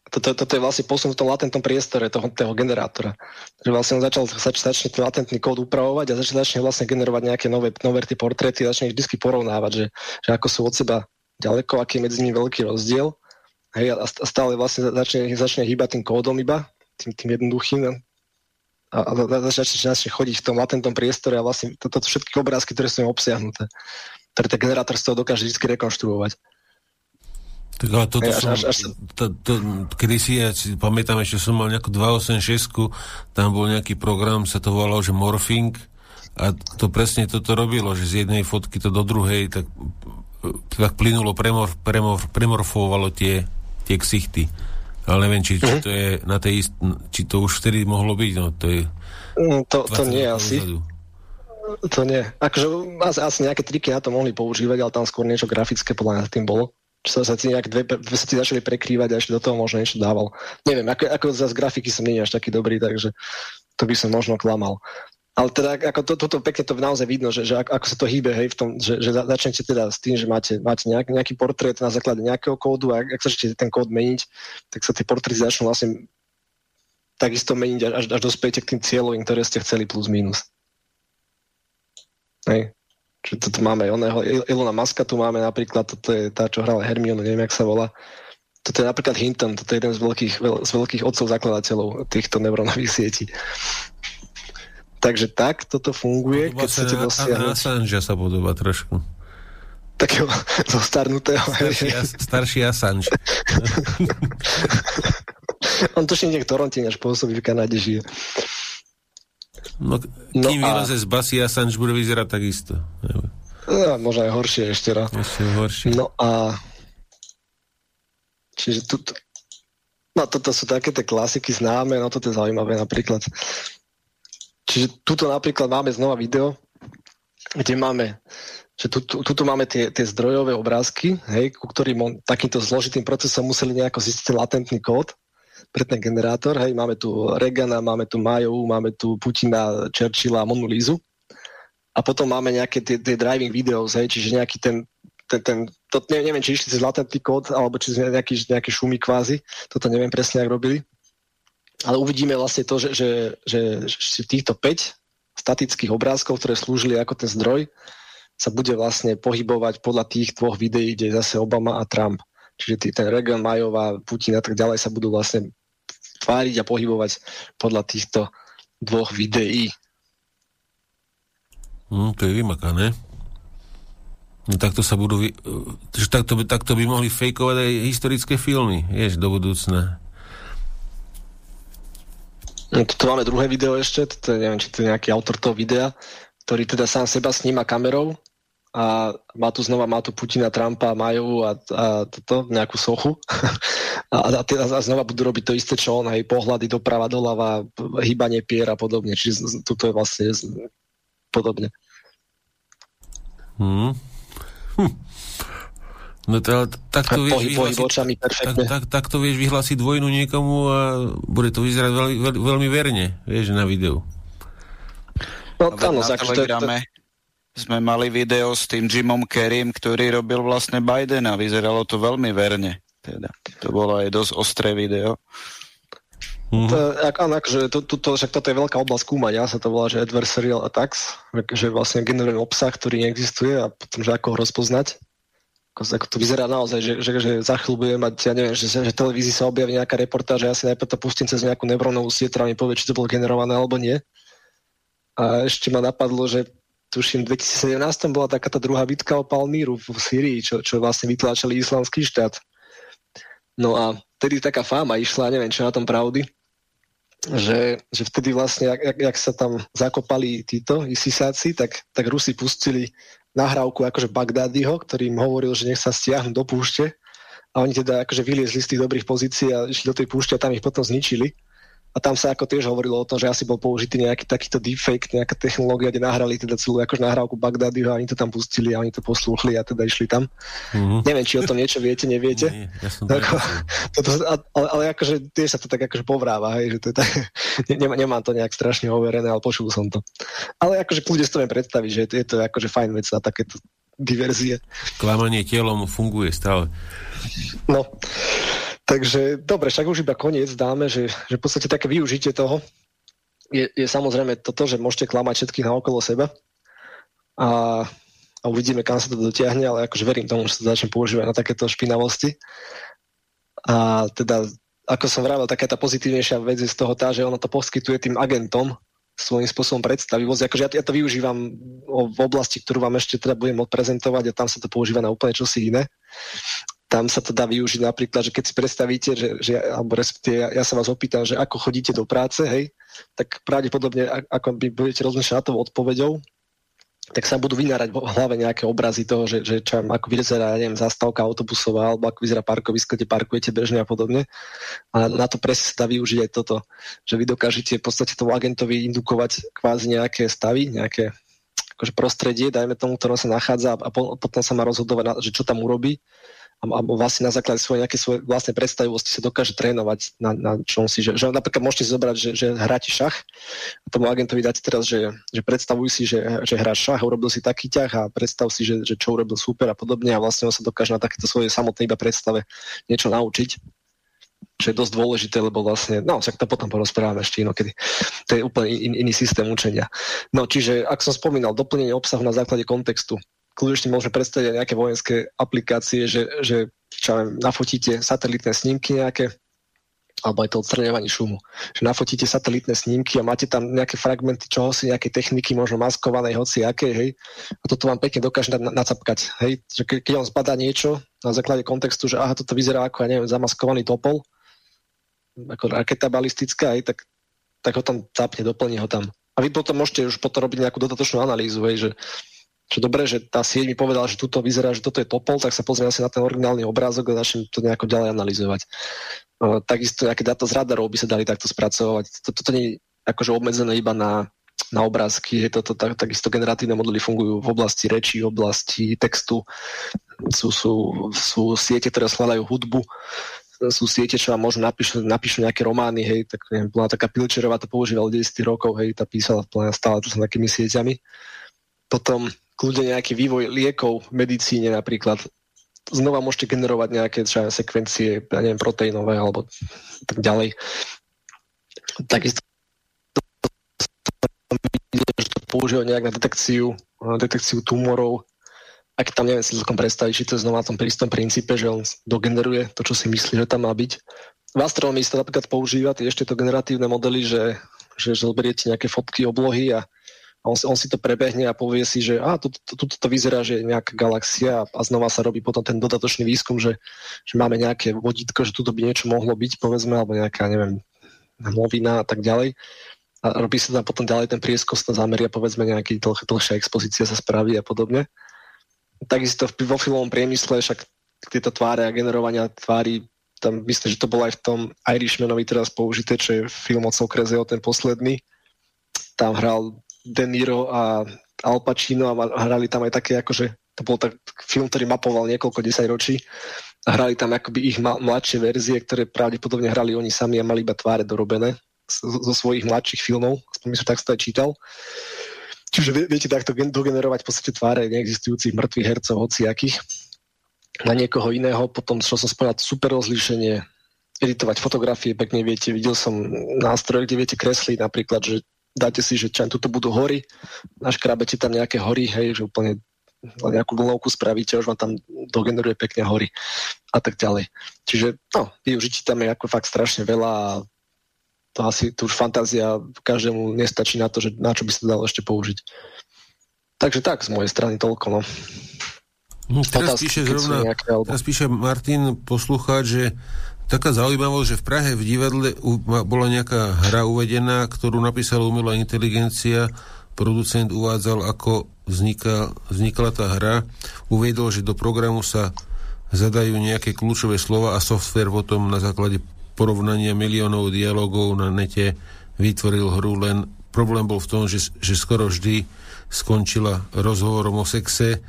toto, toto je vlastne posun v tom latentnom priestore toho, toho generátora. Že vlastne on začal, zač, začne ten latentný kód upravovať a začne, začne vlastne generovať nejaké nové, nové tie portréty, začne ich vždy porovnávať, že, že ako sú od seba ďaleko, aký je medzi nimi veľký rozdiel. Hej, a stále vlastne začne, začne hýbať tým kódom iba, tým, tým jednoduchým a, a, a začne, začne chodiť v tom latentnom priestore a vlastne toto to všetky obrázky, ktoré sú obsiahnuté, ktoré ten generátor z toho dokáže vždy rekonštruovať. Tak ale toto až, som, až, až to, to, kedy si, ja si pamätám, ešte som mal nejakú 286, tam bol nejaký program, sa to volalo, že Morphing, a to presne toto robilo, že z jednej fotky to do druhej, tak, tak plynulo, premor, premor, premorfovalo tie, tie ksichty. Ale neviem, či, či mhm. to je na tej ist, či to už vtedy mohlo byť, no to je... Mm, to, to nie asi. To nie. Akože asi, asi nejaké triky na to mohli používať, ale tam skôr niečo grafické podľa mňa tým bolo sa, sa ti nejak dve, sa ti začali prekrývať a ešte do toho možno niečo dával. Neviem, ako, ako z grafiky som nie až taký dobrý, takže to by som možno klamal. Ale teda ako to, toto pekne to naozaj vidno, že, že ako, ako sa to hýbe, hej, v tom, že, že začnete teda s tým, že máte, máte nejak, nejaký portrét na základe nejakého kódu a ak, ak začnete ten kód meniť, tak sa tie portréty začnú vlastne takisto meniť až, až dospejete k tým cieľovým, ktoré ste chceli plus minus. Hej. Čiže toto máme oného, Ilona Maska tu máme napríklad, toto je tá, čo hrala Hermione, neviem, jak sa volá. Toto je napríklad Hinton, toto je jeden z veľkých, z veľkých otcov zakladateľov týchto neurónových sietí. Takže tak toto funguje, keď chcete dosiahnuť... Assange sa podoba trošku. Takého zostarnutého. Starší, starší Assange. On to niekde v Toronte než pôsobí v Kanade žije. No kým no vyleze z basy Assange bude vyzerať takisto. No, možno aj horšie ešte raz. Ešte horšie. No a čiže tu, no toto sú také tie klasiky známe, no toto je zaujímavé napríklad. Čiže tuto napríklad máme znova video, kde máme že tu, tu, tuto máme tie, tie zdrojové obrázky, hej, ku ktorým on, takýmto zložitým procesom museli nejako zistiť latentný kód pre ten generátor. Hej, máme tu Regana, máme tu Majovu, máme tu Putina, Churchilla, Monu Lizu. A potom máme nejaké tie, tie driving videos, hej, čiže nejaký ten, ten, ten to, neviem, či išli cez latentný kód, alebo či nejaký, nejaké šumy kvázi, toto neviem presne, ak robili. Ale uvidíme vlastne to, že, že, že, že týchto 5 statických obrázkov, ktoré slúžili ako ten zdroj, sa bude vlastne pohybovať podľa tých dvoch videí, kde je zase Obama a Trump. Čiže ten Reagan, Majová, Putin a tak ďalej sa budú vlastne tváriť a pohybovať podľa týchto dvoch videí. Mm, to je vymakané. No takto sa budú... Vy... Takto, by, takto by mohli fejkovať aj historické filmy, vieš, do budúcna. No, tu máme druhé video ešte, to neviem, či to je nejaký autor toho videa, ktorý teda sám seba sníma kamerou a má tu znova, má tu Putina, Trumpa, Majovu a, a toto, nejakú sochu a, a, a znova budú robiť to isté, čo on, hej, pohľady doprava, doľava, hýbanie pier a podobne, čiže tuto je vlastne podobne. Hmm. Hm. No to, tak to vieš vyhlásiť, tak, tak, tak to vieš vyhlásiť vojnu niekomu a bude to vyzerať veľmi, veľ, veľmi verne, vieš, na videu. No, áno, na Telegrame to... sme mali video s tým Jimom Kerrym, ktorý robil vlastne Bidena. Vyzeralo to veľmi verne. Teda. To bolo aj dosť ostré video. Mm-hmm. To, ak, áno, akože to, to, to, však toto je veľká oblasť skúmania, sa to volá, že adversarial attacks, že vlastne generujeme obsah, ktorý neexistuje a potom, že ako ho rozpoznať. Ako, ako to vyzerá naozaj, že, že, že za chvíľu budeme mať, ja neviem, že, že televízii sa objaví nejaká reportáž, že ja si najprv to pustím cez nejakú neurónovú sieť, ktorá mi povie, či to bolo generované alebo nie. A ešte ma napadlo, že tuším, v 2017 bola taká tá druhá bitka o Palmíru v Syrii, čo, čo vlastne vytláčali islamský štát. No a vtedy taká fáma išla, neviem, čo na tom pravdy, že, že vtedy vlastne, jak, jak sa tam zakopali títo isisáci, tak, tak Rusi pustili nahrávku akože Bagdádyho, ktorý im hovoril, že nech sa stiahnu do púšte a oni teda akože vyliezli z tých dobrých pozícií a išli do tej púšte a tam ich potom zničili. A tam sa ako tiež hovorilo o tom, že asi bol použitý nejaký takýto deepfake, nejaká technológia, kde nahrali teda celú akože nahrávku Bagdádyho a oni to tam pustili a oni to poslúchli a teda išli tam. Mm-hmm. Neviem, či o tom niečo viete, neviete. Nie, ja som ako, to, ale, ale akože tiež sa to tak akože povráva, hej, že to je tak, ne, nemám to nejak strašne overené, ale počul som to. Ale akože kľudne si to viem predstaviť, že je to, je to akože fajn vec na takéto diverzie. Klamanie telom funguje stále. No, Takže dobre, však už iba koniec dáme, že, že v podstate také využitie toho je, je samozrejme toto, že môžete klamať všetkých na okolo seba a, a uvidíme, kam sa to dotiahne, ale akože verím tomu, že sa začne používať na takéto špinavosti. A teda, ako som vravel, taká tá pozitívnejšia vec je z toho tá, že ono to poskytuje tým agentom svojím spôsobom predstavivosť. Akože ja, ja to využívam v oblasti, ktorú vám ešte teda budem odprezentovať a tam sa to používa na úplne čosi iné tam sa to dá využiť napríklad, že keď si predstavíte, že, že alebo respektíve ja, ja sa vás opýtam, že ako chodíte do práce, hej, tak pravdepodobne, ako by budete rozmýšľať na to odpoveďou, tak sa budú vynárať v hlave nejaké obrazy toho, že, že čo, ako vyzerá, neviem, zastávka autobusová, alebo ako vyzerá parkovisko, kde parkujete bežne a podobne. A na to presne sa využiť aj toto, že vy dokážete v podstate tomu agentovi indukovať kvázi nejaké stavy, nejaké akože prostredie, dajme tomu, ktoré sa nachádza a potom sa má rozhodovať, že čo tam urobí a, a vlastne na základe svojej nejaké svoje vlastné predstavivosti sa dokáže trénovať na, na čom si, že, že napríklad môžete zobrať, že, že hráte šach a tomu agentovi dáte teraz, že, že predstavuj si, že, že hráš šach, urobil si taký ťah a predstav si, že, že čo urobil super a podobne a vlastne on sa dokáže na takéto svoje samotné iba predstave niečo naučiť čo je dosť dôležité, lebo vlastne, no, však to potom porozprávame ešte inokedy. To je úplne in, iný systém učenia. No, čiže, ak som spomínal, doplnenie obsahu na základe kontextu kľudne môžeme predstaviť aj nejaké vojenské aplikácie, že, že čo viem, nafotíte satelitné snímky nejaké, alebo aj to odstraňovanie šumu. Že nafotíte satelitné snímky a máte tam nejaké fragmenty čohosi, nejaké techniky, možno maskovanej, hoci aké, hej. A toto vám pekne dokáže na, nacapkať, hej. Že ke, keď on zbadá niečo na základe kontextu, že aha, toto vyzerá ako, ja neviem, zamaskovaný topol, ako raketa balistická, hej, tak, tak ho tam capne, doplní ho tam. A vy potom môžete už potom robiť nejakú dodatočnú analýzu, hej, že čo dobre, že tá sieť mi povedala, že tuto vyzerá, že toto je topol, tak sa pozriem asi na ten originálny obrázok a začnem to nejako ďalej analyzovať. Takisto nejaké dáta z radarov by sa dali takto spracovať. Toto to, to nie je akože obmedzené iba na, na obrázky, je to, to, tak, takisto generatívne modely fungujú v oblasti reči, v oblasti textu, sú, sú, sú siete, ktoré skladajú hudbu, sú siete, čo vám môžu napíšu, napíšu nejaké romány, hej, tak neviem, bola taká Pilčerová, to používala 10 rokov, hej, tá písala stále to s takými sieťami. Potom kľudne nejaký vývoj liekov v medicíne napríklad. Znova môžete generovať nejaké třeba, sekvencie, ja neviem, proteínové alebo tak ďalej. Takisto že to používajú nejak na detekciu, detekciu tumorov. Ak tam neviem si celkom predstaviť, či to je znova na tom istom princípe, že on dogeneruje to, čo si myslí, že tam má byť. V astronomii sa napríklad používa ešte to generatívne modely, že, že zoberiete nejaké fotky oblohy a on, on si to prebehne a povie si, že a, tu, tu, tu to vyzerá, že je nejaká galaxia a znova sa robí potom ten dodatočný výskum, že, že máme nejaké vodítko, že tu by niečo mohlo byť, povedzme, alebo nejaká, neviem, novina a tak ďalej. A robí sa tam potom ďalej ten prieskos zameria, povedzme, nejaký dlh, dlhšia expozícia sa spraví a podobne. Takisto vo filmovom priemysle však tieto tváre a generovania tvári tam myslím, že to bolo aj v tom Irishmanovi teraz použité, čo je film od Sokrezeho, ten posledný. Tam hral de Niro a Al Pacino a hrali tam aj také akože to bol tak film, ktorý mapoval niekoľko desaťročí hrali tam akoby ich mladšie verzie, ktoré pravdepodobne hrali oni sami a mali iba tváre dorobené zo svojich mladších filmov, aspoň som tak to aj čítal. Čiže viete takto dogenerovať v podstate tváre neexistujúcich mŕtvych hercov, hociakých na niekoho iného, potom čo som spomínal, super rozlíšenie, editovať fotografie, pekne viete, videl som nástroj, kde viete kresliť napríklad, že dáte si, že čo, tuto budú hory, naškrabete tam nejaké hory, hej, že úplne nejakú vlnovku spravíte, už vám tam dogeneruje pekne hory a tak ďalej. Čiže no, využití tam je ako fakt strašne veľa a to asi tu už fantázia každému nestačí na to, že na čo by sa dalo ešte použiť. Takže tak, z mojej strany toľko, no. no teraz, píše zrovna, nejaké, alebo... teraz píše Martin poslucháč, že taká zaujímavosť, že v Prahe v divadle bola nejaká hra uvedená, ktorú napísala umelá inteligencia, producent uvádzal, ako vzniká, vznikla tá hra, uvedol, že do programu sa zadajú nejaké kľúčové slova a software potom na základe porovnania miliónov dialogov na nete vytvoril hru, len problém bol v tom, že, že skoro vždy skončila rozhovorom o sexe,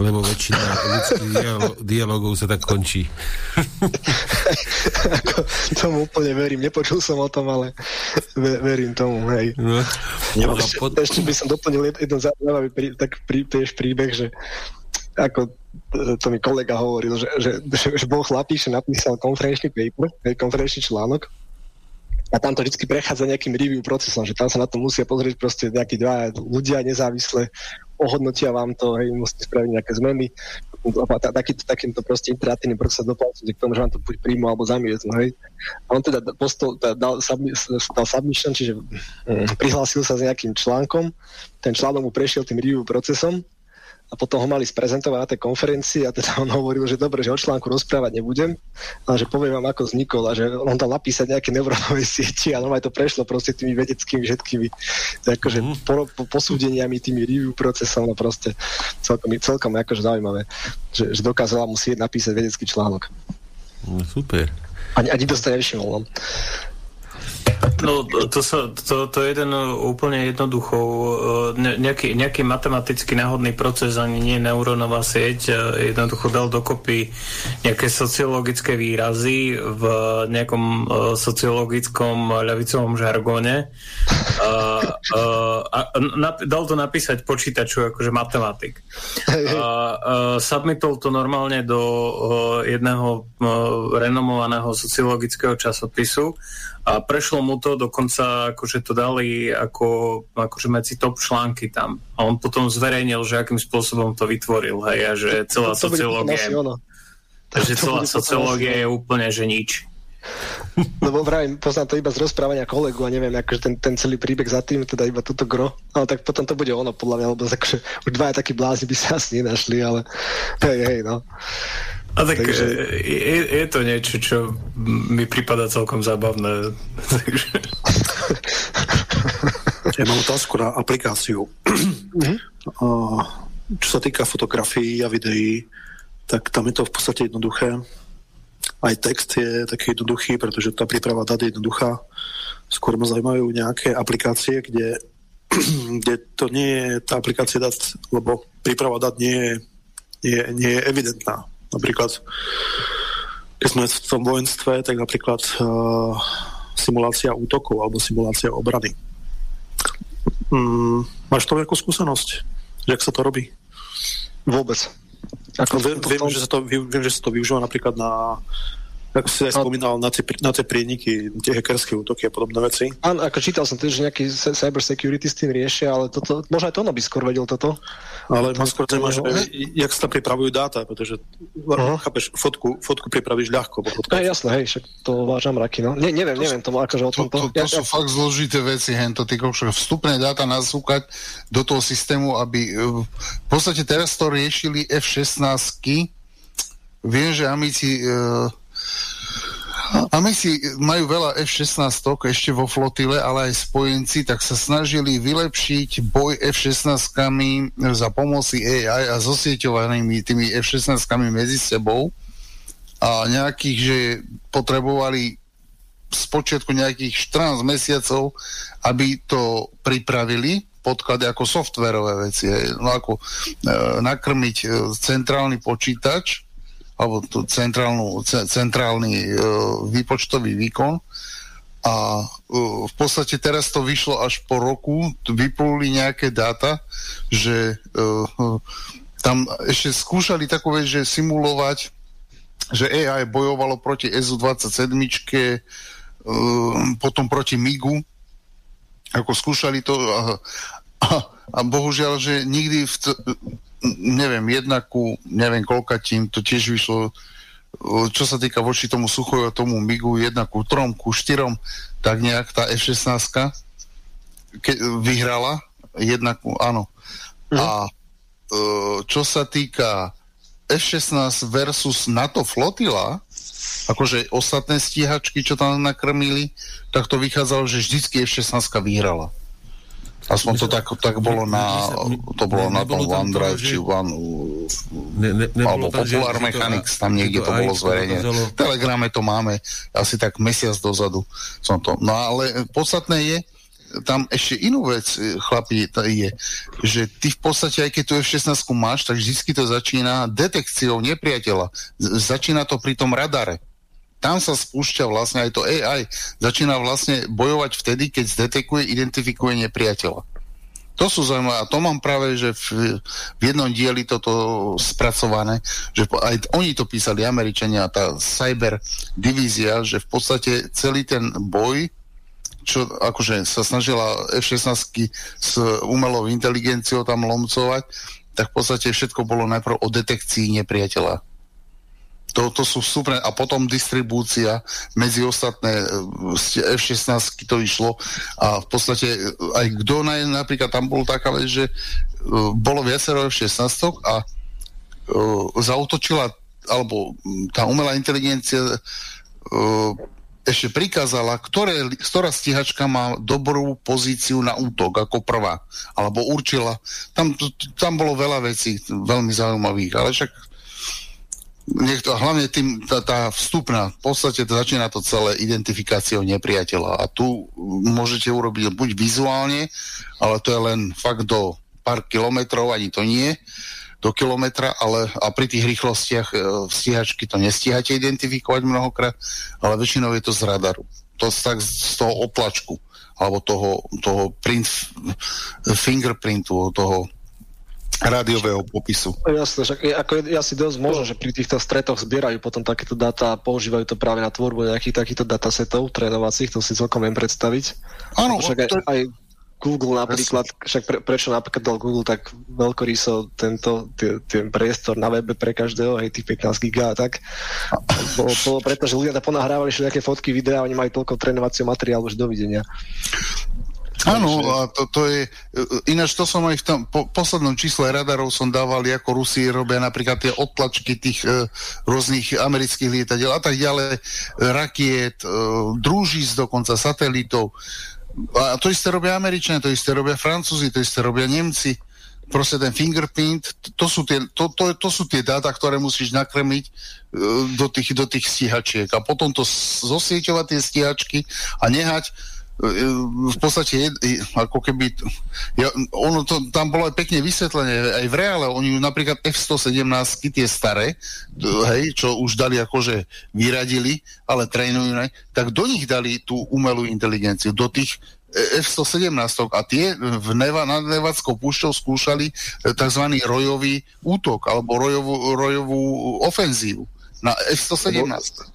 lebo väčšina ľudských dialo- dialogov sa tak končí. Ako, tomu úplne verím. Nepočul som o tom, ale verím tomu, hej. No. No, ešte, pod... ešte by som doplnil jeden zaujímavý prí, tak prí, tiež príbeh, že ako to mi kolega hovoril, že, že, že, že bol chlapík, že napísal konferenčný paper, konferenčný článok a tam to vždy prechádza nejakým review procesom, že tam sa na to musia pozrieť proste nejakí dva ľudia nezávisle, ohodnotia vám to, hej, musíte spraviť nejaké zmeny, a takýto, takýmto proste interatívnym procesom doplácate k tomu, že vám to buď príjmu alebo zamietnú, hej. A on teda postol, teda dal, dal submission, čiže mm, prihlásil sa s nejakým článkom, ten článok mu prešiel tým review procesom a potom ho mali sprezentovať na tej konferencii a teda on hovoril, že dobre, že o článku rozprávať nebudem, ale že poviem vám, ako vznikol a že on dal napísať nejaké neurónové sieti a normálne to prešlo proste tými vedeckými všetkými akože mm. po, po, posúdeniami, tými review procesom, no proste celkom, celkom akože zaujímavé, že, že dokázala mu sieť napísať vedecký článok. No, super. Ani, ani to sa nevšimol. No. No, to, sa, to, to je jeden úplne jednoducho, ne, nejaký, nejaký matematicky náhodný proces, ani nie neurónová sieť, jednoducho dal dokopy nejaké sociologické výrazy v nejakom sociologickom ľavicovom žargóne a, a, a a dal to napísať počítaču akože matematik. A, a, submitol to normálne do jedného renomovaného sociologického časopisu a prešlo mu to, dokonca akože to dali ako, akože medzi top články tam. A on potom zverejnil, že akým spôsobom to vytvoril, hej, a že celá to, to sociológia... Takže celá sociológia je úplne, že nič. Lebo vravím, poznám to iba z rozprávania kolegu a neviem, akože ten, ten celý príbeh za tým, teda iba túto gro, ale tak potom to bude ono podľa mňa, lebo akože už dvaja takí blázni by sa asi nenašli, ale hej, hej, no. A tak Takže... je, je to niečo, čo mi prípada celkom zábavné. ja mám otázku na aplikáciu. Mm-hmm. čo sa týka fotografií a videí, tak tam je to v podstate jednoduché. Aj text je taký jednoduchý, pretože tá príprava dát je jednoduchá. Skôr ma zaujímajú nejaké aplikácie, kde, kde to nie je tá aplikácia dát, lebo príprava dát nie je, nie, nie je evidentná Napríklad, keď sme v tom vojenstve, tak napríklad uh, simulácia útokov alebo simulácia obrany. Mm, máš to nejakú skúsenosť? Jak sa to robí? Vôbec. Ako viem, viem, že sa to, viem, že sa to využíva napríklad na ako si aj spomínal, na tie, na tie prieniky, tie hackerské útoky a podobné veci. Áno, ako čítal som tiež, že nejaký cyber security s tým riešia, ale toto, možno aj to ono by skôr vedel toto. Ale ma skôr zaujíma, že jak sa tam pripravujú dáta, pretože uh-huh. chápeš, fotku, fotku pripravíš ľahko. Aj, jasné, hej, však to vážam raky, no. Ne, neviem, to neviem tomu akože o tomto. To, to, to ja, sú ja... fakt zložité veci, hen to ty vstupné dáta nasúkať do toho systému, aby v podstate teraz to riešili F-16 Viem, že amici uh, a my si majú veľa F-16 ešte vo flotile, ale aj spojenci, tak sa snažili vylepšiť boj F-16 za pomoci AI a zosieťovanými tými F-16 medzi sebou a nejakých, že potrebovali z počiatku nejakých 14 mesiacov, aby to pripravili, podklady ako softverové veci. No ako e, nakrmiť e, centrálny počítač alebo centrálnu, ce, centrálny e, výpočtový výkon. A e, v podstate teraz to vyšlo až po roku, vypluli nejaké dáta, že e, tam ešte skúšali takú vec, že simulovať že AI bojovalo proti SU-27, uh, potom proti MIGu, ako skúšali to a, a, a bohužiaľ, že nikdy v t- neviem, jedna ku neviem koľka tým to tiež vyšlo čo sa týka voči tomu Suchoju a tomu MIGu jedna ku trom, ku štyrom tak nejak tá F-16 ke, vyhrala jedna ku, áno mm. a uh, čo sa týka F-16 versus NATO flotila, akože ostatné stíhačky, čo tam nakrmili, tak to vychádzalo, že vždycky F-16 vyhrala. Aspoň to tak, tak bolo na, to bolo ne, na tom OneDrive, či One, ne, ne, alebo Popular že, Mechanics, tam niekde to, to bolo zverejnené. V Telegrame to máme asi tak mesiac dozadu. Som to. No ale podstatné je, tam ešte inú vec, e, chlapi, je, že ty v podstate, aj keď tu F-16 máš, tak vždy to začína detekciou nepriateľa. Začína to pri tom radare. Tam sa spúšťa vlastne aj to AI. Začína vlastne bojovať vtedy, keď zdetekuje, identifikuje nepriateľa. To sú zaujímavé. A to mám práve, že v, v jednom dieli toto spracované, že aj oni to písali, Američania, tá cyber divízia, že v podstate celý ten boj čo akože sa snažila F-16 s umelou inteligenciou tam lomcovať, tak v podstate všetko bolo najprv o detekcii nepriateľa. To, to sú super. A potom distribúcia medzi ostatné e, F-16 to išlo a v podstate e, aj kto napríklad tam bol taká vec, že uh, bolo viacero F-16 a uh, zautočila alebo tá umelá inteligencia uh, ešte prikázala, ktoré, ktorá stíhačka má dobrú pozíciu na útok ako prvá, alebo určila. Tam, tam bolo veľa vecí veľmi zaujímavých, ale však niekto, hlavne tým, tá, tá vstupná, v podstate to začína to celé identifikáciou nepriateľa a tu môžete urobiť buď vizuálne, ale to je len fakt do pár kilometrov, ani to nie, do kilometra, ale a pri tých rýchlostiach e, stíhačky to nestíhate identifikovať mnohokrát, ale väčšinou je to z radaru. To tak z toho oplačku, alebo toho, toho print, fingerprintu, toho rádiového popisu. Jasne, však ako je asi dosť možno, že pri týchto stretoch zbierajú potom takéto dáta a používajú to práve na tvorbu nejakých takýchto datasetov trénovacích, to si celkom viem predstaviť. Áno, však to... aj, aj Google napríklad, však pre, prečo napríklad dal Google tak veľkoryso tento ten priestor na webe pre každého, aj tých 15 giga a tak. Bolo, bolo preto, že ľudia nahrávali nejaké fotky, videá, oni majú toľko trénovacieho materiálu, už dovidenia. Áno, a to, to je, ináč to som aj v tom po, poslednom čísle radarov som dával, ako Rusi robia napríklad tie odtlačky tých e, rôznych amerických lietadiel a tak ďalej, rakiet, e, družíc dokonca, satelitov. A to isté robia Američania, to isté robia Francúzi, to isté robia Nemci. Proste ten fingerprint, to sú tie, to, to, to sú tie dáta, ktoré musíš nakrmiť uh, do tých, do tých stíhačiek. A potom to zosieťovať tie stíhačky a nehať v podstate ako keby ja, ono to, tam bolo aj pekne vysvetlené aj v reále, oni napríklad F-117 tie staré, hej, čo už dali akože vyradili, ale trénujú, ne, tak do nich dali tú umelú inteligenciu, do tých F-117 a tie v Neva, nad Nevackou púšťou skúšali e, tzv. rojový útok alebo rojovú, rojovú ofenzívu na F-117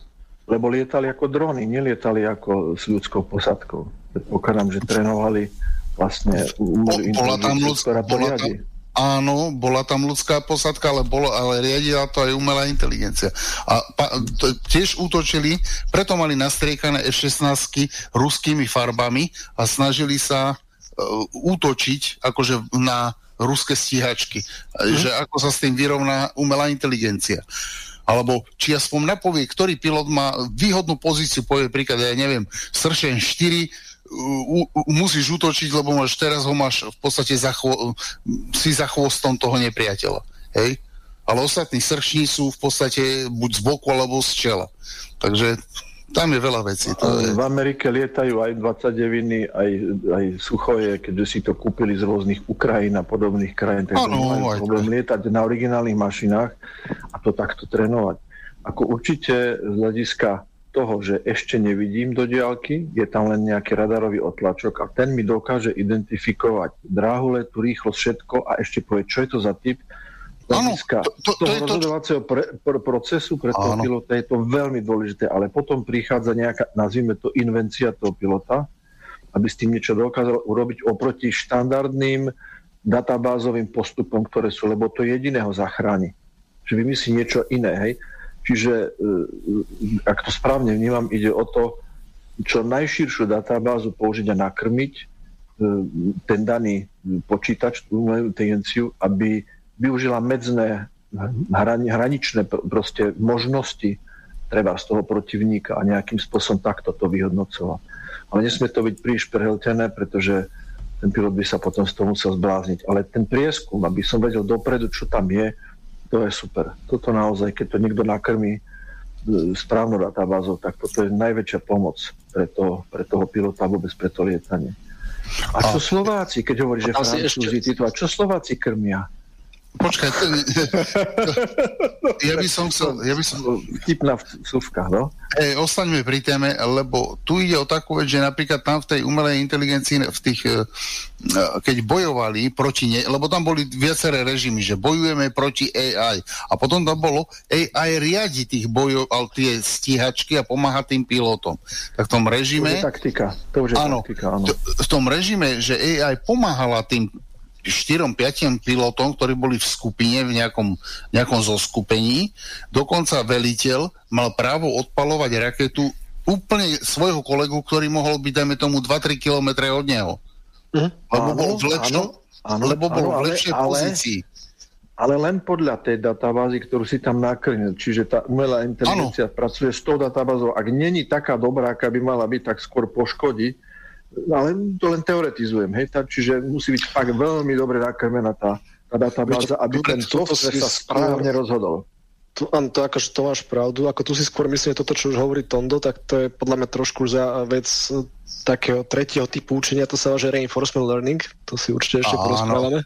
lebo lietali ako drony, nelietali ako s ľudskou posadkou. Predpokladám, že trénovali vlastne Bo, bola tam ľudská, bola tam, Áno, bola tam ľudská posadka, ale, bolo, ale riadila to aj umelá inteligencia. A pa, to, tiež útočili, preto mali nastriekané F-16 ruskými farbami a snažili sa uh, útočiť akože na ruské stíhačky. Mm. Že ako sa s tým vyrovná umelá inteligencia. Alebo či aspoň napovie, ktorý pilot má výhodnú pozíciu, povie príklad, ja neviem, sršen 4, u, u, musíš útočiť, lebo máš, teraz ho máš v podstate za chvo, si za chvostom toho nepriateľa. Hej? Ale ostatní srční sú v podstate buď z boku alebo z čela. Takže Tam je veľa vecí. To je... V Amerike lietajú aj 29, aj, aj suchoje, keďže si to kúpili z rôznych Ukrajín a podobných krajín, tak ano, majú problém lietať na originálnych mašinách a to takto trénovať. Ako určite z hľadiska toho, že ešte nevidím do diálky, je tam len nejaký radarový otlačok a ten mi dokáže identifikovať dráhu letu, rýchlosť, všetko a ešte povie, čo je to za typ, hľadiska to, to, to toho rozhodovacieho pre, pre, procesu pre toho Áno. pilota je to veľmi dôležité, ale potom prichádza nejaká, nazvime to, invencia toho pilota, aby s tým niečo dokázal urobiť oproti štandardným databázovým postupom, ktoré sú, lebo to jediného zachráni. Že vymyslí niečo iné, hej. Čiže, e, ak to správne vnímam, ide o to, čo najširšiu databázu použiť a nakrmiť e, ten daný počítač, tú inteligenciu, aby využila medzné hrani, hraničné proste možnosti treba z toho protivníka a nejakým spôsobom takto to vyhodnocovať. Ale nesmie to byť príliš prehltené, pretože ten pilot by sa potom z toho musel zblázniť. Ale ten prieskum, aby som vedel dopredu, čo tam je, to je super. Toto naozaj, keď to niekto nakrmí e, správnou databázou, tak toto je najväčšia pomoc pre, to, pre toho pilota vôbec pre to lietanie. A čo Slováci, keď hovorí, že Francúzi, títo, a čo Slováci krmia? Počkaj, ten, ja by som chcel... Ja by som... Vtipná vsúvka, no? Ej, ostaňme pri téme, lebo tu ide o takú vec, že napríklad tam v tej umelej inteligencii, v tých, e, keď bojovali proti ne, lebo tam boli viaceré režimy, že bojujeme proti AI. A potom tam bolo AI riadi tých bojov, ale tie stíhačky a pomáha tým pilotom. Tak v tom režime... To je taktika. To už je áno, taktika, áno. V tom režime, že AI pomáhala tým štyrom, piatim pilotom, ktorí boli v skupine, v nejakom, nejakom zoskupení. Dokonca veliteľ mal právo odpalovať raketu úplne svojho kolegu, ktorý mohol byť, dajme tomu, 2-3 km od neho. Mm, lebo áno, bol v, lepšom, áno, lebo bol áno, v lepšej ale, pozícii. Ale len podľa tej databázy, ktorú si tam nakrnil. Čiže tá umelá inteligencia ano. pracuje s tou databázou. Ak není taká dobrá, aká by mala byť, tak skôr poškodí ale to len teoretizujem, hej, tak, čiže musí byť fakt veľmi dobre nakrmená tá, tá databáza, aby ten software sa správne rozhodol. To, áno, to, akože to máš pravdu. Ako tu si skôr myslím, toto, čo už hovorí Tondo, tak to je podľa mňa trošku za vec e, takého tretieho typu učenia, to sa volá, že reinforcement learning, to si určite ešte porozprávame.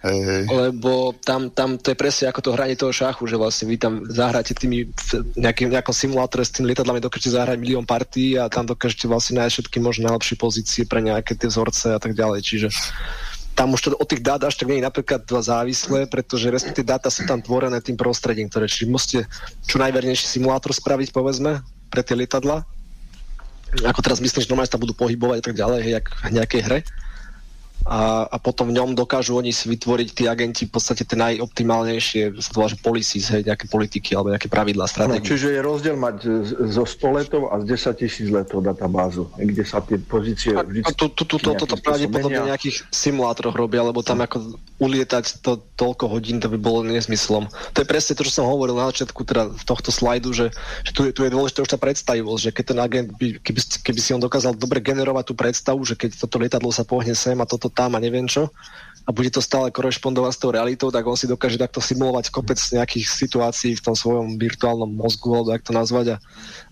Hej. Lebo tam, tam to je presne ako to hranie toho šachu, že vlastne vy tam zahráte tými nejakým, nejakom simulátore s tými lietadlami dokážete zahrať milión partí a tam dokážete vlastne nájsť všetky možné najlepšie pozície pre nejaké tie vzorce a tak ďalej. Čiže tam už to od tých dát až tak nie je napríklad dva závislé, pretože respektíve dáta sú tam tvorené tým prostredím, ktoré čiže musíte čo najvernejší simulátor spraviť, povedzme, pre tie lietadla. Ako teraz myslím, že normálne sa budú pohybovať a tak ďalej, jak v nejakej hre a, a potom v ňom dokážu oni si vytvoriť tí agenti v podstate tie najoptimálnejšie sa to volá, že policies, hej, nejaké politiky alebo nejaké pravidlá, stratégie. No, čiže je rozdiel mať zo 100 letov a z 10 tisíc letov databázu, kde sa tie pozície vždy... A tu, tu, tu, to, toto pravdepodobne v nejakých simulátoroch robia, lebo tam ako ulietať to toľko hodín, to by bolo nezmyslom. To je presne to, čo som hovoril na začiatku teda v tohto slajdu, že, že tu, je, tu je dôležité už tá predstavivosť, že keď ten agent by, keby, keby si on dokázal dobre generovať tú predstavu, že keď toto lietadlo sa pohne sem a toto tam a neviem čo, a bude to stále korešpondovať s tou realitou, tak on si dokáže takto simulovať kopec nejakých situácií v tom svojom virtuálnom mozgu, alebo jak to nazvať, a,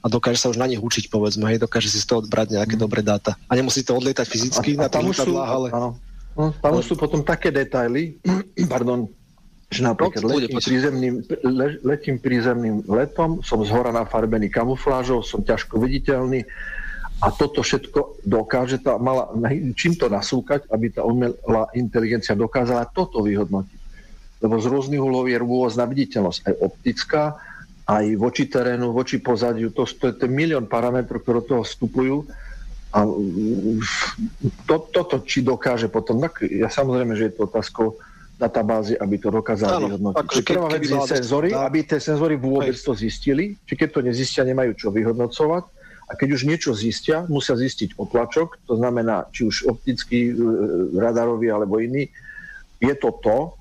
a dokáže sa už na nich učiť, povedzme, hej, dokáže si z toho odbrať nejaké mm. dobré dáta. A nemusí to odlietať fyzicky a, na tam sú, ale... Áno. No, tam už sú potom také detaily, pardon, že napríklad no, letím, prízemným, le, letím prízemným letom, som zhora nafarbený kamuflážou, som ťažko viditeľný, a toto všetko dokáže tá mala, čím to nasúkať, aby tá umelá inteligencia dokázala toto vyhodnotiť. Lebo z rôznych uhlov je rôzna viditeľnosť, aj optická, aj voči terénu, voči pozadiu. To, to je ten milión parametrov, ktoré do toho vstupujú. A to, toto, či dokáže potom, tak ja samozrejme, že je to otázkou databázy, aby to dokázali vyhodnotiť. Akože prvá vec je senzory, aby tie senzory vôbec to zistili, či keď to nezistia, nemajú čo vyhodnocovať a keď už niečo zistia, musia zistiť otlačok, to znamená, či už optický, e, radarový alebo iný, je to to,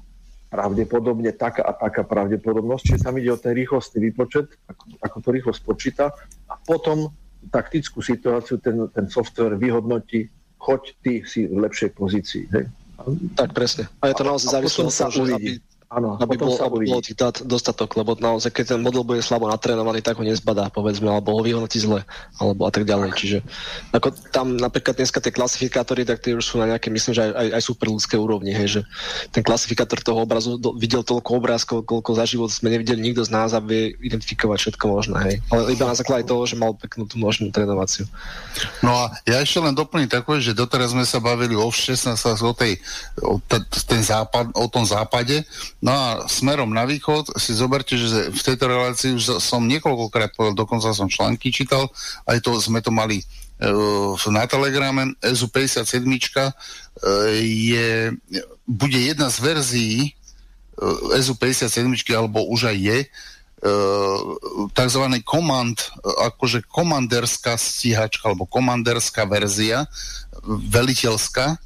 pravdepodobne taká a taká pravdepodobnosť, čiže tam ide o ten rýchlostný výpočet, ako, ako to rýchlo spočíta a potom taktickú situáciu ten, ten software vyhodnotí, choď ty si v lepšej pozícii. Hej? Tak presne. A je to naozaj závislé od toho, že aby, Ano, aby, bol, aby bolo tých dát dostatok, lebo naozaj, keď ten model bude slabo natrénovaný, tak ho nezbadá, povedzme, alebo ho vyhodnotí zle, alebo a tak ďalej. Čiže ako tam napríklad dneska tie klasifikátory, tak tie už sú na nejaké, myslím, že aj, aj, aj super ľudské úrovni, hej, že ten klasifikátor toho obrazu do, videl toľko obrázkov, koľko za život sme nevideli nikto z nás a vie identifikovať všetko možné, hej. Ale iba na základe toho, že mal peknú tú možnú trénovaciu. No a ja ešte len doplním takové, že doteraz sme sa bavili o 16 o, tej, o, ten západ, o tom západe, No a smerom na východ si zoberte, že v tejto relácii už som niekoľkokrát povedal, dokonca som články čítal, aj to sme to mali uh, na telegrame, SU 57 uh, je, bude jedna z verzií uh, SU 57 alebo už aj je, tzv. komand, akože komanderská stíhačka alebo komanderská verzia, veliteľská,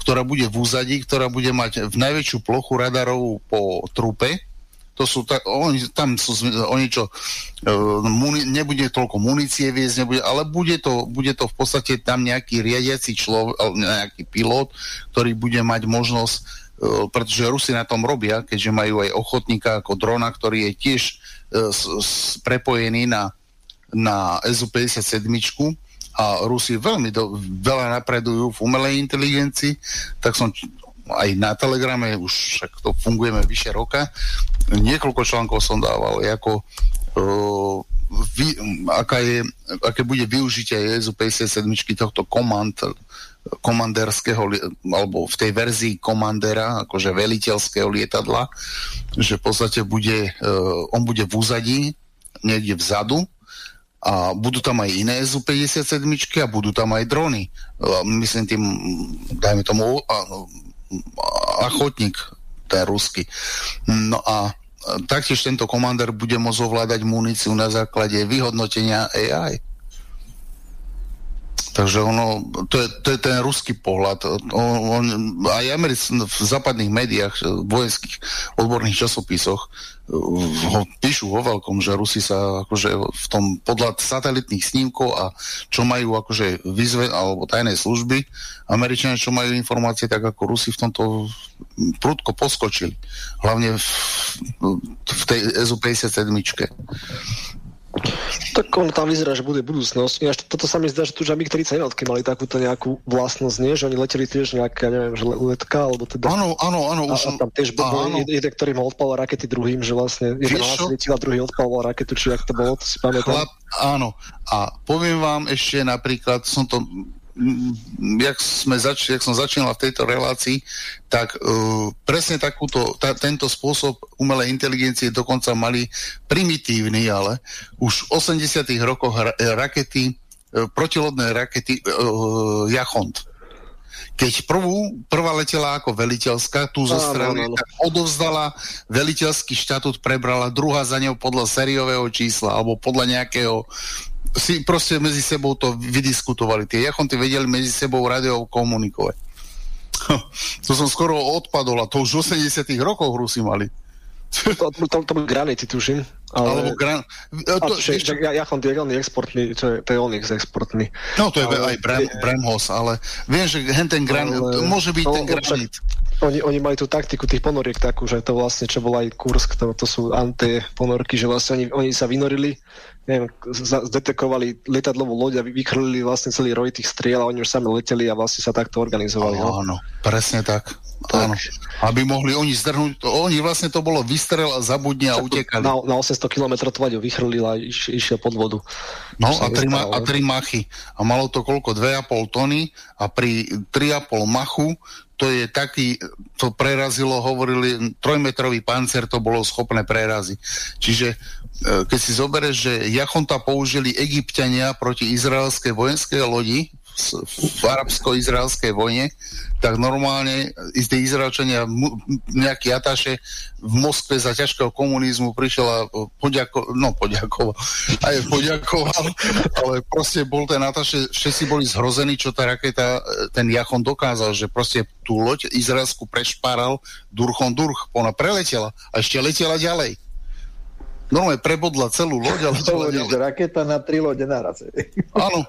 ktorá bude v úzadí, ktorá bude mať v najväčšiu plochu radarov po trupe. To sú tak, oni, tam sú, oni čo, uh, muni, nebude toľko munície viesť, nebude, ale bude to, bude to v podstate tam nejaký riadiaci človek, nejaký pilot, ktorý bude mať možnosť, uh, pretože Rusi na tom robia, keďže majú aj ochotníka ako drona, ktorý je tiež uh, s, s, prepojený na, na SU-57, a Rusi veľmi do, veľa napredujú v umelej inteligencii, tak som aj na Telegrame, už však to fungujeme vyše roka, niekoľko článkov som dával, ako uh, vy, aká je, aké bude využitie ESU 57 tohto komand, komanderského, alebo v tej verzii komandera, akože veliteľského lietadla, že v podstate bude, uh, on bude v úzadí, niekde vzadu, a budú tam aj iné SU-57 a budú tam aj drony. Myslím tým, dajme tomu, achotník, ten rusky. No a taktiež tento komander bude môcť ovládať muníciu na základe vyhodnotenia AI. Takže ono, to je, to je ten ruský pohľad. On, on, aj Americ, v západných médiách, vojenských odborných časopisoch ho píšu vo veľkom, že Rusi sa akože v tom podľa satelitných snímkov a čo majú akože vyzve, alebo tajné služby, Američania, čo majú informácie, tak ako Rusi v tomto prudko poskočili. Hlavne v, v tej SU-57. Tak ono tam vyzerá, že bude budúcnosť. Ináč toto sa mi zdá, že tu Jamik 31 mali takúto nejakú vlastnosť, nie? Že oni leteli tiež nejaká, neviem, že letka, alebo teda... Áno, áno, áno. Už... A, a tam tiež bol jeden, ktorý mal odpaloval rakety druhým, že vlastne jeden nasvietil a druhý odpaloval raketu, či jak to bolo, to si pamätám. Chlap, áno. A poviem vám ešte napríklad, som to jak, sme zač- jak som začínal v tejto relácii, tak uh, presne takúto, ta, tento spôsob umelej inteligencie dokonca mali primitívny, ale už v 80 rokoch ra- rakety, uh, protilodné rakety uh, Jachont. Keď prvú, prvá letela ako veliteľská, tu zo strany, tak odovzdala veliteľský štatút, prebrala, druhá za ňou podľa sériového čísla alebo podľa nejakého si proste medzi sebou to vydiskutovali. Tie jachonty vedeli medzi sebou radiou komunikovať. to som skoro odpadol a to už v 80 rokoch Rusi mali. to, to, to, granity, tuším. Ale... Alebo gran... To, a, ešte... ja, Jachont je veľmi exportný, to je, to je Onyx exportný. No to je ale... aj Bram, Bramhos, ale viem, že hen ten gran... ale... môže byť no, ten granit. Oni, oni majú tú taktiku tých ponoriek takú, že to vlastne, čo bol aj Kursk, to, to sú anti-ponorky, že vlastne oni, oni sa vynorili neviem, zdetekovali lietadlovú loď a vychrlili vlastne celý roj tých striel a oni už sami leteli a vlastne sa takto organizovali. No. Áno, presne tak. tak. Áno. Aby mohli oni zdrhnúť, oni vlastne to bolo vystrel a zabudne a utekali. Na, na 800 km tvať ho vychrlil a iš, išiel pod vodu. No a tri, ma, a tri machy. A malo to koľko? 2,5 tony a pri 3,5 machu to je taký, to prerazilo, hovorili, trojmetrový pancer to bolo schopné preraziť. Čiže keď si zoberieš, že Jachonta použili egyptiania proti izraelskej vojenskej lodi v arabsko-izraelskej vojne, tak normálne tí Izraelčania, nejaký ataše v Moskve za ťažkého komunizmu prišiel a poďako, no poďakoval, aj poďakoval, ale proste bol ten ataše, všetci boli zhrození, čo tá raketa, ten Jachon dokázal, že proste tú loď izraelsku prešparal durchom durch, ona preletela a ešte letela ďalej. Normálne prebodla celú loď. Ale to hovoríš, raketa na tri lode naraz. Áno.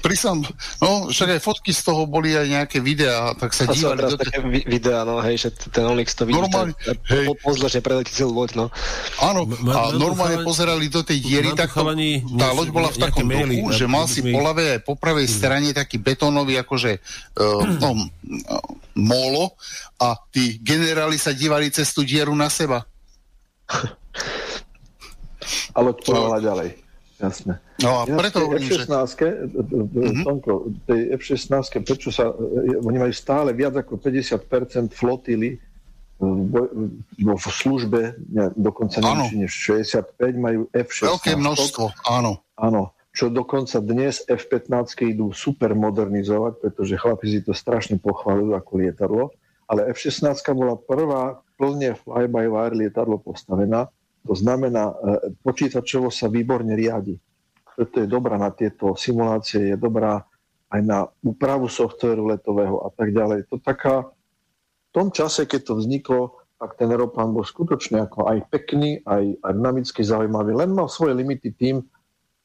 Prísam, no, však aj fotky z toho boli aj nejaké videá, tak sa dívali. Do... také videá, no, hej, že ten Onyx to vidí, normálne, hej. pozle, že preletí celú loď, no. Áno, a normálne pozerali do tej diery, tak tá loď bola v takom dochu, že mal si po ľavej aj po pravej hmm. strane taký betónový, akože uh, no, molo a tí generáli sa dívali cez tú dieru na seba. A loď plávala ďalej. Jasné. No a preto hovorím, F-16, že... mm-hmm. Tonko, tej F-16, prečo sa, oni majú stále viac ako 50% flotily vo službe, dokonca neviem, než 65 majú F-16. Veľké množstvo, áno. Áno, čo dokonca dnes F-15 idú super modernizovať, pretože chlapi si to strašne pochváľujú ako lietadlo, ale F-16 bola prvá plne fly-by-wire lietadlo postavená, to znamená, e, počítačovo sa výborne riadi. Preto je dobrá na tieto simulácie, je dobrá aj na úpravu softvéru letového a tak ďalej. To taká, v tom čase, keď to vzniklo, tak ten Europlán bol skutočne ako aj pekný, aj, aj dynamicky zaujímavý. Len mal svoje limity tým,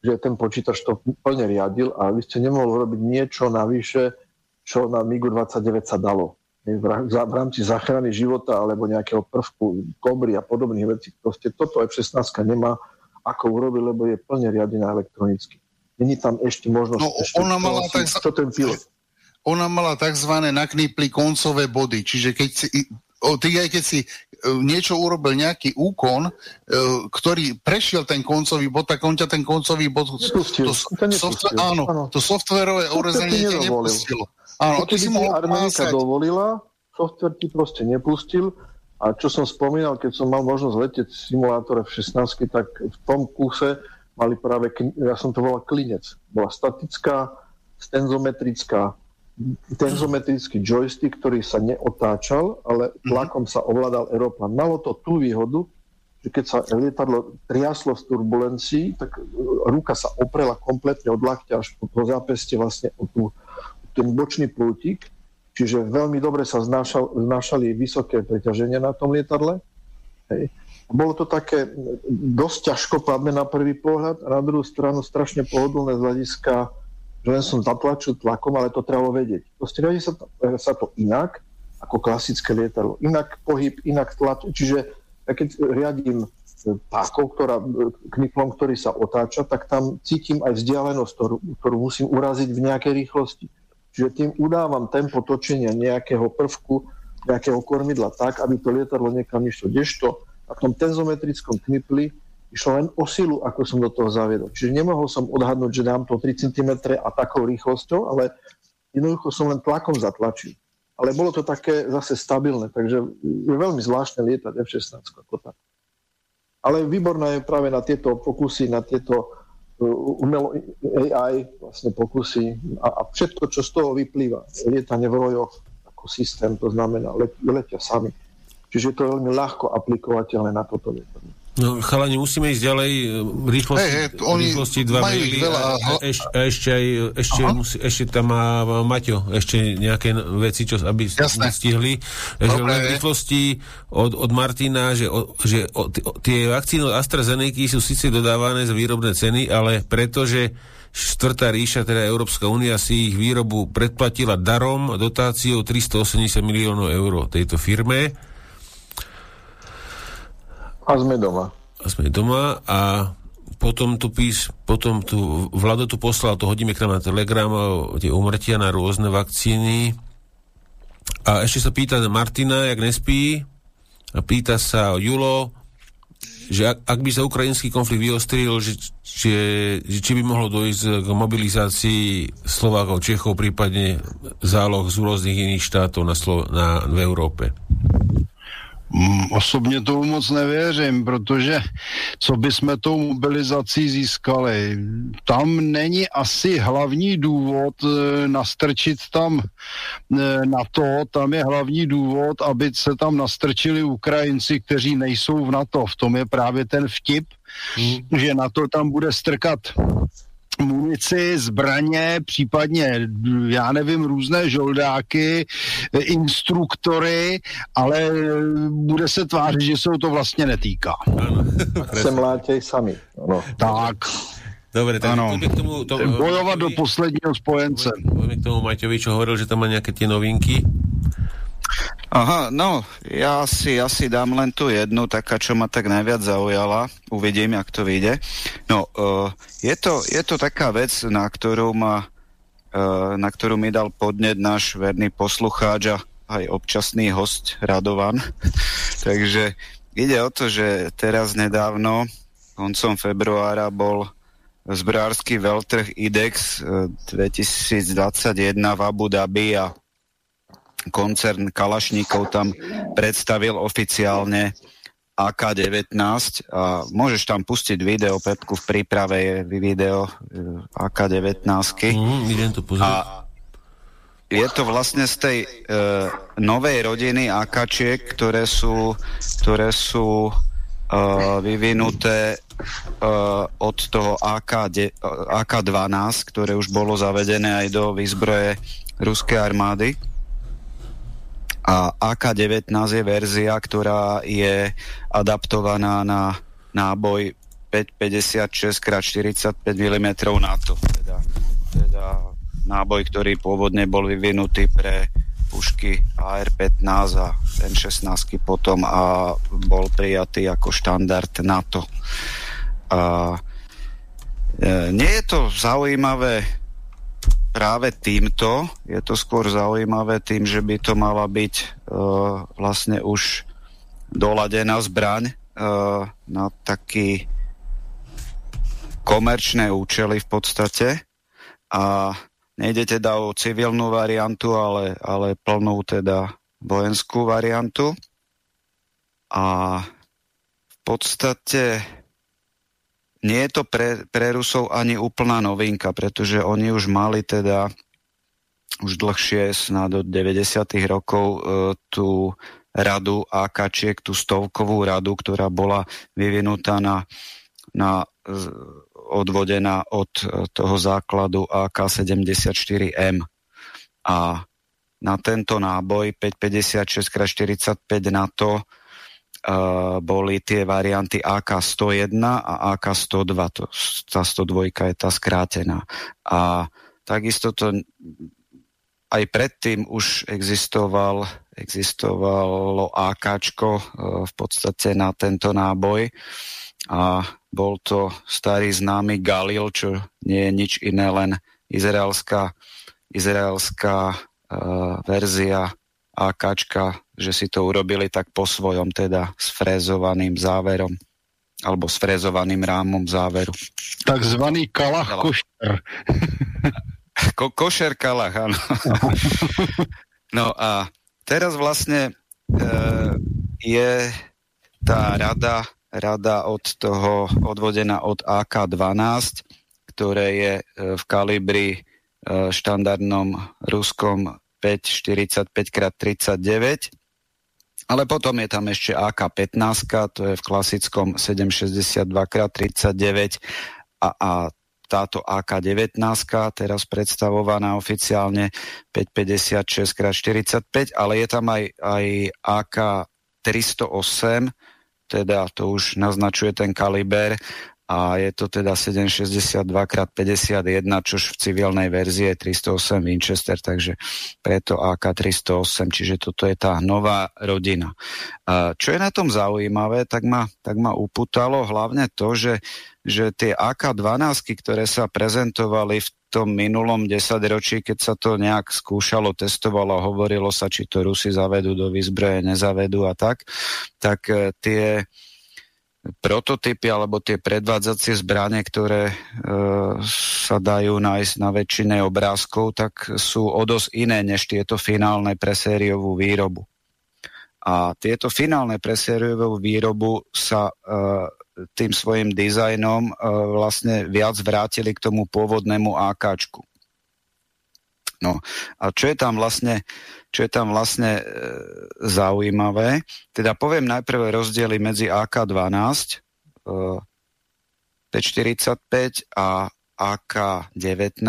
že ten počítač to plne riadil a vy ste nemohli robiť niečo navyše, čo na MIGu 29 sa dalo v rámci záchrany života alebo nejakého prvku kobry a podobných vecí. Proste toto F-16 nemá ako urobiť, lebo je plne riadená elektronicky. Není tam ešte možnosť... No, ešte ona mala tak... Čo ten pilot? Ona mala tzv. naknipli koncové body, čiže keď si, ty aj keď si e, niečo urobil, nejaký úkon, e, ktorý prešiel ten koncový bod, tak on ťa ten koncový bod... Nepustil, to, to, software, áno, áno, to softverové urezenie nepustilo. Áno, ty si mohol dovolila, software ti proste nepustil a čo som spomínal, keď som mal možnosť letieť v simulátore v 16, tak v tom kuse mali práve, ja som to volal klinec. Bola statická, stenzometrická, tenzometrický joystick, ktorý sa neotáčal, ale mhm. tlakom sa ovládal aeroplán. Malo to tú výhodu, že keď sa lietadlo triaslo v turbulencii, tak ruka sa oprela kompletne od lakťa až po, po zápeste vlastne o tú ten bočný prútik, čiže veľmi dobre sa znášal, znášali vysoké preťaženie na tom lietadle. Hej. Bolo to také dosť ťažkopádne na prvý pohľad a na druhú stranu strašne pohodlné z hľadiska, že len som zatlačil tlakom, ale to trebalo vedieť. Proste riadi sa to, sa to inak ako klasické lietadlo. Inak pohyb, inak tlač. Čiže ja keď riadím pákov, ktorá, kniplom, ktorý sa otáča, tak tam cítim aj vzdialenosť, ktorú, ktorú musím uraziť v nejakej rýchlosti. Čiže tým udávam tempo točenia nejakého prvku, nejakého kormidla tak, aby to lietadlo niekam išlo. Kdežto na tom tenzometrickom knipli išlo len o silu, ako som do toho zaviedol. Čiže nemohol som odhadnúť, že dám to 3 cm a takou rýchlosťou, ale jednoducho som len tlakom zatlačil. Ale bolo to také zase stabilné, takže je veľmi zvláštne lietať F-16 ako tak. Ale výborná je práve na tieto pokusy, na tieto umelo AI vlastne pokusy a, a všetko, čo z toho vyplýva. Lietanie v rojoch ako systém, to znamená, let, letia sami. Čiže to je veľmi ľahko aplikovateľné na toto lietanie. No, chalani, musíme ísť ďalej. Rýchlosti, hey, hey, rýchlosti 2 maily. Veľa, a, eš, a ešte, aj, ešte, musí, ešte tam má Maťo ešte nejaké veci, čo, aby Jasné. stihli. Takže len rýchlosti od, od Martina, že, o, že o, tie vakcíny od AstraZeneca sú síce dodávané za výrobné ceny, ale pretože štvrtá ríša, teda Európska únia, si ich výrobu predplatila darom dotáciou 380 miliónov eur tejto firme a sme doma. A sme doma a potom tu pís, potom tu Vlado tu poslal, to hodíme k nám na Telegram, tie umrtia na rôzne vakcíny. A ešte sa pýta Martina, jak nespí, a pýta sa Julo, že ak, ak by sa ukrajinský konflikt vyostril, že, že, že či by mohlo dojsť k mobilizácii Slovákov, Čechov, prípadne záloh z rôznych iných štátov na, Slo- na, v Európe. Osobně tomu moc nevěřím, protože co by jsme tou mobilizací získali? Tam není asi hlavní důvod e, nastrčit tam e, na to, tam je hlavní důvod, aby se tam nastrčili Ukrajinci, kteří nejsou v NATO. V tom je právě ten vtip, hmm. že NATO tam bude strkat munici, zbraně, případně, já nevím, různé žoldáky, instruktory, ale bude se tvářit, že se to vlastně netýká. se mlátěj sami. Ano. Tak. Dobre, tak ano. k tomu... To, Bojovať do posledního spojence. Poďme k tomu Maťovi, čo hovoril, že tam má nejaké tie novinky. Aha, no, ja si asi dám len tú jednu, taká, čo ma tak najviac zaujala. Uvidím, jak to vyjde. No, uh, je, to, je to taká vec, na ktorú, ma, uh, na ktorú mi dal podnet náš verný poslucháč a aj občasný host Radovan. Takže ide o to, že teraz nedávno, koncom februára, bol zbrojársky veľtrh IDEX 2021 v Abu Dhabi a koncern Kalašníkov tam predstavil oficiálne AK-19 a môžeš tam pustiť video, Pepku, v príprave je video eh, AK-19. Mm, idem to pozrieť. A je to vlastne z tej e, novej rodiny AKčiek, ktoré sú, ktoré sú e, vyvinuté e, od toho AK, AK-12, ktoré už bolo zavedené aj do výzbroje ruskej armády. A AK-19 je verzia, ktorá je adaptovaná na náboj 556 x 45 mm NATO. Teda, teda náboj, ktorý pôvodne bol vyvinutý pre pušky AR-15 a N-16 potom a bol prijatý ako štandard NATO. A, e, nie je to zaujímavé práve týmto. Je to skôr zaujímavé tým, že by to mala byť uh, vlastne už doladená zbraň uh, na taký komerčné účely v podstate a nejde teda o civilnú variantu, ale, ale plnú teda vojenskú variantu a v podstate nie je to pre, pre Rusov ani úplná novinka, pretože oni už mali teda už dlhšie, snad od 90. rokov, e, tú radu AKčiek, tú stovkovú radu, ktorá bola vyvinutá na, na odvodená od e, toho základu AK-74M. A na tento náboj 556x45 NATO boli tie varianty AK-101 a AK-102. To, tá 102 je tá skrátená. A takisto to aj predtým už existoval, existovalo AKčko e, v podstate na tento náboj a bol to starý známy Galil, čo nie je nič iné, len izraelská, izraelská uh, verzia AKčka, že si to urobili tak po svojom, teda s frézovaným záverom alebo s frézovaným rámom záveru. Takzvaný kalach košer. Ko- košer kalach, áno. no a teraz vlastne e, je tá rada, rada od toho odvodená od AK-12, ktoré je e, v kalibri e, štandardnom ruskom 5,45x39. Ale potom je tam ešte AK-15, to je v klasickom 7,62x39 a, a táto AK-19, teraz predstavovaná oficiálne 5,56x45, ale je tam aj, aj AK-308, teda to už naznačuje ten kaliber a je to teda 762x51, čož v civilnej verzii je 308 Winchester, takže preto AK308, čiže toto je tá nová rodina. Čo je na tom zaujímavé, tak ma, tak ma uputalo hlavne to, že, že tie AK12, ktoré sa prezentovali v tom minulom desaťročí, keď sa to nejak skúšalo, testovalo, hovorilo sa, či to Rusi zavedú do výzbroje, nezavedú a tak, tak e, tie prototypy alebo tie predvádzacie zbranie, ktoré e, sa dajú nájsť na väčšine obrázkov, tak sú o dosť iné než tieto finálne pre sériovú výrobu. A tieto finálne pre sériovú výrobu sa e, tým svojim dizajnom e, vlastne viac vrátili k tomu pôvodnému AKčku. No a čo je tam vlastne, čo je tam vlastne e, zaujímavé, teda poviem najprv rozdiely medzi AK-12, e, 545 a AK-19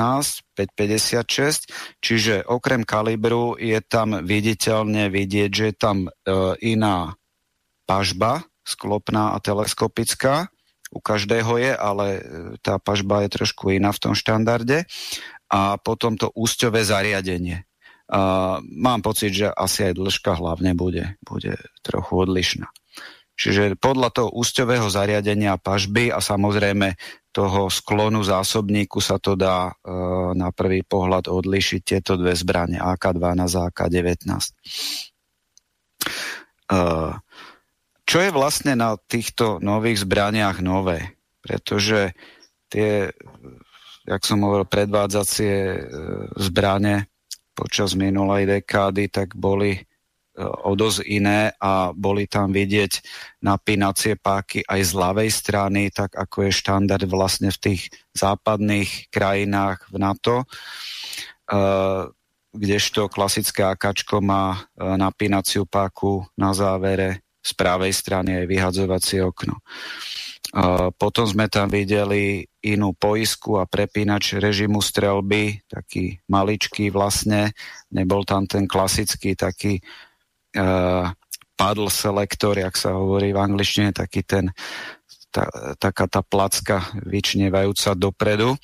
556, čiže okrem kalibru je tam viditeľne vidieť, že je tam e, iná pažba, sklopná a teleskopická. U každého je, ale e, tá pažba je trošku iná v tom štandarde. A potom to úsťové zariadenie. Mám pocit, že asi aj dĺžka hlavne bude, bude trochu odlišná. Čiže podľa toho úsťového zariadenia pažby a samozrejme toho sklonu zásobníku sa to dá e, na prvý pohľad odlišiť tieto dve zbranie AK-12 a AK-19. E, čo je vlastne na týchto nových zbraniach nové? Pretože tie, jak som hovoril, predvádzacie e, zbranie počas minulej dekády, tak boli o dosť iné a boli tam vidieť napínacie páky aj z ľavej strany, tak ako je štandard vlastne v tých západných krajinách v NATO, uh, kdežto klasické akačko má uh, napínaciu páku na závere z pravej strany aj vyhadzovacie okno. Potom sme tam videli inú poisku a prepínač režimu strelby, taký maličký vlastne, nebol tam ten klasický taký uh, paddle selektor, jak sa hovorí v angličtine, taký ten, tá, taká tá placka vyčnevajúca dopredu.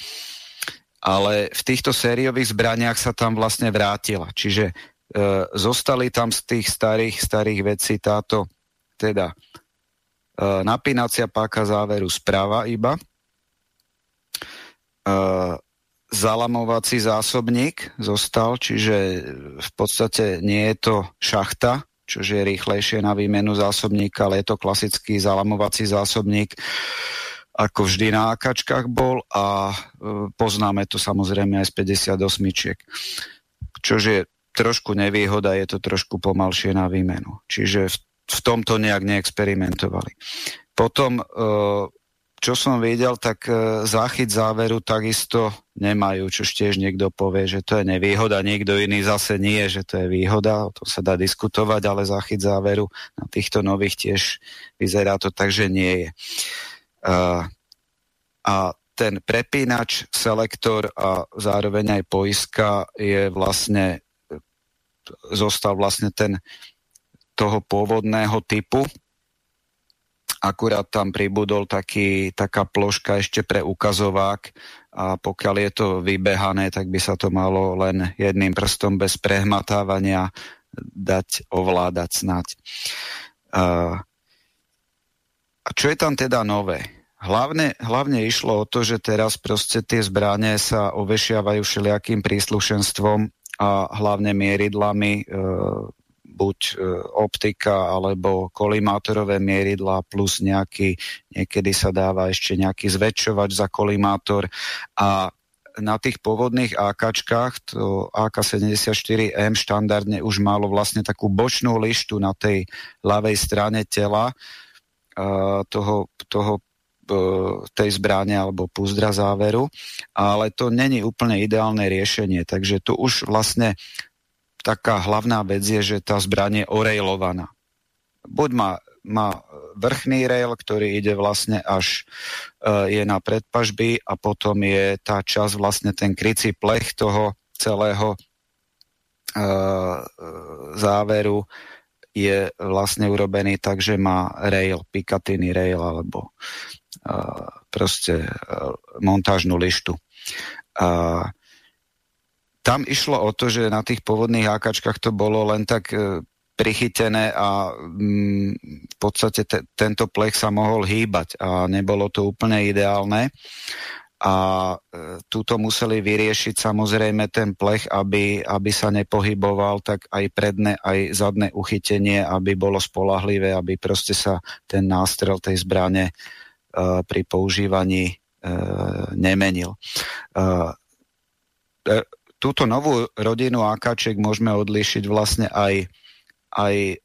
Ale v týchto sériových zbraniach sa tam vlastne vrátila. Čiže e, zostali tam z tých starých, starých vecí táto teda napínacia páka záveru správa iba, e, zalamovací zásobník zostal, čiže v podstate nie je to šachta, čože je rýchlejšie na výmenu zásobníka, ale je to klasický zalamovací zásobník, ako vždy na akačkách bol a e, poznáme to samozrejme aj z 58. Čože je trošku nevýhoda, je to trošku pomalšie na výmenu. Čiže v, v tomto nejak neexperimentovali. Potom e, čo som videl, tak e, záchyt záveru takisto nemajú, čo tiež niekto povie, že to je nevýhoda, niekto iný zase nie, že to je výhoda, o tom sa dá diskutovať, ale záchyt záveru na týchto nových tiež vyzerá to tak, že nie je. A, a ten prepínač, selektor a zároveň aj poiska je vlastne zostal vlastne ten toho pôvodného typu, akurát tam pribudol taký, taká ploška ešte pre ukazovák a pokiaľ je to vybehané, tak by sa to malo len jedným prstom bez prehmatávania dať ovládať snať. A čo je tam teda nové? Hlavne, hlavne išlo o to, že teraz proste tie zbranie sa ovešiavajú všelijakým príslušenstvom a hlavne mieridlami e, buď e, optika alebo kolimátorové mieridla plus nejaký, niekedy sa dáva ešte nejaký zväčšovač za kolimátor. A na tých pôvodných AKčkách, to AK-74M štandardne už malo vlastne takú bočnú lištu na tej ľavej strane tela uh, toho, toho uh, tej zbráne alebo púzdra záveru, ale to není úplne ideálne riešenie, takže tu už vlastne taká hlavná vec je, že tá zbraň je orejlovaná. Buď má, má vrchný rail, ktorý ide vlastne až uh, je na predpažby a potom je tá časť vlastne ten krycí plech toho celého uh, záveru je vlastne urobený tak, že má rail, Picatinny rail alebo uh, proste uh, montážnu lištu. Uh, tam išlo o to, že na tých pôvodných ákačkách to bolo len tak e, prichytené a mm, v podstate te, tento plech sa mohol hýbať a nebolo to úplne ideálne. A e, túto museli vyriešiť samozrejme ten plech, aby, aby sa nepohyboval, tak aj predné, aj zadné uchytenie, aby bolo spolahlivé, aby proste sa ten nástrel tej zbrane e, pri používaní e, nemenil. E, e túto novú rodinu AKček môžeme odlíšiť vlastne aj aj e,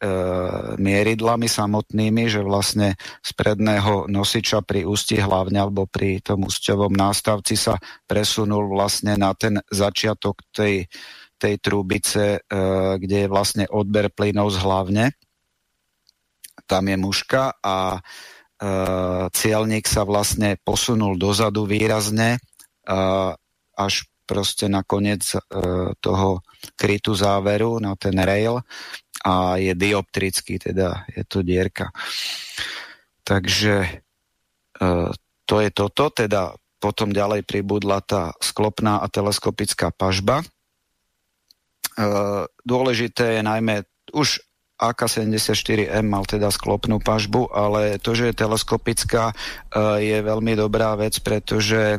mieridlami samotnými, že vlastne z predného nosiča pri ústi hlavne alebo pri tom úsťovom nástavci sa presunul vlastne na ten začiatok tej, tej trúbice, e, kde je vlastne odber plynov z hlavne. Tam je muška a e, cieľnik sa vlastne posunul dozadu výrazne až proste na koniec e, toho krytu záveru na ten rail a je dioptrický, teda je to dierka. Takže e, to je toto, teda potom ďalej pribudla tá sklopná a teleskopická pažba. E, dôležité je najmä už AK-74M mal teda sklopnú pažbu, ale to, že je teleskopická, e, je veľmi dobrá vec, pretože e,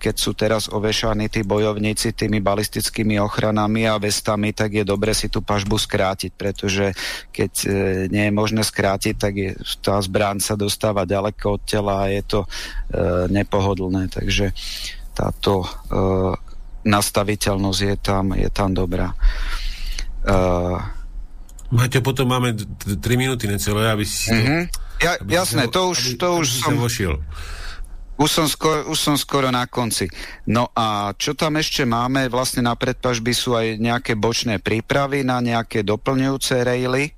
keď sú teraz ovešaní tí bojovníci tými balistickými ochranami a vestami, tak je dobre si tú pažbu skrátiť, pretože keď e, nie je možné skrátiť, tak je, tá zbraň sa dostáva ďaleko od tela a je to nepohodlné, takže táto nastaviteľnosť je tam, je tam dobrá. Uh, Maťo, potom máme 3 minúty necelé, aby si... Mm-hmm. Ja, aby jasné, si to už, aby, to už som... Vošiel. Už som, skoro, už som skoro na konci. No a čo tam ešte máme? Vlastne na predpažby sú aj nejaké bočné prípravy na nejaké doplňujúce rejly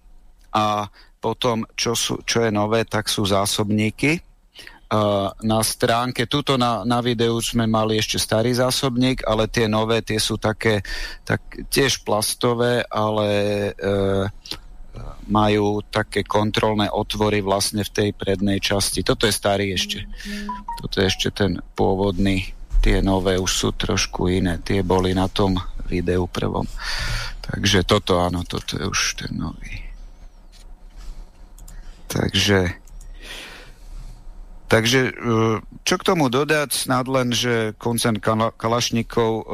a potom, čo, sú, čo je nové, tak sú zásobníky na stránke, tuto na, na videu sme mali ešte starý zásobník, ale tie nové, tie sú také tak, tiež plastové, ale e, majú také kontrolné otvory vlastne v tej prednej časti. Toto je starý ešte. Toto je ešte ten pôvodný. Tie nové už sú trošku iné. Tie boli na tom videu prvom. Takže toto áno, toto je už ten nový. Takže Takže e, čo k tomu dodať? Snad len, že koncern Kalašnikov e,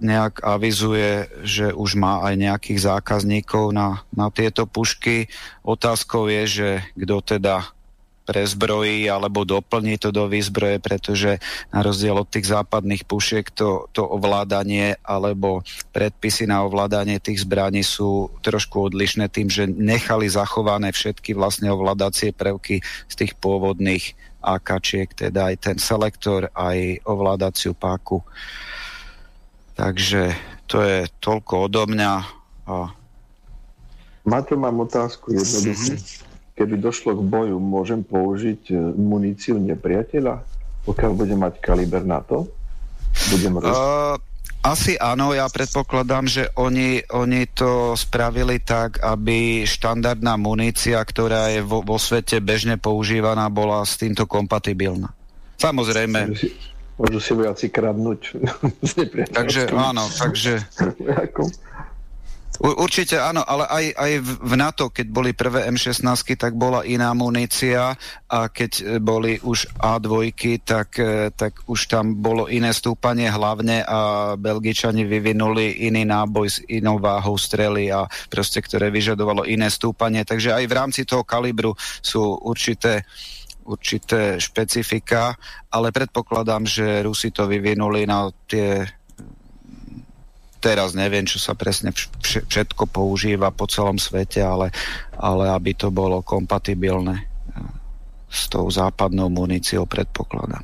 nejak avizuje, že už má aj nejakých zákazníkov na, na tieto pušky. Otázkou je, že kto teda prezbrojí alebo doplní to do výzbroje, pretože na rozdiel od tých západných pušiek to, to ovládanie alebo predpisy na ovládanie tých zbraní sú trošku odlišné tým, že nechali zachované všetky vlastne ovládacie prvky z tých pôvodných AKčiek, teda aj ten selektor, aj ovládaciu páku. Takže to je toľko odo mňa. A... Maťo, mám otázku jednoduchú. Mm-hmm keby došlo k boju, môžem použiť e, muníciu nepriateľa, pokiaľ budem mať kaliber na to? Budem uh, asi áno, ja predpokladám, že oni, oni to spravili tak, aby štandardná munícia, ktorá je vo, vo svete bežne používaná, bola s týmto kompatibilná. Samozrejme. Môžu si, môžu si vojaci kradnúť. takže áno, takže... Určite áno, ale aj, aj v NATO, keď boli prvé M16, tak bola iná munícia a keď e, boli už A2, tak, e, tak už tam bolo iné stúpanie hlavne a Belgičani vyvinuli iný náboj s inou váhou strely a proste, ktoré vyžadovalo iné stúpanie. Takže aj v rámci toho kalibru sú určité určité špecifika, ale predpokladám, že Rusi to vyvinuli na tie teraz neviem, čo sa presne všetko používa po celom svete, ale, ale aby to bolo kompatibilné e, s tou západnou muníciou predpokladám.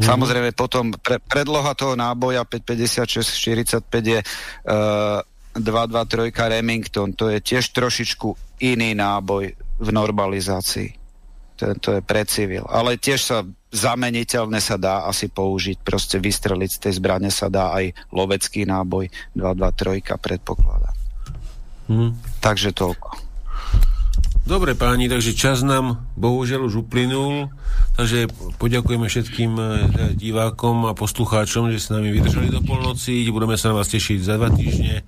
Mm. Samozrejme potom pre, predloha toho náboja 556 45 je uh, 223 Remington, to je tiež trošičku iný náboj v normalizácii. To, to je pre civil. Ale tiež sa zameniteľné sa dá asi použiť, proste vystreliť z tej zbrane sa dá aj lovecký náboj 223 predpokladá. Hmm. Takže toľko. Dobre páni, takže čas nám bohužiaľ už uplynul, takže poďakujeme všetkým eh, divákom a poslucháčom, že s nami vydržali do polnoci, budeme sa na vás tešiť za dva týždne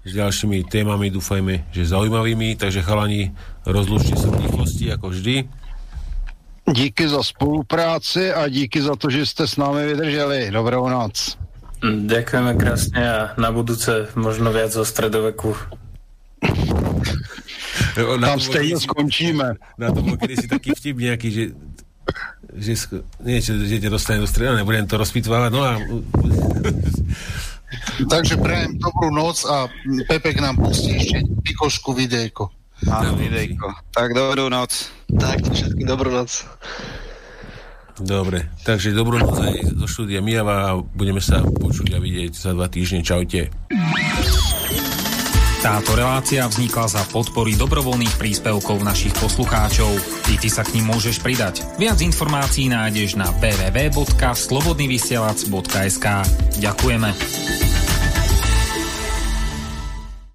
s ďalšími témami, dúfajme, že zaujímavými, takže chalani, rozlučte sa v rýchlosti ako vždy. Díky za spolupráci a díky za to, že jste s námi vydrželi. Dobrou noc. Ďakujeme krásne a na budúce možno viac o stredoveku. Na Tam stejně skončíme. Na to bol kedysi taký vtip nejaký, že že niečo, že ťa dostane do stredu, nebudem to rozpitvávať, no a... Takže prajem dobrú noc a Pepek nám pustí ešte pikošku videjko. Áno, videjko. Tak dobrú noc. Tak, všetkým dobrú noc. Dobre, takže dobrú noc aj do štúdia Mijava a budeme sa počuť a vidieť za dva týždne. Čaute. Táto relácia vznikla za podpory dobrovoľných príspevkov našich poslucháčov. Ty, ty sa k ním môžeš pridať. Viac informácií nájdeš na www.slobodnyvysielac.sk Ďakujeme.